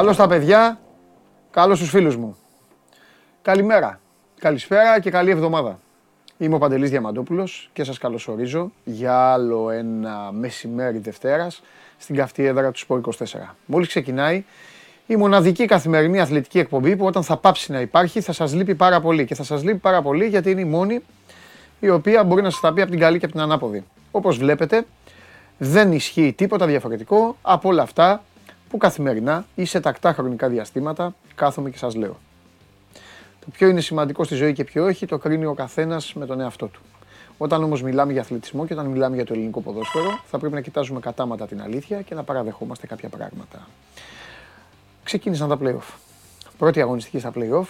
Καλώς τα παιδιά, καλώς τους φίλους μου. Καλημέρα, καλησπέρα και καλή εβδομάδα. Είμαι ο Παντελής Διαμαντόπουλος και σας καλωσορίζω για άλλο ένα μεσημέρι Δευτέρας στην καυτή έδρα του Σπορ 24. Μόλις ξεκινάει η μοναδική καθημερινή αθλητική εκπομπή που όταν θα πάψει να υπάρχει θα σας λείπει πάρα πολύ. Και θα σας λείπει πάρα πολύ γιατί είναι η μόνη η οποία μπορεί να σας τα πει από την καλή και από την ανάποδη. Όπως βλέπετε δεν ισχύει τίποτα διαφορετικό από όλα αυτά που καθημερινά ή σε τακτά χρονικά διαστήματα κάθομαι και σας λέω. Το ποιο είναι σημαντικό στη ζωή και ποιο όχι το κρίνει ο καθένας με τον εαυτό του. Όταν όμως μιλάμε για αθλητισμό και όταν μιλάμε για το ελληνικό ποδόσφαιρο, θα πρέπει να κοιτάζουμε κατάματα την αλήθεια και να παραδεχόμαστε κάποια πράγματα. Ξεκίνησαν τα playoff. Πρώτη αγωνιστική στα playoff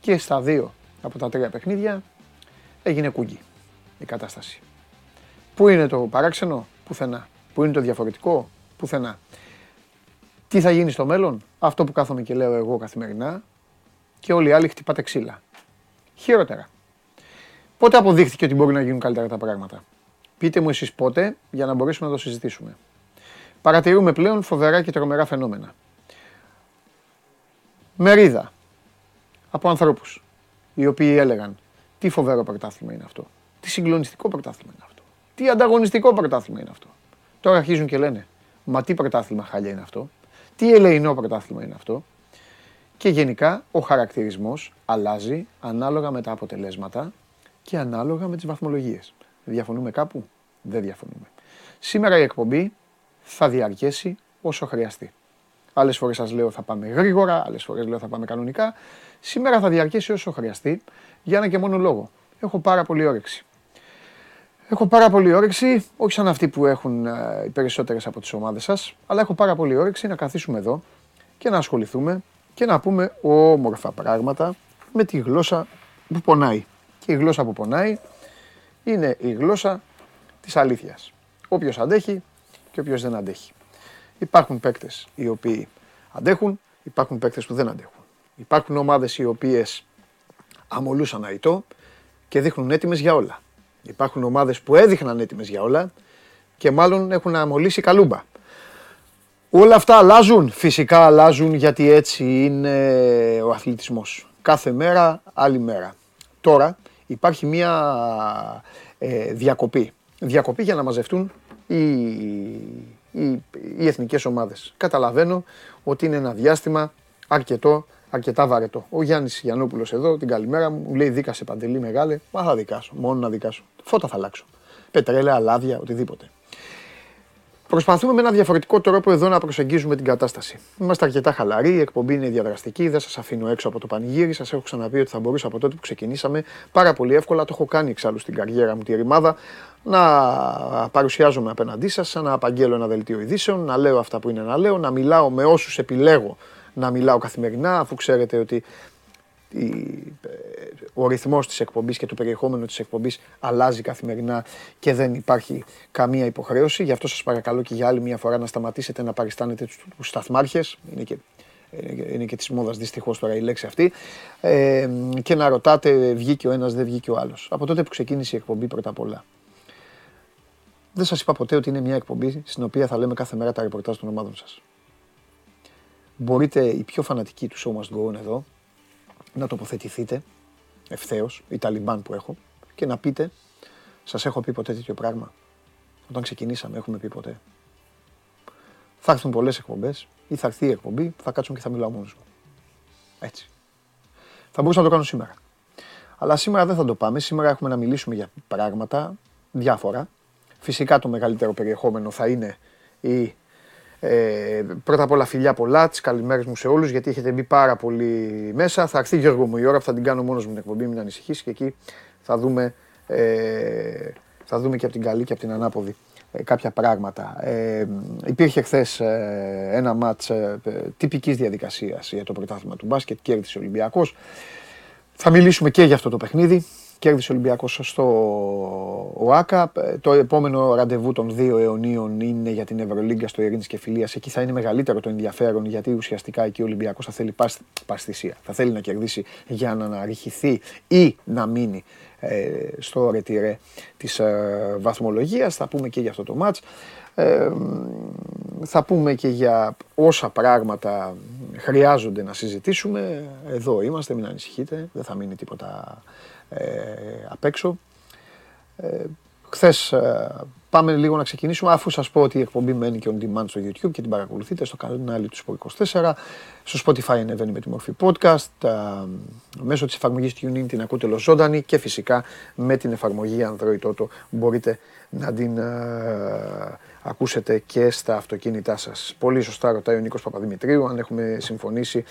και στα δύο από τα τρία παιχνίδια έγινε κούγκι η κατάσταση. Πού είναι το παράξενο, πουθενά. Πού είναι το διαφορετικό, πουθενά. Τι θα γίνει στο μέλλον, αυτό που κάθομαι και λέω εγώ καθημερινά και όλοι οι άλλοι χτυπάτε ξύλα. Χειρότερα. Πότε αποδείχθηκε ότι μπορεί να γίνουν καλύτερα τα πράγματα; Πείτε μου εσείς πότε για να μπορέσουμε να το συζητήσουμε. Παρατηρούμε πλέον φοβερά και τρομερά φαινόμενα. Μερίδα από ανθρώπους οι οποίοι έλεγαν τι φοβερό πρωτάθλημα είναι αυτό. Τι συγκλονιστικό πρωτάθλημα είναι αυτό. Τι ανταγωνιστικό πρωτάθλημα είναι αυτό. Τώρα αρχίζουν και λένε Μα τι πρωτάθλημα χάλια είναι αυτό. Τι ελεηνό πρωτάθλημα είναι αυτό. Και γενικά ο χαρακτηρισμός αλλάζει ανάλογα με τα αποτελέσματα και ανάλογα με τις βαθμολογίες. Διαφωνούμε κάπου; Δεν διαφωνούμε. Σήμερα η εκπομπή θα διαρκέσει όσο χρειαστεί. Άλλες φορές σας λέω θα πάμε γρήγορα, άλλες φορές λέω θα πάμε κανονικά. Σήμερα θα διαρκέσει όσο χρειαστεί για ένα και μόνο λόγο. Έχω πάρα πολύ όρεξη. Έχω πάρα πολύ όρεξη, όχι σαν αυτοί που έχουν ε, οι περισσότερες από τις ομάδες σας, αλλά έχω πάρα πολύ όρεξη να καθίσουμε εδώ και να ασχοληθούμε και να πούμε όμορφα πράγματα με τη γλώσσα που πονάει. Και η γλώσσα που πονάει είναι η γλώσσα της αλήθειας. Όποιος αντέχει και όποιος δεν αντέχει. Υπάρχουν παίκτες οι οποίοι αντέχουν, υπάρχουν παίκτες που δεν αντέχουν. Υπάρχουν ομάδες οι οποίες αμολούσαν αητό και δείχνουν έτοιμες για όλα. Υπάρχουν ομάδες που έδειχναν έτοιμες για όλα και μάλλον έχουν αμολύσει καλούμπα. Όλα αυτά αλλάζουν, φυσικά αλλάζουν γιατί έτσι είναι ο αθλητισμός. Κάθε μέρα, άλλη μέρα. Τώρα υπάρχει μία ε, διακοπή. Διακοπή για να μαζευτούν οι, οι, οι εθνικές ομάδες. Καταλαβαίνω ότι είναι ένα διάστημα αρκετό, αρκετά βαρετό. Ο Γιάννης Γιαννόπουλος εδώ, την καλημέρα μου, μου λέει δίκασε παντελή μεγάλε, μα θα δικάσω, μόνο να δικάσω. Φώτα θα αλλάξω. Πετρέλαια, λάδια, οτιδήποτε. Προσπαθούμε με ένα διαφορετικό τρόπο εδώ να προσεγγίζουμε την κατάσταση. Είμαστε αρκετά χαλαροί, η εκπομπή είναι διαδραστική, δεν σας αφήνω έξω από το πανηγύρι. Σας έχω ξαναπεί ότι θα μπορούσα από τότε που ξεκινήσαμε πάρα πολύ εύκολα, το έχω κάνει εξάλλου στην καριέρα μου τη ρημάδα, να παρουσιάζομαι απέναντί σας, να απαγγέλω ένα δελτίο ειδήσεων, να λέω αυτά που είναι να λέω, να μιλάω με όσους επιλέγω να μιλάω καθημερινά, αφού ξέρετε ότι ο ρυθμός της εκπομπής και το περιεχόμενο της εκπομπής αλλάζει καθημερινά και δεν υπάρχει καμία υποχρέωση. Γι' αυτό σας παρακαλώ και για άλλη μια φορά να σταματήσετε να παριστάνετε τους σταθμάρχες. Είναι και, είναι και της μόδας δυστυχώς τώρα η λέξη αυτή. Ε, και να ρωτάτε βγήκε ο ένας, δεν βγήκε ο άλλος. Από τότε που ξεκίνησε η εκπομπή πρώτα απ' όλα. Δεν σας είπα ποτέ ότι είναι μια εκπομπή στην οποία θα λέμε κάθε μέρα τα ρεπορτάζ των ομάδων σας. Μπορείτε οι πιο φανατικοί του Show Must Go εδώ να τοποθετηθείτε ευθέως, η Ταλιμπάν που έχω, και να πείτε, σας έχω πει ποτέ τέτοιο πράγμα; Όταν ξεκινήσαμε, έχουμε πει ποτέ; Θα έρθουν πολλές εκπομπές ή θα έρθει η εκπομπή, θα κάτσουμε και θα μιλάω μόνος μου. Έτσι. Θα μπορούσα να το κάνω σήμερα. Αλλά σήμερα δεν θα το πάμε. Σήμερα έχουμε να μιλήσουμε για πράγματα διάφορα. Φυσικά το μεγαλύτερο περιεχόμενο θα είναι η ε, πρώτα απ' όλα φιλιά πολλά, τι καλημέρες μου σε όλους, γιατί έχετε μπει πάρα πολύ μέσα. Θα έρθει Γιώργο μου η ώρα που θα την κάνω μόνος μου την εκπομπή, μην ανησυχήσει και εκεί θα δούμε, ε, θα δούμε και από την καλή και από την ανάποδη ε, κάποια πράγματα. Ε, υπήρχε χθες ε, ένα μάτς ε, τυπικής διαδικασίας για το πρωτάθλημα του μπάσκετ, κέρδισε ο Ολυμπιακός. Θα μιλήσουμε και για αυτό το παιχνίδι. Κέρδισε ο Ολυμπιακός στο ΟΑΚΑ. Το επόμενο ραντεβού των δύο αιωνίων είναι για την Ευρωλίγκα στο Ειρήνης και Φιλίας. Εκεί θα είναι μεγαλύτερο το ενδιαφέρον γιατί ουσιαστικά εκεί ο Ολυμπιακός θα θέλει παστησία. Θα θέλει να κερδίσει για να αναρριχηθεί ή να μείνει ε, στο ρετυρέ της ε, βαθμολογίας. Θα πούμε και για αυτό το μάτς. Ε, θα πούμε και για όσα πράγματα χρειάζονται να συζητήσουμε. Εδώ είμαστε, μην ανησυχείτε, δεν θα μείνει τίποτα ε, απ' έξω. Ε, χθες ε, πάμε λίγο να ξεκινήσουμε, αφού σας πω ότι η εκπομπή μένει και on demand στο YouTube και την παρακολουθείτε στο κανάλι του Sport 24. Στο Spotify ανεβαίνει με τη μορφή podcast, μέσω της εφαρμογής TuneIn την ακούτε ζωντανή και φυσικά με την εφαρμογή Android Auto μπορείτε να την ακούσετε και στα αυτοκίνητά σας. Πολύ σωστά ρωτάει ο Νίκος Παπαδημητρίου αν έχουμε συμφωνήσει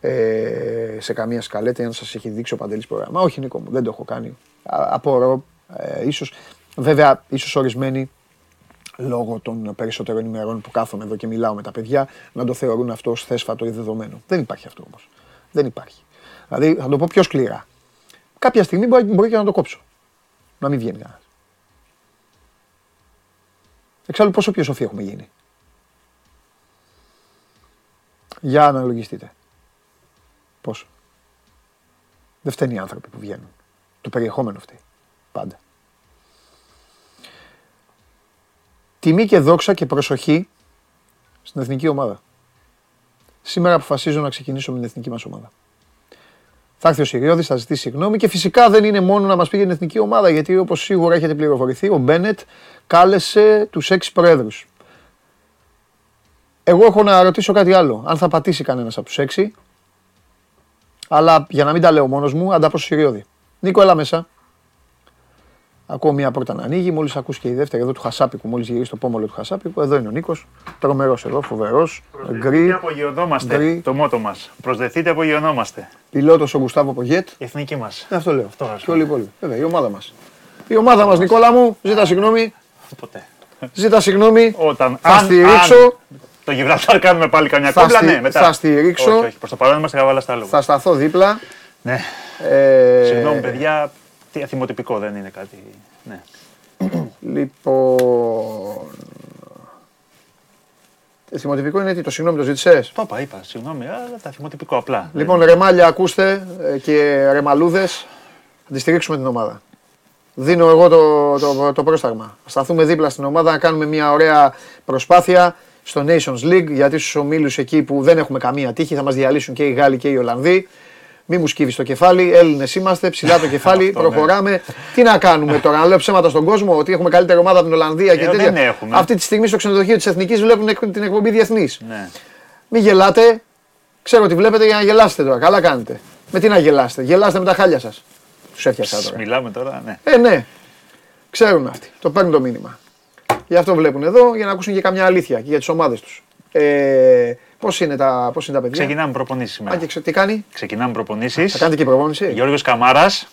ε, σε καμία σκαλέτα, αν σας έχει δείξει ο Παντελής πρόγραμμα. Όχι Νίκο μου, δεν το έχω κάνει. Απορώ, ε, ίσως, βέβαια, ίσως ορισμένοι λόγω των περισσότερων ημερών που κάθομαι εδώ και μιλάω με τα παιδιά, να το θεωρούν αυτό ως θέσφατο ή δεδομένο. Δεν υπάρχει αυτό όμως. Δεν υπάρχει. Δηλαδή, θα το πω πιο σκληρά. Κάποια στιγμή μπορεί, μπορεί και να το κόψω. Να μην βγαίνει κανένας. Εξάλλου πόσο πιο σοφοί έχουμε γίνει. Για να αναλογιστείτε. Πόσο; Δεν φταίνει οι άνθρωποι που βγαίνουν. Το περιεχόμενο φταίει. Πάντα. Τιμή και δόξα και προσοχή στην εθνική ομάδα. Σήμερα αποφασίζω να ξεκινήσω με την εθνική μας ομάδα. Θα έρθει ο Σιριώδης, θα ζητήσει συγγνώμη και φυσικά δεν είναι μόνο να μας πει για την εθνική ομάδα γιατί όπως σίγουρα έχετε πληροφορηθεί ο Μπένετ κάλεσε τους έξι προέδρους. Εγώ έχω να ρωτήσω κάτι άλλο. Αν θα πατήσει κανένας από τους έξι αλλά για να μην τα λέω μόνος μου, ανταπώ στο Σιριώδη. Νίκο, έλα μέσα. Ακούω μία πόρτα να ανοίγει, μόλις ακούσει και η δεύτερη εδώ του Χασάπικου, μόλις γυρίσει το πόμολο του Χασάπικου. Εδώ είναι ο Νίκος. Τρομερός εδώ, φοβερός. Γκρι. Απογειωνόμαστε. Το μότο μας. Προσδεθείτε, απογειωνόμαστε. Πιλότος ο Γουστάβο Πογέτ. Η εθνική μας. Ε, αυτό λέω. Αυτό, και όλοι οι υπόλοιποι. Βέβαια, η ομάδα μας. Η ομάδα μας, Νικόλα μου, ζητά συγγνώμη. Ποτέ. Ζητά συγγνώμη. Όταν, θα αν, στηρίξω. Αν το Γιβραλτάρ κάνουμε πάλι καμιά κόμπλα, ναι, μετά. Θα στηρίξω. Όχι, όχι, προς το παρόν είμαστε καβάλα στα λόγια. Θα σταθώ δίπλα. Ναι. Ε... Συγγνώμη, παιδιά, τι αθυμοτυπικό δεν είναι κάτι. Ναι. λοιπόν. Θυμοτυπικό είναι τι, το συγγνώμη το ζήτησες; Το είπα, είπα, συγγνώμη, αλλά τα θυμοτυπικό απλά. Λοιπόν, ρεμάλια ακούστε ε, και ρεμαλούδες. Θα τη στηρίξουμε την ομάδα. Δίνω εγώ το, το, το πρόσταγμα. Θα σταθούμε δίπλα στην ομάδα να κάνουμε μια ωραία προσπάθεια στο Nations League γιατί στους ομίλους εκεί που δεν έχουμε καμία τύχη θα μας διαλύσουν και οι Γάλλοι και οι Ολλανδοί. Μη μου σκύβεις το κεφάλι, Έλληνες είμαστε, ψηλά το κεφάλι, ναι. προχωράμε. Τι να κάνουμε τώρα, να λέω ψέματα στον κόσμο ότι έχουμε καλύτερη ομάδα από την Ολλανδία και ε, τέτοια. Αυτή τη στιγμή στο ξενοδοχείο της Εθνικής βλέπουν την εκπομπή διεθνής. Ναι. Μην γελάτε, ξέρω ότι βλέπετε για να γελάσετε τώρα. Καλά κάνετε. Με τι να γελάσετε, γελάστε με τα χάλια σας. Τους έφτιασα τώρα. Μιλάμε τώρα, ναι. Ε, ναι. Ξέρουν αυτοί. Το παίρνουν το μήνυμα. Γι' αυτό βλέπουν εδώ για να ακούσουν και καμιά αλήθεια και για τις ομάδες τους. Ε, Πώς είναι, τα, πώς είναι τα παιδιά; Ξεκινάμε προπονήσεις σήμερα. Α, και τι κάνει; Ξεκινάμε προπονήσεις. Θα κάνετε και προπονήση. Γιώργος Καμάρας.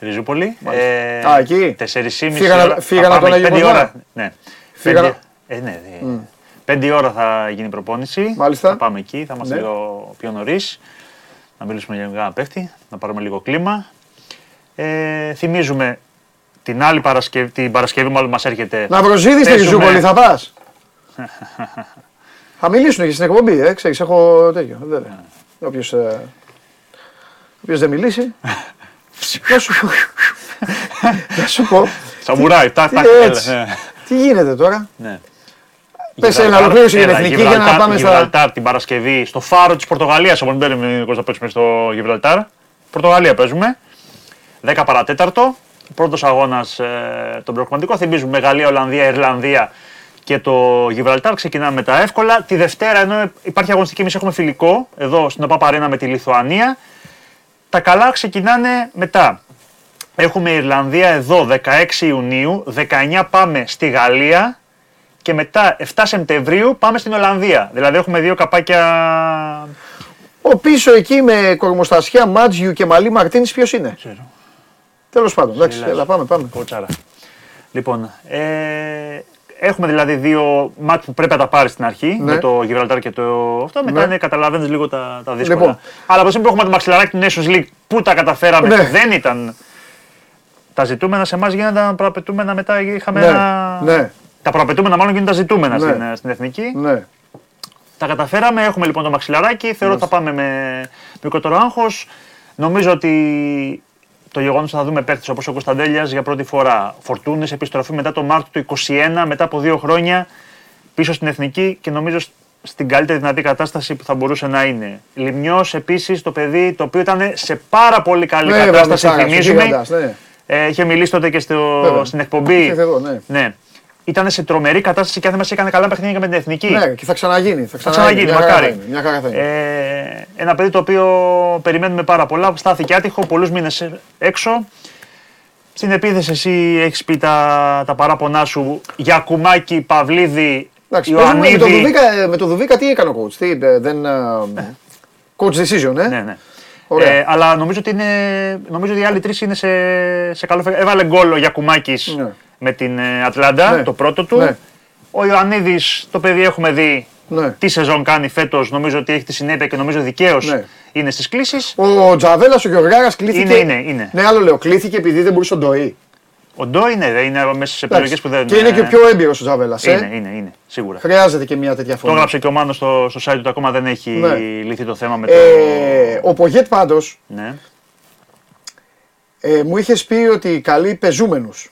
Ριζούπολη. Ε, Α, εκεί. 4,5 Φύγα, από τον Αγιο ώρα. Ναι. Φύγα... Ε, ναι, ναι. Πέντε ώρα θα γίνει η προπόνηση. Μάλιστα. Θα πάμε εκεί, θα είμαστε ναι. λίγο πιο νωρίς. Να μιλήσουμε για να πέφτει, να πάρουμε λίγο κλίμα. Ε, θυμίζουμε την άλλη Παρασκευή, την Παρασκευή μάλλον μας έρχεται. Να προσδίδεις τη Ριζούπολη, θα πας; Θα μιλήσουν και στην εκπομπή, ε, ξέρεις, έχω τέτοιο, βέβαια. Όποιος, ε, όποιος δεν μιλήσει, να σου πω. Να σου πω. Σαμουράι, τα τα Τι γίνεται τώρα; Ναι. Πες ένα ολοκλήρωση για την εθνική για να πάμε στα... Γιβραλτάρ την Παρασκευή στο φάρο της Πορτογαλίας, όπως δεν παίρνουμε να παίξουμε στο Γιβραλτάρ. Πορτογαλία παίζουμε. 10 παρατέταρτο. Πρώτος αγώνας ε, τον προκριματικό. Θυμίζουμε Γαλλία, Ολλανδία, Ιρλανδία και το Γιβραλτάρ ξεκινάμε με τα εύκολα. Τη Δευτέρα, ενώ υπάρχει αγωνιστική, εμείς έχουμε φιλικό εδώ στην ΟΠΑ με τη Λιθουανία. Τα καλά ξεκινάνε μετά. Έχουμε Ιρλανδία εδώ 16 Ιουνίου, 19 πάμε στη Γαλλία και μετά 7 Σεπτεμβρίου πάμε στην Ολλανδία. Δηλαδή έχουμε δύο καπάκια. Ο πίσω εκεί με κορμοστασιά Μάτζιου και Μαλή Μαρτίνης ποιος είναι; Ξέρω. Τέλος πάντων, εντάξει, πάμε, πάμε. Κοτσάρα. Λοιπόν, ε, Έχουμε δηλαδή δύο μάτια που πρέπει να τα πάρεις στην αρχή ναι. με το Γιβραλτάρ και το αυτό. Μετά ναι. καταλαβαίνεις λίγο τα, τα δύσκολα. Λοιπόν. Αλλά από που έχουμε το μαξιλαράκι του Nations League που τα καταφέραμε ναι. δεν ήταν. Τα ζητούμενα σε εμάς γίνονταν προαπαιτούμενα μετά. Είχαμε ναι. ένα. Ναι. Τα προαπαιτούμενα μάλλον γίνονταν ζητούμενα ναι. στην, στην εθνική. Ναι. Τα καταφέραμε. Έχουμε λοιπόν το μαξιλαράκι. Θεωρώ ότι θα πάμε με μικρότερο άγχος. Νομίζω ότι το γεγονός ότι θα δούμε παίχτε όπως ο Κωνσταντέλιας για πρώτη φορά. Φορτούνε, επιστροφή μετά το Μάρτιο του 2021, μετά από δύο χρόνια. πίσω στην εθνική και νομίζω στην καλύτερη δυνατή κατάσταση που θα μπορούσε να είναι. Λιμιό επίσης το παιδί το οποίο ήταν σε πάρα πολύ καλή Ναι, κατάσταση. Βαμισάρα, Θυμίζουμε. γίγαντας, ναι. Ε, είχε μιλήσει τότε και στο, Βέβαια. στην εκπομπή. Ήρθε εδώ, ναι. ναι. Ήταν σε τρομερή κατάσταση και αν δεν μα έκανε καλά παιχνίδια και με την εθνική. Ναι, και θα ξαναγίνει. Θα Θα ξαναγίνει, Μια χαρά μακάρι. θα είναι, Μια χαρά θα είναι. Ε, ένα παιδί το οποίο περιμένουμε πάρα πολλά. Στάθηκε άτυχος, πολλούς μήνες έξω. Στην επίθεση, εσύ έχεις πει τα, τα παράπονά σου για κουμάκι, Παυλίδη, Εντάξει, παίζουμε με, το Ιωαννίδη. Δουβίκα, με το Δουβίκα τι έκανε ο coach. Τι, ε, δεν, ε, coach decision, ε; Ναι, ναι. Ωραία. Ε, αλλά νομίζω ότι, είναι, νομίζω ότι οι άλλοι τρεις είναι σε, σε καλό φεγγάρι. Έβαλε γκολ ο Γιακουμάκης Ναι. Με την ε, Ατλάντα, Ναι. το πρώτο του. Ναι. Ο Ιωαννίδης, το παιδί έχουμε δει Ναι. τι σεζόν κάνει φέτος. Νομίζω ότι έχει τη συνέπεια και νομίζω δικαίως Ναι. είναι στις κλήσεις. Ο Τζαβέλας, ο Γεωργάρας κλείθηκε. Είναι, είναι, είναι. Ναι, άλλο λέω. Κλείθηκε επειδή δεν μπορούσε ο Ντοή. Ο Ντό είναι, δε, είναι μέσα σε επιλογές που δεν. Και είναι και ο πιο έμπειρος ο Τζαβέλας. Είναι, Ε. είναι, είναι, σίγουρα. Χρειάζεται και μια τέτοια Το φωνή. έγραψε και ο Μάνος στο, στο site του, ακόμα δεν έχει Ναι. λυθεί το θέμα με το. Ε, ο Πογέτ πάντως Ναι. ε, μου είχε πει ότι καλεί πεζούμενους.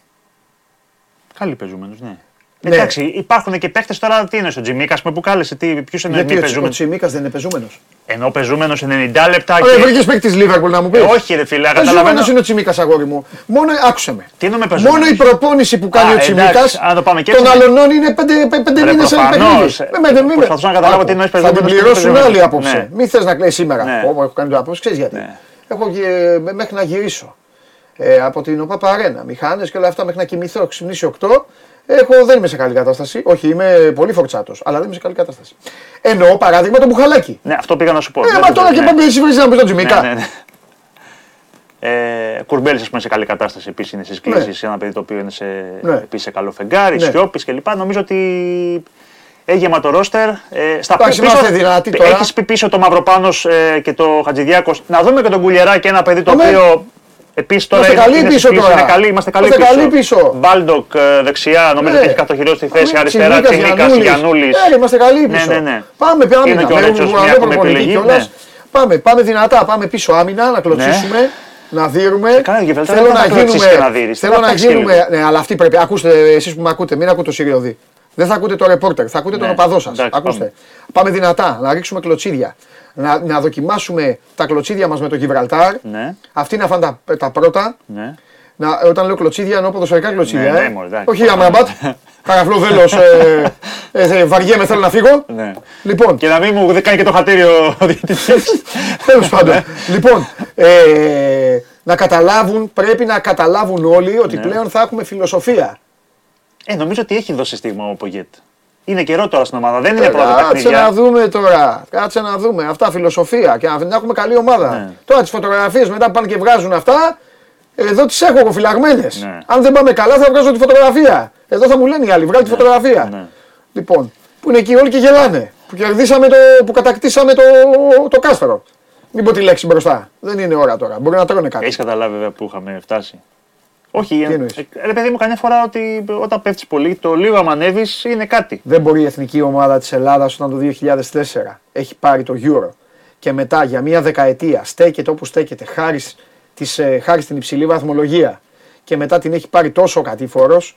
Καλή πεζούμενο, ναι. Ναι. Εντάξει, υπάρχουν και παίχτε τώρα. Τι είναι στο Τζιμίκας, πούμε, που κάλεσε, ποιου είναι Γιατί μη ο, ο πεζούμενο. Τσιμίκα δεν είναι πεζούμενος; Ενώ πεζούμενος 90 λεπτά. Ωραία, Και... βρήκε παίκτης Λίβερπουλ να μου πεις. Ε, όχι, ρε φίλε, Πεζούμενος καταλαβαίνω. είναι ο Τσιμίκα, αγόρι μου. Μόνο, άκουσε με. Τι εννοούμε πεζούμενος; Μόνο η προπόνηση που κάνει Α, ο Τσιμίκα εντάξει, αν το πάμε και των έτσι, ναι. αλωνών είναι πέντε, πέ- πέντε Ρε, μήνες σε προφανώς. παιχνίδι. Με- με- με- Προσπαθούσα να καταλάβω Άκου, τι εννοείς Θα την πεζούμενος και πληρώσουν πεζούμενος. άλλοι απόψε. Ναι. Μην θες να κλαίει σήμερα. Ναι. Ω, έχω κάνει το απόψε, ξέρεις γιατί. Ναι. Έχω και ε, μέχρι να γυρίσω. Ε, από την ΟΠΑ Αρένα, μηχάνες και όλα αυτά μέχρι να κοιμηθώ, ξυπνήσει 8. Έχω, δεν είμαι σε καλή κατάσταση. Όχι, είμαι πολύ φορτσάτος, αλλά δεν είμαι σε καλή κατάσταση. Εννοώ παράδειγμα το μπουχαλάκι. Ναι, αυτό πήγα να σου πω. Ε, Ναι, μα ναι, τώρα ναι. και πάμε εσύ βρεις να πει τον Τζιμίκα. Ναι, ναι, ναι. Ε, Κουρμπέλης, ας πούμε, σε καλή κατάσταση επίσης είναι στι κλήσει. Ένα παιδί το οποίο είναι σε, Ναι. επίσης σε καλό φεγγάρι, Ναι. Σιώπης κλπ. Νομίζω ότι έγεμα το ρόστερ. Ε, στα Εντάξει, πίσω, είμαστε δυνατοί τώρα. Έχεις πει πίσω το Μαυροπάνος ε, και το Χατζηδιάκος. Να δούμε και τον Κουλιεράκη, ένα παιδί το Αμέ. οποίο επίσης τώρα Είμαστε είναι, καλοί είναι πίσω στις κλήσεις, τώρα. Είναι καλοί, είμαστε καλοί Είμαστε πίσω. καλοί πίσω. Μπάλντοκ ε, δεξιά, νομίζω Ναι. ότι έχει κατοχυρώσει τη θέση. Αμέ, Αριστερά Τσιμίκας, Τσιμίκα, Γιανούλης. Ναι, είμαστε καλοί Ναι, πίσω. ναι, ναι. Πάμε, πάμε. Είναι να και ο με Ρέτσος ουρανό μια ακόμη προπονητή επιλογή, κιόλας. ναι. Πάμε, πάμε δυνατά, πάμε πίσω άμυνα, να κλωτσίσουμε, να δίνουμε. Καλά, για Βελτάρ Θέλω δεν να θα κλωτσίσεις γίνουμε. και να δίνεις. Θέλω Θα να παίξει γίνουμε. Ναι, αλλά αυτοί πρέπει. Ακούστε, εσείς που με ακούτε, μην ακούτε το Σιριωδή. Δεν θα ακούτε το ρεπόρτερ, θα ακούτε τον Ναι, οπαδό σας. εντάξει, Ακούστε. Πάμε δυνατά, να ρίξουμε κλωτσίδια. Να, να δοκιμάσουμε τα κλωτσίδια μας με το Γιβραλτάρ. Ναι, Αυτοί να φάνε τα, τα πρώτα. ναι. Να, όταν λέω κλωτσίδια εννοώ ποδοσφαιρικά κλωτσίδια. Ναι, ε. ναι, μωρέ, εντάξει. Όχι Αμραμπάτ. Καραφλό βέλος. Ε, ε, ε, βαριέμαι, θέλω να φύγω. Ναι. Λοιπόν, Και να μην μου δεν κάνει και το χατήριο ο διαιτητής. τέλος πάντων. λοιπόν, ε, να καταλάβουν, πρέπει να καταλάβουν όλοι ότι Ναι. πλέον θα έχουμε φιλοσοφία. Ε, νομίζω ότι έχει δώσει στίγμα ο Πογέτ. Είναι καιρό τώρα στην ομάδα, δεν είναι πρώτα Ε, Κάτσε να παιχνίδια. δούμε τώρα. Κάτσε να δούμε. Αυτά φιλοσοφία και να να έχουμε καλή ομάδα. Ναι. Τώρα τις φωτογραφίες μετά που πάνε και βγάζουν αυτά. Εδώ τις έχω εγώ φυλαγμένε. Ναι. Αν δεν πάμε καλά θα βγάζω τη φωτογραφία. Εδώ θα μου λένε οι άλλοι, βγάλει τη φωτογραφία. Ναι. Λοιπόν, που είναι εκεί όλοι και γελάνε. Που κερδίσαμε το. που κατακτήσαμε το, το κάστρο. Μην πω τη λέξη μπροστά. Δεν είναι ώρα τώρα. Μπορεί να τρώνε κάτι. Έχεις καταλάβει βέβαια που είχαμε φτάσει. Όχι, ε, εννοείς; ε, ρε παιδί μου, καμιά φορά ότι όταν πέφτεις πολύ, το λίγο άμα ανέβεις είναι κάτι. Δεν μπορεί η εθνική ομάδα της Ελλάδας όταν το 2004 έχει πάρει το Euro και μετά για μία δεκαετία στέκεται όπου στέκεται χάρη, της, ε, χάρη στην υψηλή βαθμολογία και μετά την έχει πάρει τόσο κατήφορος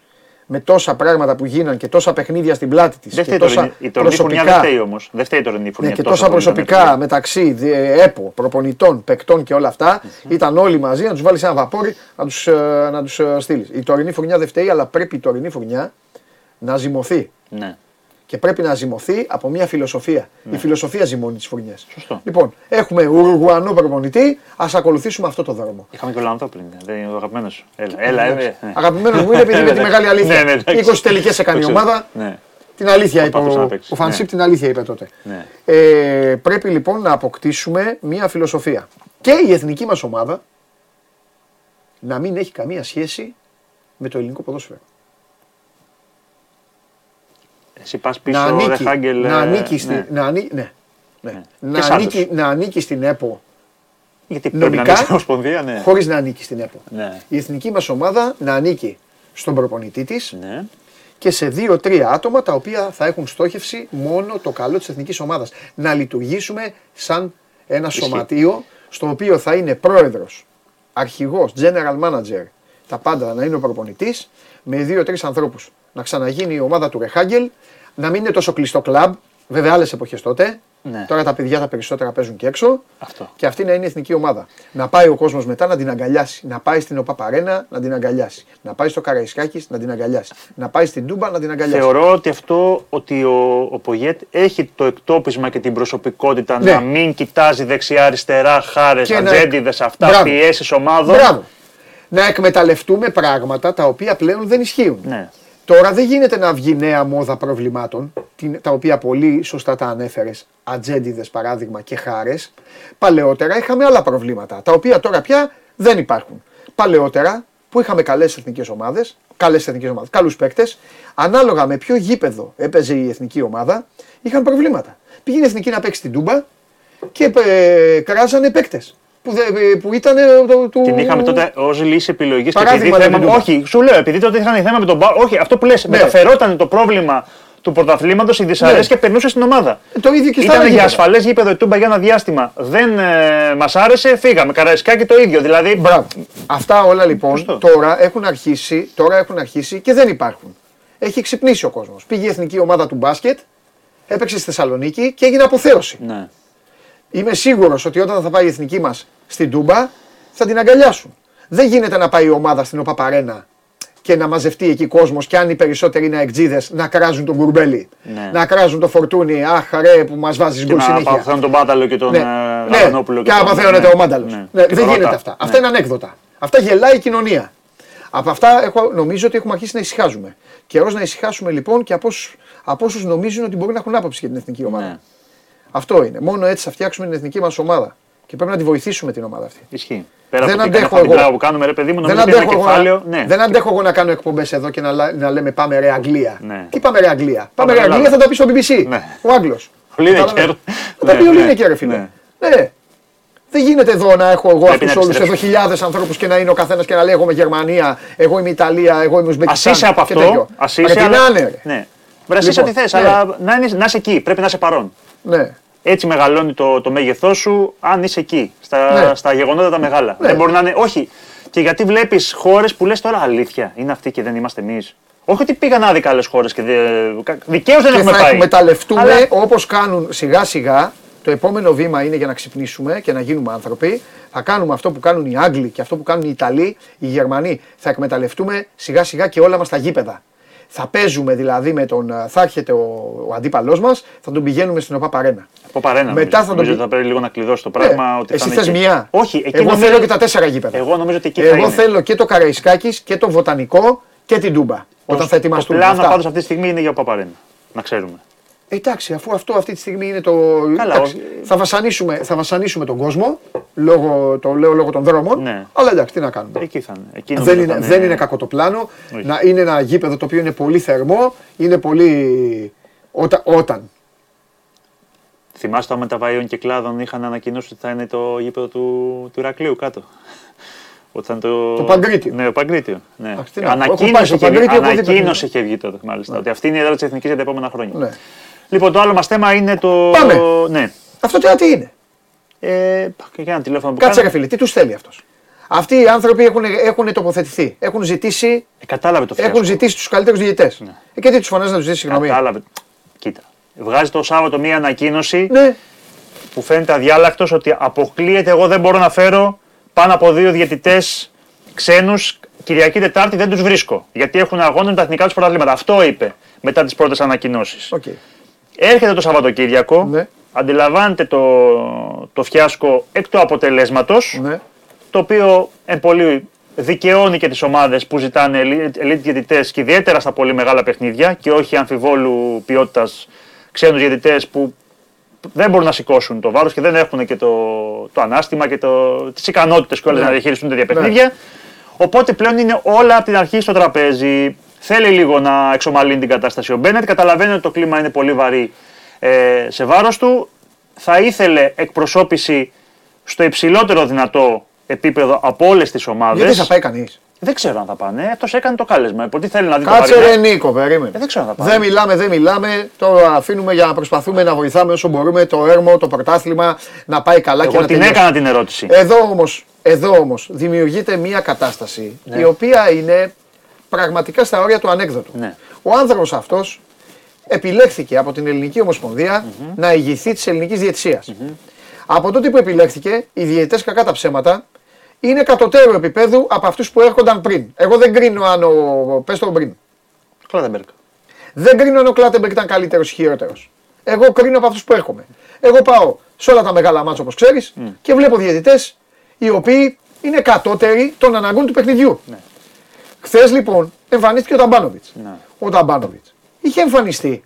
με τόσα πράγματα που γίναν και τόσα παιχνίδια στην πλάτη της Δεν και φταίει η τόσα τωρινή- η τωρινή φουρνιά δεν προσωπικά, φταίει όμως. Δεν φταίει η τωρινή φουρνιά. ναι, και τόσο τόσα που είναι προσωπικά με μεταξύ δι- ΕΠΟ, προπονητών, παικτών και όλα αυτά, ήταν όλοι μαζί να τους βάλεις ένα βαπόρι να τους να τους, ε, στείλεις. Η τωρινή φουρνιά δεν φταίει, αλλά πρέπει η τωρινή φουρνιά να ζυμωθεί. Ναι. Και πρέπει να ζυμωθεί από μια φιλοσοφία. Η φιλοσοφία ζυμώνει τις φουρνιέ. Σωστό. Λοιπόν, έχουμε Ουρουγουανό προπονητή, ας ακολουθήσουμε αυτό το δρόμο. Είχαμε και ο Λανδό πριν. Δεν είναι ο αγαπημένος σου. Έλα, έλα, έλα. ναι. Αγαπημένος μου είναι επειδή με τη μεγάλη αλήθεια. Ναι, ναι, εντάξει. 20 τελικές έκανε η Το ξέρω. ομάδα. Ναι. Την αλήθεια είπε. Προσπαθούσε Ο, να παίξει. ο Φανσίπ Ναι. την αλήθεια είπε τότε. Ναι. Ε, πρέπει λοιπόν να αποκτήσουμε μια φιλοσοφία. Και η εθνική μας ομάδα να μην έχει καμία σχέση με το ελληνικό ποδόσφαιρο. Εσύ πας να πίσω, ανήκει, Ρε Χάγκελ. να ε, ανήκει, στη, ναι. να ανή- ναι. Ναι. Ναι. Να, Και σ' ανήκει, να ανήκει στην ΕΠΟ Γιατί πρέπει να νομικά, είναι στην Ομοσπονδία, ναι. χωρίς να ανήκει στην ΕΠΟ. Ναι. Η εθνική μας ομάδα να ανήκει στον προπονητή της Ναι. και σε δύο-τρία άτομα τα οποία θα έχουν στόχευση μόνο το καλό της εθνικής ομάδας. Να λειτουργήσουμε σαν ένα σωματείο στο οποίο θα είναι πρόεδρος, αρχηγός, general manager, τα πάντα να είναι ο προπονητής, με δύο-τρεις ανθρώπους. Να ξαναγίνει η ομάδα του Ρεχάγκελ, να μην είναι τόσο κλειστό κλαμπ. Βέβαια, άλλες εποχές τότε. Ναι. Τώρα τα παιδιά τα περισσότερα παίζουν και έξω. Αυτό. Και αυτή να είναι η εθνική ομάδα. Να πάει ο κόσμος μετά να την αγκαλιάσει. Να πάει στην ΟΠΑΠΑΡΕΝΑ να την αγκαλιάσει. Να πάει στο Καραϊσκάκης να την αγκαλιάσει. Να πάει στην Τούμπα να την αγκαλιάσει. Θεωρώ ότι αυτό ότι ο, ο Πογέτ έχει το εκτόπισμα και την προσωπικότητα Ναι. να μην κοιτάζει δεξιά-αριστερά, χάρες, Και να- ατζέντιδες, αυτά, Μπράβο. πιέσεις ομάδων. Μπράβο. Να εκμεταλλευτούμε πράγματα τα οποία πλέον δεν ισχύουν. Ναι. Τώρα δεν γίνεται να βγει νέα μόδα προβλημάτων, την- τα οποία πολύ σωστά τα ανέφερες, ατζέντιδες παράδειγμα και χάρες. Παλαιότερα είχαμε άλλα προβλήματα, τα οποία τώρα πια δεν υπάρχουν. Παλαιότερα που είχαμε καλές εθνικές ομάδες, καλές εθνικές ομάδες, καλούς παίκτες, ανάλογα με ποιο γήπεδο έπαιζε η εθνική ομάδα, είχαν προβλήματα. Πήγαινε η εθνική να παίξει την Τούμπα και ε, κράζανε παίκτες. Που, δε- που ήταν. ε, το- του... Την είχαμε τότε ω λύση επιλογής και Παράδειγμα, επειδή θέμα. λέμε, Ντούμπα. Όχι, σου λέω, επειδή τότε είχαν θέμα με τον Μπα. Όχι, αυτό που λες, Ναι. μεταφερόταν το πρόβλημα του πρωταθλήματος, η δυσαρέσκεια περνούσε στην ομάδα. Ε, Το ίδιο και στα άλλα Ήταν για γήπεδα. ασφαλές γήπεδο η Τούμπα για ένα διάστημα. Δεν ε, μας άρεσε, φύγαμε. Καραϊσκάκι το ίδιο. Δηλαδή. Μπράβο. Αυτά όλα λοιπόν Σωστό. τώρα έχουν, αρχίσει, τώρα έχουν αρχίσει και δεν υπάρχουν. Έχει ξυπνήσει ο κόσμος. Πήγε η εθνική ομάδα του μπάσκετ, έπαιξε στη Θεσσαλονίκη και έγινε αποθέωση. Ναι. Είμαι σίγουρος ότι όταν θα πάει η εθνική μας στην Τούμπα θα την αγκαλιάσουν. Δεν γίνεται να πάει η ομάδα στην ΟΠΑΠΑΡΕΝΑ και να μαζευτεί εκεί κόσμος και αν οι περισσότεροι είναι εκτζίδε να κράζουν τον κουρμπέλι. Ναι. Να κράζουν το φορτούνι. Αχ, ρε που μας βάζεις Και γκολ να συνέχεια. παθαίνουν τον Πάταλο και τον Ναι, ε, ναι. Γαλανόπουλο. και τον- να παθαίνεται ναι, ο Μάνταλος. ναι. Ναι, Και δεν τον γίνεται Ρωτά. αυτά. Ναι. Αυτά είναι ανέκδοτα. Αυτά γελάει η κοινωνία. Από αυτά έχω, νομίζω ότι έχουμε αρχίσει να ησυχάζουμε. Καιρός να ησυχάσουμε λοιπόν και από όσους από όσους νομίζουν ότι μπορεί να έχουν άποψη για την εθνική ομάδα. Ναι. Αυτό είναι. Μόνο έτσι θα φτιάξουμε την εθνική μας ομάδα. Και πρέπει να τη βοηθήσουμε την ομάδα αυτή. Ισχύει. Πέρα Δεν από την αντέχω κανένα εγώ. που κάνουμε, ρε παιδί μου, Δεν νομίζω ότι είναι αντέχω, εγώ κεφάλαιο. να, Ναι. δεν αντέχω εγώ να κάνω εκπομπές εδώ και να, λα- να λέμε πάμε ρε Αγγλία. Ναι. Τι πάμε ρε Αγγλία. Πάμε Πάμε ρε Ελλάδα. Αγγλία θα τα πει στο BBC. Ναι. Ο Άγγλος. Ο Λίνεκερ. Θα τα πει Ναι, ο ναι, Λίνεκερ, ρε φίλε. ναι. Ναι. Δεν γίνεται εδώ να έχω εγώ Πρέπει αυτούς να όλους εδώ επιστρέψω. χιλιάδες ανθρώπους και να είναι ο καθένας και να λέει εγώ είμαι Γερμανία, εγώ είμαι Ιταλία, εγώ είμαι Α Ουσμπεκιστάν. είσαι από και αυτό. τέτοιο. Α Ρε, είσαι. τι αλλά- να είναι, ρε. Ναι. Βρε, είσαι Λοιπόν, ό,τι θες, ναι. αλλά να, είναι, να είσαι εκεί. Πρέπει να είσαι παρόν. Ναι. Έτσι μεγαλώνει το, το μέγεθός σου αν είσαι εκεί, στα, Ναι. στα γεγονότα τα μεγάλα. Ναι. Δεν μπορεί να είναι. Όχι. Και γιατί βλέπεις χώρες που λες τώρα αλήθεια, είναι αυτοί και δεν είμαστε εμείς. Όχι ότι πήγαν άδικα άλλες χώρες και δικαίως δεν Και έχουμε θα πάει. εκμεταλλευτούμε Αλλά- όπως κάνουν σιγά σιγά. Το επόμενο βήμα είναι για να ξυπνήσουμε και να γίνουμε άνθρωποι. Θα κάνουμε αυτό που κάνουν οι Άγγλοι και αυτό που κάνουν οι Ιταλοί, οι Γερμανοί. Θα εκμεταλλευτούμε σιγά σιγά και όλα μας τα γήπεδα. Θα παίζουμε δηλαδή με τον. Θα έρχεται ο, ο αντίπαλός μας, θα τον πηγαίνουμε στην ΟΠΑ Παρένα. Από παρένα. Μετά νομίζω. θα τον νομίζω πει- ότι θα πρέπει λίγο να κλειδώσει το πράγμα. ότι θα Εσύ είναι θες εκεί. μία; Όχι, εκεί Εγώ νομίζω- θέλω και τα τέσσερα γήπεδα. Εγώ νομίζω ότι εκεί θα Εγώ είναι. θέλω και το Καραϊσκάκης και το Βοτανικό και την Τούμπα. Όταν θα ετοιμαστούν. Το πλάνο αυτά. πάντως αυτή τη στιγμή είναι για Παπαρένα. Να ξέρουμε. Εντάξει, αφού αυτό αυτή τη στιγμή είναι το. Καλά, εντάξει, ο- θα, βασανίσουμε, θα βασανίσουμε τον κόσμο. Λόγω, το λέω λόγω των δρόμων. Ναι. Αλλά εντάξει, τι να κάνουμε. Εκεί θα είναι. Εκεί δεν, νομίζω είναι, θα είναι- δεν είναι κακό το πλάνο. Όχι. Να, είναι ένα γήπεδο το οποίο είναι πολύ θερμό. Είναι πολύ. Όταν. όταν. Θυμάστε όταν με τα βαϊών και κλάδων είχαν ανακοινώσει ότι θα είναι το γήπεδο του, του Ηρακλείου κάτω. Ότι θα είναι το... Το Παγκρίτιο. Ναι, το Παγκρίτιο. Ναι. Αχ, τι να πω, έχω πάει Ανακοίνωσε, στο είχε, βγει- Παγκρίτιο, έχω δει ανακοίνωσε παιχνίδια. είχε βγει τότε μάλιστα. Ότι αυτή είναι η έδρα της Εθνικής για τα επόμενα χρόνια. Ναι. Λοιπόν, το άλλο μας θέμα είναι το. Πάμε. Ναι. Αυτό τώρα τι είναι; Ε, και για ένα τηλέφωνο που Κάτσε ρε κάνω. φίλε, τι τους θέλει αυτός; Αυτοί οι άνθρωποι έχουν, έχουν τοποθετηθεί. Έχουν ζητήσει, Ε, κατάλαβε το φιάσκο. έχουν ζητήσει τους καλύτερους διαιτητές. Ναι. Ε, και τι τους φωνάζεις να τους ζητήσεις συγγνώμη; Κατάλαβε. Κοίτα. Βγάζει το Σάββατο μία ανακοίνωση Ναι, που φαίνεται αδιάλλακτος ότι αποκλείεται. Εγώ δεν μπορώ να φέρω πάνω από δύο διαιτητές ξένους Κυριακή Τετάρτη δεν τους βρίσκω. Γιατί έχουν αγώνα με τα εθνικά τους πρωταθλήματα. Αυτό είπε μετά τις πρώτες ανακοινώσεις. οκ. Έρχεται το Σαββατοκύριακο. Ναι. Αντιλαμβάνεται το, το φιάσκο εκ του αποτελέσματος. Ναι. Το οποίο εν πολύ δικαιώνει και τις ομάδες που ζητάνε elite διαιτητές και ιδιαίτερα στα πολύ μεγάλα παιχνίδια και όχι αμφιβόλου ποιότητας ξένους διαιτητές που δεν μπορούν να σηκώσουν το βάρος και δεν έχουν και το, το ανάστημα και το, τις ικανότητες και Ναι. να διαχειριστούν τέτοια παιχνίδια. Οπότε πλέον είναι όλα από την αρχή στο τραπέζι. Θέλει λίγο να εξομαλύνει την κατάσταση ο Μπένετ. Καταλαβαίνει ότι το κλίμα είναι πολύ βαρύ ε, σε βάρος του. Θα ήθελε εκπροσώπηση στο υψηλότερο δυνατό επίπεδο από όλες τις ομάδες. Γιατί θα πάει κανείς; Δεν ξέρω αν θα πάνε. Αυτός έκανε το κάλεσμα. Οπότε θέλει να δει Κάτσε το ρε βαρινά. Νίκο, περίμενε. Ε, δεν ξέρω αν θα πάει. Δεν μιλάμε, δεν μιλάμε. Το αφήνουμε για να προσπαθούμε να βοηθάμε όσο μπορούμε το έρμο, το πρωτάθλημα να πάει καλά και Εγώ να την τελειώσει. έκανα την ερώτηση. Εδώ όμως, εδώ όμως δημιουργείται μια κατάσταση η οποία είναι πραγματικά στα όρια του ανέκδοτου. Ναι. Ο άνθρωπος αυτός επιλέχθηκε από την Ελληνική Ομοσπονδία να ηγηθεί της ελληνικής διαιτησίας. Από τότε που επιλέχθηκε, οι διαιτητές κακά τα ψέματα είναι κατωτέρω επίπεδου από αυτούς που έρχονταν πριν. Εγώ δεν κρίνω αν ο. Πες τον πριν. Κλάδεμπεργκ. Δεν κρίνω αν ο Κλάτεμπεργκ ήταν καλύτερος ή χειρότερος. Εγώ κρίνω από αυτούς που έρχομαι. Εγώ πάω σε όλα τα μεγάλα μάτια όπως ξέρεις και βλέπω διαιτητές οι οποίοι είναι κατώτεροι των αναγκών του παιχνιδιού. Ναι. Χθες λοιπόν εμφανίστηκε ο Ταμπάνοβιτς. Ναι. Ο Ταμπάνοβιτς είχε εμφανιστεί.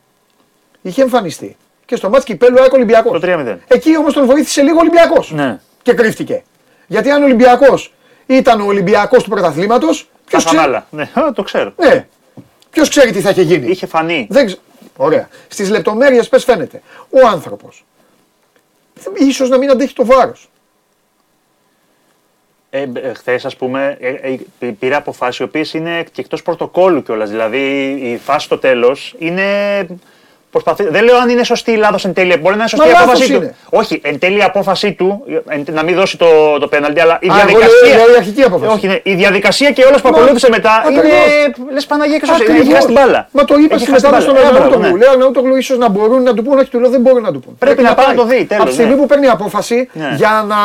Είχε εμφανιστεί και στο μάτς κυπέλου ΑΕΚ Ολυμπιακός. Το 3-0. Εκεί όμως τον βοήθησε λίγο ο Ολυμπιακός. Ναι. Και κρύφτηκε. Γιατί αν ο Ολυμπιακός ήταν ο Ολυμπιακός του πρωταθλήματος, ποιος Τα ξέρει. άλλα. Ναι, α, το ξέρω. Ναι. Ποιος ξέρει τι θα είχε γίνει. Είχε φανεί. Δεν ξε... Ωραία. Στις λεπτομέρειες πες φαίνεται. Ο άνθρωπος. ίσως να μην αντέχει το βάρος. Ε, ε, Χθες, ας πούμε, ε, ε, πή- πήρε αποφάσεις οι οποίες είναι και εκτός πρωτοκόλλου κιόλας. Δηλαδή, η φάση στο τέλος είναι. Προσπαθεί... Δεν λέω αν είναι σωστή ή λάθος εν τέλει. Μπορεί να είναι σωστή η λάθος απόφαση του. είναι. Όχι, εν τέλει η απόφαση του, εν- να μην δώσει το, το πέναλτι, αλλά η Α, εγώ διαδικασία. λέω η αρχική απόφαση. Όχι, ναι, η διαδικασία και όλα που Μα, ακολούθησε μετά ακριβώς. είναι. Λες Παναγία και σωστή. Έχει Ακριβώς. χάσει την μπάλα. Μα το είπα Έχει στη χάσει την μετάδοση στον μπάλα. Ε, μπράβο, Αρναούτογλου. ναι. Λέω Αρναούτογλου ίσως να μπορούν να του πούν, όχι του λέω δεν μπορεί να του πούν. Πρέπει να πάει να το πάει. δει, τέλος, Από τη στιγμή ναι. που παίρνει απόφαση, Ναι. για να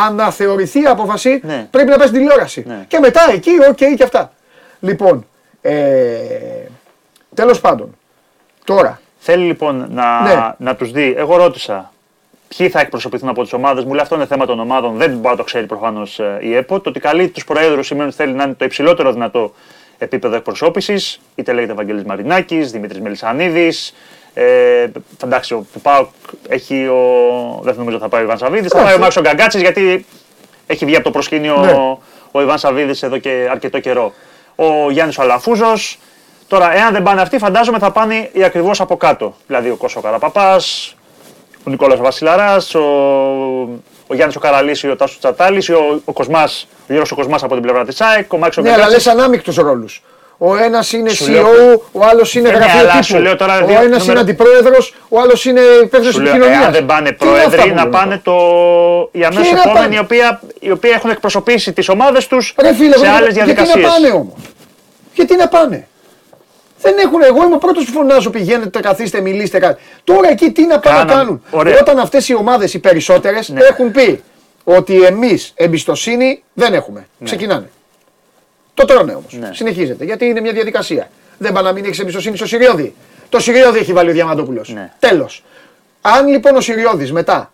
αναθεωρηθεί η απόφαση, Ναι. πρέπει να πάει στην τηλεόραση. Ναι. Και μετά εκεί, οκ και αυτά. Λοιπόν, ε, τέλος πάντων, τώρα, Θέλει λοιπόν να, Ναι. να τους δει. Εγώ ρώτησα ποιοι θα εκπροσωπηθούν από τις ομάδες. Μου λέει αυτό είναι θέμα των ομάδων. Δεν μπορεί να το ξέρει προφανώς η ΕΠΟ. Το ότι καλεί τους προέδρους σημαίνει ότι θέλει να είναι το υψηλότερο δυνατό επίπεδο εκπροσώπησης. Είτε λέγεται Βαγγέλης Μαρινάκης, Δημήτρης Μελισανίδης. Ε, εντάξει, ο Πάοκ έχει ο. Δεν νομίζω ότι θα πάει ο Ιβάν Σαββίδης. Θα πάει ο Εντάξει. Μάξο Γκαγκάτσης γιατί έχει βγει από το προσκήνιο Ναι. ο, ο Ιβάν Σαββίδης εδώ και αρκετό καιρό. Ο Γιάννης Αλαφούζος. Τώρα, εάν δεν πάνε αυτοί, φαντάζομαι θα πάνε οι ακριβώς από κάτω. Δηλαδή ο Κώσο Καραπαπάς, ο Νικόλας Βασιλαράς, ο, ο Γιάννης ο Καραλής, ο Τάσος Τσατάλης, ο, ο Κοσμάς, ο Γιώργος ο Κοσμάς από την πλευρά της ΑΕΚ, ο Μάξο ναι, αλλά Γκαγκάτσης. λες ανάμεικτους ρόλους. Ο ένας είναι Σου CEO, λέω- ο άλλος είναι Ε, ναι, γραφείο αλλά τύπου. σου λέω τώρα ο δύο ένας νούμερα- είναι αντιπρόεδρος, ο άλλος είναι υπεύθυνος Σου λέω, επικοινωνίας. εάν δεν πάνε πρόεδροι, να πάνε το... οι αμέσω να επόμενοι, πάνε; οι, οποία, οι οποίοι έχουν εκπροσωπήσει τις ομάδες τους Ρε φίλε, σε εγώ- άλλες γιατί διαδικασίες. να πάνε όμως; Γιατί να πάνε; Δεν έχουν, εγώ είμαι ο πρώτος που φωνάζω πηγαίνετε, καθίστε, μιλήστε κάτι. Τώρα εκεί τι να πάνε να Κάναμε. κάνουν; Ωραία. Όταν αυτές οι ομάδες οι περισσότερες Ναι. έχουν πει ότι εμείς εμπιστοσύνη δεν έχουμε. Ξεκινάνε. Το τρώνε όμως. Ναι. Συνεχίζεται. Γιατί είναι μια διαδικασία. Δεν πάει να μην έχεις εμπιστοσύνη στο Σιριώδη. Το Σιριώδη έχει βάλει ο Διαμαντόπουλος. Ναι. Τέλος. Αν λοιπόν ο Σιριώδη μετά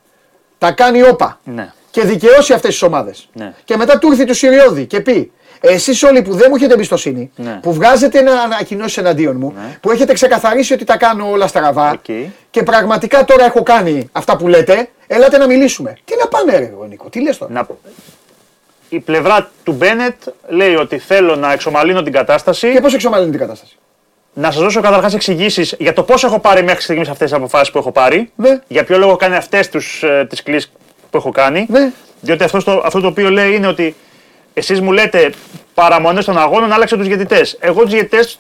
τα κάνει όπα Ναι. και δικαιώσει αυτές τις ομάδες. Ναι. Και μετά του ήρθε του Σιριώδη και πει: Εσείς όλοι που δεν μου έχετε εμπιστοσύνη, Ναι. που βγάζετε ένα ανακοινώσει εναντίον μου, Ναι. που έχετε ξεκαθαρίσει ότι τα κάνω όλα στραβά Οκ. και πραγματικά τώρα έχω κάνει αυτά που λέτε, ελάτε να μιλήσουμε. Τι να πάνε, ρε εγώ, Νίκο, τι λες τώρα; Να... Η πλευρά του Μπένετ λέει ότι θέλω να εξομαλύνω την κατάσταση. Και πώς εξομαλύνει την κατάσταση; Να σας δώσω καταρχάς εξηγήσεις για το πώς έχω πάρει μέχρι στιγμής αυτές τις αποφάσεις που έχω πάρει. Ναι. Για ποιο λόγο έχω κάνει αυτές ε, τις κλήσεις που έχω κάνει. Ναι. Διότι αυτό το, αυτό το οποίο λέει είναι ότι εσείς μου λέτε παραμονές των αγώνων, άλλαξε τους διαιτητές. Εγώ τους διαιτητές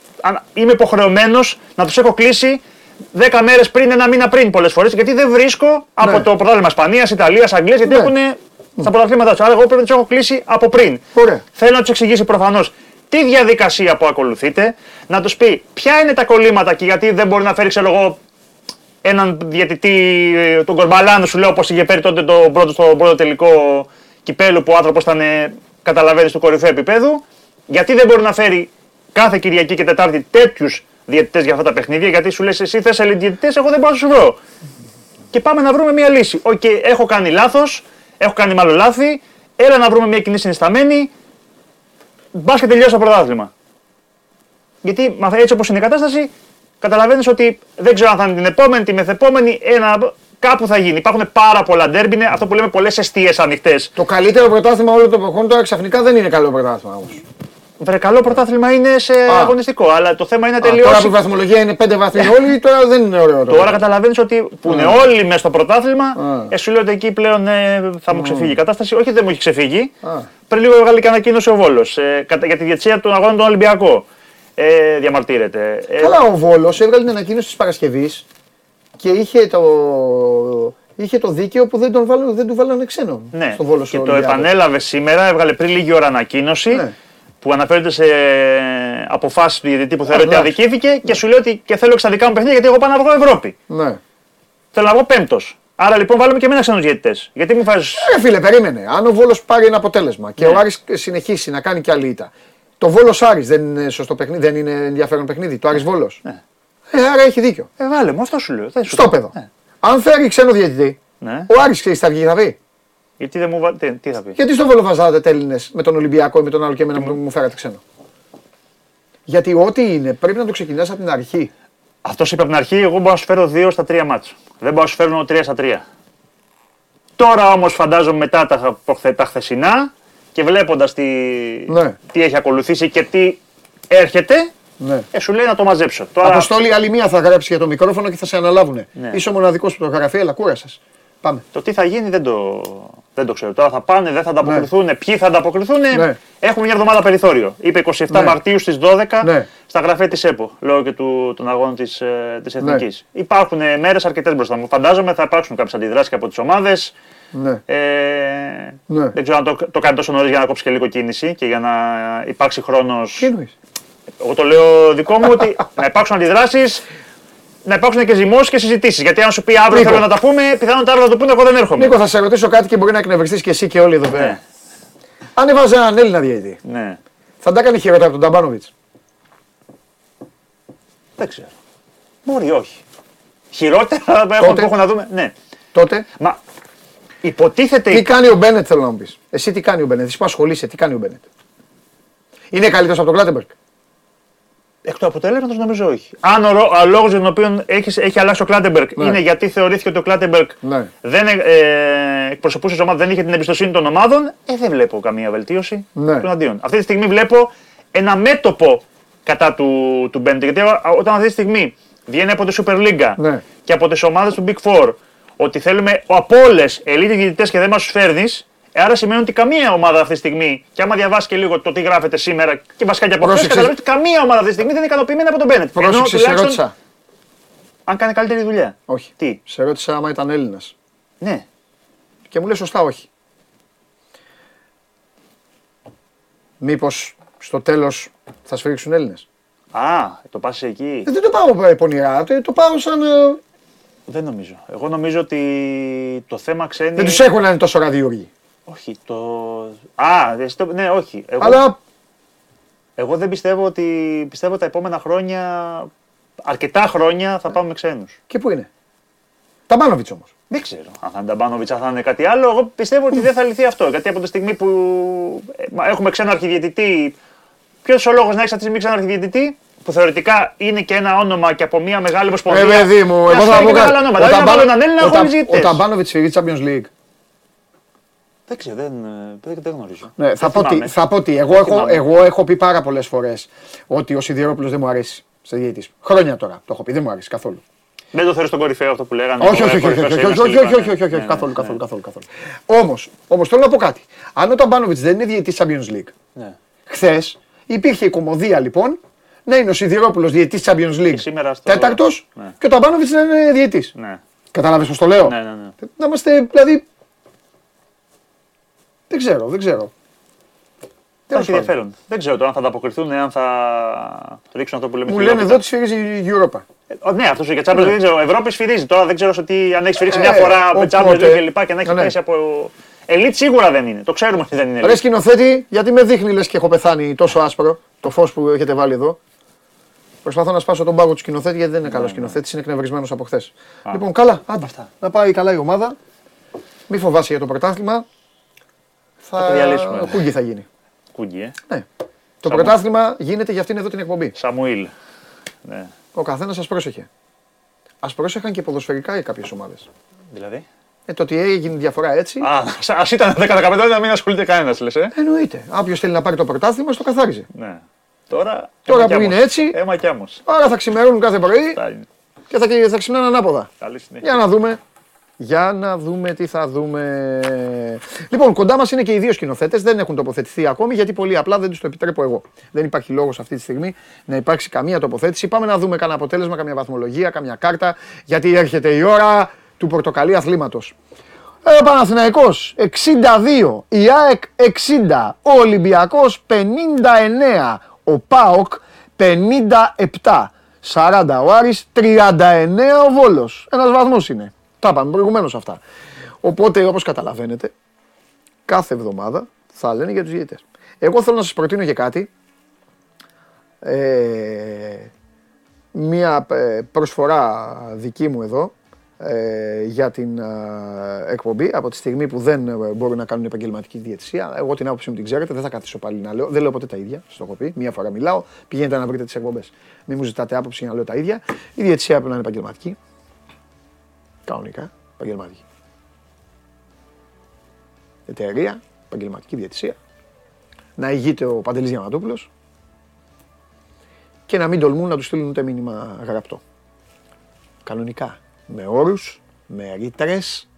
είμαι υποχρεωμένος να τους έχω κλείσει 10 μέρες πριν, ένα μήνα πριν πολλές φορές, γιατί δεν βρίσκω από Ναι. το πρωτάθλημα Ισπανίας, Ιταλίας, Αγγλίας, γιατί Ναι. έχουν στα πρωταθλήματά τους. Άρα, εγώ πρέπει να τους έχω κλείσει από πριν. Ωραία. Θέλω να τους εξηγήσει προφανώς τη διαδικασία που ακολουθείτε, να τους πει ποια είναι τα κολλήματα και γιατί δεν μπορεί να φέρει, ξέρω εγώ, έναν διαιτητή, ε, τον Κορμπαλάνο, σου λέω όπως είχε φέρει τότε το πρώτο, στο πρώτο τελικό κυπέλου που ο άνθρωπος ήταν, ε, καταλαβαίνεις, του κορυφαίου επίπεδου. Γιατί δεν μπορεί να φέρει κάθε Κυριακή και Τετάρτη τέτοιους διαιτητές για αυτά τα παιχνίδια, γιατί σου λες εσύ θε άλλοι διαιτητές, εγώ δεν μπορώ να σου βρω. Και πάμε να βρούμε μια λύση. Οκ, έχω κάνει λάθος, έχω κάνει μάλλον λάθη, έλα να βρούμε μια κοινή συνισταμένη. Μπας και τελειώσει το πρωτάθλημα. Γιατί με- έτσι όπως είναι η κατάσταση, καταλαβαίνεις ότι δεν ξέρω αν θα είναι την επόμενη, τη μεθεπόμενη, ένα, κάπου θα γίνει. Υπάρχουν πάρα πολλά ντέρμπι, είναι αυτό που λέμε πολλές εστίες ανοιχτές. Το καλύτερο πρωτάθλημα όλων των εποχών τώρα ξαφνικά δεν είναι καλό πρωτάθλημα όμως. Βρε, καλό πρωτάθλημα είναι σε αγωνιστικό, αλλά το θέμα είναι να Τώρα τελειώσει. που η βαθμολογία είναι 5 βαθμοί όλοι, τώρα δεν είναι ωραίο. Τώρα καταλαβαίνεις ότι που είναι όλοι μέσα στο πρωτάθλημα, Α. ε, σου λέω ότι εκεί πλέον ε, θα μου ξεφύγει η κατάσταση. Όχι, δεν μου έχει ξεφύγει. Α. Πριν λίγο έβγαλε και ανακοίνωση ο Βόλος ε, κατά- για τη διετσία των αγώνων των Ολυμπιακό. Ε, διαμαρτύρεται. Ε, Καλά, ο Βόλος έβγαλε την ανακοίνωση της Παρασκευής και είχε το, είχε το δίκαιο που δεν, τον βάλω, δεν του βάλανε ξένο ναι, στο Βόλος και στο το Ολυμπιακό. επανέλαβε σήμερα, έβγαλε πριν λίγη ώρα ανακοίνωση. Ναι. που αναφέρεται σε αποφάσεις του διαιτητή που θεωρεί ότι εντάξει. αδικήθηκε και σου λέει ότι και θέλω και στα δικά μου παιχνίδια γιατί εγώ πάω να βγω Ευρώπη. Ναι. Θέλω να βγω πέμπτος. Άρα λοιπόν βάλουμε και εμένα ξένους διαιτητές. Γιατί μου βάζει. Ε, φίλε, περίμενε. Αν ο Βόλος πάρει ένα αποτέλεσμα και Ναι. ο Άρης συνεχίσει να κάνει και άλλη ήττα. Το Βόλος Άρης δεν είναι σωστό παιχνίδι, δεν είναι ενδιαφέρον παιχνίδι. Το Άρης Βόλος. Ναι. Ε, άρα έχει δίκιο. Ε, βάλε μου, αυτό σου λέω. Δεν σου Στο λέω. παιδό. Ναι. Αν φέρει ξένο διαιτητή, Ναι. ο Άρης ξέρεις τι θα βγει, θα πει. Γιατί δεν μου βάλει. Τι, τι θα πει; Γιατί στο Βόλο βαζάτε Έλληνε με τον Ολυμπιακό ή με τον άλλο και εμένα που μου φέρατε ξένο; Γιατί ό,τι είναι πρέπει να το ξεκινάς από την αρχή. Αυτός είπε από την αρχή, εγώ μπορώ να σου φέρω 2 στα 3 μάτς. Δεν μπορώ να σου φέρω 3 στα 3. Τώρα όμως φαντάζομαι μετά τα, προχθε- τα χθεσινά και βλέποντας τι, Ναι. τι έχει ακολουθήσει και τι έρχεται, Ναι. ε, σου λέει να το μαζέψω. Τώρα, Αποστόλη, άλλη μία θα γράψει για το μικρόφωνο και θα σε αναλάβουνε. Ναι. Είσαι ο μοναδικός που το γραφεί, αλλά κούρασες. Πάμε. το τι θα γίνει δεν το, δεν το ξέρω. Τώρα θα πάνε, δεν θα ανταποκριθούν, ποιοι θα ανταποκριθούν. Ναι. Έχουμε μια εβδομάδα περιθώριο. Είπε 27 Ναι. Μαρτίου στις 12 Ναι. στα γραφεία της ΕΠΟ, λόγω και του, των αγώνων της της Εθνικής. Υπάρχουν μέρες αρκετές μπροστά μου. Φαντάζομαι θα υπάρξουν κάποιες αντιδράσεις και από τις ομάδες. Ναι. Ε, Ναι. Δεν ξέρω αν το, το κάνει τόσο νωρίς για να κόψει και λίγο κίνηση και για να υπάρξει χρόνος. Τι εννοεί. Εγώ το λέω δικό μου ότι να υπάρξουν αντιδράσεις, να υπάρξουν και ζυμώσεις και συζητήσεις. Γιατί αν σου πει αύριο Νίκο. θέλω να τα πούμε, πιθανότατα αύριο να το πούνε, εγώ δεν έρχομαι. Νίκο, θα σε ρωτήσω κάτι και μπορεί να εκνευριστείς και εσύ και όλοι εδώ πέρα. Ναι. Αν έβαζε έναν Έλληνα διαιτητή, Ναι. θα τα έκανε χειρότερα από τον Ταμπάνοβιτς. Δεν ξέρω. Μπορεί, όχι. Χειρότερα έχουμε, Τότε. έχουμε να δούμε. Ναι. Τότε, Μα υποτίθεται. τι κάνει ο Μπένετ, θέλω να μου πεις. Εσύ τι κάνει ο Μπένετ, εσύ που ασχολείσαι, τι κάνει ο Μπένετ. Είναι καλύτερος από τον Κλάτεμπεργκ. Εκ του αποτελέσματος νομίζω όχι. Αν ο, ρο- ο λόγος για τον οποίο έχει, έχει αλλάξει ο Κλάτεμπεργκ Ναι. είναι γιατί θεωρήθηκε ότι ο Κλάτεμπεργκ Ναι. δεν ε, ε, εκπροσωπούσε τις ομάδες, δεν είχε την εμπιστοσύνη των ομάδων, ε, δεν βλέπω καμία βελτίωση Ναι. τουναντίον. Αυτή τη στιγμή βλέπω ένα μέτωπο κατά του, του Μπέντ. Γιατί α- όταν αυτή τη στιγμή βγαίνει από τη Super League Ναι. και από τις ομάδες του Big Four ότι θέλουμε από όλες ελίτ διαιτητές και δεν μας του φέρνεις, άρα σημαίνει ότι καμία ομάδα αυτή τη στιγμή, και άμα διαβάσει και λίγο το τι γράφεται σήμερα και βασικά και από χθες, Πρόσεξε. καταλαβαίνει ότι καμία ομάδα αυτή τη στιγμή δεν είναι ικανοποιημένη από τον Μπένετ. Ενώ Πρόσεξες, σε τουλάχιστον ρώτησα. Αν κάνει καλύτερη δουλειά. Όχι. Τι; Σε ρώτησα άμα ήταν Έλληνας. Ναι. Και μου λέει σωστά όχι. Μήπως στο τέλος θα σφίξουν Έλληνες. Α, το πας εκεί. Δεν το πάω ε, πονηρά, το, το πάω σαν. ε, Δεν νομίζω. Εγώ νομίζω ότι το θέμα ξένοι. Δεν τους έχουν να είναι τόσο ραδιούργοι. Όχι, το. Α, εσύ το- ναι, όχι. Εγώ, Αλλά εγώ δεν πιστεύω ότι. Πιστεύω τα επόμενα χρόνια. Αρκετά χρόνια θα πάμε με ξένους. και πού είναι; Ταμπάνοβιτς όμως. Δεν ξέρω αν θα είναι Ταμπάνοβιτς, αν θα είναι κάτι άλλο. Εγώ πιστεύω ότι δεν θα λυθεί αυτό. Γιατί από τη στιγμή που ε, μα, έχουμε ξένο αρχιδιαιτητή. Ποιος ο λόγος να έχεις αυτή τη στιγμή ξένο αρχιδιαιτητή που θεωρητικά είναι και ένα όνομα και από μια μεγάλη Ε, ομοσπονδία. παιδί μου, να εγώ σου θα φέρει πω και κάτι. μεγάλα ονόματα. Δηλαδή να βάλω έναν Έλληνα ο Τα- χωρί Ο διαιτητές. Ταμπάνοβιτς φύγει Champions League. Δεν ξέρω, δεν, ε, δεν, δεν γνωρίζω. Ναι, θα, Δεν πω τι, θυμάμαι. θα πω τι. Εγώ, Δεν έχω, θυμάμαι. εγώ έχω πει πάρα πολλές φορές ότι ο Σιδηρόπουλος δεν μου αρέσει σε διαιτητής. Χρόνια τώρα το έχω πει, δεν μου αρέσει καθόλου. Δεν το θεωρείς τον κορυφαίο αυτό που λέγανε. Όχι, όχι, όχι, όχι, κορυφαίος όχι, ένας όχι, κλπ. όχι, όχι, όχι, όχι, Ναι, ναι, καθόλου, ναι. καθόλου, καθόλου, καθόλου. Όμως, όμως θέλω να πω κάτι. Αν ο Ταμπάνοβιτς δεν είναι διαιτητής Champions League, Ναι. χθες υπήρχε η κομμωδία λοιπόν να είναι ο Σιδηρόπουλος διαιτητής Champions League σήμερα στο- τέταρτος Ναι. και ο Ταμπάνοβιτς να είναι διαιτητής. Ναι, Κατάλαβες πώς το λέω; ναι, ναι. ναι. Να είμαστε, δηλαδή, δεν ξέρω, δεν ξέρω. Θα έχει ενδιαφέρον. Δεν ξέρω τώρα αν θα ανταποκριθούν, αν θα ρίξουν αυτό που λέμε. Μου φιλόπιτα. λένε εδώ τη σφυρίζει η Europa. Ε, Ναι, αυτός για Champions League δεν ξέρω. Ευρώπη σφυρίζει. Τώρα δεν ξέρω σε τι, αν έχει σφυρίξει Ε, μια φορά με οπότε- Champions League και λοιπά και να έχει Ναι, ναι. πέσει από. Elite σίγουρα δεν είναι. Το ξέρουμε ότι δεν είναι. Ρε elite. σκηνοθέτη, γιατί με δείχνει λες και έχω πεθάνει τόσο άσπρο το φως που έχετε βάλει εδώ. Προσπαθώ να σπάσω τον πάγο του σκηνοθέτη γιατί δεν είναι καλός σκηνοθέτης, είναι εκνευρισμένος από χθες. Λοιπόν, καλά, άντε. Αυτά. Να πάει καλά η ομάδα. Μη φοβάσαι για το πρωτάθλημα. Θα το διαλύσουμε. Κούγκι θα γίνει. Κούγκι, ε. Ναι. Το Σαν- πρωτάθλημα γίνεται για αυτήν εδώ την εκπομπή. Σαμουήλ. Ναι. Ο καθένας σας πρόσεχε. Α πρόσεχαν και ποδοσφαιρικά οι κάποιες ομάδες. Δηλαδή; Ε, το ότι έγινε διαφορά έτσι. Α, ας ήταν 10-15 να μην ασχολείται κανένας, λες. Ε. Εννοείται. Όποιος θέλει να πάρει το πρωτάθλημα, στο καθάριζε. Ναι. Τώρα. Τώρα αίμα που κι είναι άμμος. έτσι- Αίμα κι άμμος. Άρα θα ξημερώνουν κάθε πρωί Αυτά είναι. και θα, θα ξυπνάνε ανάποδα. Καλή συνέχεια. Για να δούμε. Για να δούμε τι θα δούμε. Λοιπόν, κοντά μας είναι και οι δύο σκηνοθέτες. Δεν έχουν τοποθετηθεί ακόμη γιατί πολύ απλά δεν τους το επιτρέπω εγώ. Δεν υπάρχει λόγος αυτή τη στιγμή να υπάρξει καμία τοποθέτηση. Πάμε να δούμε κανένα αποτέλεσμα, καμία βαθμολογία, καμία κάρτα. Γιατί έρχεται η ώρα του πορτοκαλί αθλήματος. Ε, ο Παναθηναϊκός 62, η ΑΕΚ 60, ο Ολυμπιακός 59, ο ΠΑΟΚ 57, 40 ο Άρης, 39 ο Βόλος. Ένας βαθμός είναι. Τα είπαμε προηγουμένως αυτά. Οπότε όπως καταλαβαίνετε, κάθε εβδομάδα θα λένε για τους διαιτητές. Εγώ θέλω να σας προτείνω και κάτι. Ε, μία ε, προσφορά δική μου εδώ ε, για την ε, εκπομπή από τη στιγμή που δεν ε, μπορούν να κάνουν επαγγελματική διαιτησία. Εγώ την άποψή μου την ξέρετε, δεν θα καθίσω πάλι να λέω. Δεν λέω ποτέ τα ίδια, στο έχω πει. Μία φορά μιλάω, πηγαίνετε να βρείτε τις εκπομπές. Μην μου ζητάτε άποψη για να λέω τα ίδια. Η διαιτησία πρέπει να είναι επαγγελματική. Κανονικά, επαγγελματική. Εταιρεία, επαγγελματική διαιτησία. Να ηγείται ο Παντελής Διαμαντούπουλος και να μην τολμούν να τους στείλουν ούτε μήνυμα γραπτό. Κανονικά με όρους, με ρήτρες,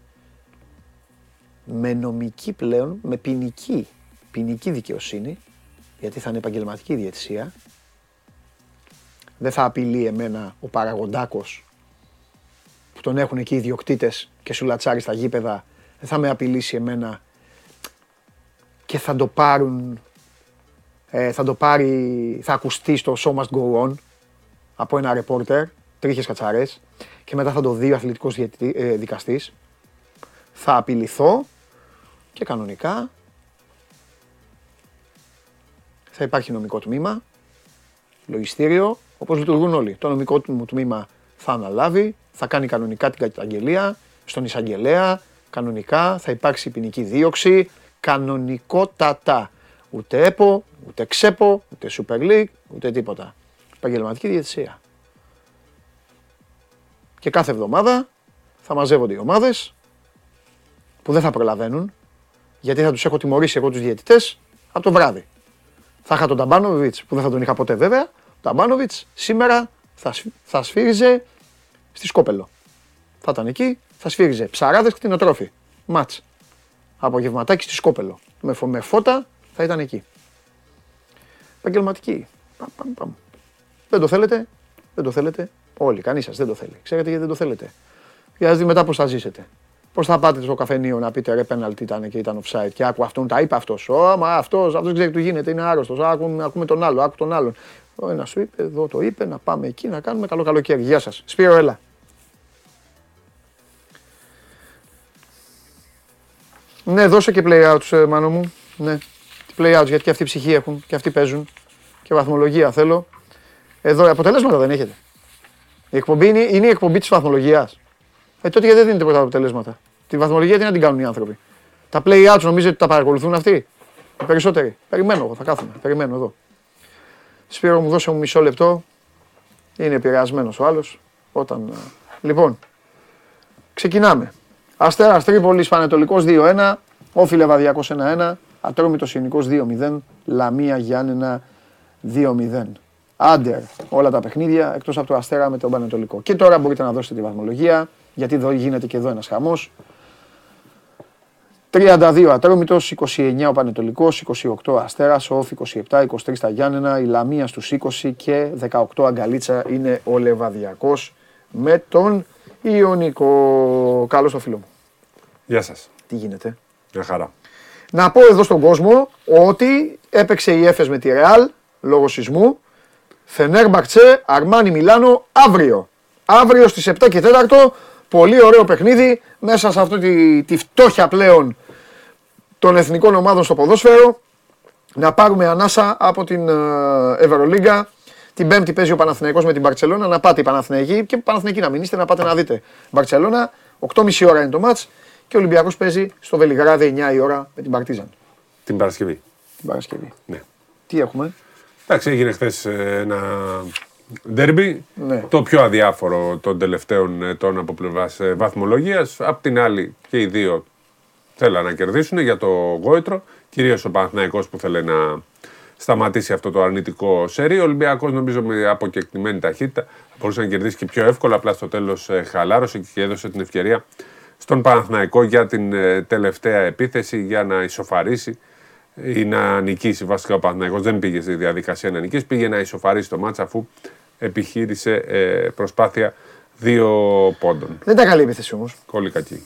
με νομική πλέον, με ποινική, ποινική δικαιοσύνη, γιατί θα είναι επαγγελματική διαιτησία. Δεν θα απειλεί εμένα ο παραγοντάκος που τον έχουν εκεί οι ιδιοκτήτες και σου λατσάρει στα γήπεδα. Δεν θα με απειλήσει εμένα και θα το πάρουν, ε, θα το πάρει, θα ακουστεί στο Show Must Go On από ένα ρεπόρτερ, τρίχες κατσαρές και μετά θα το δει ο αθλητικός ε, δικαστής. Θα απειληθώ και κανονικά θα υπάρχει νομικό τμήμα, λογιστήριο, όπως λειτουργούν όλοι. Το νομικό μου τμήμα θα αναλάβει, θα κάνει κανονικά την καταγγελία στον εισαγγελέα, κανονικά θα υπάρξει ποινική δίωξη, κανονικότατα. Ούτε ΕΠΟ, ούτε ΞΕΠΟ, ούτε Super League, ούτε τίποτα. Επαγγελματική διαιτησία. Και κάθε εβδομάδα θα μαζεύονται οι ομάδες που δεν θα προλαβαίνουν, γιατί θα τους έχω τιμωρήσει εγώ τους διαιτητές από το βράδυ. Θα είχα τον Ταμπάνοβιτς που δεν θα τον είχα ποτέ βέβαια. Ο Ταμπάνοβιτς σήμερα θα, θα σφύριζε στη Σκόπελο. Θα ήταν εκεί, θα σφύριζε ψαράδες κτηνοτρόφοι. Μάτς. Απογευματάκι στη Σκόπελο. Με, με φώτα θα ήταν εκεί. Επαγγελματική. Δεν το θέλετε, δεν το θέλετε. Όλοι, κανείς σας δεν το θέλει. Ξέρετε γιατί δεν το θέλετε. Για να δείτε μετά πώς θα ζήσετε. Πώς θα πάτε στο καφενείο να πείτε ρε πέναλτι ήταν και ήταν offside και άκου αυτόν, τα είπε αυτός. Ω, μα αυτός, αυτός ξέρει τι γίνεται, είναι άρρωστος. Ακούμε, ακούμε τον άλλο, άκου τον άλλον. Ο ένας σου είπε, εδώ το είπε, να πάμε εκεί να κάνουμε καλό καλοκαίρι. Γεια σας. Σπύρο, έλα. Ναι, δώσε και play outs, ε, μάνο μου. Ναι, play outs γιατί και αυτοί ψυχή έχουν και αυτοί παίζουν. Και βαθμολογία θέλω. Εδώ αποτελέσματα δεν έχετε. Η εκπομπή είναι, είναι η εκπομπή της βαθμολογίας. Ε, τότε γιατί δεν δίνετε πρώτα αποτελέσματα. Τη βαθμολογία τι να την κάνουν οι άνθρωποι. Τα play outs νομίζετε ότι τα παρακολουθούν αυτοί; Οι περισσότεροι. Περιμένω εγώ, θα κάθομαι. Περιμένω εδώ. Σπύρο μου δώσε μου μισό λεπτό. Είναι επηρεασμένος ο άλλος. Όταν... Ε, λοιπόν, ξεκινάμε. Αστέρα Τρίπολης Πανετολικός 2-1. Όφιλε Βαδιακός 1-1. Ατρόμητος Ιωνικό 2-0. Λαμία Γιάννενα 2-0. Άντερ όλα τα παιχνίδια εκτός από το Αστέρα με τον Πανετολικό. Και τώρα μπορείτε να δώσετε τη βαθμολογία, γιατί εδώ γίνεται και εδώ ένας χαμός. 32 Ατρόμητος, 29 ο Πανετολικός, 28 Αστέρας, ο 27, 23 τα Γιάννενα, η Λαμία στους 20 και 18 Αγκαλίτσα είναι ο Λεβαδιακός με τον Ιωνικό. Καλώς το φίλο μου. Γεια σας. Τι γίνεται; Μια χαρά. Να πω εδώ στον κόσμο ότι έπαιξε η Έφες με τη Ρεάλ λόγω σεισμού Φενέρμπαχτσε, Αρμάνι Μιλάνο, αύριο. Αύριο στις 7 και 4, πολύ ωραίο παιχνίδι μέσα σε αυτή τη, τη φτώχεια πλέον των εθνικών ομάδων στο ποδόσφαιρο. Να πάρουμε ανάσα από την ε, Ευρωλίγκα. Την Πέμπτη παίζει ο Παναθηναϊκός με την Μπαρτσελώνα. Να πάτε η Παναθηναϊκή και Παναθηναϊκή να μην είστε, να πάτε να δείτε. Μπαρτσελώνα, 8.30 ώρα είναι το μάτς και ο Ολυμπιακός παίζει στο Βελιγράδι 9 η ώρα με την Παρτίζαν. Την Παρασκευή. Την Παρασκευή. Ναι. Τι έχουμε; Εντάξει, έγινε χθες ε, ένα ντέρμπι. Ναι. Το πιο αδιάφορο των τελευταίων ετών από πλευράς ε, βαθμολογίας. Απ' την άλλη, και οι δύο θέλαν να κερδίσουν για το γόητρο. Κυρίως ο Παναθηναϊκός που θέλει να σταματήσει αυτό το αρνητικό σερί. Ο Ολυμπιακός, νομίζω, με αποκεκτημένη ταχύτητα μπορούσε να κερδίσει και πιο εύκολα. Απλά στο τέλος ε, χαλάρωσε και έδωσε την ευκαιρία στον Παναθηναϊκό για την τελευταία επίθεση για να ισοφαρίσει ή να νικήσει βασικά ο Παναθηναϊκός. Δεν πήγε στη διαδικασία να νικήσει, πήγε να ισοφαρίσει το μάτσα αφού επιχείρησε ε, προσπάθεια δύο πόντων. Δεν ήταν καλή επίθεση όμως. Πολύ κακή.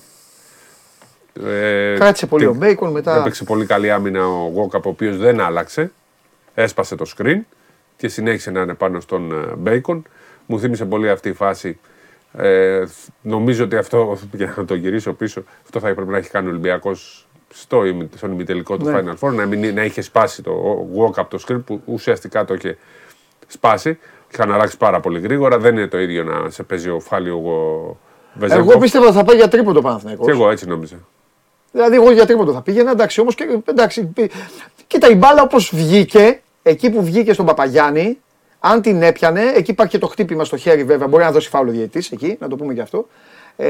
Ε, Κράτησε πολύ τι- ο Μπέικον μετά. Έπαιξε πολύ καλή άμυνα ο Γουόκαπ, ο οποίος δεν άλλαξε. Έσπασε το screen και συνέχισε να είναι πάνω στον ε, Μπέικον. Μου θύμισε πολύ αυτή η φάση. Ε, νομίζω ότι αυτό, για να το γυρίσω πίσω, αυτό θα έπρεπε να έχει κάνει ο Ολυμπιακός στο, ημι- στον ημιτελικό του Ναι. Final Four, να, μην, να είχε σπάσει το Walkup το screen που ουσιαστικά το είχε σπάσει. Είχαν αλλάξει πάρα πολύ γρήγορα. Δεν είναι το ίδιο να σε παίζει ο Φάλιο ο Βεζέγκοφ. Εγώ πίστευα ότι θα πάει για τρίποντο Παναθηναϊκός. Και εγώ έτσι νόμιζα. Δηλαδή, εγώ για τρίποντο θα πήγαινα. Εντάξει, όμως και εντάξει. πι- Κοίτα, η μπάλα όπως βγήκε, εκεί που βγήκε στον Παπαγιάννη, αν την έπιανε, εκεί υπάρχει και το χτύπημα στο χέρι βέβαια. Μπορεί να δώσει φάουλο διαιτητής εκεί, να το πούμε και αυτό. Ε,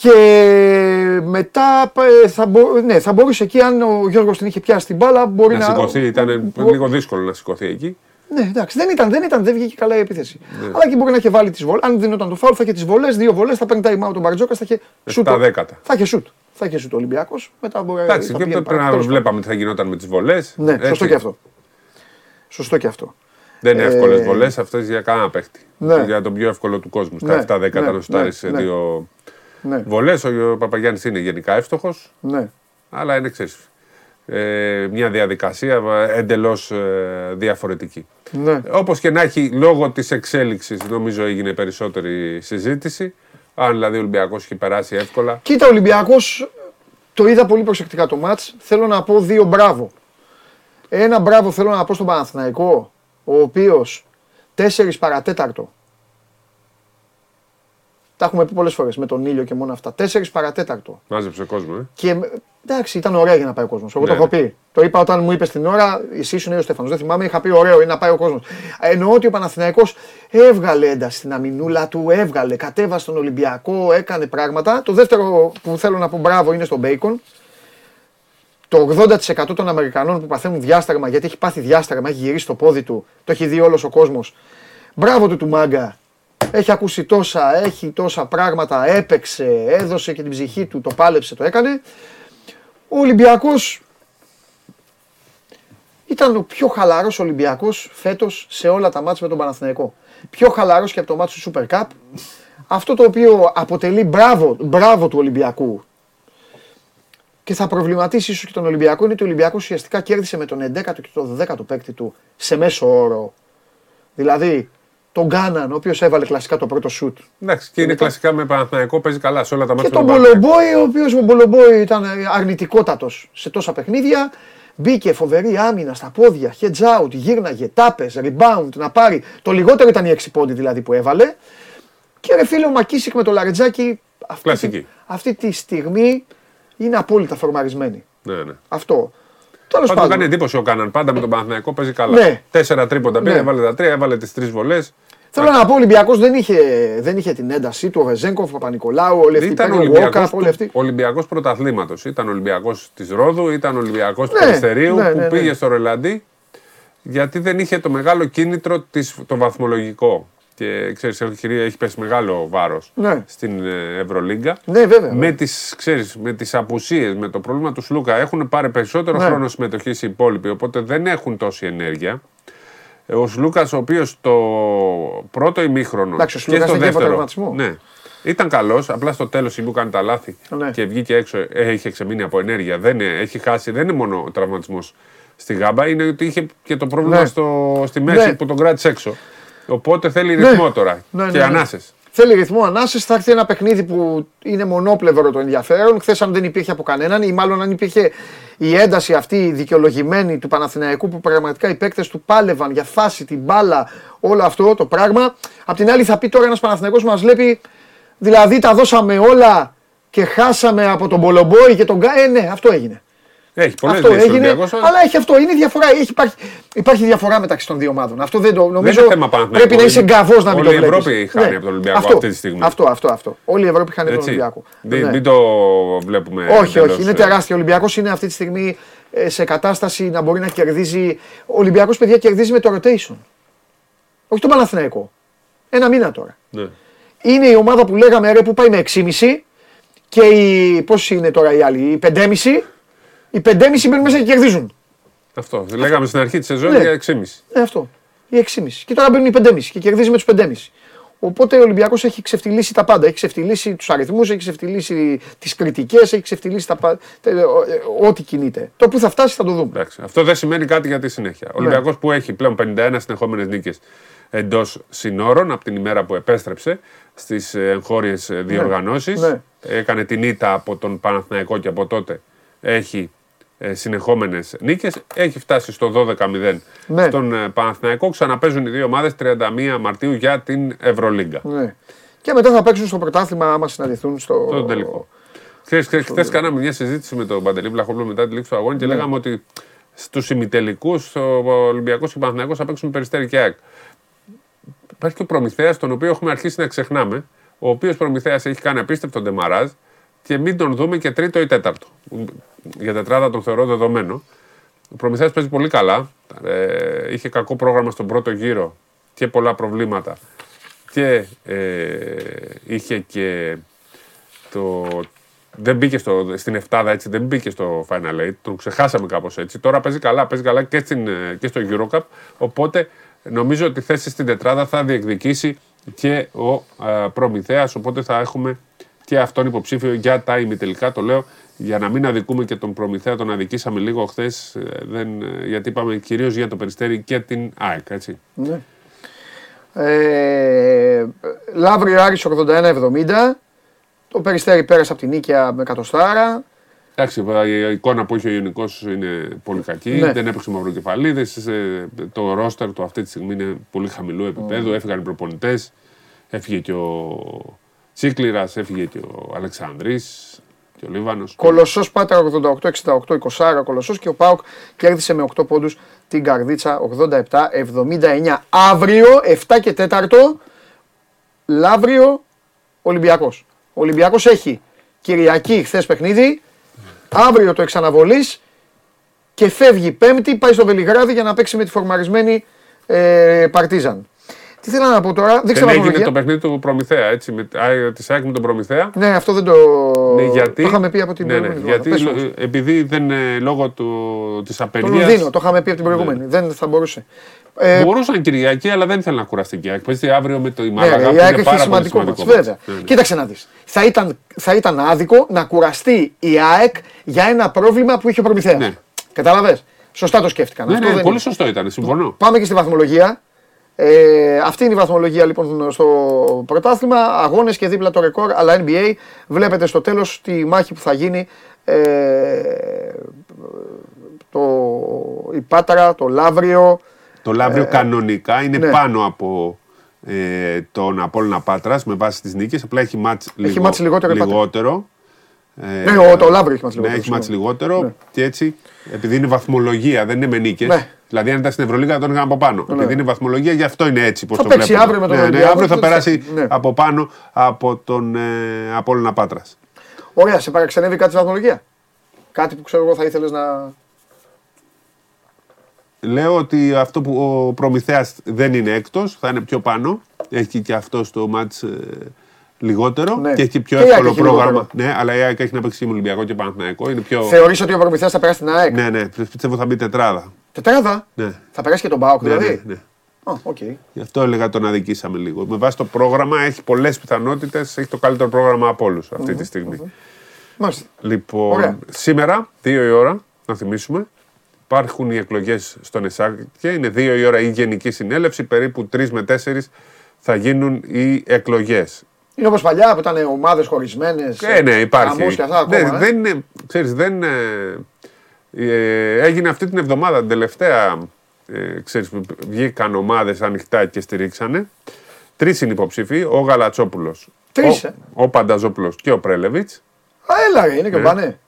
και μετά ε, θα, μπο- ναι, θα μπορούσε εκεί, αν ο Γιώργος την είχε πιάσει την μπάλα, μπορεί Να να. σηκωθεί, ήταν μπο- λίγο δύσκολο να σηκωθεί εκεί. Ναι, εντάξει, δεν ήταν, δεν ήταν, δεν βγήκε καλά η επίθεση. Ναι. Αλλά εκεί μπορεί να είχε βάλει τις βολέ. Αν δίνονταν το φάουλ, θα είχε τις βολές, δύο βολές, θα παίρνει time out ο Μπαρτζόκα, θα είχε σουτ. Στα δέκατα. Θα είχε σουτ. Θα είχε σουτ ο Ολυμπιακός. Μετά μπορεί Εντάξει, θα και πήγαινε πρέπει να παρά- τέλος βλέπαμε τι θα γινόταν με τις βολές. πάντων. Ναι, σωστό και αυτό. Σωστό και αυτό. Δεν είναι Ε, εύκολε βολές αυτές για κανένα παίχτη. Ναι. Για τον πιο εύκολο του κόσμου. Ναι, Στα 7 δέκατα ναι, να σουτάρει ναι, σε ναι. δύο Ναι, βολές. Ο Παπαγιάννης είναι γενικά εύστοχος, ναι. αλλά είναι ξέρεις, ε, μια διαδικασία εντελώς διαφορετική. ναι. Όπως και να έχει, λόγω της εξέλιξης, νομίζω έγινε περισσότερη συζήτηση. Αν δηλαδή ο Ολυμπιακός έχει περάσει εύκολα. Κοίτα, ο Ολυμπιακός το είδα πολύ προσεκτικά το μάτς. Θέλω να πω δύο μπράβο. Ένα μπράβο θέλω να πω στον Παναθηναϊκό, ο οποίος 4 παρατέταρτο. Τα έχουμε πει πολλές φορές με τον ήλιο και μόνο αυτά. 4 παρατέταρτο. Μάζεψε κόσμο, ε. Και εντάξει, ήταν ωραία για να πάει ο κόσμος. Εγώ Ναι, το έχω ναι. πει. Το είπα όταν μου είπες την ώρα, εσύ ήσουν ο Στέφανος. Δεν θυμάμαι, είχα πει ωραίο είναι να πάει ο κόσμος. Εννοώ ότι ο Παναθηναϊκός έβγαλε ένταση στην αμυνούλα του, έβγαλε, κατέβασε τον Ολυμπιακό, έκανε πράγματα. Το δεύτερο που θέλω να πω μπράβο είναι στον Μπέικον. Το 80% των Αμερικανών που παθαίνουν διάσταγμα, γιατί έχει πάθει διάσταγμα, έχει γυρίσει το πόδι του, το έχει δει όλος ο κόσμος. Μπράβο του του μάγκα. Έχει ακούσει τόσα, έχει τόσα πράγματα, έπαιξε, έδωσε και την ψυχή του, το πάλεψε, το έκανε. Ο Ολυμπιακός ήταν ο πιο χαλαρός Ολυμπιακός φέτος σε όλα τα μάτια με τον Παναθηναϊκό. Πιο χαλαρός και από το μάτι του Super Cup. Αυτό το οποίο αποτελεί μπράβο, μπράβο του Ολυμπιακού και θα προβληματίσει ίσως και τον Ολυμπιακό είναι ότι ο Ολυμπιακός ουσιαστικά κέρδισε με τον 11ο και τον 12ο παίκτη του σε μέσο όρο. Δηλαδή τον Γκάναν, ο οποίος έβαλε κλασικά το πρώτο σουτ. Εντάξει, και είναι μετά- κλασικά με Παναθηναϊκό, παίζει καλά σε όλα τα Και μάτια. τον Μπολομπόη, ο οποίο ο Μπολομπόη ήταν αρνητικότατος σε τόσα παιχνίδια. Μπήκε φοβερή άμυνα στα πόδια, heads out, γύρναγε, τάπε, rebound, να πάρει. Το λιγότερο ήταν οι 6 πόντι δηλαδή που έβαλε. Και ρε φίλε ο Μακίσικ με το Λαρετζάκι αυτή, Κλασική. τη- αυτή τη στιγμή είναι απόλυτα φορμαρισμένη. Ναι, ναι. Αυτό. Τέλος Πάντω κάνει πάντων. εντύπωση ο Κάναν. Πάντα με τον Παναθηναϊκό παίζει καλά. Ναι. Τέσσερα τρίποντα πήρε, Ναι. έβαλε τα τρία, έβαλε τις τρεις βολές. Θέλω να πω, ο Ολυμπιακός δεν είχε, δεν είχε την ένταση του, ο Βεζέγκοφ, ο Παπα-Νικολάου, όλοι αυτοί. Ήταν ο Ολυμπιακός Walkup, όλοι αυτοί. Ολυμπιακός πρωταθλήματος. Ήταν Ολυμπιακός της Ρόδου, ήταν Ολυμπιακός του Ναι, Περιστερίου ναι, που ναι, ναι. πήγε στο Ρελαντί γιατί δεν είχε το μεγάλο κίνητρο της, το βαθμολογικό. Και ξέρεις, έχει, έχει πέσει μεγάλο βάρος Ναι. στην ε, Ευρωλίγκα. Ναι, βέβαια. Με τις, ξέρεις, με τις απουσίες, με το πρόβλημα τους Σλούκα έχουν πάρει περισσότερο Ναι. χρόνο συμμετοχή οι υπόλοιποι, οπότε δεν έχουν τόση ενέργεια. Ε, Ο Σλούκα, ο οποίος το πρώτο ημίχρονο Εντάξει, ο και Σλούκας στο είχε δεύτερο. τραυματισμό. Ναι. Ήταν καλός, απλά στο τέλος που κάνει τα λάθη Ναι. και βγήκε έξω, ε, είχε ξεμείνει από ενέργεια. Δεν, ε, έχει χάσει, δεν είναι μόνο ο τραυματισμός στη γάμπα, είναι ότι είχε και το πρόβλημα Ναι. στο, στη μέση Ναι. που τον κράτησε έξω. Οπότε θέλει ρυθμό τώρα Ναι, ναι, και ναι. ανάσες. Θέλει ρυθμό ανάσες. Θα έρθει ένα παιχνίδι που είναι μονόπλευρο το ενδιαφέρον. Χθες, αν δεν υπήρχε από κανέναν, ή μάλλον αν υπήρχε η ένταση αυτή η δικαιολογημένη του Παναθηναϊκού που πραγματικά οι παίκτες του πάλευαν για φάση, την μπάλα, όλο αυτό το πράγμα. Απ' την άλλη, θα πει τώρα ένας Παναθηναϊκός που μας βλέπει, δηλαδή τα δώσαμε όλα και χάσαμε από τον Μπολομπόη και τον Γκά. Ε, ναι, αυτό έγινε. Έχει πολλές αυτό λύσεις ο έγινε. Ολυμπιακός, αλλά- Αλλά έχει αυτό. Είναι διαφορά. Έχει, υπάρχει, υπάρχει διαφορά μεταξύ των δύο ομάδων. Αυτό δεν το νομίζω. είναι θέμα Παναθηναϊκού. πρέπει να είσαι γκαβός να μην Όλη το η βλέπεις. Ευρώπη χάνει από τον Ολυμπιακό αυτό, αυτή τη στιγμή. Αυτό, αυτό, αυτό. Όλη η Ευρώπη χάνει από τον Έτσι. Ολυμπιακό. Μην, Ναι. μην το βλέπουμε. όχι, εντελώς, όχι. Είναι ε, τεράστιο. Ο Ολυμπιακός είναι αυτή τη στιγμή ε, σε κατάσταση να μπορεί να κερδίζει. Ο Ολυμπιακός, παιδιά, κερδίζει με το rotation. Όχι τον Παναθηναϊκό. Ένα μήνα τώρα. Ναι. Είναι η ομάδα που λέγαμε ρε που πάει με 6,5 και οι. Πώς είναι τώρα οι άλλοι, οι 5,5. Οι 5,5 μπαίνουν μέσα και κερδίζουν. Αυτό. Λέγαμε στην αρχή της σεζόν Ναι. για 6,5. Ε, αυτό. Οι 6,5. Και τώρα μπαίνουν οι 5,5 και κερδίζει με τους 5,5. Οπότε ο Ολυμπιακός έχει ξεφτυλίσει τα πάντα. Έχει ξεφτυλίσει τους αριθμούς, έχει ξεφτυλίσει τις κριτικές, έχει ξεφτυλίσει τα πάντα. Ό,τι κινείται. Το που θα φτάσει θα το δούμε. Εντάξει. Αυτό δεν σημαίνει κάτι για τη συνέχεια. Ο Ολυμπιακός που έχει πλέον 51 συνεχόμενες νίκες εντός συνόρων από την ημέρα που επέστρεψε στις εγχώριες διοργανώσεις. Ναι. Έκανε την ήττα από τον Παναθηναϊκό και από τότε έχει ε, συνεχόμενες νίκες. Έχει φτάσει στο 12-0 Ναι. στον ε, Παναθηναϊκό. Ξαναπέζουν οι δύο ομάδες 31 Μαρτίου για την Ευρωλίγκα. Ναι. Και μετά θα παίξουν στο πρωτάθλημα άμα συναντηθούν στο. Το τελικό. Ξέρεις, ξέρεις, χθες κάναμε μια συζήτηση με τον Παντελή Βλαχόπουλο μετά τη λήξη του αγώνα και Ναι. λέγαμε ότι στους ημιτελικούς ο Ολυμπιακός και ο Παναθηναϊκός θα παίξουν περιστέρι και ΑΕΚ. Υπάρχει και ο Προμηθέας, τον οποίο έχουμε αρχίσει να ξεχνάμε, ο οποίος Προμηθέας έχει κάνει απίστευτο ντεμαράζ και μην τον δούμε και τρίτο ή τέταρτο. Για τετράδα τον θεωρώ δεδομένο. Ο Προμηθέας παίζει πολύ καλά. Ε, είχε κακό πρόγραμμα στον πρώτο γύρο και πολλά προβλήματα. Και ε, είχε και το... Δεν μπήκε στο, στην εφτάδα έτσι, δεν μπήκε στο Final Eight, τον ξεχάσαμε κάπως έτσι. Τώρα παίζει καλά, παίζει καλά και, στην, ε, και στο Eurocup, οπότε νομίζω ότι θέση στην τετράδα θα διεκδικήσει και ο ε, Προμηθέας, οπότε θα έχουμε και αυτόν υποψήφιο για τα ημιτελικά, το λέω για να μην αδικούμε και τον Προμηθέα, τον αδικήσαμε λίγο χθες, γιατί είπαμε κυρίως για το Περιστέρι και την ΑΕΚ, έτσι. Ναι. Ε, Λαύριο Άρης 81-70. Το Περιστέρι πέρασε από την Νίκαια με κατοστάρα. Εντάξει, η εικόνα που έχει ο Ιωνικό είναι πολύ κακή. Ναι. Δεν έπαιξε μαυροκεφαλίδε. Το ρόστερ του αυτή τη στιγμή είναι πολύ χαμηλού επίπεδου. Έφυγαν οι προπονητές. Έφυγε και ο Τσίκλιρα, έφυγε και ο Αλεξανδρής και ο Λίβανος. Κολοσσός Πάτρα 88-68, 20 Κολοσσός και ο Πάουκ κέρδισε με 8 πόντους την Καρδίτσα 87-79. Αύριο 7 και 4 Λαύριο Ολυμπιακός. Ο Ολυμπιακός έχει Κυριακή χθες παιχνίδι, αύριο το εξαναβολής και φεύγει Πέμπτη, πάει στο Βελιγράδι για να παίξει με τη φορμαρισμένη ε, Παρτίζαν. Τι θέλω να πω τώρα, δείξτε Δεν έγινε βαθμολογία. το παιχνίδι του Προμηθέα, έτσι, με, α, της ΑΕΚ με τον Προμηθέα. Ναι, αυτό δεν το. Ναι, γιατί, Το είχαμε πει από την ναι, ναι, προηγούμενη γιατί εβδομάδα. Πες λο- όμως. επειδή δεν, ε, λόγω του, της Το απεργίας Λονδίνο, το είχαμε πει από την προηγούμενη. Δεν θα μπορούσε. Ε, Μπορούσαν Κυριακή, αλλά δεν ήθελα να κουραστεί και η ΑΕΚ. Παίζει αύριο με το η ναι, Μάλαγα. ρε, που η ΑΕΚ είναι έχει πάρα πολύ σημαντικό μάτς, σημαντικό βέβαια. μάτς. Ναι, ναι. Κοίταξε να δεις. Θα ήταν, θα ήταν άδικο να κουραστεί η ΑΕΚ για ένα πρόβλημα που είχε ο Προμηθέας. Ναι. Καταλαβες. Σωστά το σκέφτηκαν. Ναι, Αυτό ναι, δεν πολύ είναι. σωστό ήταν, συμφωνώ. Πάμε και στη βαθμολογία. Ε, αυτή είναι η βαθμολογία λοιπόν στο πρωτάθλημα. Αγώνες και δίπλα το ρεκόρ, αλλά NBA. Βλέπετε στο τέλος τη μάχη που θα γίνει. Ε, το, η Πάτρα, το Λαύριο. Το Λαύριο κανονικά είναι ναι. πάνω από ε, τον Απόλλωνα Πάτρας με βάση τις νίκες. Απλά έχει μάτς, Έχει μάτς λιγότερο η Πάτρα. λιγότερο. Ε, Ναι, ο- το Λαύριο έχει μάτς Ναι, λιγότερο, έχει μάτς συγγνώμη. λιγότερο. Ναι. Και έτσι, επειδή είναι βαθμολογία, δεν είναι με νίκες. Ναι. Δηλαδή, αν ήταν στην Ευρωλίγα, θα τον είχαν από πάνω. Επειδή είναι βαθμολογία, γι' αυτό είναι έτσι. Πώς Θα το παίξει βλέπουμε. αύριο με τον ναι, ναι, Ολυμπιακό, αύριο θα τότε θα- περάσει ναι. από πάνω από τον ε, Απόλλωνα Πάτρας. Ωραία, σε παραξενεύει κάτι στη βαθμολογία; Κάτι που ξέρω εγώ θα ήθελες να. Λέω ότι αυτό που ο Προμηθέας δεν είναι έκτος, θα είναι πιο πάνω. Έχει και αυτό το μάτς ε, λιγότερο Ναι. και έχει και πιο Και η ΑΕΚ εύκολο έχει πρόγραμμα. λιγότερο. Ναι, αλλά η ΑΕΚ έχει να παίξει και με Ολυμπιακό και Παναθηναϊκό. Είναι πιο... Θεωρείς ότι ο Προμηθέας θα περάσει την ΑΕΚ; Ναι, ναι, πιστεύω θα μπει τετράδα. Τετράδα; Ναι. Θα περάσει και τον ΠΑΟΚ Ναι, δηλαδή; ναι, ναι. Α, οκ. Γι' αυτό έλεγα τον αδικήσαμε λίγο. Με βάση το πρόγραμμα έχει πολλές πιθανότητες, έχει το καλύτερο πρόγραμμα από όλους αυτή τη στιγμή. Μάλιστα. Λοιπόν, Ωραία. σήμερα, δύο η ώρα, να θυμίσουμε, υπάρχουν οι εκλογές στον ΕΣΑΚ και είναι δύο η ώρα η Γενική Συνέλευση. Περίπου τρεις με τέσσερις θα γίνουν οι εκλογές. Είναι όπως παλιά που ήταν ομάδες χωρισμένες. Ε, ναι, υπάρχει. χαμός και αυτά Ναι, ακόμα. ε. δεν είναι, ξέρεις, δεν, ε, ε, έγινε αυτή την εβδομάδα, την τελευταία, ε, ξέρεις, που βγήκαν ομάδες ανοιχτά και στηρίξανε. Τρεις είναι υποψήφοι, ο Γαλατσόπουλος, Τρεις, ο, ε. ο Πανταζόπουλος και ο Πρέλεβιτς. Α, έλα, ρε, είναι και ο Ναι. Μπανέ.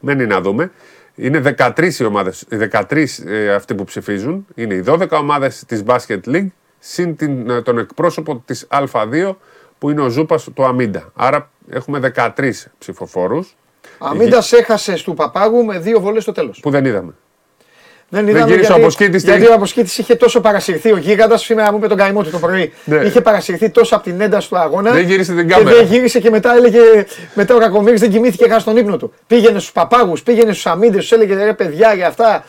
Μένει να δούμε. Είναι 13 οι ομάδες, οι 13 ε, αυτοί που ψηφίζουν. Είναι οι 12 ομάδες της Basket League συν την, ε, τον εκπρόσωπο της Α2 που είναι ο Ζούπας του Αμίντα. Άρα έχουμε 13 ψηφοφόρους Αμίντα έχασε του Παπάγου με δύο βολές στο τέλος. που δεν είδαμε. Δεν γύρισε ο γιατί, Αποσκήτης γιατί στη- ο Αποσκήτης είχε τόσο παρασυρθεί ο γίγαντας. Σήμερα μου είπε τον καημό του το πρωί. Ναι. Είχε παρασυρθεί τόσο από την ένταση του αγώνα. Δεν γύρισε την και κάμερα. δεν γύρισε και μετά έλεγε. Μετά ο Κακομοίρης δεν κοιμήθηκε καν στον ύπνο του. Πήγαινε στους παπάγους, πήγαινε στους αμύντε, τους έλεγε ρε παιδιά για αυτά.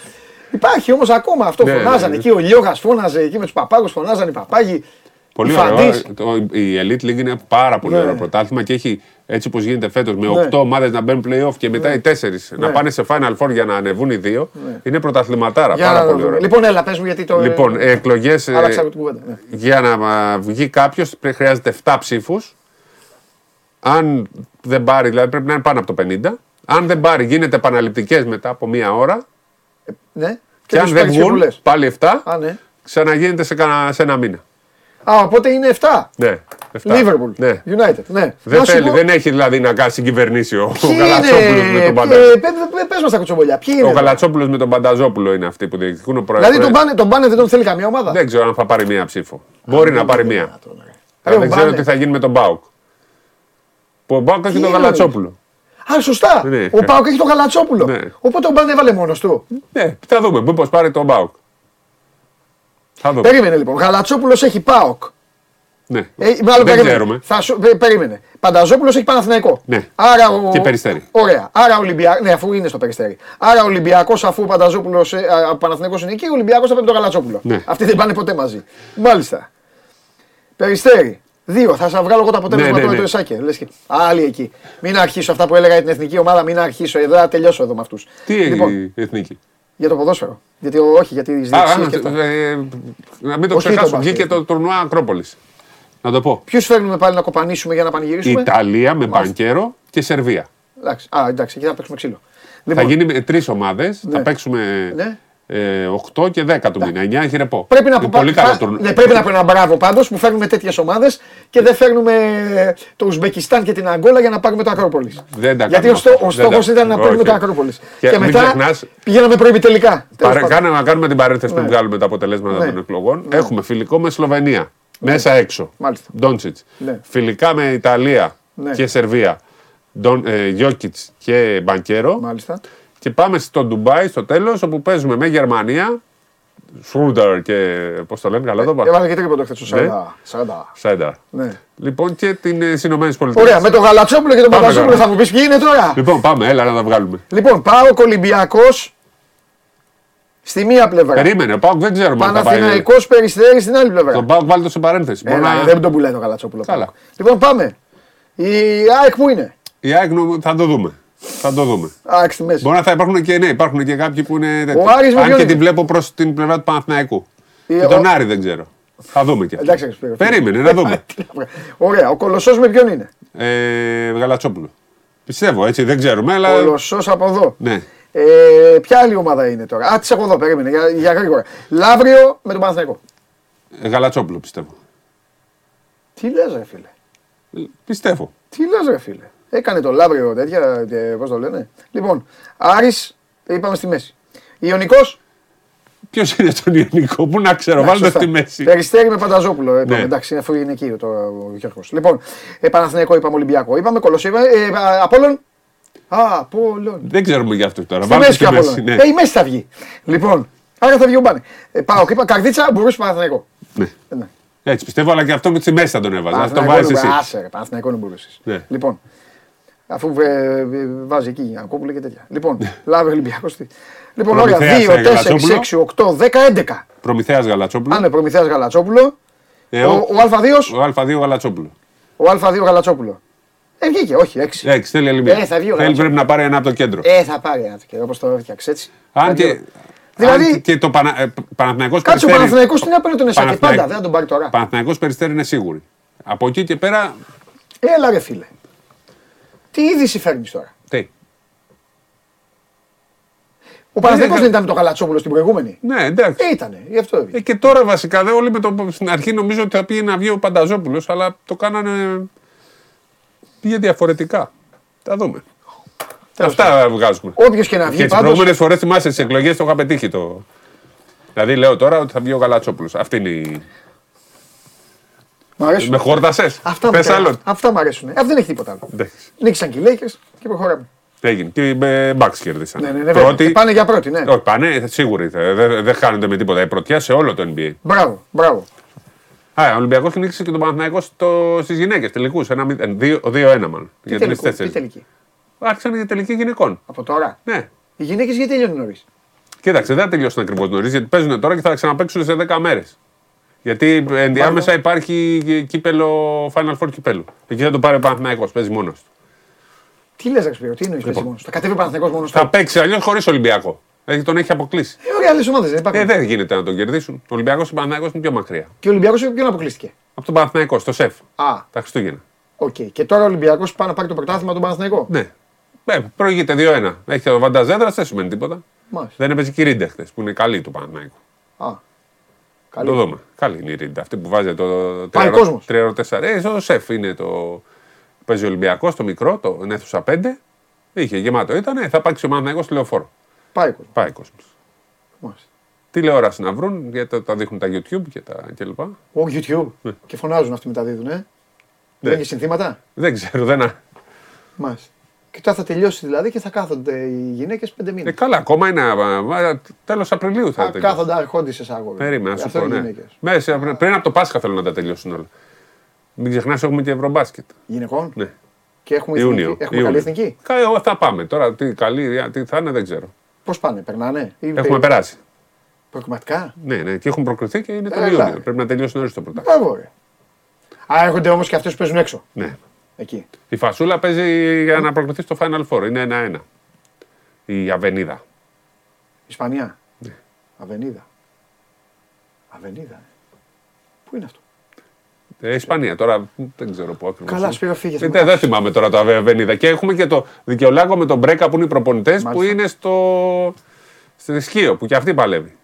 Υπάρχει όμως ακόμα αυτό. Ναι, φωνάζανε ναι. εκεί. Ο Λιώγα φώναζε εκεί με τους παπάγους, φωνάζανε οι παπάγοι. Πολύ Η ωραίο. Φαντής. Το- Η Elite League είναι πάρα πολύ Ναι. ωραίο πρωτάθλημα και έχει έτσι όπως γίνεται φέτος με Ναι. 8 ομάδες να μπαίνουν playoff και μετά οι 4 να πάνε σε Final Four για να ανεβούν οι δύο. Είναι πρωταθληματάρα. Για πάρα να το πολύ δούμε. ωραίο. Λοιπόν, έλα, πες μου γιατί το. Λοιπόν, εκλογές. Άλλαξα την κουβέντα. ναι. για να α, βγει κάποιος χρειάζεται 7 ψήφους. Αν δεν πάρει, δηλαδή πρέπει να είναι πάνω από το 50. Αν δεν πάρει, γίνεται επαναληπτικές μετά από μία ώρα. Ναι. Και, αν τους δεν παίρνεις βγουν, συμβουλές. πάλι 7, Α, ναι. ξαναγίνεται σε, κανένα- σε ένα μήνα. Α, οπότε είναι 7. Ναι. 7. Liverpool. Ναι. United. Ναι. Δεν Να σου θέλει, πω, δεν έχει δηλαδή να κάνει συγκυβερνήσει ο, ο ποιοι Γαλατσόπουλος είναι, με τον ε, Πανταζόπουλο. πε- πε- Πες μας τα κουτσομπολιά. Ποιοι είναι. Ο εδώ; Γαλατσόπουλος με τον Πανταζόπουλο είναι αυτοί που διεκδικούν ο πρόεδρο. Δηλαδή τον Μπάνε, τον Μπάνε δεν τον θέλει καμία ομάδα; Δεν ξέρω αν θα πάρει μία ψήφο. Μπορεί να πάρει μία. Ρε, ο δεν ξέρω Μπάνε. τι θα γίνει με τον Μπάουκ. Που ο Μπάουκ έχει Τι τον εννοείς; Γαλατσόπουλο. Α, σωστά. Ναι. Ο Πάοκ έχει τον Γαλατσόπουλο. Ναι. Οπότε ο Μπάνε έβαλε μόνος του. Ναι, θα δούμε. Μήπως πάρει τον Μπάουκ. Θα δούμε. Περίμενε λοιπόν. Γαλατσόπουλος έχει Πάοκ. Ναι. Ε, μάλλον δεν περίμενε. ξέρουμε. Θα σου, πε- περίμενε. Πανταζόπουλος έχει Παναθηναϊκό. Ναι. Άρα ο... Και Περιστέρι. Ωραία. Άρα Ολυμπιακό. Ναι, αφού είναι στο περιστέρι. Άρα ο Ολυμπιακός, αφού ο Πανταζόπουλος. Ο Παναθηναϊκός είναι εκεί, ο Ολυμπιακός θα παίρνει τον Γαλατσόπουλο. Ναι. Αυτοί δεν πάνε ποτέ μαζί. Μάλιστα. Περιστέρι. Δύο. Θα σας βγάλω εγώ το αποτέλεσμα Ναι, ναι, τώρα ναι. του Εσάκε. Λες και... Άλλοι εκεί. Μην αρχίσω αυτά που έλεγα για την εθνική ομάδα, μην αρχίσω. Εδώ θα τελειώσω εδώ με αυτούς. Τι Λοιπόν, η εθνική; Για το ποδόσφαιρο. Γιατί ο- όχι, γιατί τι Α, α, διεξίε και αυτά. ε, να μην το Όχι το ξεχάσω. μπάσκετ. Βγήκε το τουρνουά Ακρόπολης. Να το πω. Ποιους φέρνουμε πάλι να κοπανίσουμε για να πανηγυρίσουμε; Ιταλία με Μπανκέρο και Σερβία. Εντάξει. Α, εντάξει, εκεί θα παίξουμε ξύλο. Θα Λοιπόν, γίνει με τρεις ομάδες. Ναι. Θα παίξουμε Ναι. ε, 8 και 10 του μήνα. 9 έχει ρεπό. Πρέπει να, Είναι πω, πολύ πα- καλό πα- τουρνουά. ναι, πρέπει να πω ένα μπράβο πάντως που φέρνουμε τέτοιες ομάδες και δεν φέρνουμε ε, το Ουσμπεκιστάν και την Αγκόλα για να πάρουμε το Ακρόπολης. Δεν τα Γιατί κάνουμε ο, στό, αυτά. ο Δεν στόχος τα- ήταν να παίρνουμε όχι. το Ακρόπολης. Και Και, μην μετά ξεχνάς- πηγαίναμε προημιτελικά. Τέλος Παρε, πάντων. κάνουμε, να κάνουμε την παρένθεση Ναι. που βγάλουμε τα αποτελέσματα Ναι. των εκλογών. Έχουμε φιλικό με Σλοβενία. Μέσα έξω. Μάλιστα. Ντόντσιτς. Ναι. Φιλικά με Ιταλία Ναι. και Σερβία. Ντον, ε, Γιώκητς και Μπανκέρο. Μάλιστα. Και πάμε στο Ντουμπάι στο τέλος όπου παίζουμε με Γερμανία. Σούρντερ και. Πώς το λένε, καλά το είπα. Έβαλε και τρίποντο χθες στο Ναι. 40. 40. Σέντερ. Ναι. Λοιπόν και την ε, Ηνωμένες Πολιτείες. Ωραία, με τον Γαλατσόπουλο και τον Πάμε Παπαζόπουλο τώρα. θα μου πεις ποιοι είναι τώρα. Λοιπόν, πάμε, έλα να τα βγάλουμε. Λοιπόν, πάω Ολυμπιακός στη μία πλευρά. Περίμενε, ο Πάουκ δεν ξέρουμε αν θα πάει. Παναθηναϊκός Περιστέρη στην άλλη πλευρά. Τον Πάουκ βάλει το σε παρένθεση. Μπορεί Έλα, να- Δεν τον πουλάει το Γαλατσόπουλο. Καλά. Πάοκ. Λοιπόν, πάμε. Η ΑΕΚ που είναι; Η ΑΕΚ νο- θα το δούμε. Θα το δούμε. ΑΕΚ στη μέση. Μπορεί να θα υπάρχουν και ναι, υπάρχουν και κάποιοι που είναι τέτοιοι. Άρης με Αν ποιον και είναι; την βλέπω προς την πλευρά του Παναθηναϊκού. Ε, Και τον ο- Άρη δεν ξέρω. Θα δούμε και. αυτό. Εντάξει, ρε Σπύρο. Περίμενε, να δούμε. Ωραία, ο Κολοσσός με ποιον είναι; ε, Γαλατσόπουλο. Πιστεύω έτσι, δεν ξέρουμε, αλλά. Κολοσσός από εδώ. Ναι. Ε, ποια άλλη ομάδα είναι τώρα; Α, τις έχω εδώ, περίμενε για, για γρήγορα. Λαύριο με τον Παναθηναϊκό. Ε, Γαλατσόπουλο πιστεύω. Τι λες, ρε φίλε; Ε, Πιστεύω. Τι λες, ρε φίλε; Έκανε το Λαύριο τέτοια, πώς το λένε. Λοιπόν, Άρης, είπαμε στη μέση. Ιωνικός; Ποιος είναι τον Ιωνικό, πού να ξέρω, βάλτε στη μέση. Περιστέρι με Πανταζόπουλο. Ε, Ναι. Εντάξει, αφού είναι εκεί το, ο Γιώργος. Λοιπόν, ε, Παναθηναϊκό είπαμε Ολυμπιακό. Είπαμε Κολοσσό. είπαμε, Ε, α, Απόλλων. Α, Απόλλων. Δεν ξέρουμε για αυτό τώρα. Στη Βάλτε μέση και στη μέση. Απόλλων. Ναι. Ε, η μέση θα βγει. Λοιπόν, άρα θα βγει ο Μπάνε. Ε, πάω και είπα Καρδίτσα, μπορούσε Παναθηναϊκό. Ναι. Ε, ναι. Έτσι πιστεύω, αλλά και αυτό με τη μέση θα τον έβαζα. Αυτό το Παναθηναϊκό βάζει είναι- εσύ. Άσε ρε, Παναθηναϊκό είναι μπορούσες. Ναι. Λοιπόν, αφού ε, ε, βάζει εκεί Γιανακόπουλο και τέτοια. Λοιπόν, Λάβε Ολυμπιακός. τι. Λοιπόν, ωραία, Προμηθέας, 2, ε, 4, Γαλατσόπουλο. 6, 8, 10, 11. Προμηθέας Γαλατσόπουλο. Αν είναι Προμηθέας Γαλατσόπουλο, Ε, ο, ο, ο Α2, ο Α2 Γαλατσόπουλο. ο Α2 Γαλατσόπουλο. Ε, βγήκε, όχι, 6. Έξι, θέλει άλλη μία. Ε, θα βγει ο θέλει Γαλατσόπουλος. πρέπει να πάρει ένα από το κέντρο. Ε, θα πάρει ένα και όπως το έφτιαξε έτσι. αν, Θα και, δει- Δηλαδή- αν και το Πανα, ε, Παναθηναϊκός Κάτσε ο Περιστέρι- Παναθηναϊκός τι να παίρνει τον Εσάκη. Παναθηναϊκ- Πάντα, δεν θα τον πάρει τώρα. Παναθηναϊκός Περιστέρι είναι σίγουροι. Από εκεί και πέρα, Έλα ρε φίλε. Τι είδηση φέρνεις τώρα; τι; Ο Παναθηναϊκός Ε, δεν ήταν με τον Γαλατσόπουλο στην προηγούμενη. Ναι, εντάξει. Ε, ήτανε, γι' αυτό έβγαινε. Ε, και τώρα βασικά δε, όλοι με το, στην αρχή νομίζω ότι θα πήγε να βγει ο Πανταζόπουλος, αλλά το κάνανε. πήγε διαφορετικά. Θα δούμε. Τέλος Αυτά βγάζουμε. Όποιος και να Και βγει τις πάντως, προηγούμενες φορές θυμάσαι στι εκλογές το είχα πετύχει το. Δηλαδή λέω τώρα ότι θα βγει ο Γαλατσόπουλο. Αυτή είναι η. Μ' αρέσουν. Με χόρτασες; Αυτά, μου Πες αρέσουν. άλλον. Αυτά μου αρέσουν. Ε, Αυτό δεν έχει τίποτα άλλο. Εντάξει. Νίξαν και οι Lakers και προχωράμε. Έγινε. Και οι Bucks κέρδισαν. Ναι, ναι, ναι, βέβαια. Πρώτοι. Και πάνε για πρώτη, ναι. Όχι, πάνε σίγουροι. θα- Δεν δεν χάνονται με τίποτα. Η πρωτιά σε όλο το NBA. Μπράβο, μπράβο. Α, ο Ολυμπιακός νίκησε και τον Παναθηναϊκό στις γυναίκες τελικούς. 2-1 μάλλον. Τι Για τελικό, τι τρει-τέσσερι. τελική; Άρχισαν οι τελικοί γυναικών. Από τώρα; Ναι. Οι γυναίκες γιατί τελειώνουν νωρίς; Κοίταξε, δεν θα τελειώσουν ακριβώς νωρίς γιατί παίζουν τώρα και θα ξαναπέξουν σε 10 μέρες. Γιατί ενδιάμεσα υπάρχει κύπελο Final Four κυπέλου. Εκεί θα το πάρει ο Παναθηναϊκός, παίζει μόνος του. Τι λες, Ρεξπίρο, τι εννοείς Λοιπόν. μόνος. Θα κατέβει ο Παναθηναϊκός μόνος Θα παίξει αλλιώς χωρίς Ολυμπιακό. Έχει, τον έχει αποκλείσει. Ε, ωραία, άλλες ομάδες δεν υπάρχουν. Ε, δεν γίνεται να τον κερδίσουν. Ο Ολυμπιακός και ο Παναθηναϊκός είναι πιο μακριά. Και ο Ολυμπιακός ποιον αποκλείστηκε. Από τον Παναθηναϊκό, στο ΣΕΦ. Α, Τα Χριστούγεννα. οκ. Και τώρα ο Ολυμπιακός πάει να πάρει το πρωτάθλημα τον Παναθηναϊκό; Ναι. Ε, προηγείται 2-1. Έχει το αβαντάζ έδρας, δεν σημαίνει τίποτα. Μάλιστα. Δεν έπαιζε και η Ρίντα χθες που είναι καλή του Παναθηναϊκού. Α. Το Καλή. δούμε. Καλή είναι η Ρίντα. Αυτή που βάζει το Πάει κόσμος. 3-4. Ε, στο ΣΕΦ είναι το. Παίζει ο Ολυμπιακός, το μικρό, το αίθουσα 5. Είχε γεμάτο ήταν, ε, θα πάξει ο Παναθηναϊκός στη λεωφόρο. Πάει κόσμος. Πάει κόσμος. Μάλιστα. Τηλεόραση να βρουν, γιατί τα- τα δείχνουν τα YouTube και τα κλπ. Ο YouTube. Και φωνάζουν αυτοί μεταδίδουν, ε. Δεν έχει συνθήματα. Δεν ξέρω, δεν. α- Μάλιστα. Και τώρα θα τελειώσει δηλαδή και θα κάθονται οι γυναίκες πέντε Ε, μήνε. καλά, ακόμα είναι. Τέλος Απριλίου θα Θα τελειώσει. κάθονται αρχόντισε άγορε. Περίμενα, να σου πω. Ναι. γυναίκες. Μέσα, πριν- πριν από το Πάσχα θέλω να τα τελειώσουν όλα. Μην ξεχνάς, έχουμε και Ευρωμπάσκετ. Γυναικών; Ναι. Και έχουμε, Ιούνιο. εθνική, έχουμε καλή Ιούνιο. εθνική; Κα- ε, Θα πάμε τώρα. Τι καλή, τι θα είναι, δεν ξέρω. Πώς πάνε, περνάνε. Ή Έχουμε περάσει. Προκριματικά; Ναι, ναι, και έχουν προκριθεί και είναι το Έλα. Ιούνιο. Πρέπει να τελειώσει νωρίς το πρωτάθλημα. Μπράβο, ρε. Α, έρχονται όμως και αυτές που παίζουν έξω. Ναι. Εκεί. Η Φασούλα παίζει για να προκριθεί στο Final Four. Είναι 1-1. Η Αβενίδα. Ισπανία. Ναι. Αβενίδα. Αβενίδα. ε. Πού είναι αυτό; Ε, Ισπανία τώρα δεν ξέρω πού ακριβώς. Καλά, Σπύρο, φύγες. θα Ε, μου δεν πας. θυμάμαι τώρα το Αβενίδα. Και έχουμε και το δικαιολάκο με τον Μπρέκα που είναι οι προπονητές που Μάλιστα. είναι στο. Στη Σκύο που και αυτή παλεύει.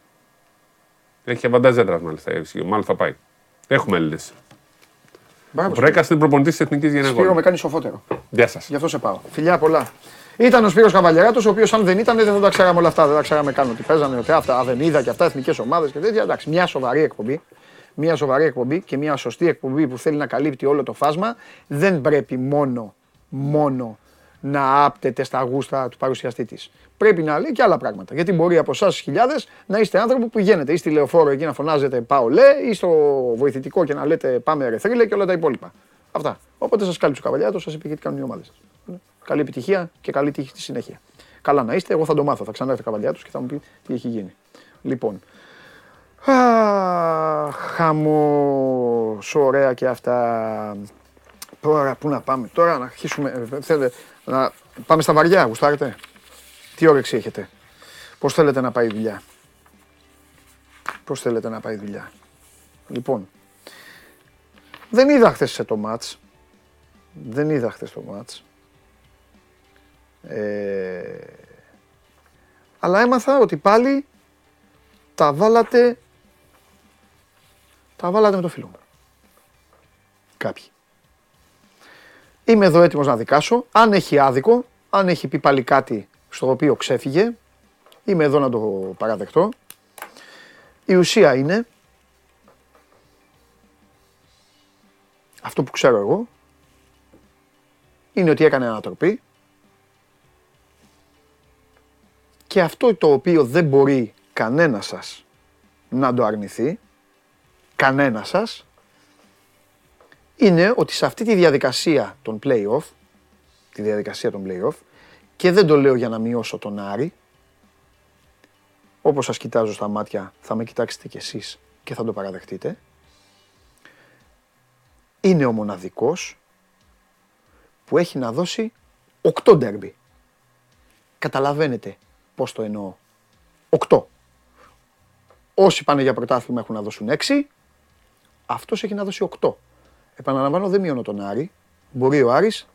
Έχει και βαντάζ έντρα μάλιστα η Σκύο. Μάλλον θα πάει. Έχουμε Έλληνες. Μπράβο, Ο Μπρέκα είναι προπονητή της Εθνικής Σπύρο, με Γενεγόνη. κάνεις σοφότερο. Γεια σας. Γι' αυτό σε πάω. Φιλιά πολλά. Ήταν ο Σπύρος Καβαλιαράτος, ο οποίος αν δεν ήταν δεν θα τα ξέραμε όλα αυτά. Δεν τα ξέραμε καν ότι παίζανε, ότι αυτά, Αβενίδα και αυτά, εθνικές ομάδες και τέτοια. Εντάξει, μια σοβαρή εκπομπή. Μια σοβαρή εκπομπή και μια σωστή εκπομπή που θέλει να καλύπτει όλο το φάσμα. Δεν πρέπει μόνο, μόνο να άπτεται στα γούστα του παρουσιαστή της. Πρέπει να λέει και άλλα πράγματα. Γιατί μπορεί από εσάς χιλιάδες να είστε άνθρωποι που πηγαίνετε ή στη λεωφόρο εκεί να φωνάζετε Πάω λέ, ή στο βοηθητικό και να λέτε Πάμε ρε θρύλε και όλα τα υπόλοιπα. Αυτά. Οπότε σας κάλυψε ο Καβαλιάτο, σας είπε γιατί κάνουν οι ομάδες σας. Καλή επιτυχία και καλή τύχη στη συνέχεια. Καλά να είστε, εγώ θα το μάθω. Θα ξανάρθει ο Καβαλιάτο και θα μου πει τι έχει γίνει. Λοιπόν. Αχ, χαμός, ωραία και αυτά. Τώρα, πού να πάμε, τώρα να αρχίσουμε, ε, θέλετε, να πάμε στα βαριά, γουστάρετε; Τι όρεξη έχετε, πώς θέλετε να πάει η δουλειά; Πώς θέλετε να πάει η δουλειά; Λοιπόν, δεν είδα χθες σε το μάτς. Δεν είδα χθες το μάτς. Ε, αλλά έμαθα ότι πάλι τα βάλατε τα βάλατε με το φίλο μου. Κάποιοι. Είμαι εδώ έτοιμος να δικάσω. Αν έχει άδικο, αν έχει πει πάλι κάτι στο οποίο ξέφυγε, είμαι εδώ να το παραδεχτώ. Η ουσία είναι αυτό που ξέρω εγώ είναι ότι έκανε ανατροπή και αυτό το οποίο δεν μπορεί κανένα σας να το αρνηθεί, κανένα σας, είναι ότι σε αυτή τη διαδικασία των play-off, τη διαδικασία των play-off, και δεν το λέω για να μειώσω τον Άρη, όπως σας κοιτάζω στα μάτια θα με κοιτάξετε κι εσείς και θα το παραδεχτείτε, είναι ο μοναδικός που έχει να δώσει 8 ντέρμπι. Καταλαβαίνετε πώς το εννοώ. 8. Όσοι πάνε για πρωτάθλημα έχουν να δώσουν 6. Αυτός έχει να δώσει 8. Επαναλαμβάνω, δεν μειώνω τον Άρη. Μπορεί ο Άρης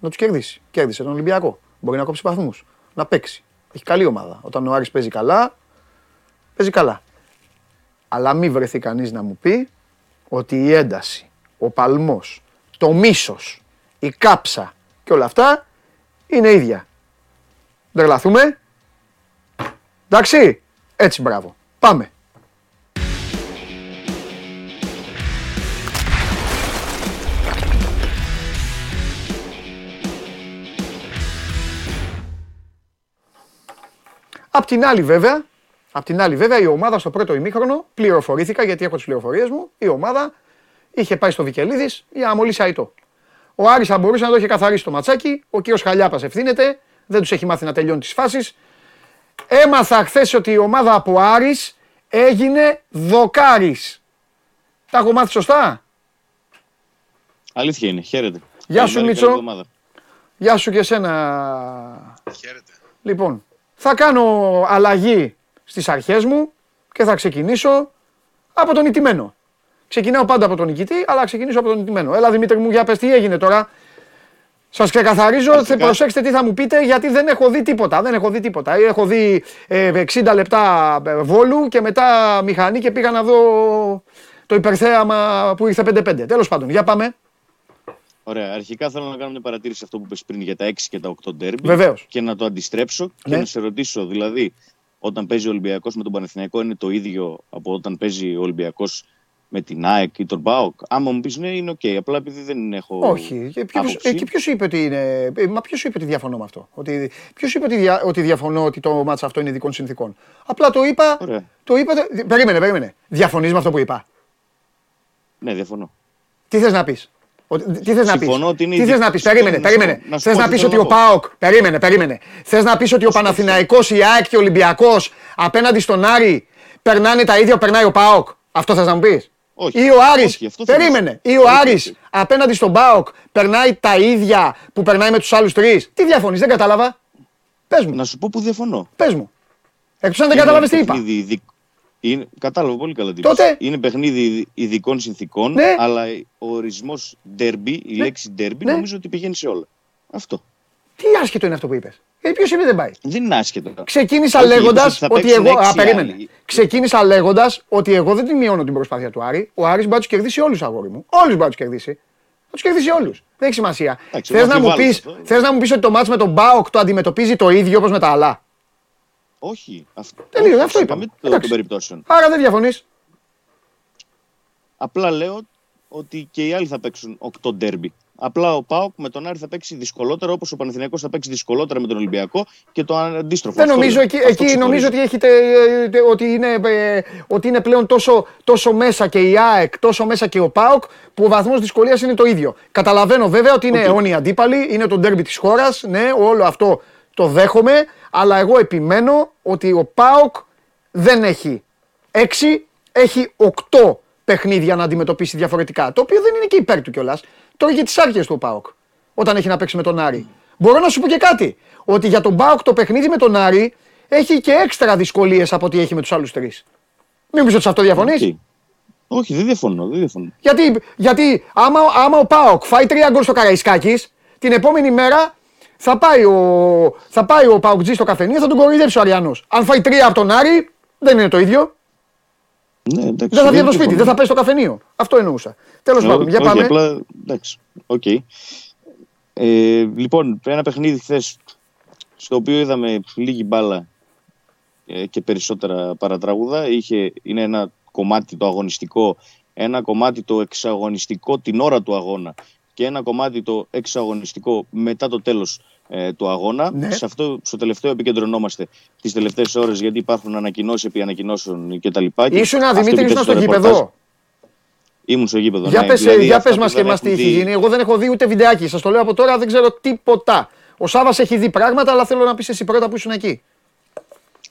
να τους κερδίσει. Κέρδισε τον Ολυμπιακό. Μπορεί να κόψει βαθμούς. Να παίξει. Έχει καλή ομάδα. Όταν ο Άρης παίζει καλά, παίζει καλά. Αλλά μην βρεθεί κανείς να μου πει ότι η ένταση, ο παλμός, το μίσος, η κάψα και όλα αυτά είναι ίδια. Δεν τρελαθούμε. Εντάξει, έτσι μπράβο. Πάμε. Απ' την άλλη βέβαια, απ' την άλλη βέβαια η ομάδα στο πρώτο ημίχρονο πληροφορήθηκα γιατί έχω τις πληροφορίες μου, η ομάδα είχε πάει στο Βικελίδης για να μολύσει αητό. Ο Άρης θα μπορούσε να το είχε καθαρίσει το ματσάκι, ο κύριος Χαλιάπας ευθύνεται, δεν τους έχει μάθει να τελειώνει τις φάσεις. Έμαθα χθες ότι η ομάδα από Άρης έγινε δοκάρης. Τα έχω μάθει σωστά; Αλήθεια είναι. Χαίρετε. Γεια σου, Καλημέρα, Μίτσο. καλή εβδομάδα. Γεια σου και εσένα. Χαίρετε. Λοιπόν, θα κάνω αλλαγή στις αρχές μου και θα ξεκινήσω από τον νικημένο. Ξεκινάω πάντα από τον νικητή, αλλά ξεκινήσω από τον νικημένο. Έλα Δημήτρη μου, για πες τι έγινε τώρα. Σας ξεκαθαρίζω, θα Αρχικά- προσέξτε τι θα μου πείτε, γιατί δεν έχω δει τίποτα. Δεν έχω δει τίποτα. Έχω δει ε, 60 λεπτά ε, βόλου και μετά μηχανή και πήγα να δω το υπερθέαμα που ήρθε 5-5. Τέλος πάντων, για πάμε. Ωραία. Αρχικά θέλω να κάνω μια παρατήρηση σε αυτό που είπες πριν για τα 6 και τα 8 ντέρμπι. Βεβαίως. Και να το αντιστρέψω και Ναι. να σε ρωτήσω, δηλαδή, όταν παίζει ο Ολυμπιακός με τον Παναθηναϊκό είναι το ίδιο από όταν παίζει ο Ολυμπιακός με την ΑΕΚ ή τον ΠΑΟΚ; Άμα μου πεις ναι, είναι οκ. Απλά επειδή δεν έχω. Όχι. Και ποιος, άποψη. ε, και ποιος είπε ότι είναι. ε, Μα ποιος είπε ότι διαφωνώ με αυτό; Ότι, ποιος είπε ότι, δια, ότι διαφωνώ ότι το ματς αυτό είναι ειδικών συνθήκων; Απλά το είπα. Ωραία. Το είπα. Περίμενε, περίμενε. Διαφωνείς με αυτό που είπα; Ναι, διαφωνώ. Τι θες να πεις; Ότι, τι θες να πεις; Συμφωνώ ότι είναι Τι θες ειδικό- να πεις; Περίμενε, να σου πω- περίμενε. να σου Θες πω να τι πεις θέλω ότι ο να πω. ΠΑΟΚ. Περίμενε, περίμενε. Θες να πεις ότι ο Παναθηναϊκός, η ΑΕΚ και ο Ολυμπιακός απέναντι στον Άρη περνάνε τα ίδια που περνάει ο ΠΑΟΚ; Αυτό θες να μου πεις; Όχι. Ή ο Άρης, Όχι, αυτό θέλω να περίμενε, σου ή πω. ο Όχι, Άρης όχι. απέναντι στον ΠΑΟΚ περνάει τα ίδια που περνάει με τους άλλους τρεις; Τι διαφωνείς, δεν κατάλαβα. Πες μου, Να σου πω που διαφωνώ. πες μου. Εκτός αν δεν Είναι κατάλαβες τι είπα. Παιχνίδι ειδικ- Είναι, κατάλαβα πολύ καλά τι Τότε- είπες. Είναι παιχνίδι ειδ- ειδικών συνθήκων, Ναι. αλλά ο ορισμός derby, η λέξη derby, Ναι. νομίζω ότι πηγαίνει σε όλα. Αυτό. Τι άσχετο είναι αυτό που είπες. Γιατί ποιος είπε δεν πάει; Δεν είναι άσχετο. Ξεκίνησα Όχι, λέγοντας είπες ότι θα ότι παίξουν εγώ. Α, έξι περίμενε. άλλοι. Ξεκίνησα λέγοντας ότι εγώ δεν την μειώνω την προσπάθεια του Άρη. Ο Άρης μπορεί να τους κερδίσει όλους, αγόρι μου. Όλους μπορεί να τους κερδίσει. Θα τους κερδίσει όλους. Δεν έχει σημασία. Εντάξει, Θες εγώ να, μου αμφιβάλλω πεις, σε αυτό. θες να μου πεις ότι το μάτς με τον Μπάοκ το αντιμετωπίζει το ίδιο όπως με τα άλλα. Όχι. Αυτό, Τελείως, όχι, αυτό σε είπαμε. καμία των Εντάξει. περιπτώσεων. Άρα δεν διαφωνείς. Απλά λέω ότι και οι άλλοι θα παίξουν 8 ντέρμπι. Απλά ο Πάοκ με τον Άρη θα παίξει δυσκολότερα όπως ο Παναθηναϊκός θα παίξει δυσκολότερα με τον Ολυμπιακό και το αντίστροφο. Δεν Αυτό νομίζω λέω. εκεί, Αυτό εκεί ξεχωρίζω. νομίζω ότι, έχετε, ε, ότι, είναι, ε, ότι είναι πλέον τόσο, τόσο μέσα και η ΑΕΚ, τόσο μέσα και ο ΠΑΟΚ, που ο βαθμός δυσκολίας είναι το ίδιο. Καταλαβαίνω βέβαια ότι είναι Οκ. αιώνιοι αντίπαλοι, είναι το ντέρμπι της χώρας, ναι, όλο αυτό το δέχομαι, αλλά εγώ επιμένω ότι ο ΠΑΟΚ δεν έχει 6, έχει 8 παιχνίδια να αντιμετωπίσει διαφορετικά. Το οποίο δεν είναι και υπέρ του κιόλας. Τώρα για τις άρχες του ο ΠΑΟΚ. Όταν έχει να παίξει με τον Άρη. Μπορώ να σου πω και κάτι. Ότι για τον ΠΑΟΚ το παιχνίδι με τον Άρη έχει και έξτρα δυσκολίες από ό,τι έχει με τους άλλους τρεις. Μην πεις ότι σε αυτό διαφωνείς; Οκ. Όχι, δεν διαφωνώ. Δεν διαφωνώ. Γιατί, γιατί άμα, άμα ο ΠΑΟΚ φάει τρία γκολ στο Καραϊσκάκης, την επόμενη μέρα θα πάει ο, θα πάει ο ΠΑΟΚ στο καφενείο, θα τον κοροϊδέψει ο Αριανός. Αν φάει τρία από τον Άρη, δεν είναι το ίδιο. Ναι, εντάξει, Δεν θα βγει από το σπίτι, διαφωνώ. δεν θα πάει στο καφενείο. Αυτό εννοούσα. Τέλος Ό- πάντων, για όχι, πάμε. Απλά, εντάξει. Οκ. Ε, λοιπόν, ένα παιχνίδι χθες στο οποίο είδαμε λίγη μπάλα ε, και περισσότερα παρατράγουδα. Είχε, είναι ένα κομμάτι το αγωνιστικό, ένα κομμάτι το εξαγωνιστικό την ώρα του αγώνα και ένα κομμάτι το εξαγωνιστικό μετά το τέλος ε, του αγώνα. Ναι. Σε αυτό στο τελευταίο επικεντρωνόμαστε τις τελευταίες ώρες γιατί υπάρχουν ανακοινώσεις επί ανακοινώσεων κτλ. Ήσουν Αυτό Δημήτρη, επικέντρωσε ήσουν στο το ρεπορτάζ. γήπεδο; Ήμουν στο γήπεδο. Για ναι. πες, Δηλαδή, για αυτά πες που μας και δεν μας τι έχουν έχει δει- γίνει. Εγώ δεν έχω δει ούτε βιντεάκι. Σας το λέω από τώρα, δεν ξέρω τίποτα. Ο Σάβας έχει δει πράγματα, αλλά θέλω να πεις εσύ πρώτα που ήσουν εκεί.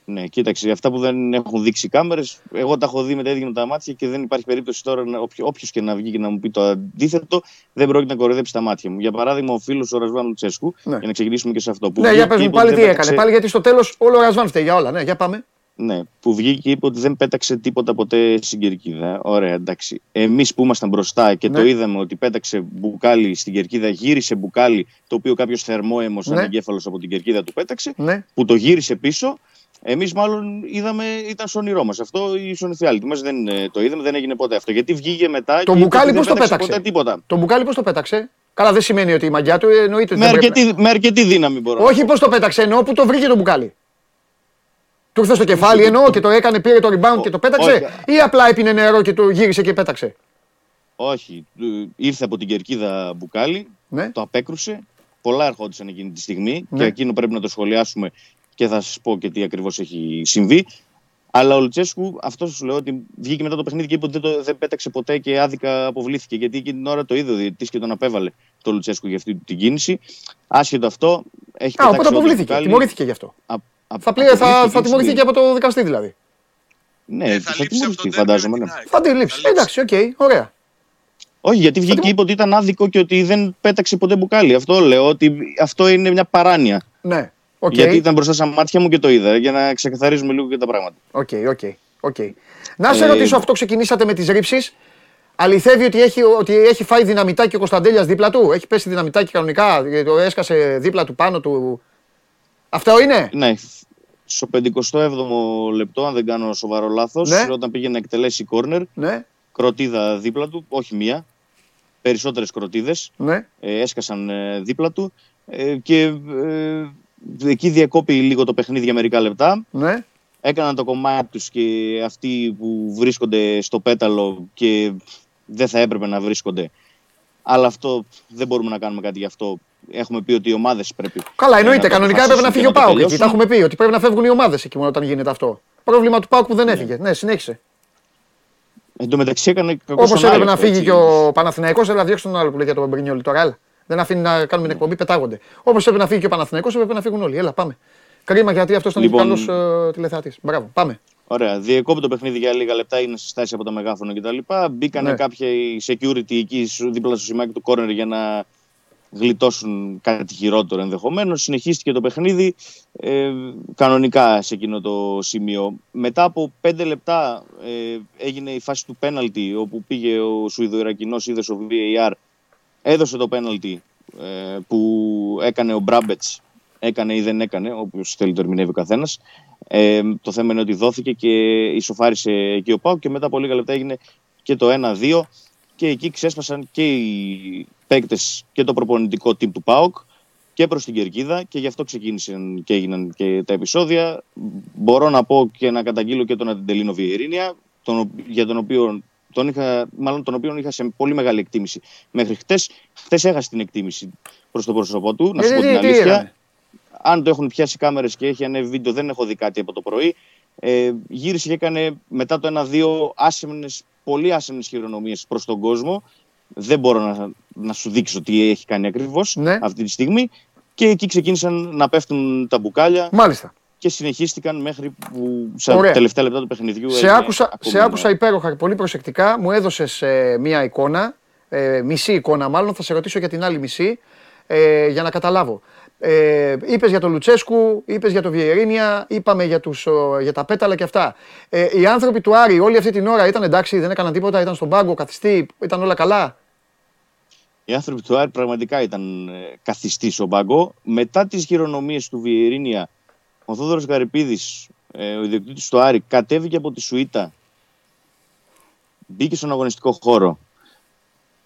Ναι, κοίταξε, αυτά που δεν έχουν δείξει κάμερες, εγώ τα έχω δει με τα ίδια μου τα μάτια και δεν υπάρχει περίπτωση τώρα όποιο και να βγει και να μου πει το αντίθετο, δεν πρόκειται να κοροϊδέψει τα μάτια μου. Για παράδειγμα, ο φίλος ο Ρασβάν Λουτσέσκου, Ναι. για να ξεκινήσουμε και σε αυτό. Που Ναι, βγήκε για πες και μου είπε πάλι ότι τι δεν έκανε. πέταξε- Πάλι γιατί στο τέλος όλο ο Ρασβάν φταίει για όλα. Ναι, για πάμε. Ναι, που βγήκε και είπε ότι δεν πέταξε τίποτα ποτέ στην κερκίδα. Ωραία, εντάξει. Εμείς που ήμασταν μπροστά και Ναι. το είδαμε ότι πέταξε μπουκάλι στην κερκίδα, γύρισε μπουκάλι το οποίο κάποιος θερμόαιμος Ναι. ανεγκέφαλος από την κερκίδα του πέταξε, Ναι. που το γύρισε πίσω. Εμείς μάλλον είδαμε, ήταν στο όνειρό μας. Αυτό ή στον εφιάλτη μας δεν ε, το είδαμε, δεν έγινε ποτέ αυτό. Γιατί βγήκε μετά. Το και είπε μπουκάλι ότι πώς δεν το πέταξε πέταξε; Ποτέ τίποτα. Το μπουκάλι πώς το πέταξε; Καλά, δεν σημαίνει ότι η μαγιά του εννοείται ότι Με δεν πρέπει- αρκετή, με αρκετή δύναμη μπορώ. να Όχι πώς το πέταξε, εννοώ που το βρήκε το μπουκάλι. Του ήρθε στο κεφάλι εννοώ και το έκανε, πήρε το rebound και το πέταξε. Όχι. Ή απλά έπινε νερό και το γύρισε και πέταξε; Όχι, ε, ήρθε από την κερκίδα μπουκάλι, Ναι. το απέκρουσε. Πολλά ερχόντουσαν εκείνη τη στιγμή Ναι. και εκείνο πρέπει να το σχολιάσουμε και θα σας πω και τι ακριβώς έχει συμβεί. Αλλά ο Λουτσέσκου, αυτό σου λέω, ότι βγήκε μετά το παιχνίδι και είπε ότι δεν, το, δεν πέταξε ποτέ και άδικα αποβλήθηκε. Γιατί εκείνη την ώρα το είδε ο διαιτητής και τον απέβαλε το Λουτσέσκου για αυτή την κίνηση. Άσχετο αυτό, έχει Α, οπότε πετάξει όντως αποβλήθηκε. μπουκάλι. Τιμωρήθηκε γι' αυτό. Α- α- Θα, πλήρε, θα, θα αποβλήθηκε τιμωρηθεί και από το δικαστή δηλαδή. Ναι, Ε, θα, θα λείψει τιμωρηθεί, από τον φαντάζομαι. ντέρμπι Ναι. με την ΑΕΚ. Θα τη λείψει. Θα λείψει. Εντάξει, οκ, ωραία. Όχι, γιατί βγήκε και είπε ότι ήταν άδικο και ότι δεν πέταξε ποτέ μπουκάλι. Αυτό λέω, ότι αυτό είναι μια παράνοια. Ναι, οκ. Γιατί ήταν μπροστά στα μάτια μου και το είδα, για να ξεκαθαρίζουμε λίγο και τα πράγματα. Ok, ok, ok. Να σε Ε, ρωτήσω αυτό, ξεκινήσατε με τις ρίψεις; Αληθεύει ότι έχει, ότι έχει φάει δυναμητάκι ο Κωνσταντέλιας δίπλα του; Έχει πέσει δυναμητάκι κανονικά. ε, Το έσκασε δίπλα του πάνω του; Αυτό είναι; Ναι, στο 57ο λεπτό, αν δεν κάνω σοβαρό λάθος, Ναι. όταν πήγε να εκτελέσει κόρνερ, Ναι, κροτίδα δίπλα του, όχι μία, περισσότερες κροτίδες ναι. ε, έσκασαν ε, δίπλα του ε, και ε, εκεί διακόπη λίγο το παιχνίδι για μερικά λεπτά. ναι. Έκαναν το κομμάτι τους και αυτοί που βρίσκονται στο πέταλο και δεν θα έπρεπε να βρίσκονται. Αλλά αυτό δεν μπορούμε να κάνουμε κάτι γι' αυτό. Έχουμε πει ότι οι ομάδες πρέπει. Καλά, ε, εννοείται. να το Κανονικά έπρεπε να αποφασίσουν φύγει ο και το Πάουκ. εκεί. τελειώσουν. Τα έχουμε πει ότι πρέπει να φεύγουν οι ομάδες εκεί μόνο όταν γίνεται αυτό. Πρόβλημα του Πάουκ που δεν έφυγε. Ναι, συνέχισε. Εν τω μεταξύ έκανε κακό Όπως στον έπρεπε Άρη να αυτό, φύγει έτσι. και ο Παναθηναϊκός, έλα διώξτε τον άλλο που λέει για τον Μπρινιόλι τώρα. Έλα. Δεν αφήνει να κάνουμε την εκπομπή, πετάγονται. Όπως έπρεπε να φύγει και ο Παναθηναϊκός, έπρεπε να φύγουν όλοι. Έλα, πάμε. Κρίμα γιατί αυτός ήταν Λοιπόν- λοιπόν... καλό τηλεθεατής. Μπράβο, πάμε. Ωραία. Διεκόπη το παιχνίδι για λίγα λεπτά, είναι στη στάση από τα μεγάφωνα κτλ. Μπήκανε Ναι. κάποιοι security εκεί σου- δίπλα στο σημάκι του corner για να γλιτώσουν κάτι χειρότερο ενδεχομένως. Συνεχίστηκε το παιχνίδι ε, κανονικά σε εκείνο το σημείο. Μετά από πέντε λεπτά ε, έγινε η φάση του πέναλτι όπου πήγε ο Σουηδοϊρακινός, είδε ο VAR, έδωσε το πέναλτι ε, που έκανε ο Μπράμπετς έκανε ή δεν έκανε, όπω θέλει το ερμηνεύει ο καθένας. Ε, το θέμα είναι ότι δόθηκε και ισοφάρισε εκεί ο Πάουκ και μετά από λίγα λεπτά έγινε και το 1-2 και εκεί ξέσπασαν και οι παίκτες και το προπονητικό team του Πάουκ και προς την Κερκίδα και γι' αυτό ξεκίνησαν και έγιναν και τα επεισόδια. Μπορώ να πω και να καταγγείλω και τον Αντεντελίνο Βιερίνια, τον, για τον οποίο τον είχα, μάλλον τον οποίο είχα σε πολύ μεγάλη εκτίμηση μέχρι χτες. Χτες έχασε την εκτίμηση προς το πρόσωπό του, να σου Ε, πω τι- την τι αλήθεια έκανε; αν το έχουν πιάσει κάμερες και έχει ανέβει βίντεο, δεν έχω δει κάτι από το πρωί. Ε, γύρισε και έκανε μετά το 1-2 άσεμνες, πολύ άσεμνες χειρονομίες προς τον κόσμο. Δεν μπορώ να, να σου δείξω τι έχει κάνει ακριβώς Ναι. αυτή τη στιγμή. Και εκεί ξεκίνησαν να πέφτουν τα μπουκάλια Μάλιστα. Και συνεχίστηκαν μέχρι που στα Ωραία. τελευταία λεπτά του παιχνιδιού. Σε έγινε άκουσα, ακόμη σε άκουσα ένα- υπέροχα και πολύ προσεκτικά. Μου έδωσες μία εικόνα, ε, μισή εικόνα μάλλον. Θα σε ρωτήσω για την άλλη μισή ε, για να καταλάβω. Ε, είπες για τον Λουτσέσκου, είπες για τον Βιερίνια, είπαμε για, τους, ο, για τα πέταλα και αυτά. Ε, οι άνθρωποι του Άρη όλη αυτή την ώρα ήταν εντάξει, δεν έκαναν τίποτα, ήταν στον πάγκο, καθιστή, ήταν όλα καλά; Οι άνθρωποι του Άρη πραγματικά ήταν ε, καθιστοί στον πάγκο. Μετά τις χειρονομίες του Βιερίνια, ο Θόδωρος Γαρυπίδης, ε, ο ιδιοκτήτης του Άρη, κατέβηκε από τη Σουήτα, μπήκε στον αγωνιστικό χώρο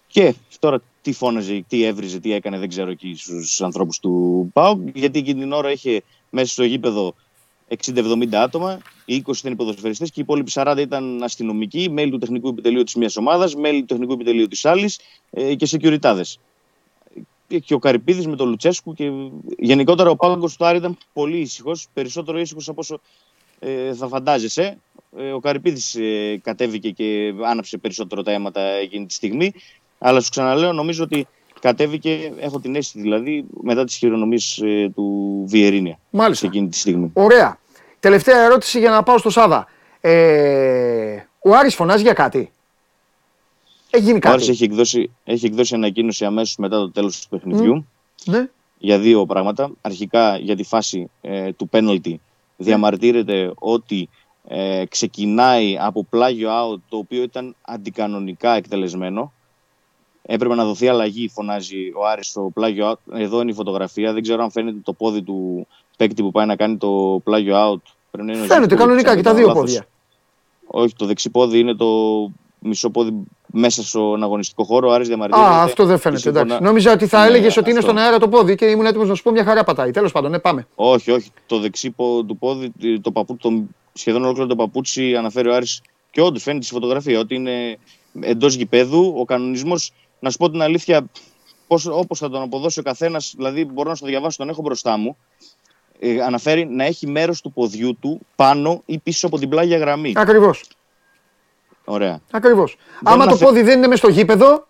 και τώρα τι φώναζε, τι έβριζε, τι έκανε, δεν ξέρω εκεί στους ανθρώπους του ΠΑΟΚ, γιατί εκείνη την ώρα είχε μέσα στο γήπεδο 60-70 άτομα, οι 20 ήταν οι ποδοσφαιριστές και οι υπόλοιποι 40 ήταν αστυνομικοί, μέλη του τεχνικού επιτελείου της μιας ομάδας, μέλη του τεχνικού επιτελείου της άλλης ε, και σεκιουριτάδες. Και ο Καρυπίδης με τον Λουτσέσκου και γενικότερα ο πάγκος του Άρη ήταν πολύ ήσυχος, περισσότερο ήσυχος από όσο ε, θα φαντάζεσαι. Ε, ο Καρυπίδης ε, κατέβηκε και άναψε περισσότερο τα αίματα εκείνη τη στιγμή. Αλλά σου ξαναλέω, νομίζω ότι κατέβηκε, έχω την αίσθηση δηλαδή, μετά τις χειρονομίες ε, του Βιερίνια σε Μάλιστα. εκείνη τη στιγμή. Ωραία. Τελευταία ερώτηση για να πάω στο Σάβα. Ε, ο Άρης φωνάζει για κάτι. Έχει γίνει Ο Άρης κάτι. έχει εκδώσει, έχει εκδώσει ανακοίνωση αμέσως μετά το τέλος του παιχνιδιού Ναι. για δύο πράγματα. Αρχικά για τη φάση ε, του πέναλτι διαμαρτύρεται ότι ε, ξεκινάει από πλάγιο out το οποίο ήταν αντικανονικά εκτελεσμένο. Έπρεπε να δοθεί αλλαγή, φωνάζει ο Άρης στο πλάγιο out. Εδώ είναι η φωτογραφία. Δεν ξέρω αν φαίνεται το πόδι του παίκτη που πάει να κάνει το πλάγιο out. Πρέπει να είναι ο Φαίνεται Ζικούρης, κανονικά αν και δεν τα κάνω δύο λάθος. πόδια. Όχι, το δεξί πόδι είναι το μισό πόδι μέσα στον αγωνιστικό χώρο. Ο Άρης διαμαρτύρεται. Α, αυτό δεν φαίνεται. Σύμφωνα- Εντάξει. Νόμιζα ότι θα Ναι, έλεγες ότι είναι αυτό. στον αέρα το πόδι και ήμουν έτοιμος να σου πω μια χαρά πατάει. Τέλος πάντων, ναι, πάμε. Όχι, όχι. Το δεξί πο- του πόδι, το παπού, το, σχεδόν ολόκληρο το παπούτσι αναφέρει ο Άρης και όντως φαίνεται στη φωτογραφία ότι είναι εντός γηπέδου. Ο κανονισμός, να σου πω την αλήθεια, όπως θα τον αποδώσει ο καθένας, δηλαδή μπορώ να στο διαβάσω, τον έχω μπροστά μου. Ε, αναφέρει να έχει μέρος του ποδιού του πάνω ή πίσω από την πλάγια γραμμή. Ακριβώς. Ωραία. Ακριβώς. Άμα το να θε- πόδι δεν είναι μες στο γήπεδο,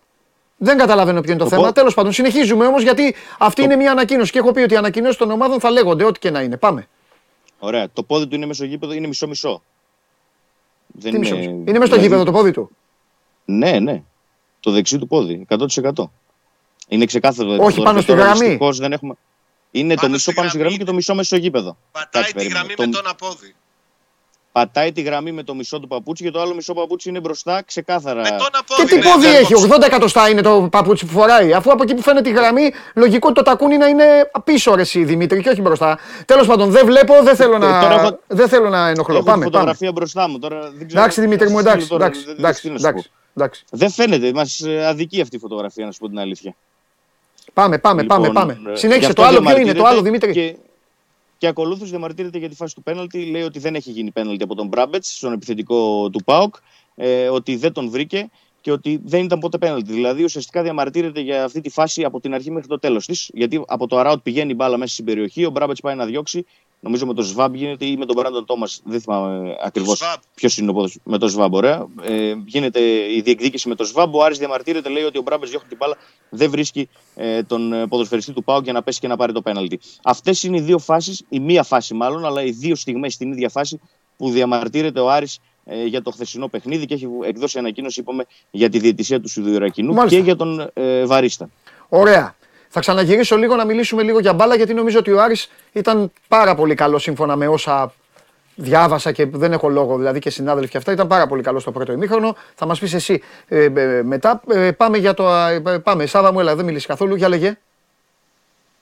δεν καταλαβαίνω ποιο είναι το, Το θέμα. πο- Τέλος πάντων, συνεχίζουμε όμως γιατί αυτή είναι μια ανακοίνωση και έχω πει ότι οι ανακοινώσεις των ομάδων θα λέγονται ό,τι και να είναι. Πάμε. Ωραία. Το πόδι του είναι μεσογείπεδο, είναι μισό-μισό. Δεν Τι μισό. είναι, Είναι μέσα στο δηλαδή- γήπεδο το πόδι του; Ναι, ναι. Το δεξί του πόδι, 100%. Είναι ξεκάθαρο. Όχι, φωτογραφία. πάνω στη Τώρα γραμμή. δυστυχώς δεν έχουμε... Είναι Πάνω το μισό στη πάνω στη γραμμή. γραμμή και το μισό μέσα στο γήπεδο. Πατάει Κάτσε, τη περίμενε. γραμμή Το- με τον απόδι. Πατάει τη γραμμή με το μισό του παπούτσι και το άλλο μισό παπούτσι είναι μπροστά ξεκάθαρα. Με τον Και απόδι. τι ναι, πόδι δεν έχει, κόψω. 80 εκατοστά είναι το παπούτσι που φοράει. Αφού από εκεί που φαίνεται η γραμμή, λογικό το τακούνι να είναι πίσω ρε εσύ Δημήτρη και όχι μπροστά. Τέλος πάντων, δεν βλέπω, δεν θέλω να, τώρα έχω- δεν θέλω να ενοχλώ. Έχω Πάμε, τη πάμε. φωτογραφία μπροστά μου τώρα. Δεν ξέρω, Εντάξει Δημήτρη μου, θα εντάξει, στείλω τώρα, εντάξει, δεν- δεν- εντάξει, τι να σου πω. εντάξει, εντάξει. Δεν φαίνεται, μας αδικεί αυτή η φωτογραφία, να σου πω την αλήθεια. Πάμε, πάμε, πάμε, Λοιπόν, πάμε. ε, γι' Συνέχισε αυτό το άλλο, ποιο είναι το διαμαρτύρεται άλλο Δημήτρη; Και, και ακολούθως διαμαρτύρεται για τη φάση του πέναλτη. Λέει ότι δεν έχει γίνει πέναλτη από τον Μπράμπετς στον επιθετικό του Πάοκ. Ε, ότι δεν τον βρήκε και ότι δεν ήταν ποτέ πέναλτη. Δηλαδή ουσιαστικά διαμαρτύρεται για αυτή τη φάση από την αρχή μέχρι το τέλος της. Γιατί από το αράουτ πηγαίνει η μπάλα μέσα στην περιοχή, ο Μπράμπετς πάει να διώξει. Νομίζω με τον Σβάμπ γίνεται ή με τον Μπράντον Τόμας. Δεν θυμάμαι ακριβώς Σβάμπ. ποιος είναι ο πόδος. Με τον Σβάμπ, ωραία. Ε, γίνεται η διεκδίκηση με τον Σβάμπ. Ο Άρης διαμαρτύρεται, λέει ότι ο Μπράμπετ διώχνει την μπάλα, δεν βρίσκει ε, τον ε, ποδοσφαιριστή του Πάου για να πέσει και να πάρει το πέναλτι. Αυτές είναι οι δύο φάσεις, η μία φάση μάλλον, αλλά οι δύο στιγμές στην ίδια φάση που διαμαρτύρεται ο Άρης ε, για το χθεσινό παιχνίδι και έχει εκδώσει ανακοίνωση, είπαμε, για τη διαιτησία του Σιδηρακινού Μάλιστα. και για τον ε, Βαρίστα. Ωραία. Θα ξαναγυρίσω λίγο να μιλήσουμε λίγο για μπάλα γιατί νομίζω ότι ο Άρης ήταν πάρα πολύ καλός σύμφωνα με όσα διάβασα και δεν έχω λόγο δηλαδή και συνάδελφοι και αυτά. Ήταν πάρα πολύ καλός στο πρώτο ημίχρονο. Θα μας πεις εσύ ε, ε, μετά. Ε, πάμε για το... ε, πάμε. Σάβα μου, έλα, δεν μιλήσεις καθόλου. Για λέγε.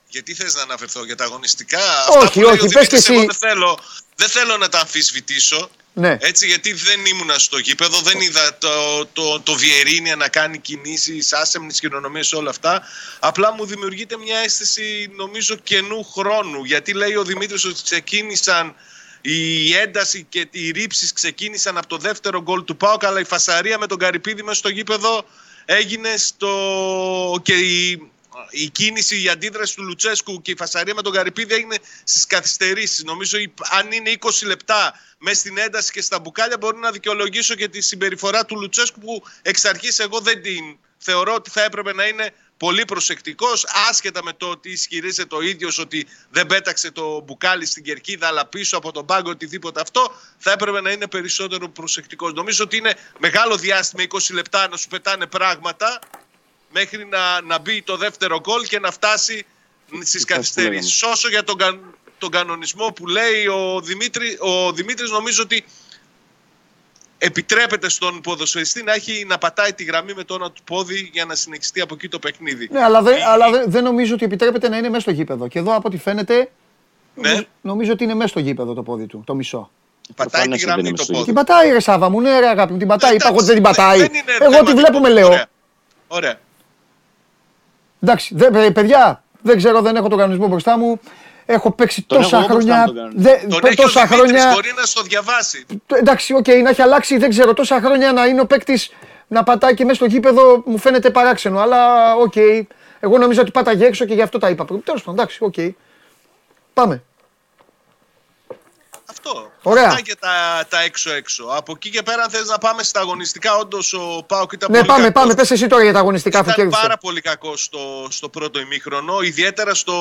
Γιατί θες να αναφερθώ για τα αγωνιστικά. Όχι, Αυτά που λέει όχι, ο πες και Δημήτρης, εγώ εσύ. Δεν θέλω, δεν θέλω να τα αμφισβητήσω. Ναι. Έτσι, γιατί δεν ήμουνα στο γήπεδο, δεν είδα το, το, το Βιερίνια να κάνει κινήσεις, άσεμνες χειρονομίες, όλα αυτά. Απλά μου δημιουργείται μια αίσθηση, νομίζω, καινού χρόνου. Γιατί λέει ο Δημήτρης ότι ξεκίνησαν η ένταση και οι ρήψεις ξεκίνησαν από το δεύτερο γκολ του Πάουκ, αλλά η φασαρία με τον Καρυπίδη μέσα στο γήπεδο έγινε στο. και η, η κίνηση, η αντίδραση του Λουτσέσκου και η φασαρία με τον Καρυπίδη έγινε στις καθυστερήσεις. Νομίζω η- αν είναι 20 λεπτά μέσα στην ένταση και στα μπουκάλια, μπορεί να δικαιολογήσω και τη συμπεριφορά του Λουτσέσκου που εξ αρχής εγώ δεν την θεωρώ ότι θα έπρεπε να είναι πολύ προσεκτικός, άσχετα με το ότι ισχυρίζεται ο ίδιος ότι δεν πέταξε το μπουκάλι στην κερκίδα, αλλά πίσω από τον πάγκο οτιδήποτε αυτό, θα έπρεπε να είναι περισσότερο προσεκτικός. Νομίζω ότι είναι μεγάλο διάστημα 20 λεπτά να σου πετάνε πράγματα μέχρι να, να μπει το δεύτερο γκολ και να φτάσει στις που καθυστερήσεις. Όσο για τον, καν- τον κανονισμό που λέει ο, Δημήτρη, ο Δημήτρης νομίζω ότι επιτρέπεται στον ποδοσφαιριστή να, έχει, να πατάει τη γραμμή με το ένα του πόδι για να συνεχιστεί από εκεί το παιχνίδι. Ναι, αλλά, δεν, αλλά δεν, δεν νομίζω ότι επιτρέπεται να είναι μέσα στο γήπεδο. Και εδώ από ό,τι φαίνεται, Ναι. νομίζω, νομίζω ότι είναι μέσα στο γήπεδο το πόδι του, το μισό. Πατάει τη Προφανές γραμμή δεν το είναι στο πόδι. Την πατάει ρε Σάβα μου, ναι ρε αγάπη μου, την πατάει. Είπα εγώ ότι δεν την Εντάξει, πατάει. δεν είναι Εγώ θέμα τη βλέπουμε του- λέω. Ωραία. Ωραία. Εντάξει, δε, ε, παιδιά, δεν ξέρω, δεν έχω τον κανονισμό μπροστά μου. Έχω παίξει Τον τόσα έχω εγώ μπροστά χρόνια. μου τον κανονισμό. δε- Τον πε- έχεις ο τόσα Δημήτρης, χρόνια. μπορεί να στο διαβάσει. Το- Εντάξει, οκ, να έχει αλλάξει, δεν ξέρω. Τόσα χρόνια να είναι ο παίκτης να πατάει και μέσα στο γήπεδο μου φαίνεται παράξενο. Αλλά οκ. Εγώ νομίζω ότι πάταγε έξω και γι' αυτό τα είπα. Τέλος πάντων, εντάξει, οκ. Πάμε. Αυτό. Ωραία. Αυτά και τα, τα έξω-έξω. Από εκεί και πέρα, αν θες να πάμε στα αγωνιστικά, όντως ο Πάοκ ήταν Ναι, πολύ πάμε, κακός. πάμε. Πε εσύ τώρα για τα αγωνιστικά που Ήταν κέρδισε. πάρα πολύ κακός στο, στο πρώτο ημίχρονο. Ιδιαίτερα στο,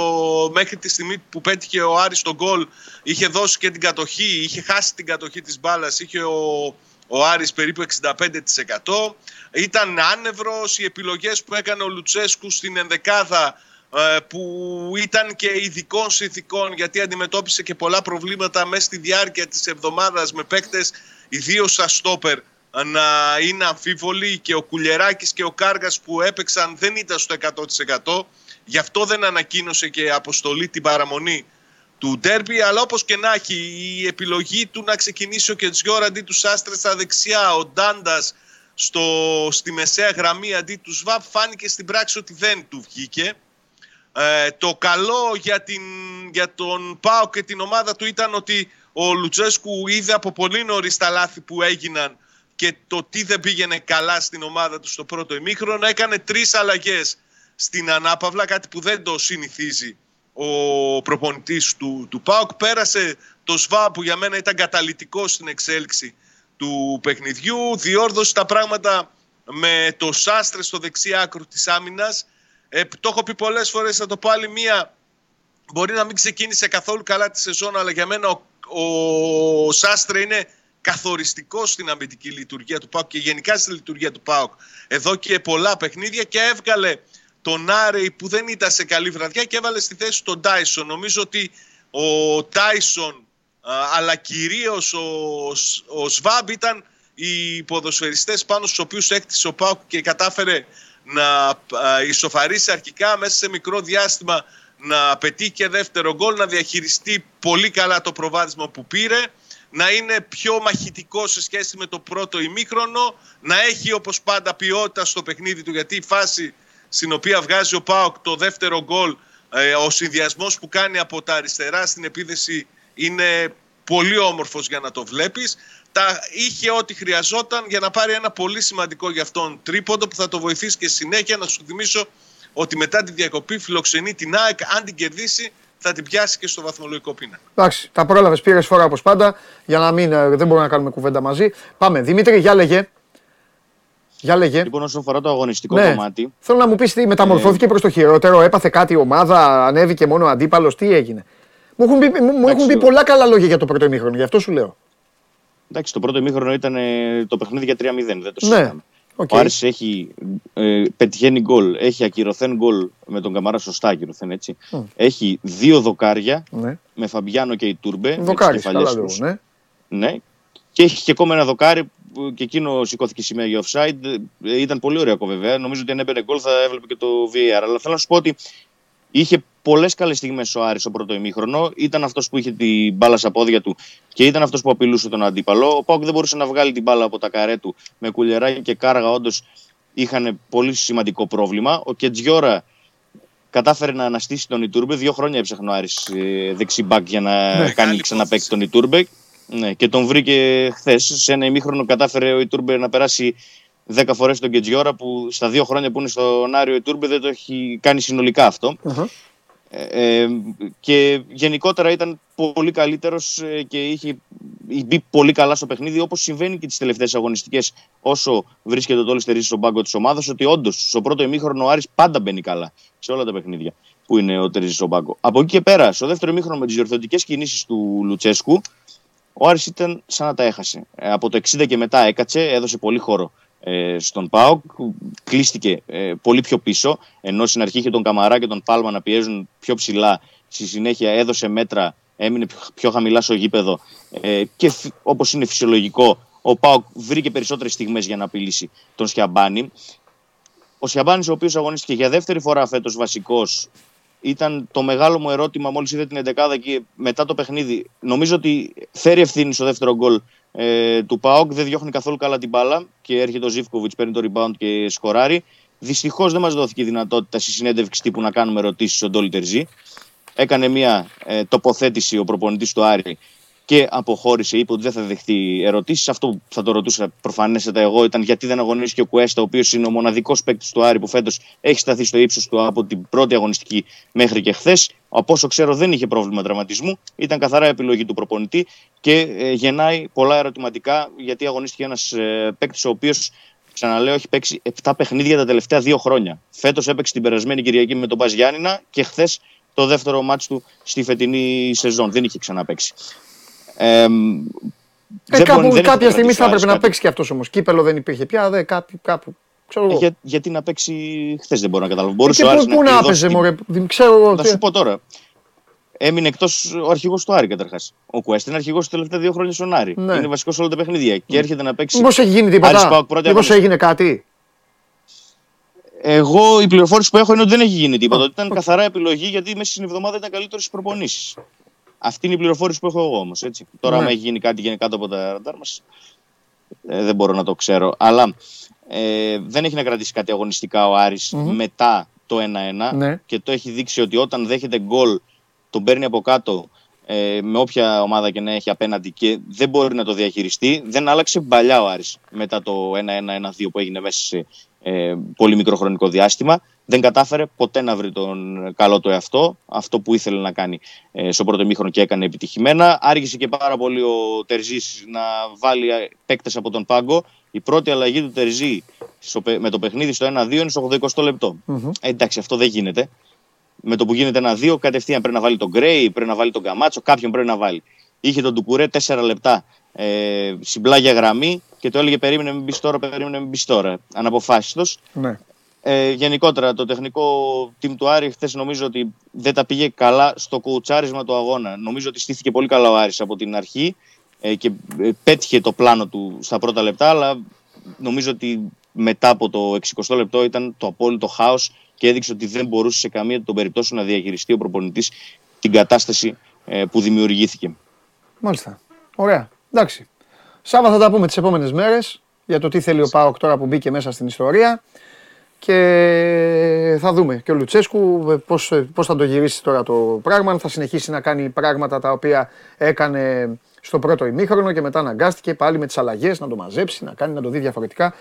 μέχρι τη στιγμή που πέτυχε ο Άρης τον γκολ, είχε δώσει και την κατοχή, είχε χάσει την κατοχή της μπάλας, είχε ο, ο Άρης περίπου 65%. Ήταν άνευρος, οι επιλογές που έκανε ο Λουτσέσκου στην ενδεκάδα ε, που ήταν και ειδικών συνθηκών γιατί αντιμετώπισε και πολλά προβλήματα μέσα στη διάρκεια της εβδομάδας με παίκτες ιδίως σαν στόπερ να είναι αμφίβολοι και ο Κουλιεράκης και ο Κάργας που έπαιξαν δεν ήταν στο 100% γι' αυτό δεν ανακοίνωσε και αποστολή την παραμονή του ντέρμπι αλλά όπως και να έχει η επιλογή του να ξεκινήσει ο Κετζιόρ αντί του Σάστρε στα δεξιά ο Ντάντας στο, στη μεσαία γραμμή αντί του Σβάπ φάνηκε στην πράξη ότι δεν του βγήκε ε, το καλό για, την, για τον Πάο και την ομάδα του ήταν ότι ο Λουτσέσκου είδε από πολύ νωρίς τα λάθη που έγιναν και το τι δεν πήγαινε καλά στην ομάδα του στο πρώτο ημίχρονο. Έκανε τρεις αλλαγές στην ανάπαυλα, κάτι που δεν το συνηθίζει ο προπονητής του, του ΠΑΟΚ. Πέρασε το ΣΒΑ που για μένα ήταν καταλητικό στην εξέλιξη του παιχνιδιού. Διόρθωσε τα πράγματα με το Σάστρε στο δεξί άκρο της άμυνας. Ε, το έχω πει πολλές φορές, θα το πω άλλη μία. Μπορεί να μην ξεκίνησε καθόλου καλά τη σεζόν, αλλά για μένα ο, ο Σάστρε είναι καθοριστικό στην αμυντική λειτουργία του ΠΑΟΚ και γενικά στη λειτουργία του ΠΑΟΚ εδώ και πολλά παιχνίδια και έβγαλε τον Άρεϊ που δεν ήταν σε καλή βραδιά και έβαλε στη θέση τον Τάισον. Νομίζω ότι ο Τάισον αλλά κυρίως ο, ο Σβάμπ ήταν οι ποδοσφαιριστές πάνω στους οποίους έκτισε ο ΠΑΟΚ και κατάφερε να ισοφαρίσει αρχικά μέσα σε μικρό διάστημα να πετύχει και δεύτερο γκολ, να διαχειριστεί πολύ καλά το προβάδισμα που πήρε, να είναι πιο μαχητικό σε σχέση με το πρώτο ημίχρονο, να έχει όπως πάντα ποιότητα στο παιχνίδι του, γιατί η φάση στην οποία βγάζει ο Πάοκ το δεύτερο γκολ, ε, ο συνδυασμός που κάνει από τα αριστερά στην επίδεση είναι πολύ όμορφος για να το βλέπεις. Τα είχε ό,τι χρειαζόταν για να πάρει ένα πολύ σημαντικό για αυτόν τρίποντο που θα το βοηθήσει και συνέχεια να σου θυμίσω ότι μετά τη διακοπή φιλοξενεί την ΑΕΚ. Αν την κερδίσει, θα την πιάσει και στο βαθμολογικό πίνα. Εντάξει, τα πρόλαβες, πήρες φορά όπως πάντα, για να μην, ε, δεν μπορούμε να κάνουμε κουβέντα μαζί. Πάμε. Δημήτρη, για λέγε. Για λέγε. Λοιπόν, όσον αφορά το αγωνιστικό Ναι. κομμάτι, Θέλω να μου πεις τι μεταμορφώθηκε προς το χειρότερο, έπαθε κάτι η ομάδα, ανέβηκε μόνο ο αντίπαλος, τι έγινε. Μου έχουν πει, μου, μου έχουν πει Εντάξει, πολλά καλά λόγια για το πρώτο ημίχρονο, γι' αυτό σου λέω. Εντάξει, το πρώτο ημίχρονο ήταν ε, το παιχνίδι για 3-0. Δεν το Ναι. συζητάμε. Οκ. Ο Άρης έχει ε, πετυχαίνει γκολ, έχει ακυρωθέν γκολ με τον Καμάρα, σωστά ακυρωθέν έτσι. Έχει δύο δοκάρια Ναι. με Φαμπιάνο και Ιτούρμπε. με Δοκάρι, τις κεφαλιές καλά τους. λέω. Ναι. Ναι. Και έχει και ακόμα ένα δοκάρι που και εκείνο σηκώθηκε σημαία για offside. Ε, Ήταν πολύ ωραίο βέβαια. Νομίζω ότι αν έμπαινε γκολ θα έβλεπε και το VAR. Αλλά θέλω να σου πω ότι είχε πολλές καλές στιγμές ο Άρης στο πρώτο ημίχρονο. Ήταν αυτός που είχε την μπάλα στα πόδια του και ήταν αυτός που απειλούσε τον αντίπαλο. Ο Πάουκ δεν μπορούσε να βγάλει την μπάλα από τα καρέ του. Με κουλεράκι και κάργα όντως είχαν πολύ σημαντικό πρόβλημα. Ο Κετζιόρα κατάφερε να αναστήσει τον Ιτούρμπε. Δύο χρόνια έψαχνε ο Άρης ε, δεξί μπακ για να κάνει Μεγάλη ξαναπέξει υπόθεση. τον Ιτούρμπε. Ναι, και τον βρήκε χθες. Σε ένα ημίχρονο κατάφερε ο Ιτούρμπε να περάσει 10 φορές τον Κετζιόρα που στα δύο χρόνια που είναι στον Άριο Ιτούρμπε δεν το έχει κάνει συνολικά αυτό. Αχα. Ε, ε, και γενικότερα ήταν πολύ καλύτερος ε, και είχε μπει πολύ καλά στο παιχνίδι όπως συμβαίνει και τις τελευταίες αγωνιστικές όσο βρίσκεται το Όλιστερ στον πάγκο της ομάδας ότι όντως στο πρώτο ημίχρονο ο Άρης πάντα μπαίνει καλά σε όλα τα παιχνίδια που είναι ο Τερζής στον πάγκο. Από εκεί και πέρα, στο δεύτερο ημίχρονο με τις διορθωτικές κινήσεις του Λουτσέσκου ο Άρης ήταν σαν να τα έχασε. Ε, από το 60 και μετά έκατσε, έδωσε πολύ χώρο ε, στον ΠΑΟΚ, κλείστηκε ε, πολύ πιο πίσω, ενώ στην αρχή είχε τον Καμαρά και τον Πάλμα να πιέζουν πιο ψηλά, στη συνέχεια έδωσε μέτρα, έμεινε πιο, πιο χαμηλά στο γήπεδο ε, και φ- όπως είναι φυσιολογικό, ο ΠΑΟΚ βρήκε περισσότερες στιγμές για να απειλήσει τον Σιαμπάνη. Ο Σιαμπάνης, ο οποίος αγωνίστηκε για δεύτερη φορά φέτος βασικός, ήταν το μεγάλο μου ερώτημα μόλις είδε την 11 και μετά το παιχνίδι. Νομίζω ότι φέρει ευθύνη στο δεύτερο γκολ ε, του ΠΑΟΚ, δεν διώχνει καθόλου καλά την μπάλα και έρχεται ο Ζήφκοβιτς, παίρνει το rebound και σκοράρει. Δυστυχώς δεν μας δόθηκε η δυνατότητα στη συνέντευξη τύπου να κάνουμε ερωτήσεις στον Ντόλι Τερζή. Έκανε μια ε, τοποθέτηση ο προπονητής του Άρη και αποχώρησε. Είπε ότι δεν θα δεχτεί ερωτήσεις. Αυτό που θα το ρωτούσα προφανέστατα εγώ ήταν γιατί δεν αγωνίστηκε ο Κουέστα, ο οποίος είναι ο μοναδικός παίκτης του Άρη που φέτος έχει σταθεί στο ύψος του από την πρώτη αγωνιστική μέχρι και χθες. Από όσο ξέρω δεν είχε πρόβλημα τραυματισμού. Ήταν καθαρά επιλογή του προπονητή και ε, γεννάει πολλά ερωτηματικά γιατί αγωνίστηκε ένας ε, παίκτης ο οποίος Ξαναλέω, έχει παίξει 7 παιχνίδια τα τελευταία δύο χρόνια. Φέτος έπαιξε την περασμένη Κυριακή με τον Μπα Γιάννηνα και χθες το δεύτερο μάτς του στη φετινή σεζόν. Δεν είχε ξαναπέξει. Ε, Ε, δεν κάπου, μπορεί- δεν κάποια έχει στιγμή θα έπρεπε να κάτι. παίξει και αυτός όμως. Κύπελο δεν υπήρχε πια, δε, κάπου, κάπου. Ξέρω Ε, εγώ. Για, γιατί να παίξει χθες δεν μπορώ να καταλάβω. Ε, Μπορούσε και ο Άρης πού, πού να εκδώσει έπαιζε, την- μωρέ. Δεν ξέρω εγώ. Θα τι- σου πω τώρα. Έμεινε εκτός ο αρχηγός του Άρη καταρχάς. Ο Κουέστ είναι αρχηγός τα τελευταία δύο χρόνια στον Άρη. Ναι. Είναι βασικό σε όλα τα παιχνίδια. Και έρχεται να παίξει. Μήπως έχει γίνει Άρης τίποτα. ΠΑΟΚ, πρώτη Μήπως αγωνιστική. έγινε κάτι; Εγώ η πληροφόρηση που έχω είναι ότι δεν έχει γίνει τίποτα. Ότι ήταν καθαρά επιλογή γιατί μέσα στην εβδομάδα ήταν καλύτερος στις προπονήσεις. Αυτή είναι η πληροφόρηση που έχω εγώ όμως. Τώρα, Ναι. άμα έχει γίνει κάτι γίνει κάτω από τα ραντάρ μας, ε, δεν μπορώ να το ξέρω. Αλλά ε, δεν έχει να κρατήσει κάτι αγωνιστικά ο αρης Μμμ. μετά το 1-1 Ναι. και το έχει δείξει ότι όταν δέχεται γκολ τον παίρνει από κάτω ε, με όποια ομάδα και να έχει απέναντι και δεν μπορεί να το διαχειριστεί. Δεν άλλαξε μπαλιά ο Άρης μετά το 1-1-1-2 που έγινε μέσα σε ε, πολύ μικρό χρονικό διάστημα. Δεν κατάφερε ποτέ να βρει τον καλό του εαυτό, αυτό που ήθελε να κάνει ε, στο πρώτο μήχρονο και έκανε επιτυχημένα. Άργησε και πάρα πολύ ο Τερζής να βάλει παίκτες από τον πάγκο. Η πρώτη αλλαγή του Τερζή στο, παι- με το παιχνίδι στο 1-2 είναι στο 80 λεπτό. Μμμ. Ε, εντάξει, αυτό δεν γίνεται. Με το που γίνεται ένα-δύο, κατευθείαν πρέπει να βάλει τον Γκρέι, πρέπει να βάλει τον Καμάτσο, κάποιον πρέπει να βάλει. Είχε τον Ντουκουρέ 4 λεπτά ε, συμπλάγια γραμμή και το έλεγε περίμενε μην μπεις τώρα, περίμενε μην μπεις τώρα. Αναποφάσιστος. Ναι. Ε, γενικότερα το τεχνικό team του Άρη χθες νομίζω ότι δεν τα πήγε καλά στο κουτσάρισμα του αγώνα. Νομίζω ότι στήθηκε πολύ καλά ο Άρης από την αρχή ε, και ε, πέτυχε το πλάνο του στα πρώτα λεπτά αλλά νομίζω ότι μετά από το 60 λεπτό ήταν το απόλυτο χάος και έδειξε ότι δεν μπορούσε σε καμία των περιπτώσεων να διαχειριστεί ο προπονητής την κατάσταση ε, που δημιουργήθηκε. Μάλιστα. Ωραία. Εντάξει. Σάβα θα τα πούμε τις επόμενες μέρες για το τι θέλει ο Πάοκ τώρα που μπήκε μέσα στην ιστορία και θα δούμε και ο Λουτσέσκου ε, πώς, ε, πώς θα το γυρίσει τώρα το πράγμα, αν θα συνεχίσει να κάνει πράγματα τα οποία έκανε στο πρώτο ημίχρονο και μετά αναγκάστηκε πάλι με τις αλλαγές να το μαζέψει, να κάνει, να το δει διαφορετικά.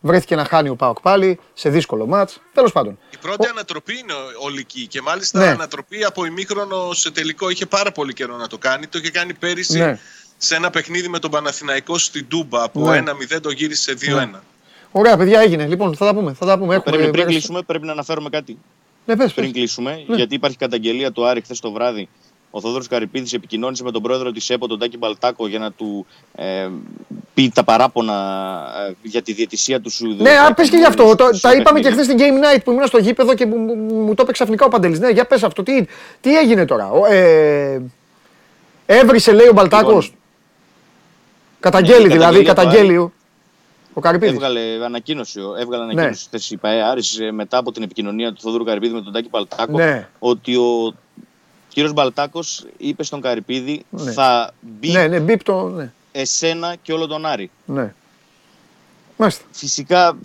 Βρέθηκε να χάνει ο Πάοκ πάλι σε δύσκολο μάτς. Τέλος πάντων. Η πρώτη ανατροπή είναι ολική και μάλιστα Ναι. ανατροπή από ημίχρονο σε τελικό είχε πάρα πολύ καιρό να το κάνει. Το είχε κάνει πέρυσι Ναι. σε ένα παιχνίδι με τον Παναθηναϊκό στην Τούμπα. Από Ναι. 1-0 το γύρισε σε 2-1. Ωραία, παιδιά, έγινε. Λοιπόν, θα τα πούμε. Θα τα πούμε. Έχουμε Πρέπει, πριν μέρες- κλείσουμε, πρέπει να αναφέρουμε κάτι. Ναι, πες, Πριν πες. κλείσουμε, Ναι. γιατί υπάρχει καταγγελία του Άρη χθες το βράδυ. Ο Θόδωρος Καρυπίδης επικοινώνησε με τον πρόεδρο της ΕΠΟ, τον Τάκη Μπαλτάκο, για να του ε, πει τα παράπονα ε, για τη διαιτησία του Σουδού. Ναι, α, πες και γι' αυτό. Το- τα είπαμε και χθες στην Game Night που ήμουν στο γήπεδο και μου, μου, μου το είπε ξαφνικά ο Παντελής. Ναι, για πες αυτό. Τι, τι έγινε τώρα; Ο, ε, έβρισε, λέει ο Μπαλτάκος; Λοιπόν, καταγγέλει ναι, η δηλαδή, καταγγελία του καταγγέλει ο, ο Καρυπίδης. Έβγαλε ανακοίνωση, έβγαλε Ναι. ανακοίνωση χθες η Άρης ε, μετά από την επικοινωνία του Θόδωρου Καρυπίδη με τον Τάκη Μπαλτάκο Ναι. ότι ο κύριος Μπαλτάκος είπε στον Καρυπίδη Ναι. θα μπει Ναι, ναι, μπίπ το, ναι, εσένα και όλο τον Άρη. ναι. Μάλιστα. Φυσικά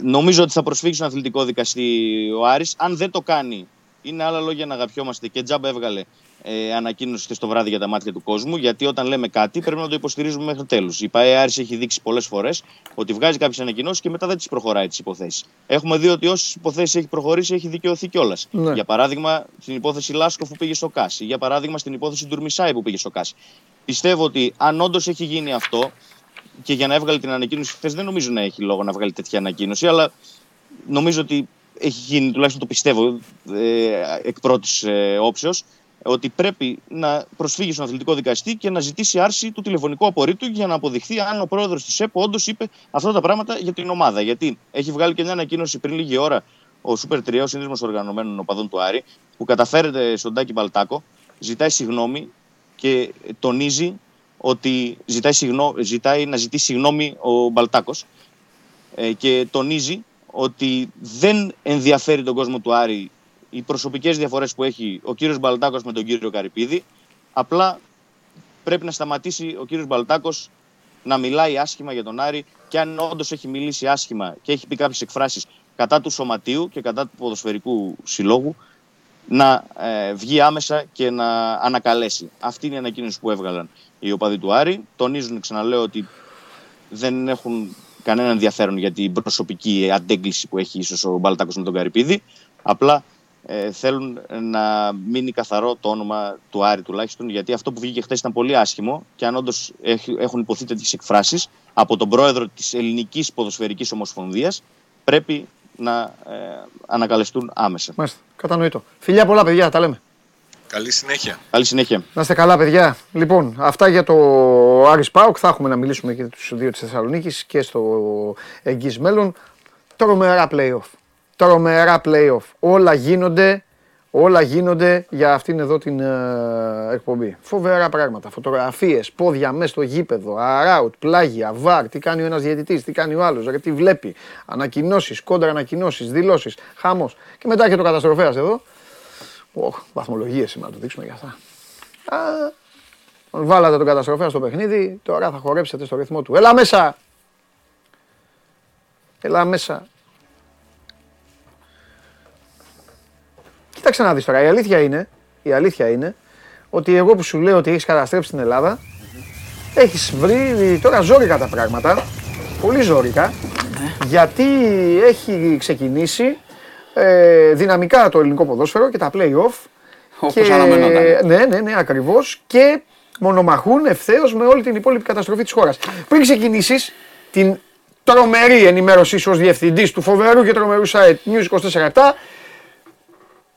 νομίζω ότι θα προσφύγει στον αθλητικό δικαστή ο Άρης. Αν δεν το κάνει, είναι άλλα λόγια να αγαπιόμαστε και τζάμπα έβγαλε ε, ανακοίνωση χθες το βράδυ για τα μάτια του κόσμου. Γιατί όταν λέμε κάτι πρέπει να το υποστηρίζουμε μέχρι τέλους. Η ΠαΕ Άρης έχει δείξει πολλές φορές ότι βγάζει κάποιες ανακοινώσεις και μετά δεν τις προχωράει τις υποθέσεις. Έχουμε δει ότι όσες υποθέσεις έχει προχωρήσει έχει δικαιωθεί κιόλας. Ναι. Για παράδειγμα, στην υπόθεση Λάσκοφ που πήγε στο ΚΑΣ. Ή Για παράδειγμα, στην υπόθεση Ντουρμισάη που πήγε στο ΚΑΣ. Πιστεύω ότι αν όντως έχει γίνει αυτό, και για να έβγαλε την ανακοίνωση χθες, δεν νομίζω να έχει λόγο να βγάλει τέτοια ανακοίνωση, αλλά νομίζω ότι έχει γίνει, τουλάχιστον το πιστεύω, ε, εκ πρώτης ε, όψεως, ότι πρέπει να προσφύγει στον αθλητικό δικαστή και να ζητήσει άρση του τηλεφωνικού απορρίτου για να αποδειχθεί αν ο πρόεδρος της ΕΠΟ όντως είπε αυτά τα πράγματα για την ομάδα. Γιατί έχει βγάλει και μια ανακοίνωση πριν λίγη ώρα ο Σούπερ 3, ο σύνδεσμος οργανωμένων οπαδών του Άρη, που καταφέρεται στον Τάκη Μπαλτάκο, ζητάει συγγνώμη και τονίζει ότι ζητάει, συγνώ, ζητάει να ζητήσει συγγνώμη ο Μπαλτάκος ε, και τονίζει ότι δεν ενδιαφέρει τον κόσμο του Άρη οι προσωπικές διαφορές που έχει ο κύριος Μπαλτάκος με τον κύριο Καρυπίδη απλά πρέπει να σταματήσει ο κύριος Μπαλτάκος να μιλάει άσχημα για τον Άρη και αν όντως έχει μιλήσει άσχημα και έχει πει κάποιες εκφράσεις κατά του σωματείου και κατά του ποδοσφαιρικού συλλόγου να ε, βγει άμεσα και να ανακαλέσει. Αυτή είναι η ανακοίνωση που έβγαλαν οι οπαδοί του Άρη. Τονίζουν, ξαναλέω, ότι δεν έχουν κανένα ενδιαφέρον για την προσωπική αντέγκληση που έχει ίσως ο Μπαλτάκος με τον Καρυπίδη. Απλά ε, θέλουν να μείνει καθαρό το όνομα του Άρη τουλάχιστον, γιατί αυτό που βγήκε χθες ήταν πολύ άσχημο και αν όντως έχουν υποθεί τέτοιες εκφράσεις από τον πρόεδρο της Ελληνικής Ποδοσφαιρικής Ομοσπονδίας, πρέπει να ε, ανακαλεστούν άμεσα. Μάλιστα. Κατανοητό. Φιλιά πολλά, παιδιά, τα λέμε. Καλή συνέχεια. Καλή συνέχεια. Να είστε καλά, παιδιά. Λοιπόν, αυτά για το Άρης Πάοκ. Θα έχουμε να μιλήσουμε και τους δύο της Θεσσαλονίκης και στο εγγύς μέλλον. Τρομερά play-off. Τρομερά play-off. Όλα γίνονται, όλα γίνονται για αυτήν εδώ την ε, εκπομπή. Φοβερά πράγματα. Φωτογραφίες, πόδια μέσα στο γήπεδο, αράουτ, πλάγια, βαρ, τι κάνει ο ένας διαιτητής, τι κάνει ο άλλος, ρε, τι βλέπει. Ανακοινώσεις, κόντρα ανακοινώσεις, δηλώσεις, χαμός. Και μετά και το καταστροφέας εδώ. Οχ, βαθμολογίες σήμερα να το δείξουμε για αυτά. Α, τον βάλατε τον καταστροφέα στο παιχνίδι, τώρα θα χορέψετε στο ρυθμό του. Έλα μέσα! Έλα μέσα. Κοίταξε να δεις τώρα, η αλήθεια είναι, η αλήθεια είναι ότι εγώ που σου λέω ότι έχεις καταστρέψει την Ελλάδα, έχεις βρει τώρα ζόρικα τα πράγματα, πολύ ζόρικα, γιατί έχει ξεκινήσει ε, δυναμικά το ελληνικό ποδόσφαιρο και τα play-off. Όπως αναμενόταν. Ναι, ναι, ναι, ακριβώς. Και μονομαχούν ευθέως με όλη την υπόλοιπη καταστροφή της χώρας. Πριν ξεκινήσεις την τρομερή ενημέρωσή σου ως διευθυντής του φοβερού και τρομερού site News 24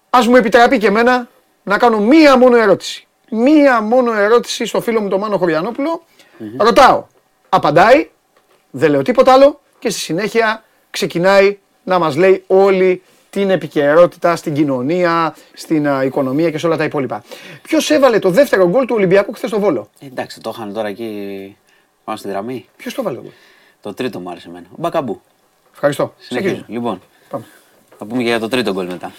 ας μου επιτραπεί και εμένα να κάνω μία μόνο ερώτηση. Μία μόνο ερώτηση στο φίλο μου τον Μάνο Χωριανόπουλο Ρωτάω. Απαντάει. Δεν λέω τίποτα άλλο. Και στη συνέχεια ξεκινάει να μας λέει όλη την επικαιρότητα στην κοινωνία, στην α, οικονομία και σε όλα τα υπόλοιπα. Ποιος έβαλε το δεύτερο γκολ του Ολυμπιακού χθες στο Βόλο; Ε, Εντάξει, το είχαν τώρα εκεί πάνω στη γραμμή. Ποιος το έβαλε το γκολ; Το τρίτο μου άρεσε εμένα. Ο Μπακαμπού. Ευχαριστώ. Συνεχίζω. Συνεχίζω. Λοιπόν, Πάμε. θα πούμε και για το τρίτο γκολ μετά.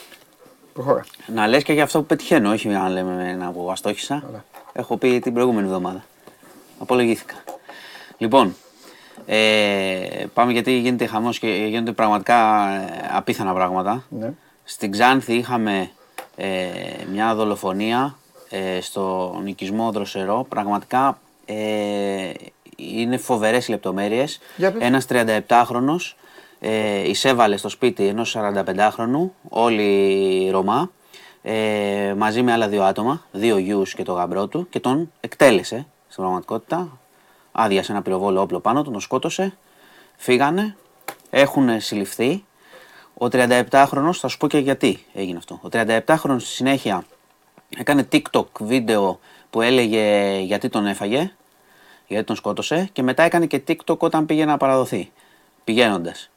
Προχώρα. Να λες και για αυτό που πετυχαίνω, όχι αν λέμε ένα που αστόχησα. Ωραία. Έχω πει την προηγούμενη εβδομάδα. Απολογήθηκα. Λοιπόν, ε, πάμε γιατί γίνεται χαμός και γίνονται πραγματικά ε, απίθανα πράγματα. Ναι. Στην Ξάνθη είχαμε ε, μια δολοφονία ε, στο νοικισμό Δροσερό. Πραγματικά ε, είναι φοβερές οι λεπτομέρειες. Για πες. Ένας 37χρονος ε, εισέβαλε στο σπίτι ενός 45χρονου, όλοι Ρωμά, ε, μαζί με άλλα δύο άτομα, δύο γιους και το γαμπρό του και τον εκτέλεσε στην πραγματικότητα. Άδειασε ένα πυροβόλο όπλο πάνω του, τον σκότωσε, φύγανε, έχουν συλληφθεί. Ο 37χρονος, θα σου πω και γιατί έγινε αυτό. Ο 37χρονος στη συνέχεια έκανε TikTok βίντεο που έλεγε γιατί τον έφαγε, γιατί τον σκότωσε και μετά έκανε και TikTok όταν πήγε να παραδοθεί, πηγαίνοντας.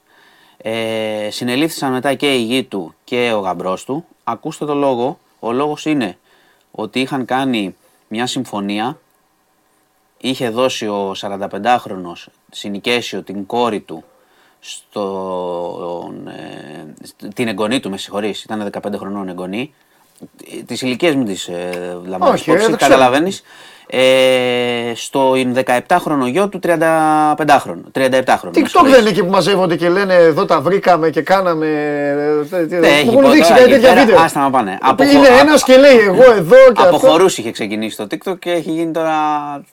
Ε, συνελήφθησαν μετά και η γη του και ο γαμπρός του. Ακούστε το λόγο. Ο λόγος είναι ότι είχαν κάνει μια συμφωνία. Είχε δώσει ο 45χρονος συνοικέσιο την κόρη του στον, ε, την εγγονή του, με συγχωρείς, ήταν 15 χρονών εγγονή. Τις ηλικίες μην τις ε, λαμβάνεις Όχι, ε, υπόψη, δεν ξέρω. Καταλαβαίνεις. Ε, στο 17χρονο γιο του 35χρονο. 37χρονο. TikTok δεν είναι εκεί που μαζεύονται και λένε εδώ τα βρήκαμε και κάναμε. ε, ε, Ναι, έχει Μου έχουν πω δείξει τώρα κάτι εκεί τέτοια πέρα, βίντεο. Άστα να πάνε. Που Αποχω- Είναι α- ένας και λέει εγώ εδώ και Από αυτό. χορούς είχε ξεκινήσει το TikTok και έχει γίνει τώρα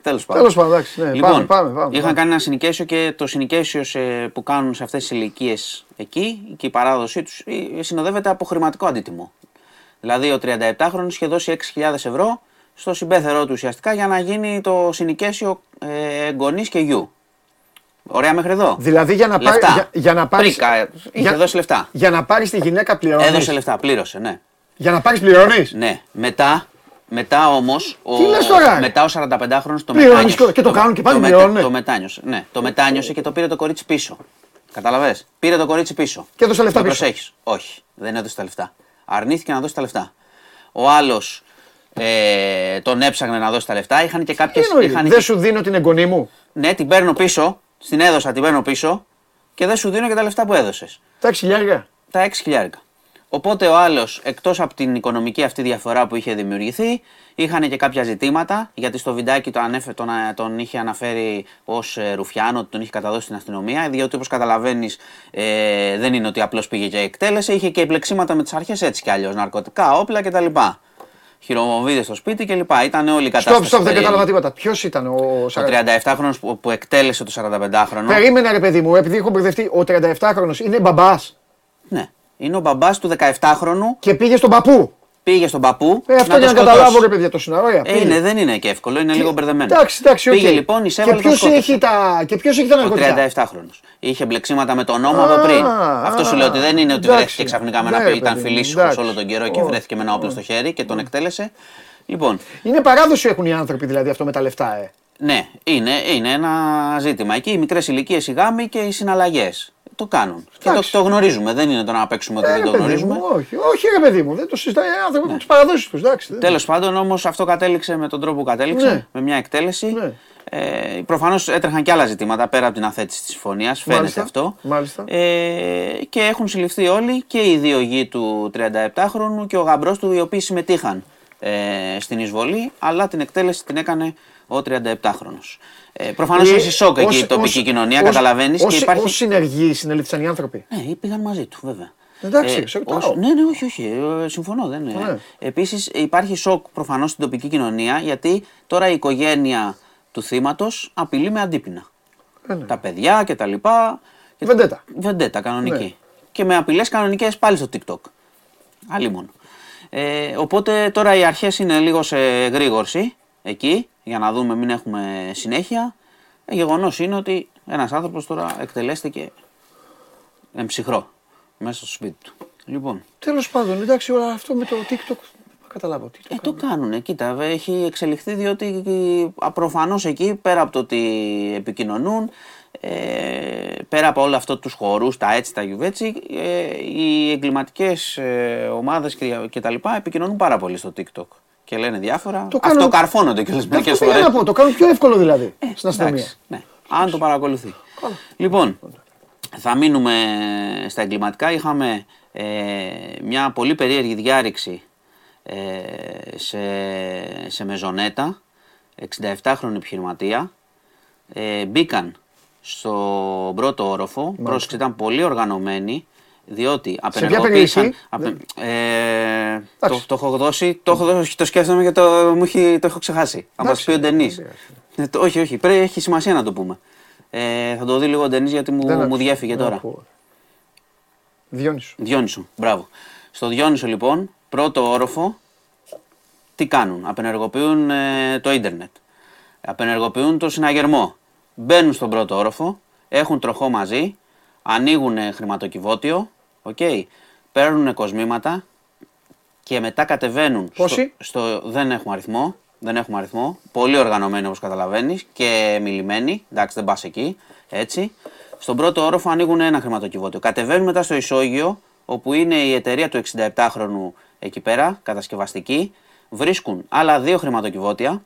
τέλος πάντων. Τέλος πάντων, εντάξει, ναι, λοιπόν, πάμε, πάμε, πάμε, είχαν πάμε. κάνει ένα συνοικέσιο και το συνοικέσιο σε- που κάνουν σε αυτές τις ηλικίες εκεί και η παράδοσή τους ε, συνοδεύεται από χρηματικό αντίτιμο. Δηλαδή ο 37χρονος είχε δώσει 6.000 ευρώ στο συμπέθερό του ουσιαστικά για να γίνει το συνοικέσιο ε, γονείς και γιου. Ωραία μέχρι εδώ. Δηλαδή για να πάρει. Λεφτά. Για, για να πάρεις, Πρίκα, ε, είχε δώσει λεφτά. Για να πάρεις τη γυναίκα πληρώνεις. Έδωσε λεφτά, πλήρωσε, ναι. Για να πάρεις πληρώνεις; Ναι. Μετά, μετά όμως. Τι λες τώρα, ρε; Μετά ο 45χρονο το Πληρώνεις μετάνιωσε. και το κάνουν και πάλι το, πληρώνουνε. το μετάνιωσε. Ναι, το μετάνιωσε και το πήρε το κορίτσι πίσω. Καταλαβέ. Πήρε το κορίτσι πίσω. Και έδωσε λεφτά Το πίσω. προσέχεις. Όχι, δεν έδωσε τα λεφτά. Αρνήθηκε να δώσει τα λεφτά. Ο άλλος ε, τον έψαχνε να δώσει τα λεφτά. Είχαν και Τι κάποιε. εννοεί, Δεν σου δίνω την εγγονή μου. Ναι, την παίρνω πίσω. Στην έδωσα, την παίρνω πίσω και δεν σου δίνω και τα λεφτά που έδωσες. Τα 6 χιλιάρια. τα 6 χιλιάρικα. Οπότε ο άλλος, εκτός από την οικονομική αυτή διαφορά που είχε δημιουργηθεί, είχαν και κάποια ζητήματα. Γιατί στο βιντεάκι το ανέφε, τον, α- τον είχε αναφέρει ως Ρουφιάνο, ότι τον είχε καταδώσει στην αστυνομία. Διότι όπως καταλαβαίνεις, ε, δεν είναι ότι απλώς πήγε και εκτέλεσε. Είχε και μπλεξίματα με τις αρχές έτσι κι αλλιώς. Ναρκωτικά, όπλα κτλ. Χειροβομβίδες στο σπίτι κλπ. Ήταν όλη η κατάσταση. Στοπ, στοπ, δεν περίεργη. κατάλαβα τίποτα. Ποιος ήταν ο Ο 40. 37χρονος που, που εκτέλεσε το 45χρονο. Περίμενε ρε παιδί μου, επειδή έχω μπερδευτεί, ο 37χρονος είναι μπαμπάς Ναι. Είναι ο μπαμπάς του 17χρονου. και πήγε στον παππού. Πήγε στον παππού. Ε, αυτό να για το να καταλάβω σκοτώσει. ρε παιδιά το σενάριο. Ε, είναι, δεν είναι και εύκολο, είναι λίγο μπερδεμένο. Εντάξει, εντάξει, οκ. Πήγε λοιπόν, εισέβαλε Και τον ποιος σκότωσε. έχει τα, και ποιος έχει τα Ο ναρκωτικά; 37χρονο. Είχε μπλεξίματα με τον νόμο από πριν. Α, Αυτό σου α, λέω ότι δεν είναι ότι εντάξει. βρέθηκε ξαφνικά με Ναι, ένα ρε παιδί, ήταν παιδί μου, φιλήσυχος εντάξει. όλο τον καιρό και Ω, βρέθηκε με ένα όπλο στο χέρι και τον εκτέλεσε. Λοιπόν, Είναι παράδοση έχουν οι άνθρωποι δηλαδή αυτό με τα λεφτά, ε. ναι, είναι, είναι ένα ζήτημα. Εκεί οι μικρές ηλικίες, οι γάμοι και οι συναλλαγές. Το κάνουν. Και το, Εντάξει. το γνωρίζουμε. Δεν είναι το να παίξουμε ότι Ε, δεν ρε το παιδί γνωρίζουμε. μου, όχι, όχι ρε παιδί μου, δεν το συζητάει. Οι άνθρωποι έχουν τις παραδόσεις τους. Εντάξει. δεν- Τέλος πάντων όμως αυτό κατέληξε με τον τρόπο που κατέληξε, Ναι. με μια εκτέλεση. Ναι. Ε, Προφανώς έτρεχαν και άλλα ζητήματα πέρα από την αθέτηση της συμφωνίας, φαίνεται Μάλιστα, αυτό. μάλιστα. Ε, και έχουν συλληφθεί όλοι και οι δύο γη του 37χρονου και ο γαμπρός του, οι οποίοι συμμετείχαν ε, στην εισβολή, αλλά την εκτέλεση την έκανε ο 37χρονο. Ε, Προφανώς Ε, έχει σοκ εκεί ως- η τοπική ως- κοινωνία, ως- καταλαβαίνεις. Και ως- υπάρχει. ως συνεργοί συνελήφθησαν οι άνθρωποι. Ναι, πήγαν μαζί του, βέβαια. Εντάξει, σε ρωτάω. ως- ναι, ναι, όχι, όχι. ε, συμφωνώ. Δεν είναι. Ναι. Επίσης, υπάρχει σοκ προφανώς στην τοπική κοινωνία γιατί τώρα η οικογένεια του θύματος απειλεί με αντίπεινα. Ε, ναι. Τα παιδιά και τα λοιπά. Και- Βεντέτα. Βεντέτα, κανονική. Ναι. Και με απειλές κανονικές πάλι στο TikTok. Άλλη μόνο. Ε, οπότε τώρα οι αρχές είναι λίγο σε γρήγορση εκεί για να δούμε, μην έχουμε συνέχεια. Ε, Γεγονός είναι ότι ένας άνθρωπος τώρα εκτελέστηκε εμψυχρό μέσα στο σπίτι του. Λοιπόν, Τέλος πάντων, εντάξει, όλα αυτό με το TikTok. καταλάβω. Τι το Ε, το κάνουνε. Κοίτα, έχει εξελιχθεί διότι προφανώς εκεί πέρα από το ότι επικοινωνούν, ε, πέρα από όλο αυτό τους χορούς, τα έτσι, τα γιουβέτσι, ε, οι εγκληματικές ε, ομάδες και, και τα λοιπά επικοινωνούν πάρα πολύ στο TikTok. Και λένε διάφορα. Το κάνουν- Αυτοκαρφώνονται και μερικές Αυτό για φορές. να πω, το κάνουν πιο εύκολο δηλαδή στην αστυνομία. Εντάξει, ναι. Αν το παρακολουθεί. Λοιπόν, θα μείνουμε στα εγκληματικά. Είχαμε ε, μια πολύ περίεργη διάρρηξη ε, σε, σε μεζονέτα, 67χρονη επιχειρηματία. Ε, μπήκαν στο πρώτο όροφο, πρόσεξε ήταν πολύ οργανωμένοι, διότι απενεργοποίησαν... περιοχή; απε- ε, το, Εντάξει. το έχω δώσει, το, έχω δώσει, το σκέφτομαι και το, μου έχει, το έχω ξεχάσει. Θα μας πει ο Ντενής. Ε, το- όχι, όχι, πρέπει, έχει σημασία να το πούμε. Ε, θα το δει λίγο ο Ντενής γιατί μου, Δεν μου άκουσα. διέφυγε Δεν τώρα. ακούω. Διόνυσο. Διόνυσο, μπράβο. Στο Διόνυσο λοιπόν, πρώτο όροφο, τι κάνουν; Απενεργοποιούν ε, το ίντερνετ. Απενεργοποιούν το συναγερμό. Μπαίνουν στον πρώτο όροφο, έχουν τροχό μαζί, ανοίγουν χρηματοκιβώτιο, οκ, παίρνουν κοσμήματα και μετά κατεβαίνουν. Πόσοι; Στο, στο, δεν έχουμε αριθμό. Δεν έχουμε αριθμό. Πολύ οργανωμένοι όπως καταλαβαίνεις και μιλημένοι. Εντάξει, δεν πας εκεί. Έτσι. Στον πρώτο όροφο ανοίγουν ένα χρηματοκιβώτιο. Κατεβαίνουν μετά στο ισόγειο, όπου είναι η εταιρεία του 67χρονου εκεί πέρα, κατασκευαστική. Βρίσκουν άλλα δύο χρηματοκιβώτια,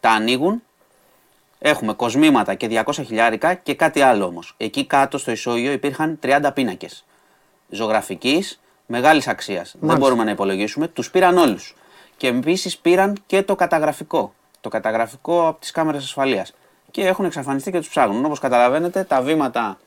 τα ανοίγουν. Έχουμε κοσμήματα και 200 χιλιάρικα και κάτι άλλο όμως. Εκεί κάτω στο ισόγειο υπήρχαν 30 πίνακες ζωγραφικής μεγάλης αξίας. Δεν μπορούμε να υπολογίσουμε. Τους πήραν όλους. Και επίσης πήραν και το καταγραφικό. Το καταγραφικό από τις κάμερες ασφαλείας. Και έχουν εξαφανιστεί και τους ψάχνουν. Όπως καταλαβαίνετε, τα βήματα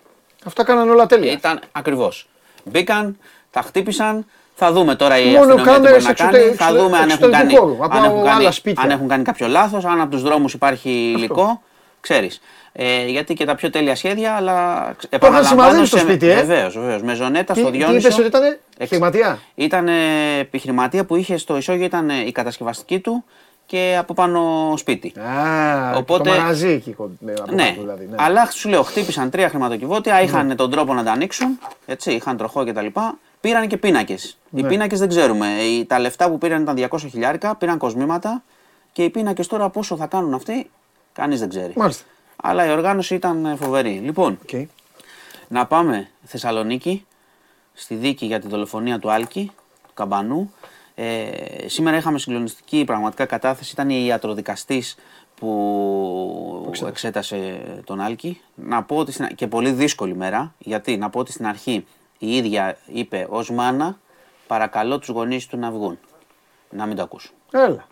Αυτά κάνανε όλα τέλεια. ήταν ακριβώς. Μπήκαν, τα χτύπησαν. Θα δούμε τώρα η Μόνο αστυνομία τι κάμερες μπορεί να εξωτε- κάνει. Θα εξωτε- δούμε αν έχουν, εξωτερικού κάνει, χώρου, από αν, έχουν άλλα κάνει, σπίτια. αν έχουν κάνει κάποιο λάθος, αν από τους δρόμους υπάρχει υλικό. Ξέρεις. Ε, γιατί και τα πιο τέλεια σχέδια, αλλά είχαν σημαδέψει στο σπίτι, ε. Βεβαίως, βεβαίως. Με ζωνέτα Τι, στο τι Διόνυσο. είπες ότι ήταν Εξ- επιχειρηματία. Ήταν ε, επιχειρηματία που είχε στο ισόγειο, ήταν ε, η κατασκευαστική του και από πάνω σπίτι. Α, Οπότε- το μαγαζί εκεί κοντά. από Ναι, κάτω δηλαδή. ναι. αλλά σου λέω, χτύπησαν τρία χρηματοκιβώτια, είχαν τον τρόπο να τα ανοίξουν, έτσι, είχαν τροχό κτλ. Πήραν και πίνακες. Οι Ναι. πίνακες δεν ξέρουμε. Οι- Τα λεφτά που πήραν ήταν 200 χιλιάρικα, πήραν κοσμήματα και οι πίνακες τώρα πόσο θα κάνουν αυτοί, κανείς δεν ξέρει. Μάλιστα. Αλλά η οργάνωση ήταν ε, φοβερή. Λοιπόν, Οκ. να πάμε Θεσσαλονίκη, στη δίκη για τη δολοφονία του Άλκη, του Καμπανού. Ε, σήμερα είχαμε συγκλονιστική πραγματικά κατάθεση. Ήταν η ιατροδικαστής που εξέτασε τον Άλκη. Να πω ότι στην, και πολύ δύσκολη μέρα, γιατί να πω ότι στην αρχή η ίδια είπε ως μάνα παρακαλώ τους γονείς του να βγουν, να μην το ακούσουν. Έλα.